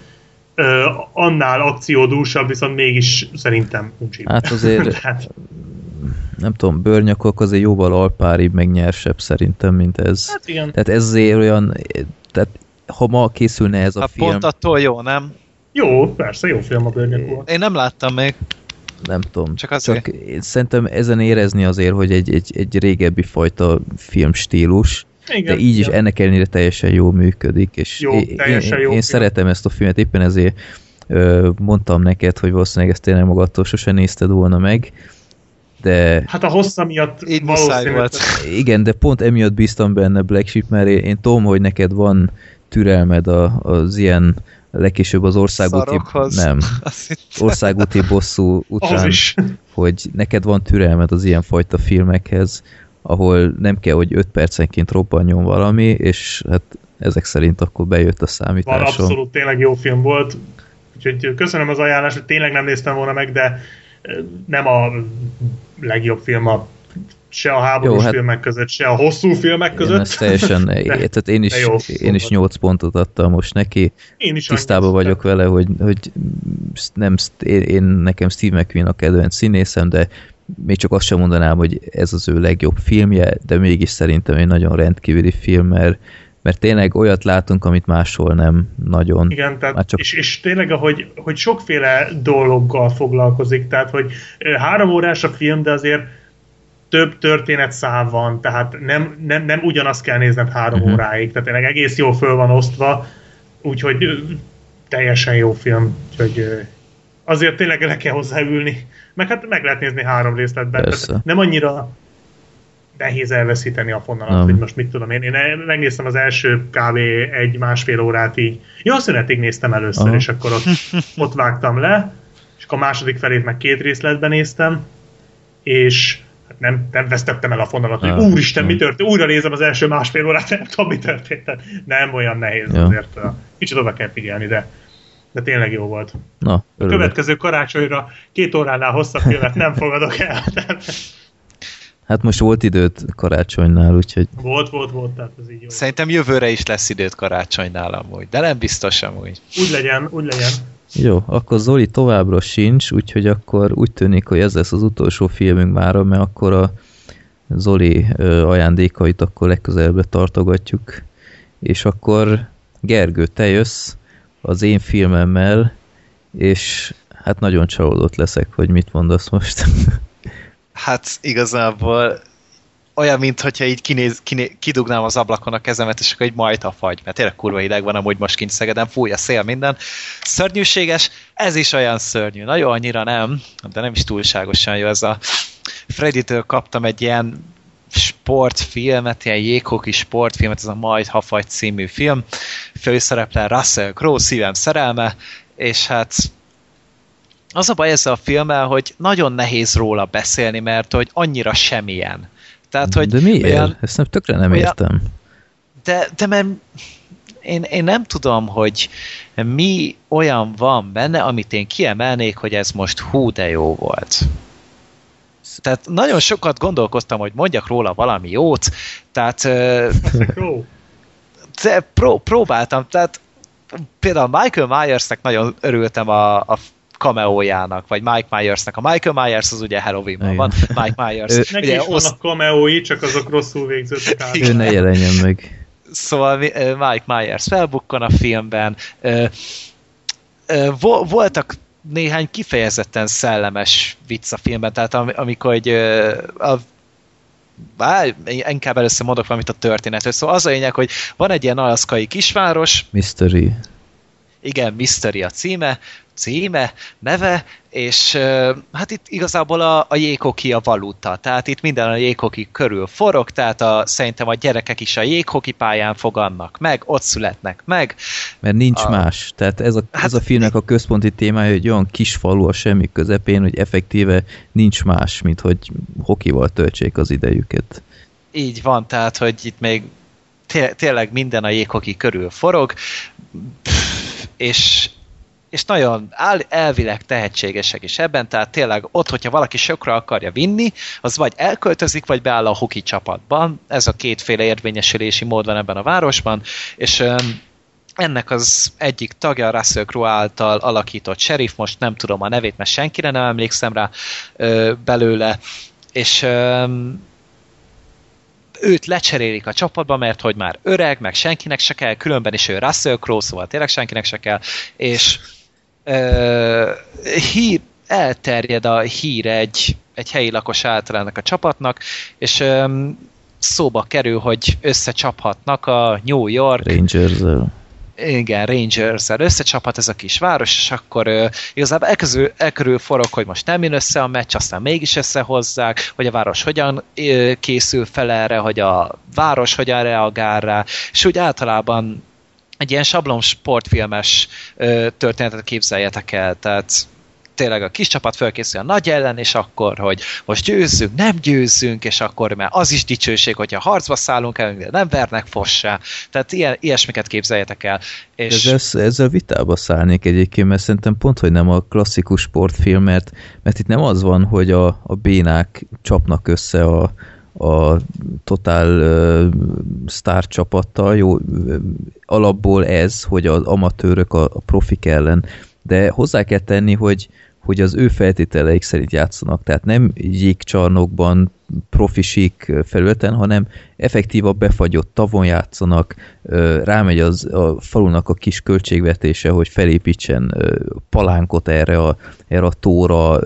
S3: Annál akciódúsabb, viszont mégis szerintem uncsibb.
S2: Hát azért- [LAUGHS]
S3: Tehát,
S2: Nem tudom, bőrnyakok azért jóval alpáribb, meg nyersebb szerintem, mint ez.
S3: hát igen.
S2: Tehát ez azért olyan, tehát ha ma készülne ez a
S5: Hát
S2: film,
S5: pont attól jó, nem?
S3: Jó, persze, jó film a bőrnyakúak.
S5: Én nem láttam még.
S2: nem tudom.
S5: Csak azért.
S2: Csak én szerintem ezen érezni azért, hogy egy, egy, egy régebbi fajta filmstílus,
S3: Igen,
S2: de így is
S3: igen.
S2: ennek ellenére teljesen jól működik, és
S3: Jó,
S2: én,
S3: teljesen
S2: én,
S3: jó
S2: én
S3: film.
S2: szeretem ezt a filmet, éppen ezért ö, mondtam neked, hogy valószínűleg ezt tényleg magadtól sose nézted volna meg, de
S3: Hát a hossza miatt
S5: Így muszáj
S3: valószínű,
S5: volt.
S2: igen, de pont emiatt bíztam benne Black Sheep, mert én, én tudom, hogy neked van türelmed a, az ilyen legkésőbb az országúti...
S5: Szarokhoz.
S2: Nem, [LAUGHS] országúti bosszú után,
S3: is.
S2: hogy neked van türelmed az ilyenfajta filmekhez, ahol nem kell, hogy 5 percenként robbanjon valami, és hát ezek szerint akkor bejött a
S3: Van
S2: számításom.
S3: abszolút tényleg jó film volt. Úgyhogy köszönöm az ajánlást, hogy tényleg nem néztem volna meg, de nem a legjobb film a se a háborús
S2: Jó, hát-
S3: filmek között, se a hosszú filmek
S2: Én
S3: között.
S2: ezt teljesen, [LAUGHS]
S3: De-
S2: tehát én is,
S3: jó,
S2: én is
S3: szóval.
S2: 8 pontot adtam most neki.
S3: Én is
S2: Tisztában
S3: annyit.
S2: vagyok vele, hogy, hogy nem, én, én nekem Steve McQueen a kedvenc színészem, de még csak azt sem mondanám, hogy ez az ő legjobb filmje, de mégis szerintem egy nagyon rendkívüli film, mert, mert tényleg olyat látunk, amit máshol nem nagyon.
S3: Igen, tehát,
S2: Már csak-
S3: és, és tényleg, hogy, hogy sokféle dologgal foglalkozik, tehát, hogy három órás a film, de azért több történetszál van, tehát nem, nem, nem ugyanazt kell nézned három
S2: Mhm.
S3: óráig, tehát tényleg egész jól föl van osztva, úgyhogy teljesen jó film, úgyhogy azért tényleg le kell hozzáülni, meg hát meg lehet nézni három részletben, nem annyira nehéz elveszíteni a fonalat,
S2: Nem.
S3: hogy most mit tudom én. Én megnéztem az első kb. egy-másfél órát így. Jó, a szünetig néztem először,
S2: Aha.
S3: és akkor ott, [LAUGHS] ott vágtam le, és akkor a második felét meg két részletben néztem, és hát nem, nem vesztettem el a fonalat, hogy úristen, mi történt? Újra nézem az első másfél órát, [LAUGHS] nem tudom, mi történt. Nem olyan nehéz
S2: Ja.
S3: azért. Kicsit oda kell figyelni, de, de tényleg jó volt.
S2: Na,
S3: A következő karácsonyra két óránál hosszabb filmet nem fogadok el. [LAUGHS]
S2: Hát most volt időd karácsonynál, úgyhogy
S3: volt, volt, volt, tehát ez így jó.
S5: Szerintem jövőre is lesz időt karácsonynál amúgy, de nem biztos amúgy.
S3: Úgy legyen, úgy legyen.
S2: Jó, akkor Zoli továbbra sincs, úgyhogy akkor úgy tűnik, hogy ez lesz az utolsó filmünk mára, mert akkor a Zoli ajándékait akkor legközelebbre tartogatjuk. És akkor Gergő, te jössz az én filmemmel, és hát nagyon csalódott leszek, hogy mit mondasz most. [LAUGHS]
S5: Hát igazából olyan, mintha így kinéz, kiné, kidugnám az ablakon a kezemet, és akkor egy majd a fagy, mert tényleg kurva hideg van amúgy most kint Szegeden, fúj a szél minden. Szörnyűséges, ez is olyan szörnyű. Nagyon annyira nem, de nem is túlságosan jó ez a Freddy-től kaptam egy ilyen sportfilmet, ilyen jéghoki sportfilmet, ez a Majd ha fagy című film. Főszereplő Russell Crowe, szívem szerelme, és hát az a baj ezzel a filmmel, hogy nagyon nehéz róla beszélni, mert hogy annyira semmilyen. Tehát, hogy
S2: De miért?
S5: olyan-
S2: Ezt nem, tökre nem
S5: olyan-
S2: értem.
S5: de, de mert én, én nem tudom, hogy mi olyan van benne, amit én kiemelnék, hogy ez most hú de jó volt. Tehát nagyon sokat gondolkoztam, hogy mondjak róla valami jót, tehát de pró, próbáltam, tehát például Michael Myersnek nagyon örültem a, a cameójának, vagy Mike Myersnek. A Michael Myers az ugye Halloweenban van, Mike Myers.
S2: Ő-
S3: Neki
S5: ugye
S3: is
S5: oszt-
S3: vannak cameói, csak azok rosszul végződtek át.
S2: Ő ne jelenjen meg.
S5: Szóval Mike Myers felbukkan a filmben. Voltak néhány kifejezetten szellemes vicc a filmben, tehát am- amikor ö, a Á, inkább először mondok valamit a történetről. Szóval az a lényeg, hogy van egy ilyen alaszkai kisváros,
S2: Mystery.
S5: igen, Mystery a címe, címe, neve, és hát itt igazából a, a jéghoki a valuta, tehát itt minden a jéghoki körül forog, tehát a, szerintem a gyerekek is a jéghoki pályán fogannak meg, ott születnek meg,
S2: Mert nincs
S5: A-
S2: más. Tehát ez a,
S5: Hát-
S2: ez a filmnek a központi témája, hogy olyan kis falu a semmi közepén, hogy effektíve nincs más, mint hogy hokival töltsék az idejüket.
S5: így van, tehát hogy itt még té- tényleg minden a jéghoki körül forog, és és nagyon el, elvileg tehetségesek is ebben, tehát tényleg ott, hogyha valaki sokra akarja vinni, az vagy elköltözik, vagy beáll a hoki csapatban. Ez a kétféle érvényesülési mód van ebben a városban, és ennek az egyik tagja Russell Crowe által alakított sheriff, most nem tudom a nevét, mert senkire nem emlékszem rá ö, belőle, és öm, őt lecserélik a csapatba, mert hogy már öreg, meg senkinek se kell, különben is ő Russell Crowe, szóval tényleg senkinek se kell, és ö, hír, elterjed a hír egy, egy helyi lakos által ennek a csapatnak, és ö, szóba kerül, hogy összecsaphatnak a New York
S2: rangers
S5: igen, Rangers-el. Összecsaphat ez a kis város, és akkor ö, igazából elközül, elkörül forog, hogy most nem jön össze a meccs, aztán mégis összehozzák, hogy a város hogyan ö, készül fel erre, hogy a város hogyan reagál rá, és úgy általában egy ilyen sablon sportfilmes történetet képzeljetek el, tehát tényleg a kis csapat fölkészül a nagy ellen, és akkor, hogy most győzzünk, nem győzzünk, és akkor mert az is dicsőség, hogyha harcba szállunk el, de nem vernek fossá. Tehát ilyen, ilyesmiket képzeljetek el. És
S2: Ezzel, ezzel vitába szállnék egyébként, mert szerintem pont, hogy nem a klasszikus sportfilm, mert, mert itt nem az van, hogy a, a bénák csapnak össze a, a totál uh, sztár csapattal, jó, alapból ez, hogy az amatőrök a, a profik ellen, de hozzá kell tenni, hogy, hogy az ő feltételeik szerint játszanak, tehát nem jégcsarnokban, profisik felületen, hanem effektív a befagyott tavon játszanak, rámegy az a falunak a kis költségvetése, hogy felépítsen palánkot erre a, erre a tóra,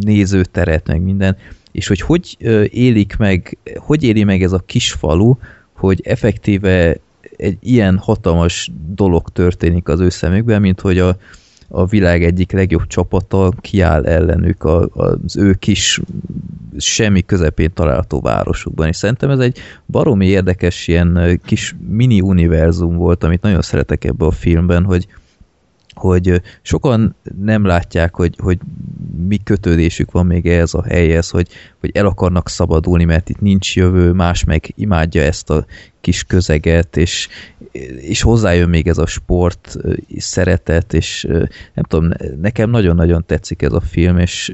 S2: nézőteret, meg minden, és hogy hogy élik meg, hogy éli meg ez a kis falu, hogy effektíve egy ilyen hatalmas dolog történik az ő szemükben, mint hogy a, a világ egyik legjobb csapata kiáll ellenük a, az ő kis semmi közepén található városukban, és szerintem ez egy baromi érdekes ilyen kis mini univerzum volt, amit nagyon szeretek ebbe a filmben, hogy, hogy sokan nem látják, hogy, hogy mi kötődésük van még ehhez a helyhez, hogy, hogy el akarnak szabadulni, mert itt nincs jövő, más meg imádja ezt a kis közeget, és, és hozzájön még ez a sport szeretet, és nem tudom, ne- nekem nagyon-nagyon tetszik ez a film, és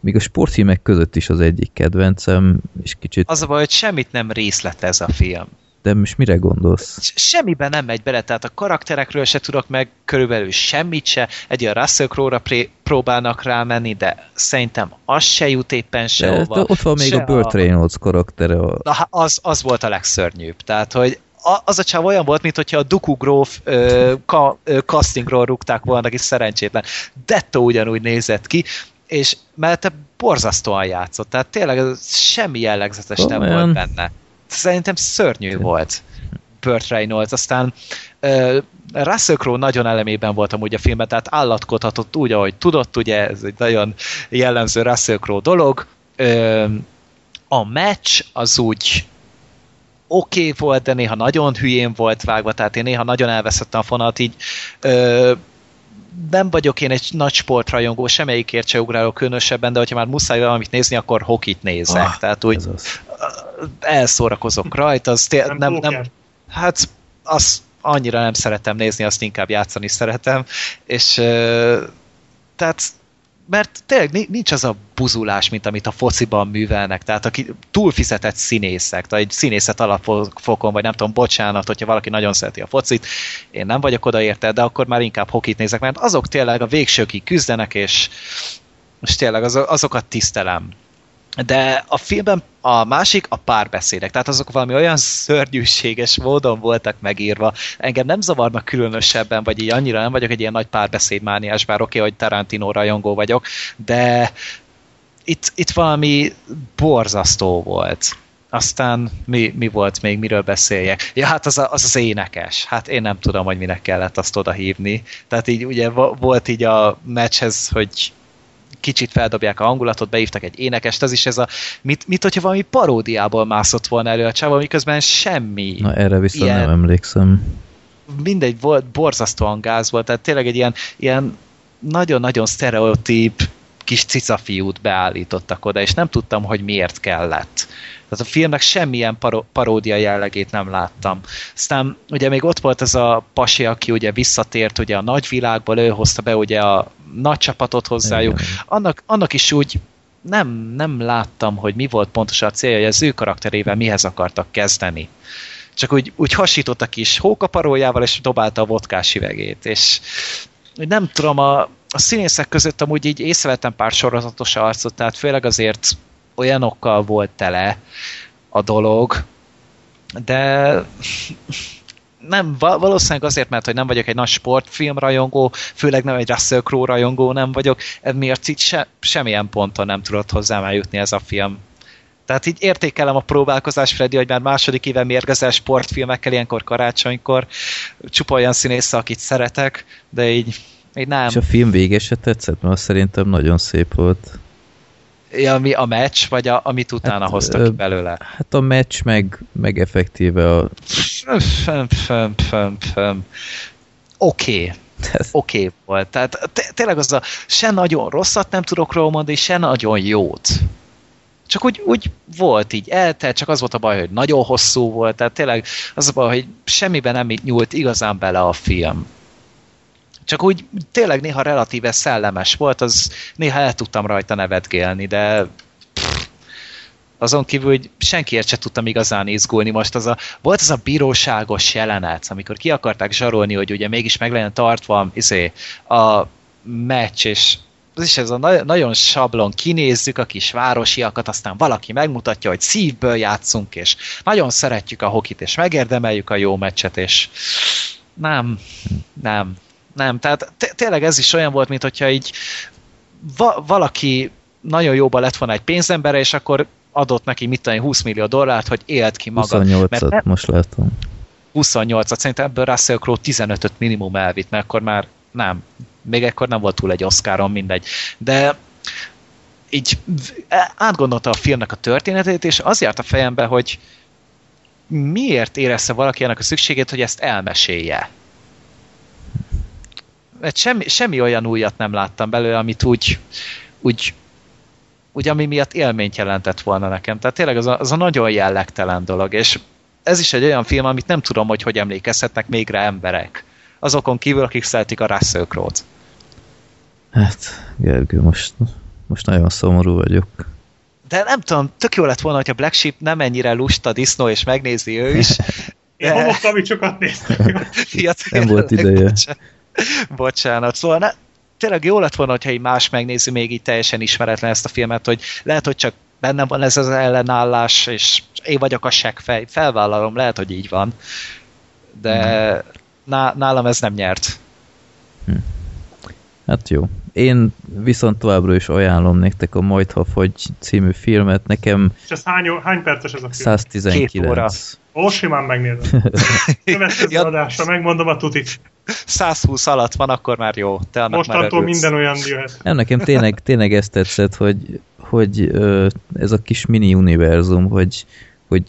S2: még a sportfilmek között is az egyik kedvencem, és kicsit,
S5: Az a baj, hogy semmit nem részletez a film.
S2: De most mire gondolsz?
S5: Semmiben nem megy bele, tehát a karakterekről se tudok meg körülbelül semmit se. Egy olyan Russell Crowe-ra próbálnak rámenni, de szerintem az se jut éppen
S2: De,
S5: sehova.
S2: de ott van még
S5: Se
S2: a Burt Reynolds karaktere, a,
S5: Na, az, az volt a legszörnyűbb. Tehát, hogy a- az a csáv olyan volt, mint hogyha a Duku Gróf ö, ka, ö, castingról rúgták volna, aki szerencsétlen. Detto ugyanúgy nézett ki, és mellette borzasztóan játszott. Tehát tényleg semmi jellegzetes nem
S2: Olyan.
S5: volt benne. Szerintem szörnyű volt. Burt Reynolds. Aztán ö, Russell Crowe nagyon elemében volt amúgy a filmben, tehát állatkodhatott úgy, ahogy tudott, ugye ez egy nagyon jellemző Russell Crowe dolog. Ö, a meccs az úgy oké okay volt, de néha nagyon hülyén volt vágva, tehát én néha nagyon elveszettem a fonat, így ö, nem vagyok én egy nagy sportrajongó, semmelyikért se ugrálok különösebben, de hogyha már muszáj valamit nézni, akkor hokit nézek.
S2: Ah,
S5: tehát úgy
S2: az.
S5: Elszórakozok rajta, az té-
S3: Nem,
S5: nem, nem, hát azt annyira nem szeretem nézni, azt inkább játszani szeretem, és tehát mert tényleg ni- nincs az a buzulás, mint amit a fociban művelnek, tehát aki túlfizetett színészek, tehát egy színészet alapfokon, vagy nem tudom, bocsánat, hogyha valaki nagyon szereti a focit, én nem vagyok oda érte, de akkor már inkább hokit nézek, mert azok tényleg a végsőkig küzdenek, és, és tényleg az, azokat tisztelem. De a filmben a másik a párbeszédek, tehát azok valami olyan szörnyűséges módon voltak megírva. Engem nem zavarnak különösebben, vagy így annyira nem vagyok egy ilyen nagy párbeszédmániás, bár oké, okay, hogy Tarantino rajongó vagyok, de itt, itt valami borzasztó volt. Aztán mi, mi volt még, miről beszéljek? Ja, hát az, a, az az énekes. Hát én nem tudom, hogy minek kellett azt oda hívni. Tehát így ugye vo- volt így a meccshez, hogy kicsit feldobják a hangulatot, beívtak egy énekest, az is ez a, mit, mit hogyha valami paródiából mászott volna elő a csávó, miközben semmi.
S2: Na erre viszont
S5: Ilyen-
S2: nem emlékszem.
S5: mindegy, volt, borzasztóan gáz volt, tehát tényleg egy ilyen, ilyen nagyon-nagyon sztereotíp kis cicafiút beállítottak oda, és nem tudtam, hogy miért kellett. Tehát a filmnek semmilyen paro- paródia jellegét nem láttam. Aztán ugye még ott volt ez a pasi, aki ugye visszatért ugye a nagyvilágból, ő hozta be ugye a nagy csapatot hozzájuk. Annak, annak is úgy nem, nem láttam, hogy mi volt pontosan a célja, hogy az ő karakterével mihez akartak kezdeni. Csak úgy, úgy hasított a kis hókaparójával, és dobálta a vodkás üvegét, és nem tudom, a, a színészek között amúgy így észrevettem pár sorozatos arcot, tehát főleg azért olyanokkal volt tele a dolog, de nem, val- valószínűleg azért, mert hogy nem vagyok egy nagy sportfilm rajongó, főleg nem egy Russell Crowe rajongó nem vagyok, emiatt így se, semmilyen ponton nem tudott hozzám eljutni ez a film. Tehát így értékelem a próbálkozás, Freddy, hogy már második éve mérgezel sportfilmekkel, ilyenkor karácsonykor, csupa olyan színész, akit szeretek, de így, így nem.
S2: És a film vége se tetszett, mert szerintem nagyon szép volt.
S5: Ja, mi a meccs, vagy a, amit utána
S2: Hát,
S5: hoztak ki belőle?
S2: Hát a meccs meg, meg effektíve a...
S5: Oké.
S2: Tehát-
S5: Oké okay volt. Tehát té- tényleg az a se nagyon rosszat nem tudok róla mondani, se nagyon jót. Csak úgy, úgy volt így eltelt, csak az volt a baj, hogy nagyon hosszú volt, tehát tényleg az a baj, hogy semmiben nem nyúlt igazán bele a film. Csak úgy tényleg néha relatíve szellemes volt, az néha el tudtam rajta nevetgélni, de pff, azon kívül, hogy senkiért se tudtam igazán izgulni. Most az a, volt az a bíróságos jelenet, amikor ki akarták zsarolni, hogy ugye mégis meg legyen tartva izé, a meccs, és az is ez a na- nagyon sablon, kinézzük a kis városiakat, aztán valaki megmutatja, hogy szívből játszunk, és nagyon szeretjük a hokit, és megérdemeljük a jó meccset, és nem, nem, nem. Tehát té- tényleg ez is olyan volt, mint hogyha így va- valaki nagyon jóba lett volna egy pénzembere, és akkor adott neki, mit én, 20 millió dollárt, hogy élt ki maga. Mert
S2: 28-at
S5: nem-
S2: most látom.
S5: 28-at, szerintem ebből Russell Crowe 15-öt minimum elvitt, mert akkor már nem, még ekkor nem volt túl egy Oscaron, mindegy. De így átgondolta a filmnek a történetét, és az járt a fejembe, hogy miért érezte valaki ennek a szükségét, hogy ezt elmesélje. Mert semmi, semmi olyan újat nem láttam belőle, amit úgy, úgy, úgy ami miatt élményt jelentett volna nekem. Tehát tényleg az a, az a nagyon jellegtelen dolog, és ez is egy olyan film, amit nem tudom, hogy hogy emlékezhetnek még rá emberek. Azokon kívül, akik szeretik a Russell Crowe-t.
S2: Hát, Gergő, most, most nagyon szomorú vagyok.
S5: De nem tudom, tök jó lett volna, hogyha Black Sheep nem ennyire lusta disznó, és megnézi ő is. [LAUGHS]
S3: Én homokkamicsokat néztem.
S5: ja,
S2: Nem volt ideje.
S5: Bocsánat. [LAUGHS] bocsánat. Szóval ne, tényleg jó lett volna, hogyha egy más megnézi még így teljesen ismeretlen ezt a filmet, hogy lehet, hogy csak bennem van ez az ellenállás, és én vagyok a seggfej. Felvállalom, lehet, hogy így van. De ná, nálam ez nem nyert.
S2: Hát jó. Én viszont továbbra is ajánlom nektek a Majd ha fogy című filmet. Nekem
S3: És ez hány, hány perces ez a film?
S2: 119.
S5: Két óra.
S3: Ó, simán megnézem. [LAUGHS] Következő
S5: Ja.
S3: adásra megmondom a tutit.
S5: 120 alatt van, akkor már jó. Te
S3: Mostantól minden olyan jöhet.
S2: Nem, nekem tényleg, tényleg ezt tetszett, hogy, hogy ez a kis mini univerzum, hogy, hogy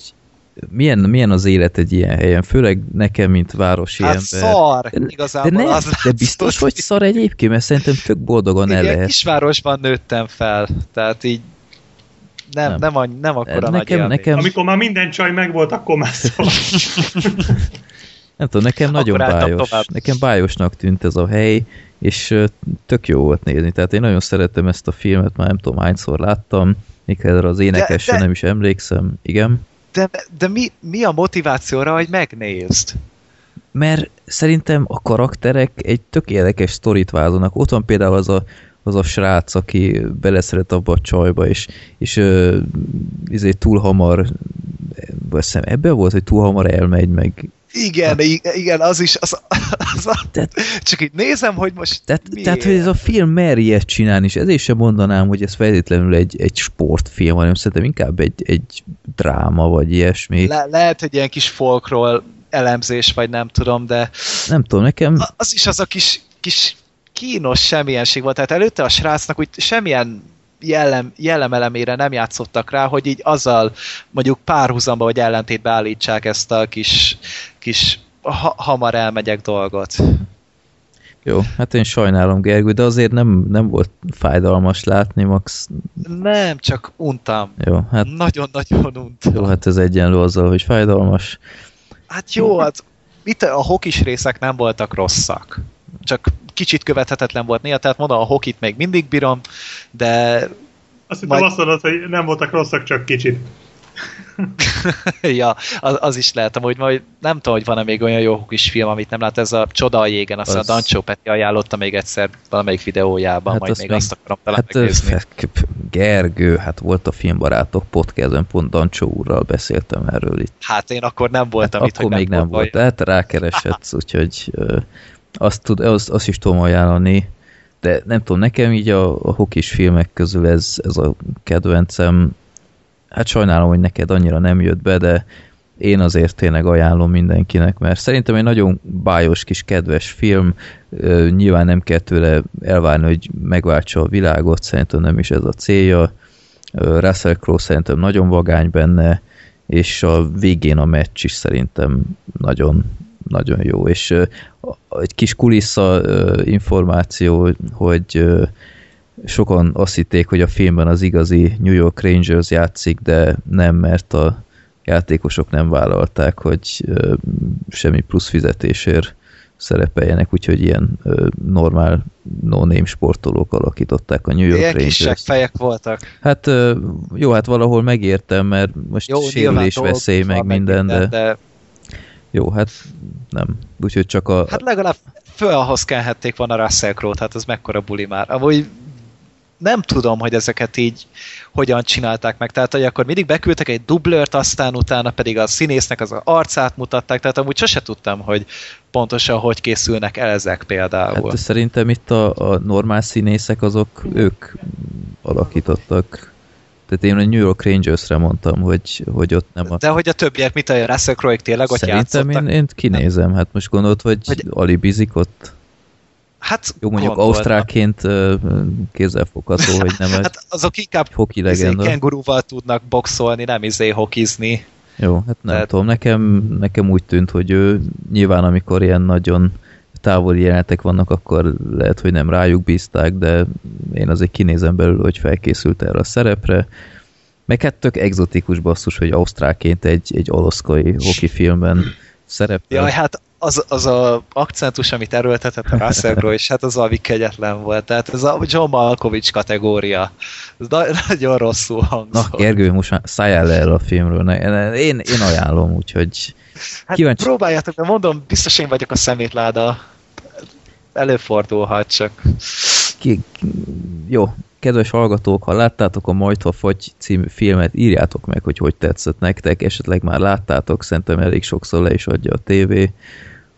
S2: milyen, milyen az élet egy ilyen helyen, főleg nekem, mint városi
S5: Hát
S2: ember.
S5: szar,
S2: De,
S5: igazából
S2: nem,
S5: az
S2: de biztos, hogy szar egyébként, mert szerintem tök boldogan el
S5: Ilyen
S2: lehet.
S5: kisvárosban nőttem fel, tehát így nem,
S2: Nem.
S5: nem, nem, akkora
S2: Nekem-
S5: nagy élmény.
S2: nekem-
S3: Amikor már minden csaj megvolt, akkor már szól. [LAUGHS]
S2: Nem tudom, nekem nagyon bájos.
S5: tovább.
S2: Nekem bájosnak tűnt ez a hely, és tök jó volt nézni. Tehát én nagyon szeretem ezt a filmet, már nem tudom hányszor láttam, még erre az énekesre
S5: de-
S2: nem is emlékszem. Igen.
S5: De, de mi, mi a motivációra, hogy megnézd?
S2: Mert szerintem a karakterek egy tök érdekes sztorit vázolnak. Ott van például az a, az a srác, aki beleszeret abba a csajba, és, és ö, izé túl hamar hiszem ebben volt, hogy túl hamar elmegy, meg
S5: Igen, i- igen, az is, az, az a,
S2: Tehát-
S5: csak így nézem, hogy most
S2: Tehát,
S5: miért?
S2: tehát, hogy ez a film mer ilyet csinálni, és ezért sem mondanám, hogy ez feltétlenül egy, egy sportfilm, hanem szerintem inkább egy, egy dráma, vagy ilyesmi. Le-
S5: Le, lehet, hogy ilyen kis folkról elemzés, vagy nem tudom, de
S2: nem tudom, nekem
S5: az is az a kis, kis kínos semmienség volt. Tehát előtte a srácnak úgy semmilyen jellem, jellemelemére nem játszottak rá, hogy így azzal mondjuk párhuzamba vagy ellentétbe állítsák ezt a kis, kis ha, hamar elmegyek dolgot.
S2: jó, hát én sajnálom Gergő, de azért nem, nem volt fájdalmas látni, Max.
S5: Nem, csak untam.
S2: Jó, hát,
S5: Nagyon-nagyon untam.
S2: jó, hát ez egyenlő azzal, hogy fájdalmas.
S5: Hát jó, hát itt a hokis részek nem voltak rosszak. Csak kicsit követhetetlen volt néha, tehát mondom, a hokit még mindig bírom, de
S3: Azt hittem
S5: Majd-
S3: azt mondod, hogy nem voltak rosszak, csak kicsit. [LAUGHS]
S5: ja, az, az is lehet, amúgy majd nem tudom, hogy van-e még olyan jó hokis film, amit nem lát, ez a Csoda a jégen, azt
S2: Az-
S5: a Dancsó Peti ajánlotta még egyszer valamelyik videójában,
S2: Hát
S5: majd
S2: azt
S5: még
S2: még-
S5: azt akarom talán
S2: Hát
S5: megnézni.
S2: ö, [LAUGHS] Gergő, hát volt a Filmbarátok podcastben, pont Dancsó úrral beszéltem erről itt.
S5: Hát én akkor nem voltam
S2: hát
S5: itt,
S2: akkor
S5: hogy
S2: még nem volt,
S5: volt.
S2: de hát rákeresett, úgyhogy azt, tud, azt, azt is tudom ajánlani, de nem tudom, nekem így a, a hokis filmek közül ez, ez a kedvencem, hát sajnálom, hogy neked annyira nem jött be, de én azért tényleg ajánlom mindenkinek, mert szerintem egy nagyon bájos kis kedves film, nyilván nem kell tőle elvárni, hogy megváltsa a világot, szerintem nem is ez a célja. Russell Crowe szerintem nagyon vagány benne, és a végén a meccs is szerintem nagyon, nagyon jó, és egy kis kulissza információ, hogy sokan azt hitték, hogy a filmben az igazi New York Rangers játszik, de nem, mert a játékosok nem vállalták, hogy semmi plusz fizetésért szerepeljenek, úgyhogy ilyen ö, normál no-name sportolók alakították a New York
S5: Ilyen kis
S2: Rangers.
S5: fejek voltak.
S2: Hát ö, jó, hát valahol megértem, mert most
S5: Jó,
S2: sérülés veszély, meg
S5: van,
S2: minden, de,
S5: de
S2: jó, hát nem. Úgyhogy csak a...
S5: Hát legalább föl ahhoz kenhették volna Russell Crowe-t, hát az mekkora buli már. Amúgy nem tudom, hogy ezeket így hogyan csinálták meg. Tehát, hogy akkor mindig beküldtek egy dublört, aztán utána pedig a színésznek az arcát mutatták, tehát amúgy sose tudtam, hogy pontosan hogy készülnek el ezek például.
S2: Hát szerintem itt a, a normál színészek azok ők alakítottak. Tehát én a New York Rangers-re mondtam, hogy, hogy ott nem a...
S5: De hogy a többiek, mit a Russell crowe tényleg ott
S2: Szerintem
S5: játszottak?
S2: én, én kinézem, hát most gondolod, hogy,
S5: Hogy-
S2: alibizik ott?
S5: Hát
S2: Jó, mondjuk
S5: gondoltam.
S2: ausztráként ö, kézzelfogható, hogy nem egy
S5: Hát azok inkább
S2: hoki
S5: izé,
S2: legenda.
S5: kengurúval tudnak boxolni, nem izé hokizni.
S2: Jó, hát nem
S5: Tehát-
S2: tudom, nekem, nekem úgy tűnt, hogy ő nyilván amikor ilyen nagyon távoli jelenetek vannak, akkor lehet, hogy nem rájuk bízták, de én azért kinézem belül, hogy felkészült erre a szerepre. Meg hát tök egzotikus basszus, hogy ausztráként egy, egy olaszkai hoki filmben szerepel.
S5: Jaj, hát az, az a akcentus, amit erőltetett a Russell Crowe, és hát az valami kegyetlen volt. Tehát ez a John Malkovich kategória. Ez na- nagyon rosszul
S2: Na,
S5: hangzott.
S2: Gergő, most szálljál le erről a filmről. Én, én ajánlom, úgyhogy
S5: hát
S2: kíváncsi-
S5: próbáljátok, mert mondom, biztos én vagyok a szemétláda. Előfordulhat csak.
S2: ki, jó, kedves hallgatók, ha láttátok a Majd, ha fagy című filmet, írjátok meg, hogy hogy tetszett nektek, esetleg már láttátok, szerintem elég sokszor le is adja a tévé,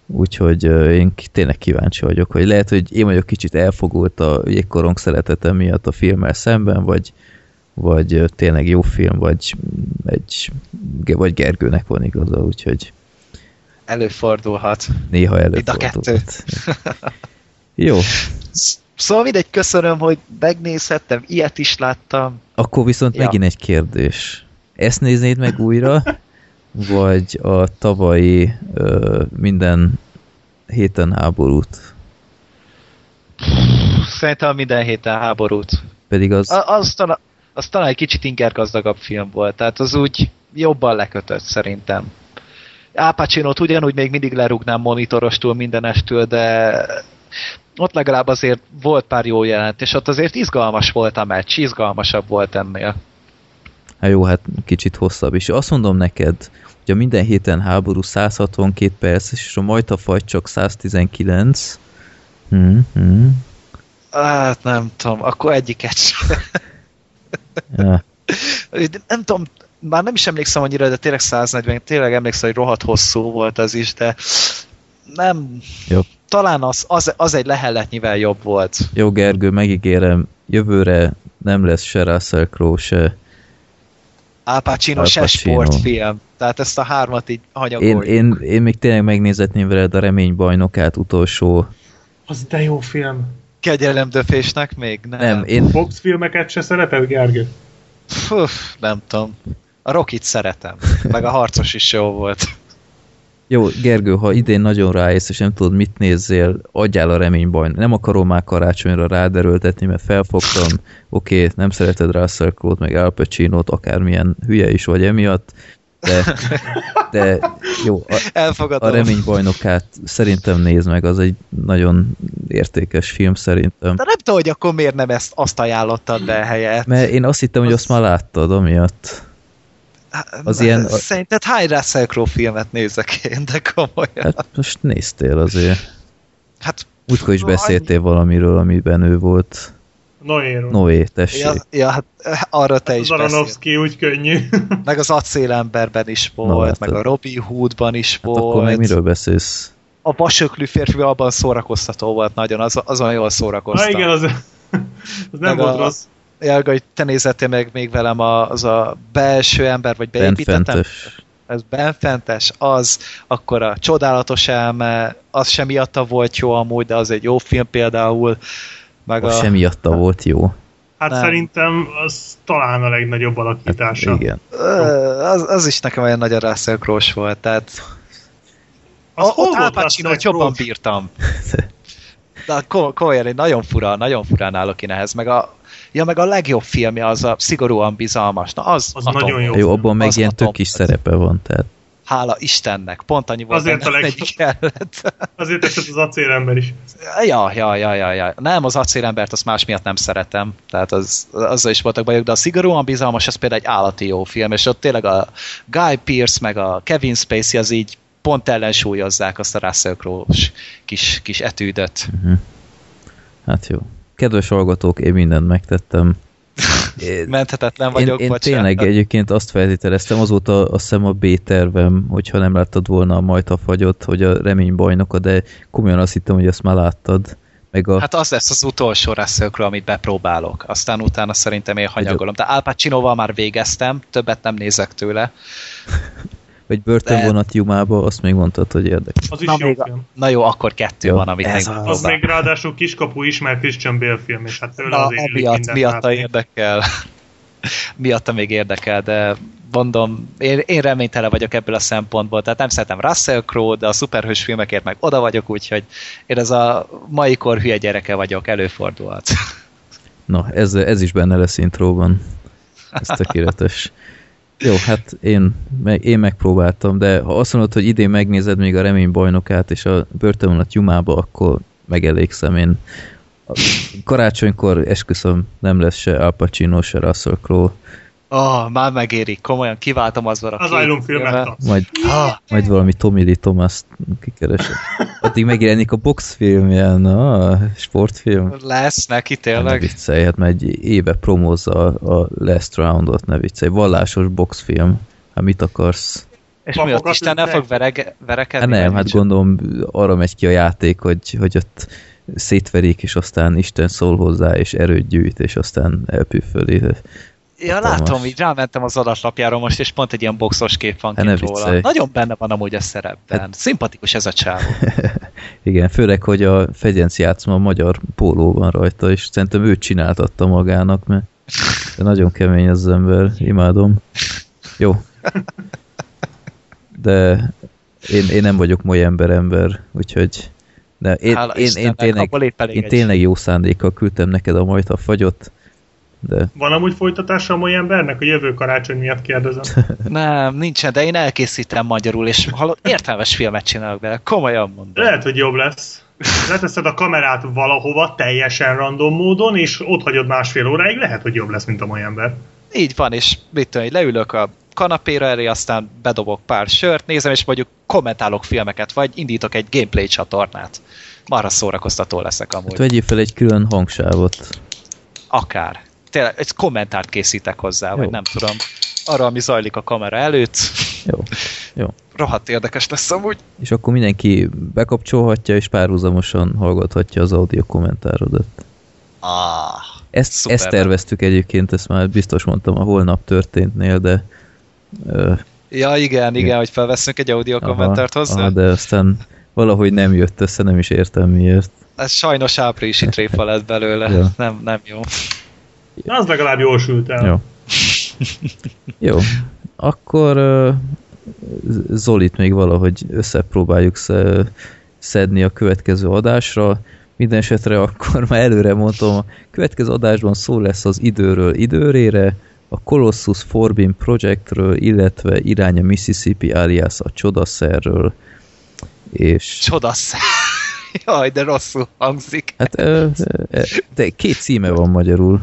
S2: úgyhogy én tényleg kíváncsi vagyok, hogy lehet, hogy én vagyok kicsit elfogult a jégkorong szeretetem miatt a filmmel szemben, vagy, vagy tényleg jó film, vagy egy, vagy Gergőnek van igaza, úgyhogy
S5: Előfordulhat.
S2: néha
S5: Mind a kettő. [LAUGHS]
S2: Jó,
S5: Szóval mindegy, köszönöm, hogy megnézhettem, ilyet is láttam.
S2: Akkor viszont
S5: Ja.
S2: megint egy kérdés. Ezt néznéd meg újra, [LAUGHS] vagy a tavalyi ö, minden héten háborút?
S5: Szerintem minden héten háborút.
S2: Pedig az,
S5: A- Az, talán, az talán egy kicsit ingergazdagabb film volt, tehát az úgy jobban lekötött szerintem. Al Pacino-t ugyanúgy még mindig lerúgnám monitorostól mindenestől, de ott legalább azért volt pár jó jelent, és ott azért izgalmas volt a meccs, izgalmasabb volt ennél.
S2: hát jó, hát kicsit hosszabb is. Azt mondom neked, hogy a minden héten háború 162 perc, és a Majta fagy csak 119. Hmm, hmm.
S5: Hát nem tudom, akkor egyiket sem.
S2: Ja. [LAUGHS]
S5: Nem tudom, már nem is emlékszem annyira, de tényleg 140, tényleg emlékszem, hogy rohadt hosszú volt az is, de nem,
S2: Jó.
S5: talán az, az, az egy lehelletnyivel jobb volt.
S2: Jó, Gergő, megígérem, jövőre nem lesz se Russell Crowe, se
S5: Al Pacino
S2: Al
S5: se sportfilm. Tehát ezt a hármat így
S2: én,
S5: hanyagoljuk.
S2: én, én még tényleg megnézetném veled a reménybajnokát utolsó
S3: Az de jó film.
S5: Kegyelemdöfésnek még? Nem.
S2: Nem, én,
S3: Fox filmeket se szereted, Gergő?
S5: Fú, nem tudom. A Rockit szeretem. Meg a harcos is jó volt.
S2: Jó, Gergő, ha idén nagyon ráész, és nem tudod, mit nézzél, adjál a reménybaj. Nem akarom már karácsonyra ráderőltetni, mert felfogtam, oké, okay, nem szereted Russell Crowe-t, meg Al Pacino-t, akármilyen hülye is vagy emiatt, de, de jó, a,
S5: Elfogadom.
S2: a reménybajnokát szerintem nézd meg, az egy nagyon értékes film szerintem.
S5: De nem tudom, hogy akkor miért nem ezt, azt ajánlottad be helyet.
S2: Mert én azt hittem, hogy azt már láttad, amiatt. Az ilyen-
S5: Szerinted hány Russell Crowe filmet nézek én, de komolyan.
S2: Hát most néztél azért.
S5: Hát,
S2: Útkor is beszéltél valamiről, amiben ő volt.
S3: Noéról.
S2: Noé, tessék.
S5: ja, ja, hát arra te is beszélsz.
S3: Aronofsky úgy könnyű. [LAUGHS]
S5: Meg az Acélemberben is volt,
S2: Na,
S5: Na,
S2: hát
S5: meg a Robin Hoodban is
S2: Hát akkor meg
S5: volt.
S2: miről beszélsz?
S5: A vasöklű férfi abban szórakoztató volt nagyon, az, azon jól
S3: Na
S5: szórakoztam.
S3: igen, az, [LAUGHS] az nem
S5: Meg
S3: volt
S5: a-
S3: rossz.
S5: Jelga, hogy te nézettél meg még velem a, az a belső ember, vagy beépítettem. Ez benfentes, az, akkor a csodálatos elme, az sem miatta volt jó amúgy, de az egy jó film például. Meg
S2: Az
S5: a,
S2: sem miatta volt jó.
S3: Hát
S5: Nem.
S3: szerintem az talán a legnagyobb alakítása.
S2: Hát, igen.
S5: Az, az is nekem olyan nagyon Russell crowe volt, tehát
S3: Az
S5: a,
S3: hol
S5: ott Al
S3: volt
S5: Pacino-t jobban bírtam. [LAUGHS] Komolyan, én nagyon fura, nagyon furán állok én ehhez, meg a, ja, meg a legjobb filmje az a szigorúan bizalmas. Na az,
S3: Az
S5: Atom
S3: nagyon jó.
S2: Jó, abban meg
S5: Az
S2: ilyen
S5: atom
S2: tök kis szerepe van, tehát
S5: Hála Istennek, pont annyi volt,
S3: Azért a leg-
S5: kellett. [LAUGHS]
S3: Azért tetszett az acélember is.
S5: Ja, ja, ja, ja, ja. Nem, az acélembert azt más miatt nem szeretem. Tehát az, azzal is voltak bajok, de a szigorúan bizalmas, az például egy állati jó film, és ott tényleg a Guy Pearce meg a Kevin Spacey az így pont ellensúlyozzák azt a Russell crowe kis, kis etűdöt.
S2: hát jó. Kedves hallgatók, én mindent megtettem. [LAUGHS] Én,
S5: Menthetetlen
S2: én,
S5: vagyok,
S2: én
S5: bocsánat.
S2: tényleg egyébként azt feltételeztem, azóta azt hiszem a B-tervem, hogyha nem láttad volna a Majta fagyot, hogy a reménybajnoka, de komolyan azt hittem, hogy ezt már láttad. Meg a,
S5: Hát az lesz az utolsó Crowe, amit bepróbálok. Aztán utána szerintem én hanyagolom. De Al Pacinoval már végeztem, többet nem nézek tőle.
S2: Vagy börtönvonat Jumába, azt még mondtad, hogy érdekes.
S3: Az is
S5: Na,
S3: jó
S5: még
S3: film.
S5: Na jó, akkor kettő
S2: Jó.
S5: van, amit
S2: Ez az.
S3: Az még ráadásul kiskapu ismert Christian Bale film, és hát tőle
S5: Na,
S3: azért
S5: amiatt,
S3: mindent
S5: miatta
S3: látni.
S5: érdekel. [LAUGHS] miatta még érdekel, de mondom, én, én reménytelen vagyok ebből a szempontból, tehát nem szeretem Russell Crowe, de a szuperhős filmekért meg oda vagyok, úgyhogy én ez a mai kor hülye gyereke vagyok, előfordulhat. [LAUGHS]
S2: Na, ez, ez is benne lesz intróban. Ez tökéletes. [LAUGHS] Jó, hát én, meg, én megpróbáltam, de ha azt mondod, hogy idén megnézed még a remény bajnokát és a börtönvonat Jumába, akkor megelégszem én. Karácsonykor esküszöm nem lesz se Al Pacino, se Russell Crowe,
S5: Oh, már megérik, komolyan kiváltom az a
S3: Az Asylum filmet
S2: majd,
S5: Ah,
S2: majd valami Tommy Lee Thomas kikeresem. Addig megjelenik a boxfilm, ilyen a sportfilm.
S5: lesz neki
S2: Ne
S5: tényleg.
S2: viccelj, hát már egy éve promózza a, a Last Roundot, ne viccelj. Vallásos boxfilm. Hát mit akarsz?
S5: És mi ott Istennel
S3: ütnek?
S5: fog verege,
S2: Hát
S5: verekedni?
S2: nem,
S5: vagy
S2: hát gondolom arra megy ki a játék, hogy, hogy ott szétverik, és aztán Isten szól hozzá, és erőt gyűjt, és aztán elpüfföli.
S5: Ja, látom, így rámentem az adatlapjára most, és pont egy ilyen boxos kép van
S2: Hát
S5: kint róla. Nagyon benne van amúgy a szerepben.
S2: Hát-
S5: Szimpatikus ez a csávó. [LAUGHS]
S2: Igen, főleg, hogy a fegyenc játszma a magyar póló van rajta, és szerintem ő csináltatta magának, mert [LAUGHS] nagyon kemény az ember, imádom. Jó. De én, én nem vagyok moly ember ember, úgyhogy de én,
S5: Hála
S2: én, én, tényleg, én tényleg jó szándékkal küldtem neked a majta fagyot, de
S3: Van amúgy folytatása a mai embernek? A jövő karácsony miatt kérdezem. [LAUGHS]
S5: Nem, nincsen, de én elkészítem magyarul, és hallod, értelmes filmet csinálok bele. Komolyan mondom.
S3: Lehet, hogy jobb lesz. Leteszed a kamerát valahova teljesen random módon, és ott hagyod másfél óráig, lehet, hogy jobb lesz, mint a mai ember.
S5: Így van, és mit tudom, hogy leülök a kanapéra elé, aztán bedobok pár sört, nézem, és mondjuk kommentálok filmeket, vagy indítok egy gameplay csatornát. Marha szórakoztató leszek amúgy.
S2: hát vegyél fel egy külön hangsávot.
S5: Akár. Tényleg, egy kommentárt készítek hozzá,
S2: Jó.
S5: vagy nem tudom. Arra, ami zajlik a kamera előtt.
S2: Jó. Jó.
S5: Rohadt érdekes lesz amúgy.
S2: És akkor mindenki bekapcsolhatja, és párhuzamosan hallgathatja az audio kommentárodat.
S5: Ah,
S2: Ezt,
S5: Szuper.
S2: ezt terveztük egyébként, ezt már biztos mondtam a holnap történtnél, de ö,
S5: ja, igen, igen, hogy felveszünk egy audio kommentárt hozzá.
S2: aha, de aztán valahogy nem jött össze, nem is értem miért.
S5: Ez sajnos áprilisi tréfa lett belőle.
S2: Ja.
S5: Nem, nem jó.
S3: Na, az legalább jól sült el.
S2: Jó. [LAUGHS] Jó. Akkor Zolit még valahogy összepróbáljuk sze- szedni a következő adásra. Minden esetre akkor már előre mondom, a következő adásban szó lesz az időről időrére, a Colossus Forbin Projectről, illetve irány a Mississippi alias a Csodaszerről, és
S5: Csodasz. [LAUGHS] Jaj, de rosszul hangzik.
S2: hát de két címe van magyarul.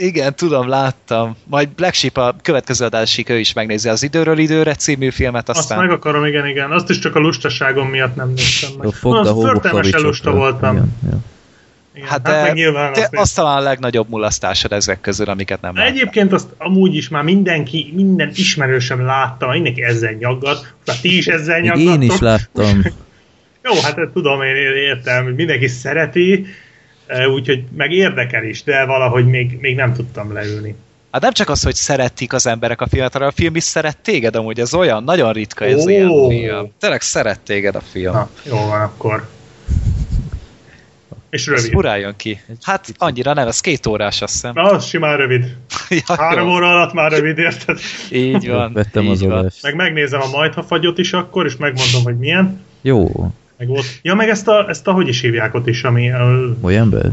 S5: Igen, tudom, láttam. Majd Black Sheep a következő adásig ő is megnézi az Időről időre című filmet,
S3: Azt
S5: aztán...
S3: meg akarom, igen, igen. Azt is csak a lustaságom miatt nem néztem meg.
S2: Fogd a
S3: Az Förtelmesen lusta voltam.
S2: Igen, igen.
S3: Igen,
S5: Hát,
S3: hát,
S5: de,
S3: meg nyilván
S5: te,
S3: azt
S5: az talán a legnagyobb mulasztásod ezek közül, amiket nem
S3: De
S5: láttam.
S3: Egyébként azt amúgy is már mindenki, minden ismerősöm látta, mindenki ezzel nyaggat, tehát ti is ezzel nyaggattok.
S2: én is láttam.
S3: Jó, hát tudom, én értem, hogy mindenki szereti, úgyhogy meg érdekel is, de valahogy még, még nem tudtam leülni.
S5: Hát nem csak az, hogy szeretik az emberek a filmet, hanem a film is szeret téged amúgy, ez olyan, nagyon ritka ez
S3: Ó.
S5: ilyen film. Tényleg szeret téged a film.
S3: Na, jó van akkor. És
S5: Ez
S3: rövid.
S5: jön ki. Hát annyira nem, ez két órás, azt hiszem.
S3: Na, az simán rövid. [LAUGHS]
S5: Ja,
S3: Három
S5: jó.
S3: óra alatt már rövid, érted?
S5: Így van.
S2: Vettem
S5: így
S2: az
S5: van.
S3: Meg megnézem a majtha fagyot is akkor, és megmondom, hogy milyen.
S2: Jó.
S3: Meg volt. Ja, meg ezt a, ezt a hogy is hívják ott is, ami... Uh,
S2: Oly ember?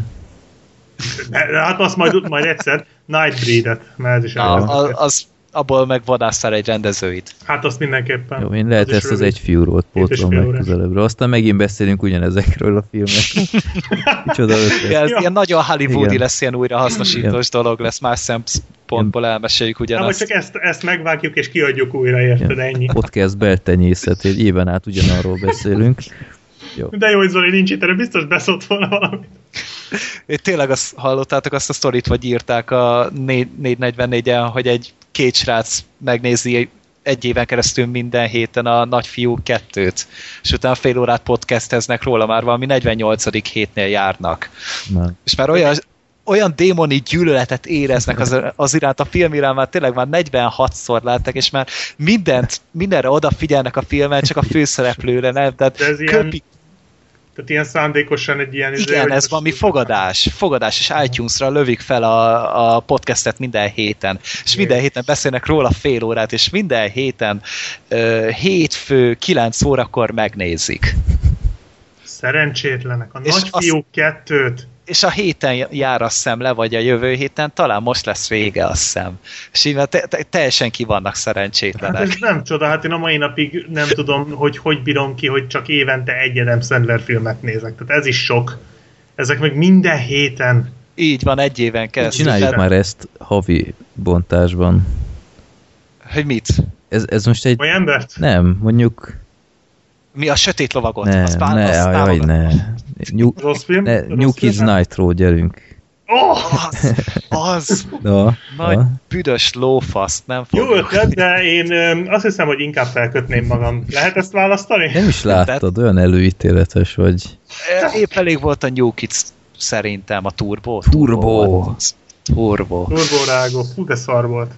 S3: hát azt majd, majd egyszer. Nightbreed-et, mert ez is
S5: Na, az, az, abból megvadásztál egy rendezőit.
S3: Hát azt mindenképpen.
S2: Jó, én lehet
S3: Az
S2: ezt az egy fiúról pótlom
S3: fél
S2: legközelebbre. Aztán megint beszélünk ugyanezekről a filmekről. [LAUGHS] Micsoda ötlet.
S5: Ja, ez
S3: Ja.
S5: ilyen nagyon Hollywoodi
S2: Igen.
S5: lesz, ilyen újra hasznosítós dolog lesz, más szempontból elmeséljük
S3: Hát, vagy
S5: ugyanazt.
S3: csak ezt, ezt megvágjuk és kiadjuk újra, érted? Ennyi.
S2: Podcast beltenyészet, egy éven át ugyanarról beszélünk. Jó.
S3: De jó, hogy Zoli nincs itt, erre biztos beszólt volna valamit.
S5: Én tényleg azt hallottátok azt a sztorit, vagy írták a 4- 444-en, hogy egy két srác megnézi egy éven keresztül minden héten a nagyfiú kettőt, és utána fél órát podcasteznek róla, már valami 48. hétnél járnak.
S2: Már.
S5: És már olyan, olyan démoni gyűlöletet éreznek az, az iránt, a film iránt már tényleg már 46-szor láttak, és már mindent, mindenre odafigyelnek a filmen, csak a főszereplőre, nem? Tehát
S3: De ez ilyen-
S5: köpik
S3: Tehát ilyen szándékosan egy ilyen... izé,
S5: Igen, ez valami fogadás. Fogadás, és iTunes-ra lövik fel a, a podcastet minden héten. És minden héten beszélnek róla fél órát, és minden héten uh, hétfő, kilenc órakor megnézik.
S3: Szerencsétlenek. A
S5: És
S3: nagyfiúk kettőt.
S5: És a héten jár azt hiszem le, vagy a jövő héten, talán most lesz vége azt hiszem. És így te, te, teljesen ki vannak
S3: Hát
S5: szerencsétlenek.
S3: ez nem csoda, hát én a mai napig nem tudom, hogy hogy bírom ki, hogy csak évente egy Adam Sandler filmet nézek. Tehát ez is sok. Ezek meg minden héten.
S5: Így van, egy éven keresztül.
S2: Csináljuk már ezt havi bontásban.
S5: Hogy mit?
S2: Ez, ez most egy...
S3: Olyan embert?
S2: Nem, mondjuk...
S5: Mi a sötét lovagot?
S2: Ne,
S5: azt bár-
S2: ne,
S5: azt
S2: jaj,
S5: támogatom.
S2: ne. New,
S3: Rossz film?
S2: ne,
S3: Rossz
S2: New Kids? Nitro, gyerünk.
S3: Oh!
S5: Az, az [LAUGHS]
S2: Na,
S5: nagy
S2: na.
S5: büdös lófaszt, nem
S3: Jó
S5: fogjuk.
S3: ötlet, de én öm, azt hiszem, hogy inkább felkötném magam. Lehet ezt választani?
S2: Nem is láttad, olyan előítéletes vagy.
S5: Épp elég volt a New Kids szerintem a Turbo.
S2: Turbo.
S5: volt az. Turbo.
S3: Turborágó. Fú, de szar volt.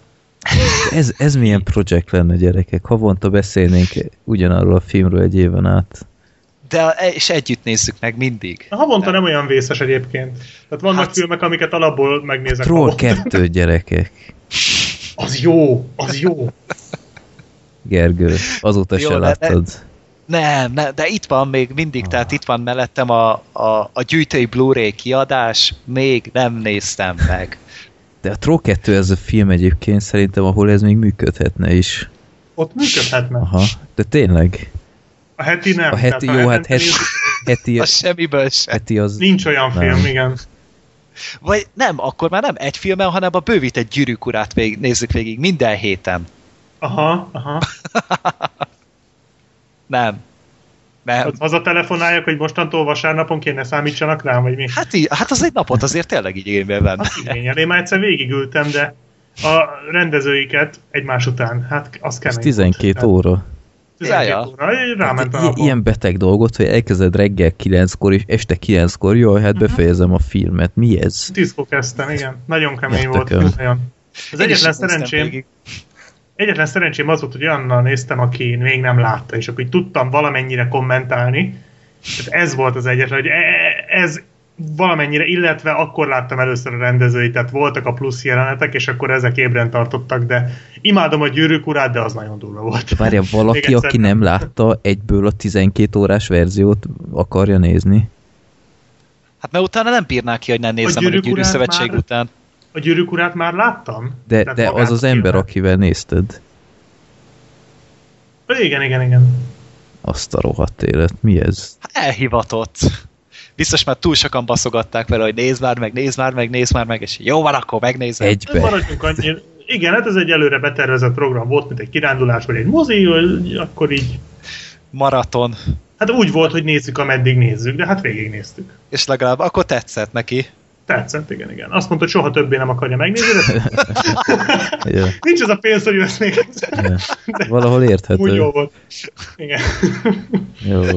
S2: Ez, ez milyen projekt lenne, gyerekek? Havonta beszélnénk ugyanarról a filmről egy éven át.
S5: De és együtt nézzük meg mindig.
S3: A havonta nem olyan vészes egyébként. Tehát vannak
S5: Hát-
S3: filmek, amiket alapból megnézek.
S2: Troll
S3: havonta.
S2: 2, gyerekek.
S3: Az jó, az jó.
S2: Gergő, azóta
S5: Jó,
S2: se
S5: de-
S2: láttad.
S5: Nem, ne, de itt van még mindig, tehát itt van mellettem a, a, a gyűjtői Blu-ray kiadás, még nem néztem meg.
S2: De a Troll 2 ez a film egyébként szerintem, ahol ez még működhetne is.
S3: Ott működhetne.
S2: Aha, de tényleg.
S3: A heti nem.
S2: A heti, jó,
S3: ha
S2: hát heti, heti,
S5: A semmiből sem.
S2: heti az...
S3: Nincs olyan
S2: Nem.
S3: film, igen.
S5: Vagy nem, akkor már nem egy filmen, hanem a bővített gyűrűk urát végig, nézzük végig minden héten.
S3: Aha, aha. [LAUGHS]
S5: Nem. Nem.
S3: Ott hazatelefonáljak, hogy mostantól vasárnapon kéne számítsanak rám, vagy mi?
S5: Hát, így, hát az egy napot azért tényleg így igénybe venne.
S3: Az igényel. Én már egyszer végigültem, de a rendezőiket egymás után, hát az
S2: Ez
S3: kemény
S2: 12
S3: volt.
S2: óra.
S3: 12
S5: Ja, ja.
S3: óra, ráment a napon.
S2: ilyen beteg dolgot, hogy elkezded reggel 9-kor és este 9-kor, jaj, hát befejezem a filmet. Mi ez?
S3: Tízkor kezdtem, igen. Nagyon kemény
S2: Értekem.
S3: volt. Nagyon. Az
S5: Én
S3: egyetlen szerencsém,
S5: végig.
S3: Egyetlen szerencsém az volt, hogy olyannal néztem, aki még nem látta, és akkor így tudtam valamennyire kommentálni. Tehát ez volt az egyetlen, hogy e- ez valamennyire, illetve akkor láttam először a rendezőit, tehát voltak a plusz jelenetek, és akkor ezek ébren tartottak, de imádom a gyűrűk urát, de az nagyon durva volt.
S2: Várja, [LAUGHS] valaki, aki nem látta, egyből a 12 órás verziót akarja nézni?
S5: Hát mert utána nem bírnák ki, hogy nem nézzem a
S3: Gyűrűk
S5: gyűrű szövetség
S3: már-
S5: után.
S3: A gyűrűk urát már láttam.
S2: De,
S3: Tehát
S2: de az az ember,
S3: filmet.
S2: akivel nézted.
S3: Igen, igen, igen.
S2: Azt a rohadt élet. Mi ez?
S5: Elhivatott. Biztos már túl sokan baszogatták vele, hogy nézd már meg, nézd már meg, nézd már meg, és jó van, akkor megnézem.
S2: Egybe.
S3: Maradjunk annyi. Igen, hát ez egy előre betervezett program volt, mint egy kirándulás, vagy egy mozi, hogy akkor így...
S5: Maraton.
S3: Hát úgy volt, hogy nézzük, ameddig nézzük, de hát végignéztük.
S5: És legalább akkor tetszett neki.
S3: Tetszett, igen, igen. Azt mondta, hogy soha többé nem akarja megnézni, de [LAUGHS]
S2: Ja, [LAUGHS]
S3: nincs az a pénz, hogy ezt még
S2: ja. Valahol
S3: úgy
S2: érthető.
S3: jó volt. Igen.
S2: Jó. [LAUGHS]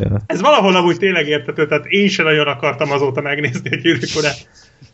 S2: ja.
S3: Ez valahol amúgy tényleg érthető, tehát én sem nagyon akartam azóta megnézni a gyűrűk urát.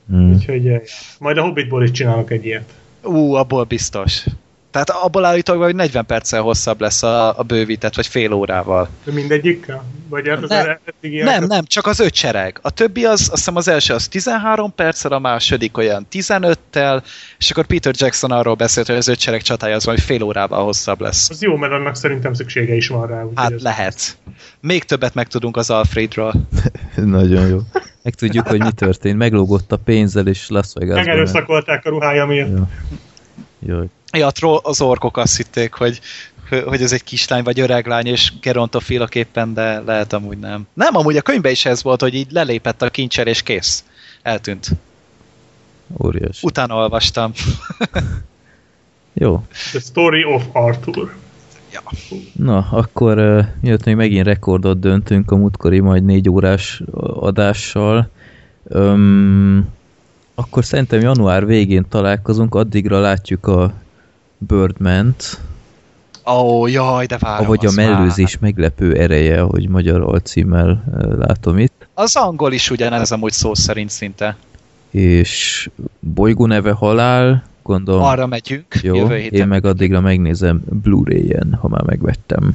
S2: Hmm.
S3: Úgyhogy eh, majd a Hobbitból is csinálok egy ilyet.
S5: Ú, abból biztos. Tehát abból állítólag, hogy 40 perccel hosszabb lesz a, a bővített, vagy fél órával.
S3: De mindegyikkel? Vagy hát az
S5: Ne-
S3: eddig ilyen-
S5: Nem, nem, csak az öt sereg. A többi az, azt hiszem az első az 13 perccel, a második olyan 15-tel, és akkor Peter Jackson arról beszélt, hogy az öt sereg csatája az majd fél órával hosszabb lesz.
S3: Az jó, mert annak szerintem szüksége is van rá.
S5: Hát
S3: ez-
S5: lehet. Még többet megtudunk az Alfredról. [LAUGHS]
S2: Nagyon jó. Megtudjuk, hogy mi történt. Meglógott a pénzzel, és Las Vegasban.
S3: Megerőszakolták a ruhája miatt.
S2: Jó. Jó.
S5: Ja, a troll, az orkok azt hitték, hogy, hogy ez egy kislány vagy öreg lány, és gerontofilok éppen, de lehet amúgy nem. Nem, amúgy a könyvben is ez volt, hogy így lelépett a kincser, és kész. Eltűnt.
S2: Óriás.
S5: Utána olvastam. [LAUGHS]
S2: Jó.
S3: The Story of Arthur.
S2: Na, akkor uh, miatt még megint rekordot döntünk a múltkori majd négy órás adással, um, akkor szerintem január végén találkozunk, addigra látjuk a Birdman-t,
S5: Ó, oh, jaj, de várom.
S2: ahogy a mellőzés meglepő ereje, ahogy magyar alcímmel látom itt.
S5: Az angol is ugyanez amúgy szó szerint szinte.
S2: És bolygó neve halál, gondolom.
S5: Arra megyünk
S2: jó,
S5: jövő héten.
S2: én meg addigra megnézem Blu-ray-en, ha már megvettem.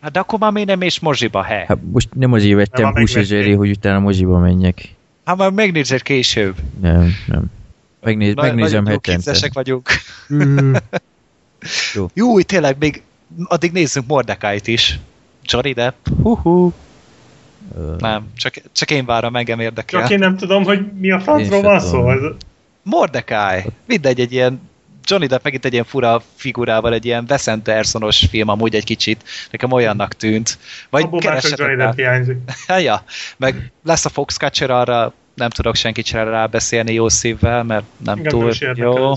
S5: Hát de akkor már még nem és moziba, he?
S2: Hát most nem azért vettem
S3: megvették.
S2: Jerry, hogy utána moziba menjek.
S5: Hát már megnézed később.
S2: Nem, nem. Megnéz,
S5: Na-
S2: megnézem
S5: nagyon jó
S2: hetente.
S5: vagyunk.
S2: Mm. [LAUGHS] Jó.
S5: Jó, tényleg még addig nézzünk Mordecai-t is. Johnny Depp. Hú-hú.
S2: Ö,
S5: Nem, csak, csak én várom, engem érdekel.
S3: Csak én nem tudom, hogy mi a francról van szó.
S5: Mordecai. Mindegy, egy ilyen Johnny Depp megint egy ilyen fura figurával, egy ilyen Wes Andersonos film amúgy egy kicsit. Nekem olyannak tűnt. Vagy
S3: Abból már csak Johnny. Depp hiányzik. [LAUGHS]
S5: ja, meg lesz a Foxcatcher arra, nem tudok senkit sem rábeszélni jó szívvel, mert nem
S3: Engem
S5: túl
S3: nem
S5: jó.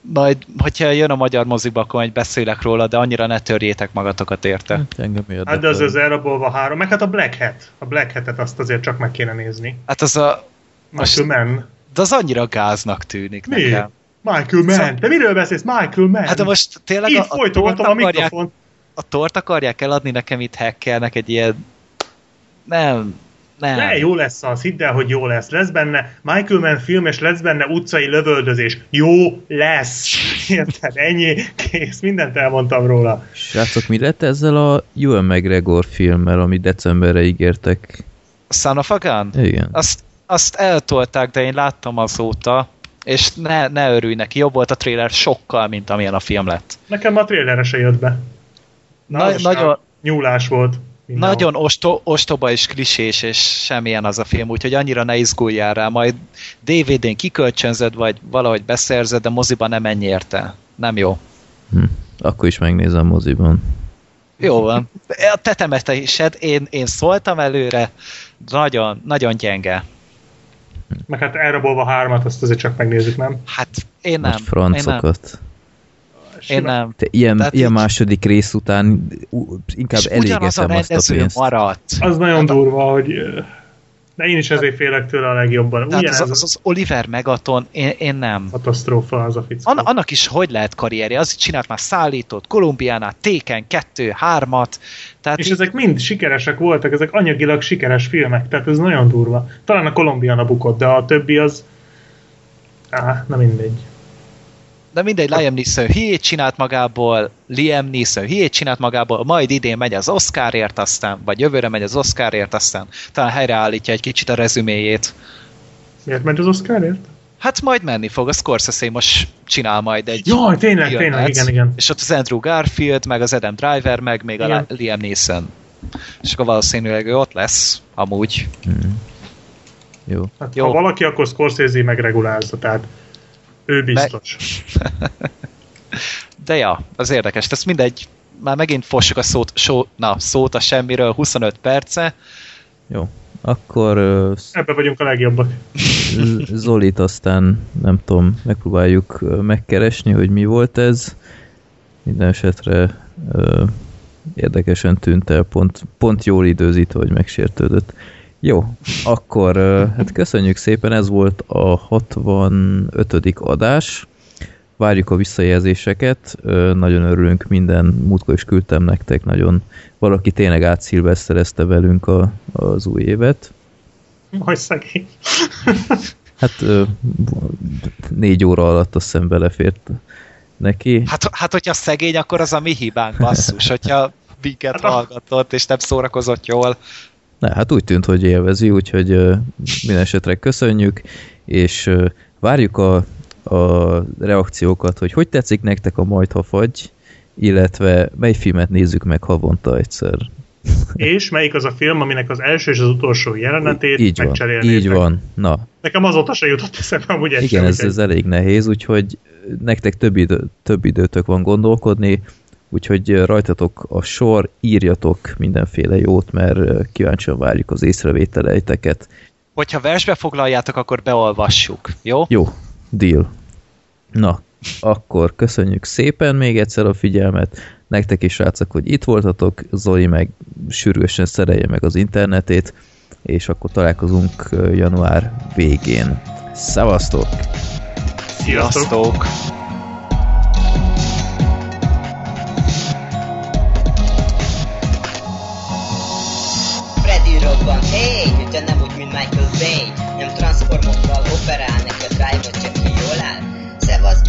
S5: Majd, hogyha jön a magyar mozikba, akkor majd beszélek róla, de annyira ne törjétek magatokat érte.
S2: Hát engem érdekel.
S3: Hát de az az elrabolva három, meg hát a Black Hat. A Black Hat-et azt azért csak meg kéne nézni.
S5: Hát az a... Most-
S3: Mann.
S5: De az annyira gáznak tűnik
S3: Mi?
S5: nekem.
S3: Michael Mann. Te miről beszélsz? Michael Mann.
S5: Hát de most tényleg
S3: Így
S5: a, a, tort
S3: a
S5: akarják,
S3: mikrofont.
S5: a tort akarják eladni nekem itt hackernek egy ilyen... Nem, nem.
S3: De jó lesz az, hidd el, hogy jó lesz. Lesz benne Michael Mann film, és lesz benne utcai lövöldözés. Jó lesz. [LAUGHS] Érted? Ennyi. Kész. Mindent elmondtam róla.
S2: Srácok, mi lett ezzel a Ewan McGregor filmmel, amit decemberre ígértek?
S5: Son of a Gun?
S2: Igen.
S5: Azt, azt eltolták, de én láttam azóta, és ne, ne örülj neki, jobb volt a trailer sokkal, mint amilyen a film lett.
S3: Nekem a trailerre se jött be. Na,
S5: Na- nagyon-
S3: Nyúlás volt. mindenhol.
S5: Nagyon osto, ostoba és klisés, és semmilyen az a film, úgyhogy annyira ne izguljál rá, majd DVD-n kikölcsönzöd, vagy valahogy beszerzed, de moziba nem menj érte. Nem jó.
S2: Hm. Akkor is megnézem moziban.
S5: Jó van. A tetemetesed, én, én szóltam előre, nagyon, nagyon gyenge.
S3: Meg hát elrabolva hármat, azt azért csak megnézzük, nem?
S5: Hát én nem.
S2: Most
S5: Én nem.
S2: francokat.
S5: Én nem.
S2: Te ilyen,
S5: Tehát
S2: ilyen
S5: így-
S2: második rész után inkább
S5: a
S2: elégetem azt a pénzt.
S5: maradt.
S3: Az nagyon
S5: Hát a-
S3: durva, hogy... De én is ezért félek tőle a legjobban. Ugyanez
S5: az, az, az Oliver Megaton, én, én nem.
S3: katasztrófa az a fickó.
S5: An, annak is hogy lehet karrierje? Az csinált már szállítót, Kolumbiánát, Téken, kettő, hármat. Tehát
S3: És
S5: így,
S3: ezek mind sikeresek voltak, ezek anyagilag sikeres filmek, tehát ez nagyon durva. Talán a Kolumbiana bukott, de a többi az... Á, na mindegy.
S5: De mindegy, Liam Neeson hülyét csinált magából, Liam Neeson hülyét csinált magából, majd idén megy az Oscarért aztán, vagy jövőre megy az Oscarért aztán, talán helyreállítja egy kicsit a rezüméjét.
S3: Miért ment az Oscarért?
S5: Hát majd menni fog, a Scorsese most csinál majd egy
S3: Jaj, tényleg,
S5: filmet,
S3: tényleg, igen, igen.
S5: És ott az Andrew Garfield, meg az Adam Driver, meg még
S3: Igen.
S5: a Liam Neeson. És akkor valószínűleg ő ott lesz, amúgy.
S2: Hm. Jó.
S3: Hát,
S5: Jó.
S3: ha valaki, akkor Scorsese megregulázza, tehát ő biztos. [LAUGHS]
S5: De ja, az érdekes. Ez mindegy, már megint fossuk a szót, so, na, szót a semmiről, 25 perce.
S2: Jó. Akkor
S3: Ebben vagyunk a legjobbak.
S2: Zolit aztán nem tudom, megpróbáljuk megkeresni, hogy mi volt ez. Minden esetre érdekesen tűnt el, pont, pont jól időzítve, hogy megsértődött. Jó, akkor hát köszönjük szépen, ez volt a 65. adás. Várjuk a visszajelzéseket, nagyon örülünk minden, múltkor is küldtem nektek, nagyon valaki tényleg átszilveszterezte velünk a, az új évet.
S3: Hogy szegény.
S2: Hát négy óra alatt azt hiszem belefért neki.
S5: Hát, hát hogyha szegény, akkor az a mi hibánk, basszus, hogyha minket
S3: Hát
S5: hallgatott, és nem szórakozott jól.
S2: Ne, hát úgy tűnt, hogy élvezi, úgyhogy minden esetre köszönjük, és várjuk a, a reakciókat, hogy hogy tetszik nektek a majd, ha fagy, illetve mely filmet nézzük meg havonta egyszer.
S3: És melyik az a film, aminek az első és az utolsó jelenetét
S2: Így van, így van. Na,
S3: Nekem azóta se jutott eszembe, amúgy
S2: igen,
S3: sem,
S2: ez, ez elég nehéz, úgyhogy nektek több, idő, több időtök van gondolkodni, úgyhogy rajtatok a sor, írjatok mindenféle jót, mert kíváncsian várjuk az észrevételeiteket.
S5: Hogyha versbe foglaljátok, akkor beolvassuk, jó?
S2: Jó, deal. Na, akkor köszönjük szépen még egyszer a figyelmet, nektek is srácok, hogy itt voltatok, Zoli meg sürgősen szerelje meg az internetét, és akkor találkozunk január végén. Szevasztok!
S3: Sziasztok!
S5: Sziasztok!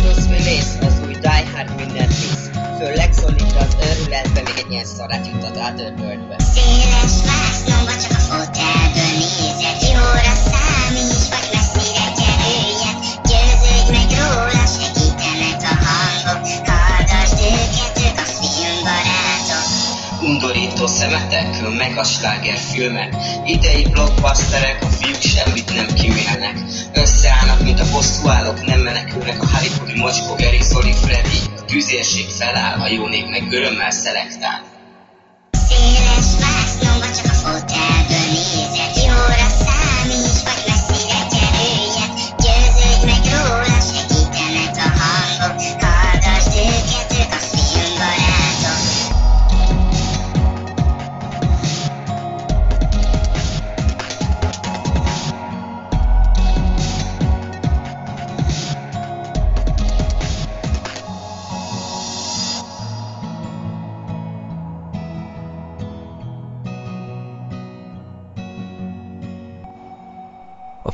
S7: Rossz művész, az új Die Hard mindent visz. Főleg szólít az őrületbe, még egy ilyen szarát juttat át őrböldbe.
S8: Széles vásznomba csak a foteldől nézed, jóra száll.
S7: Undorító szemetek, meg a slágerfilmek. Idei blockbusterek, a fiúk semmit nem kimélnek Összeállnak, mint a bosszúállók, nem menekülnek A Hollywoodi mocskó, Geri, Zoli, Freddy A tűzérség feláll, a jó nép meg örömmel szelektál.
S8: Széles vásznomba csak a fotelből nézed Jóra számíts,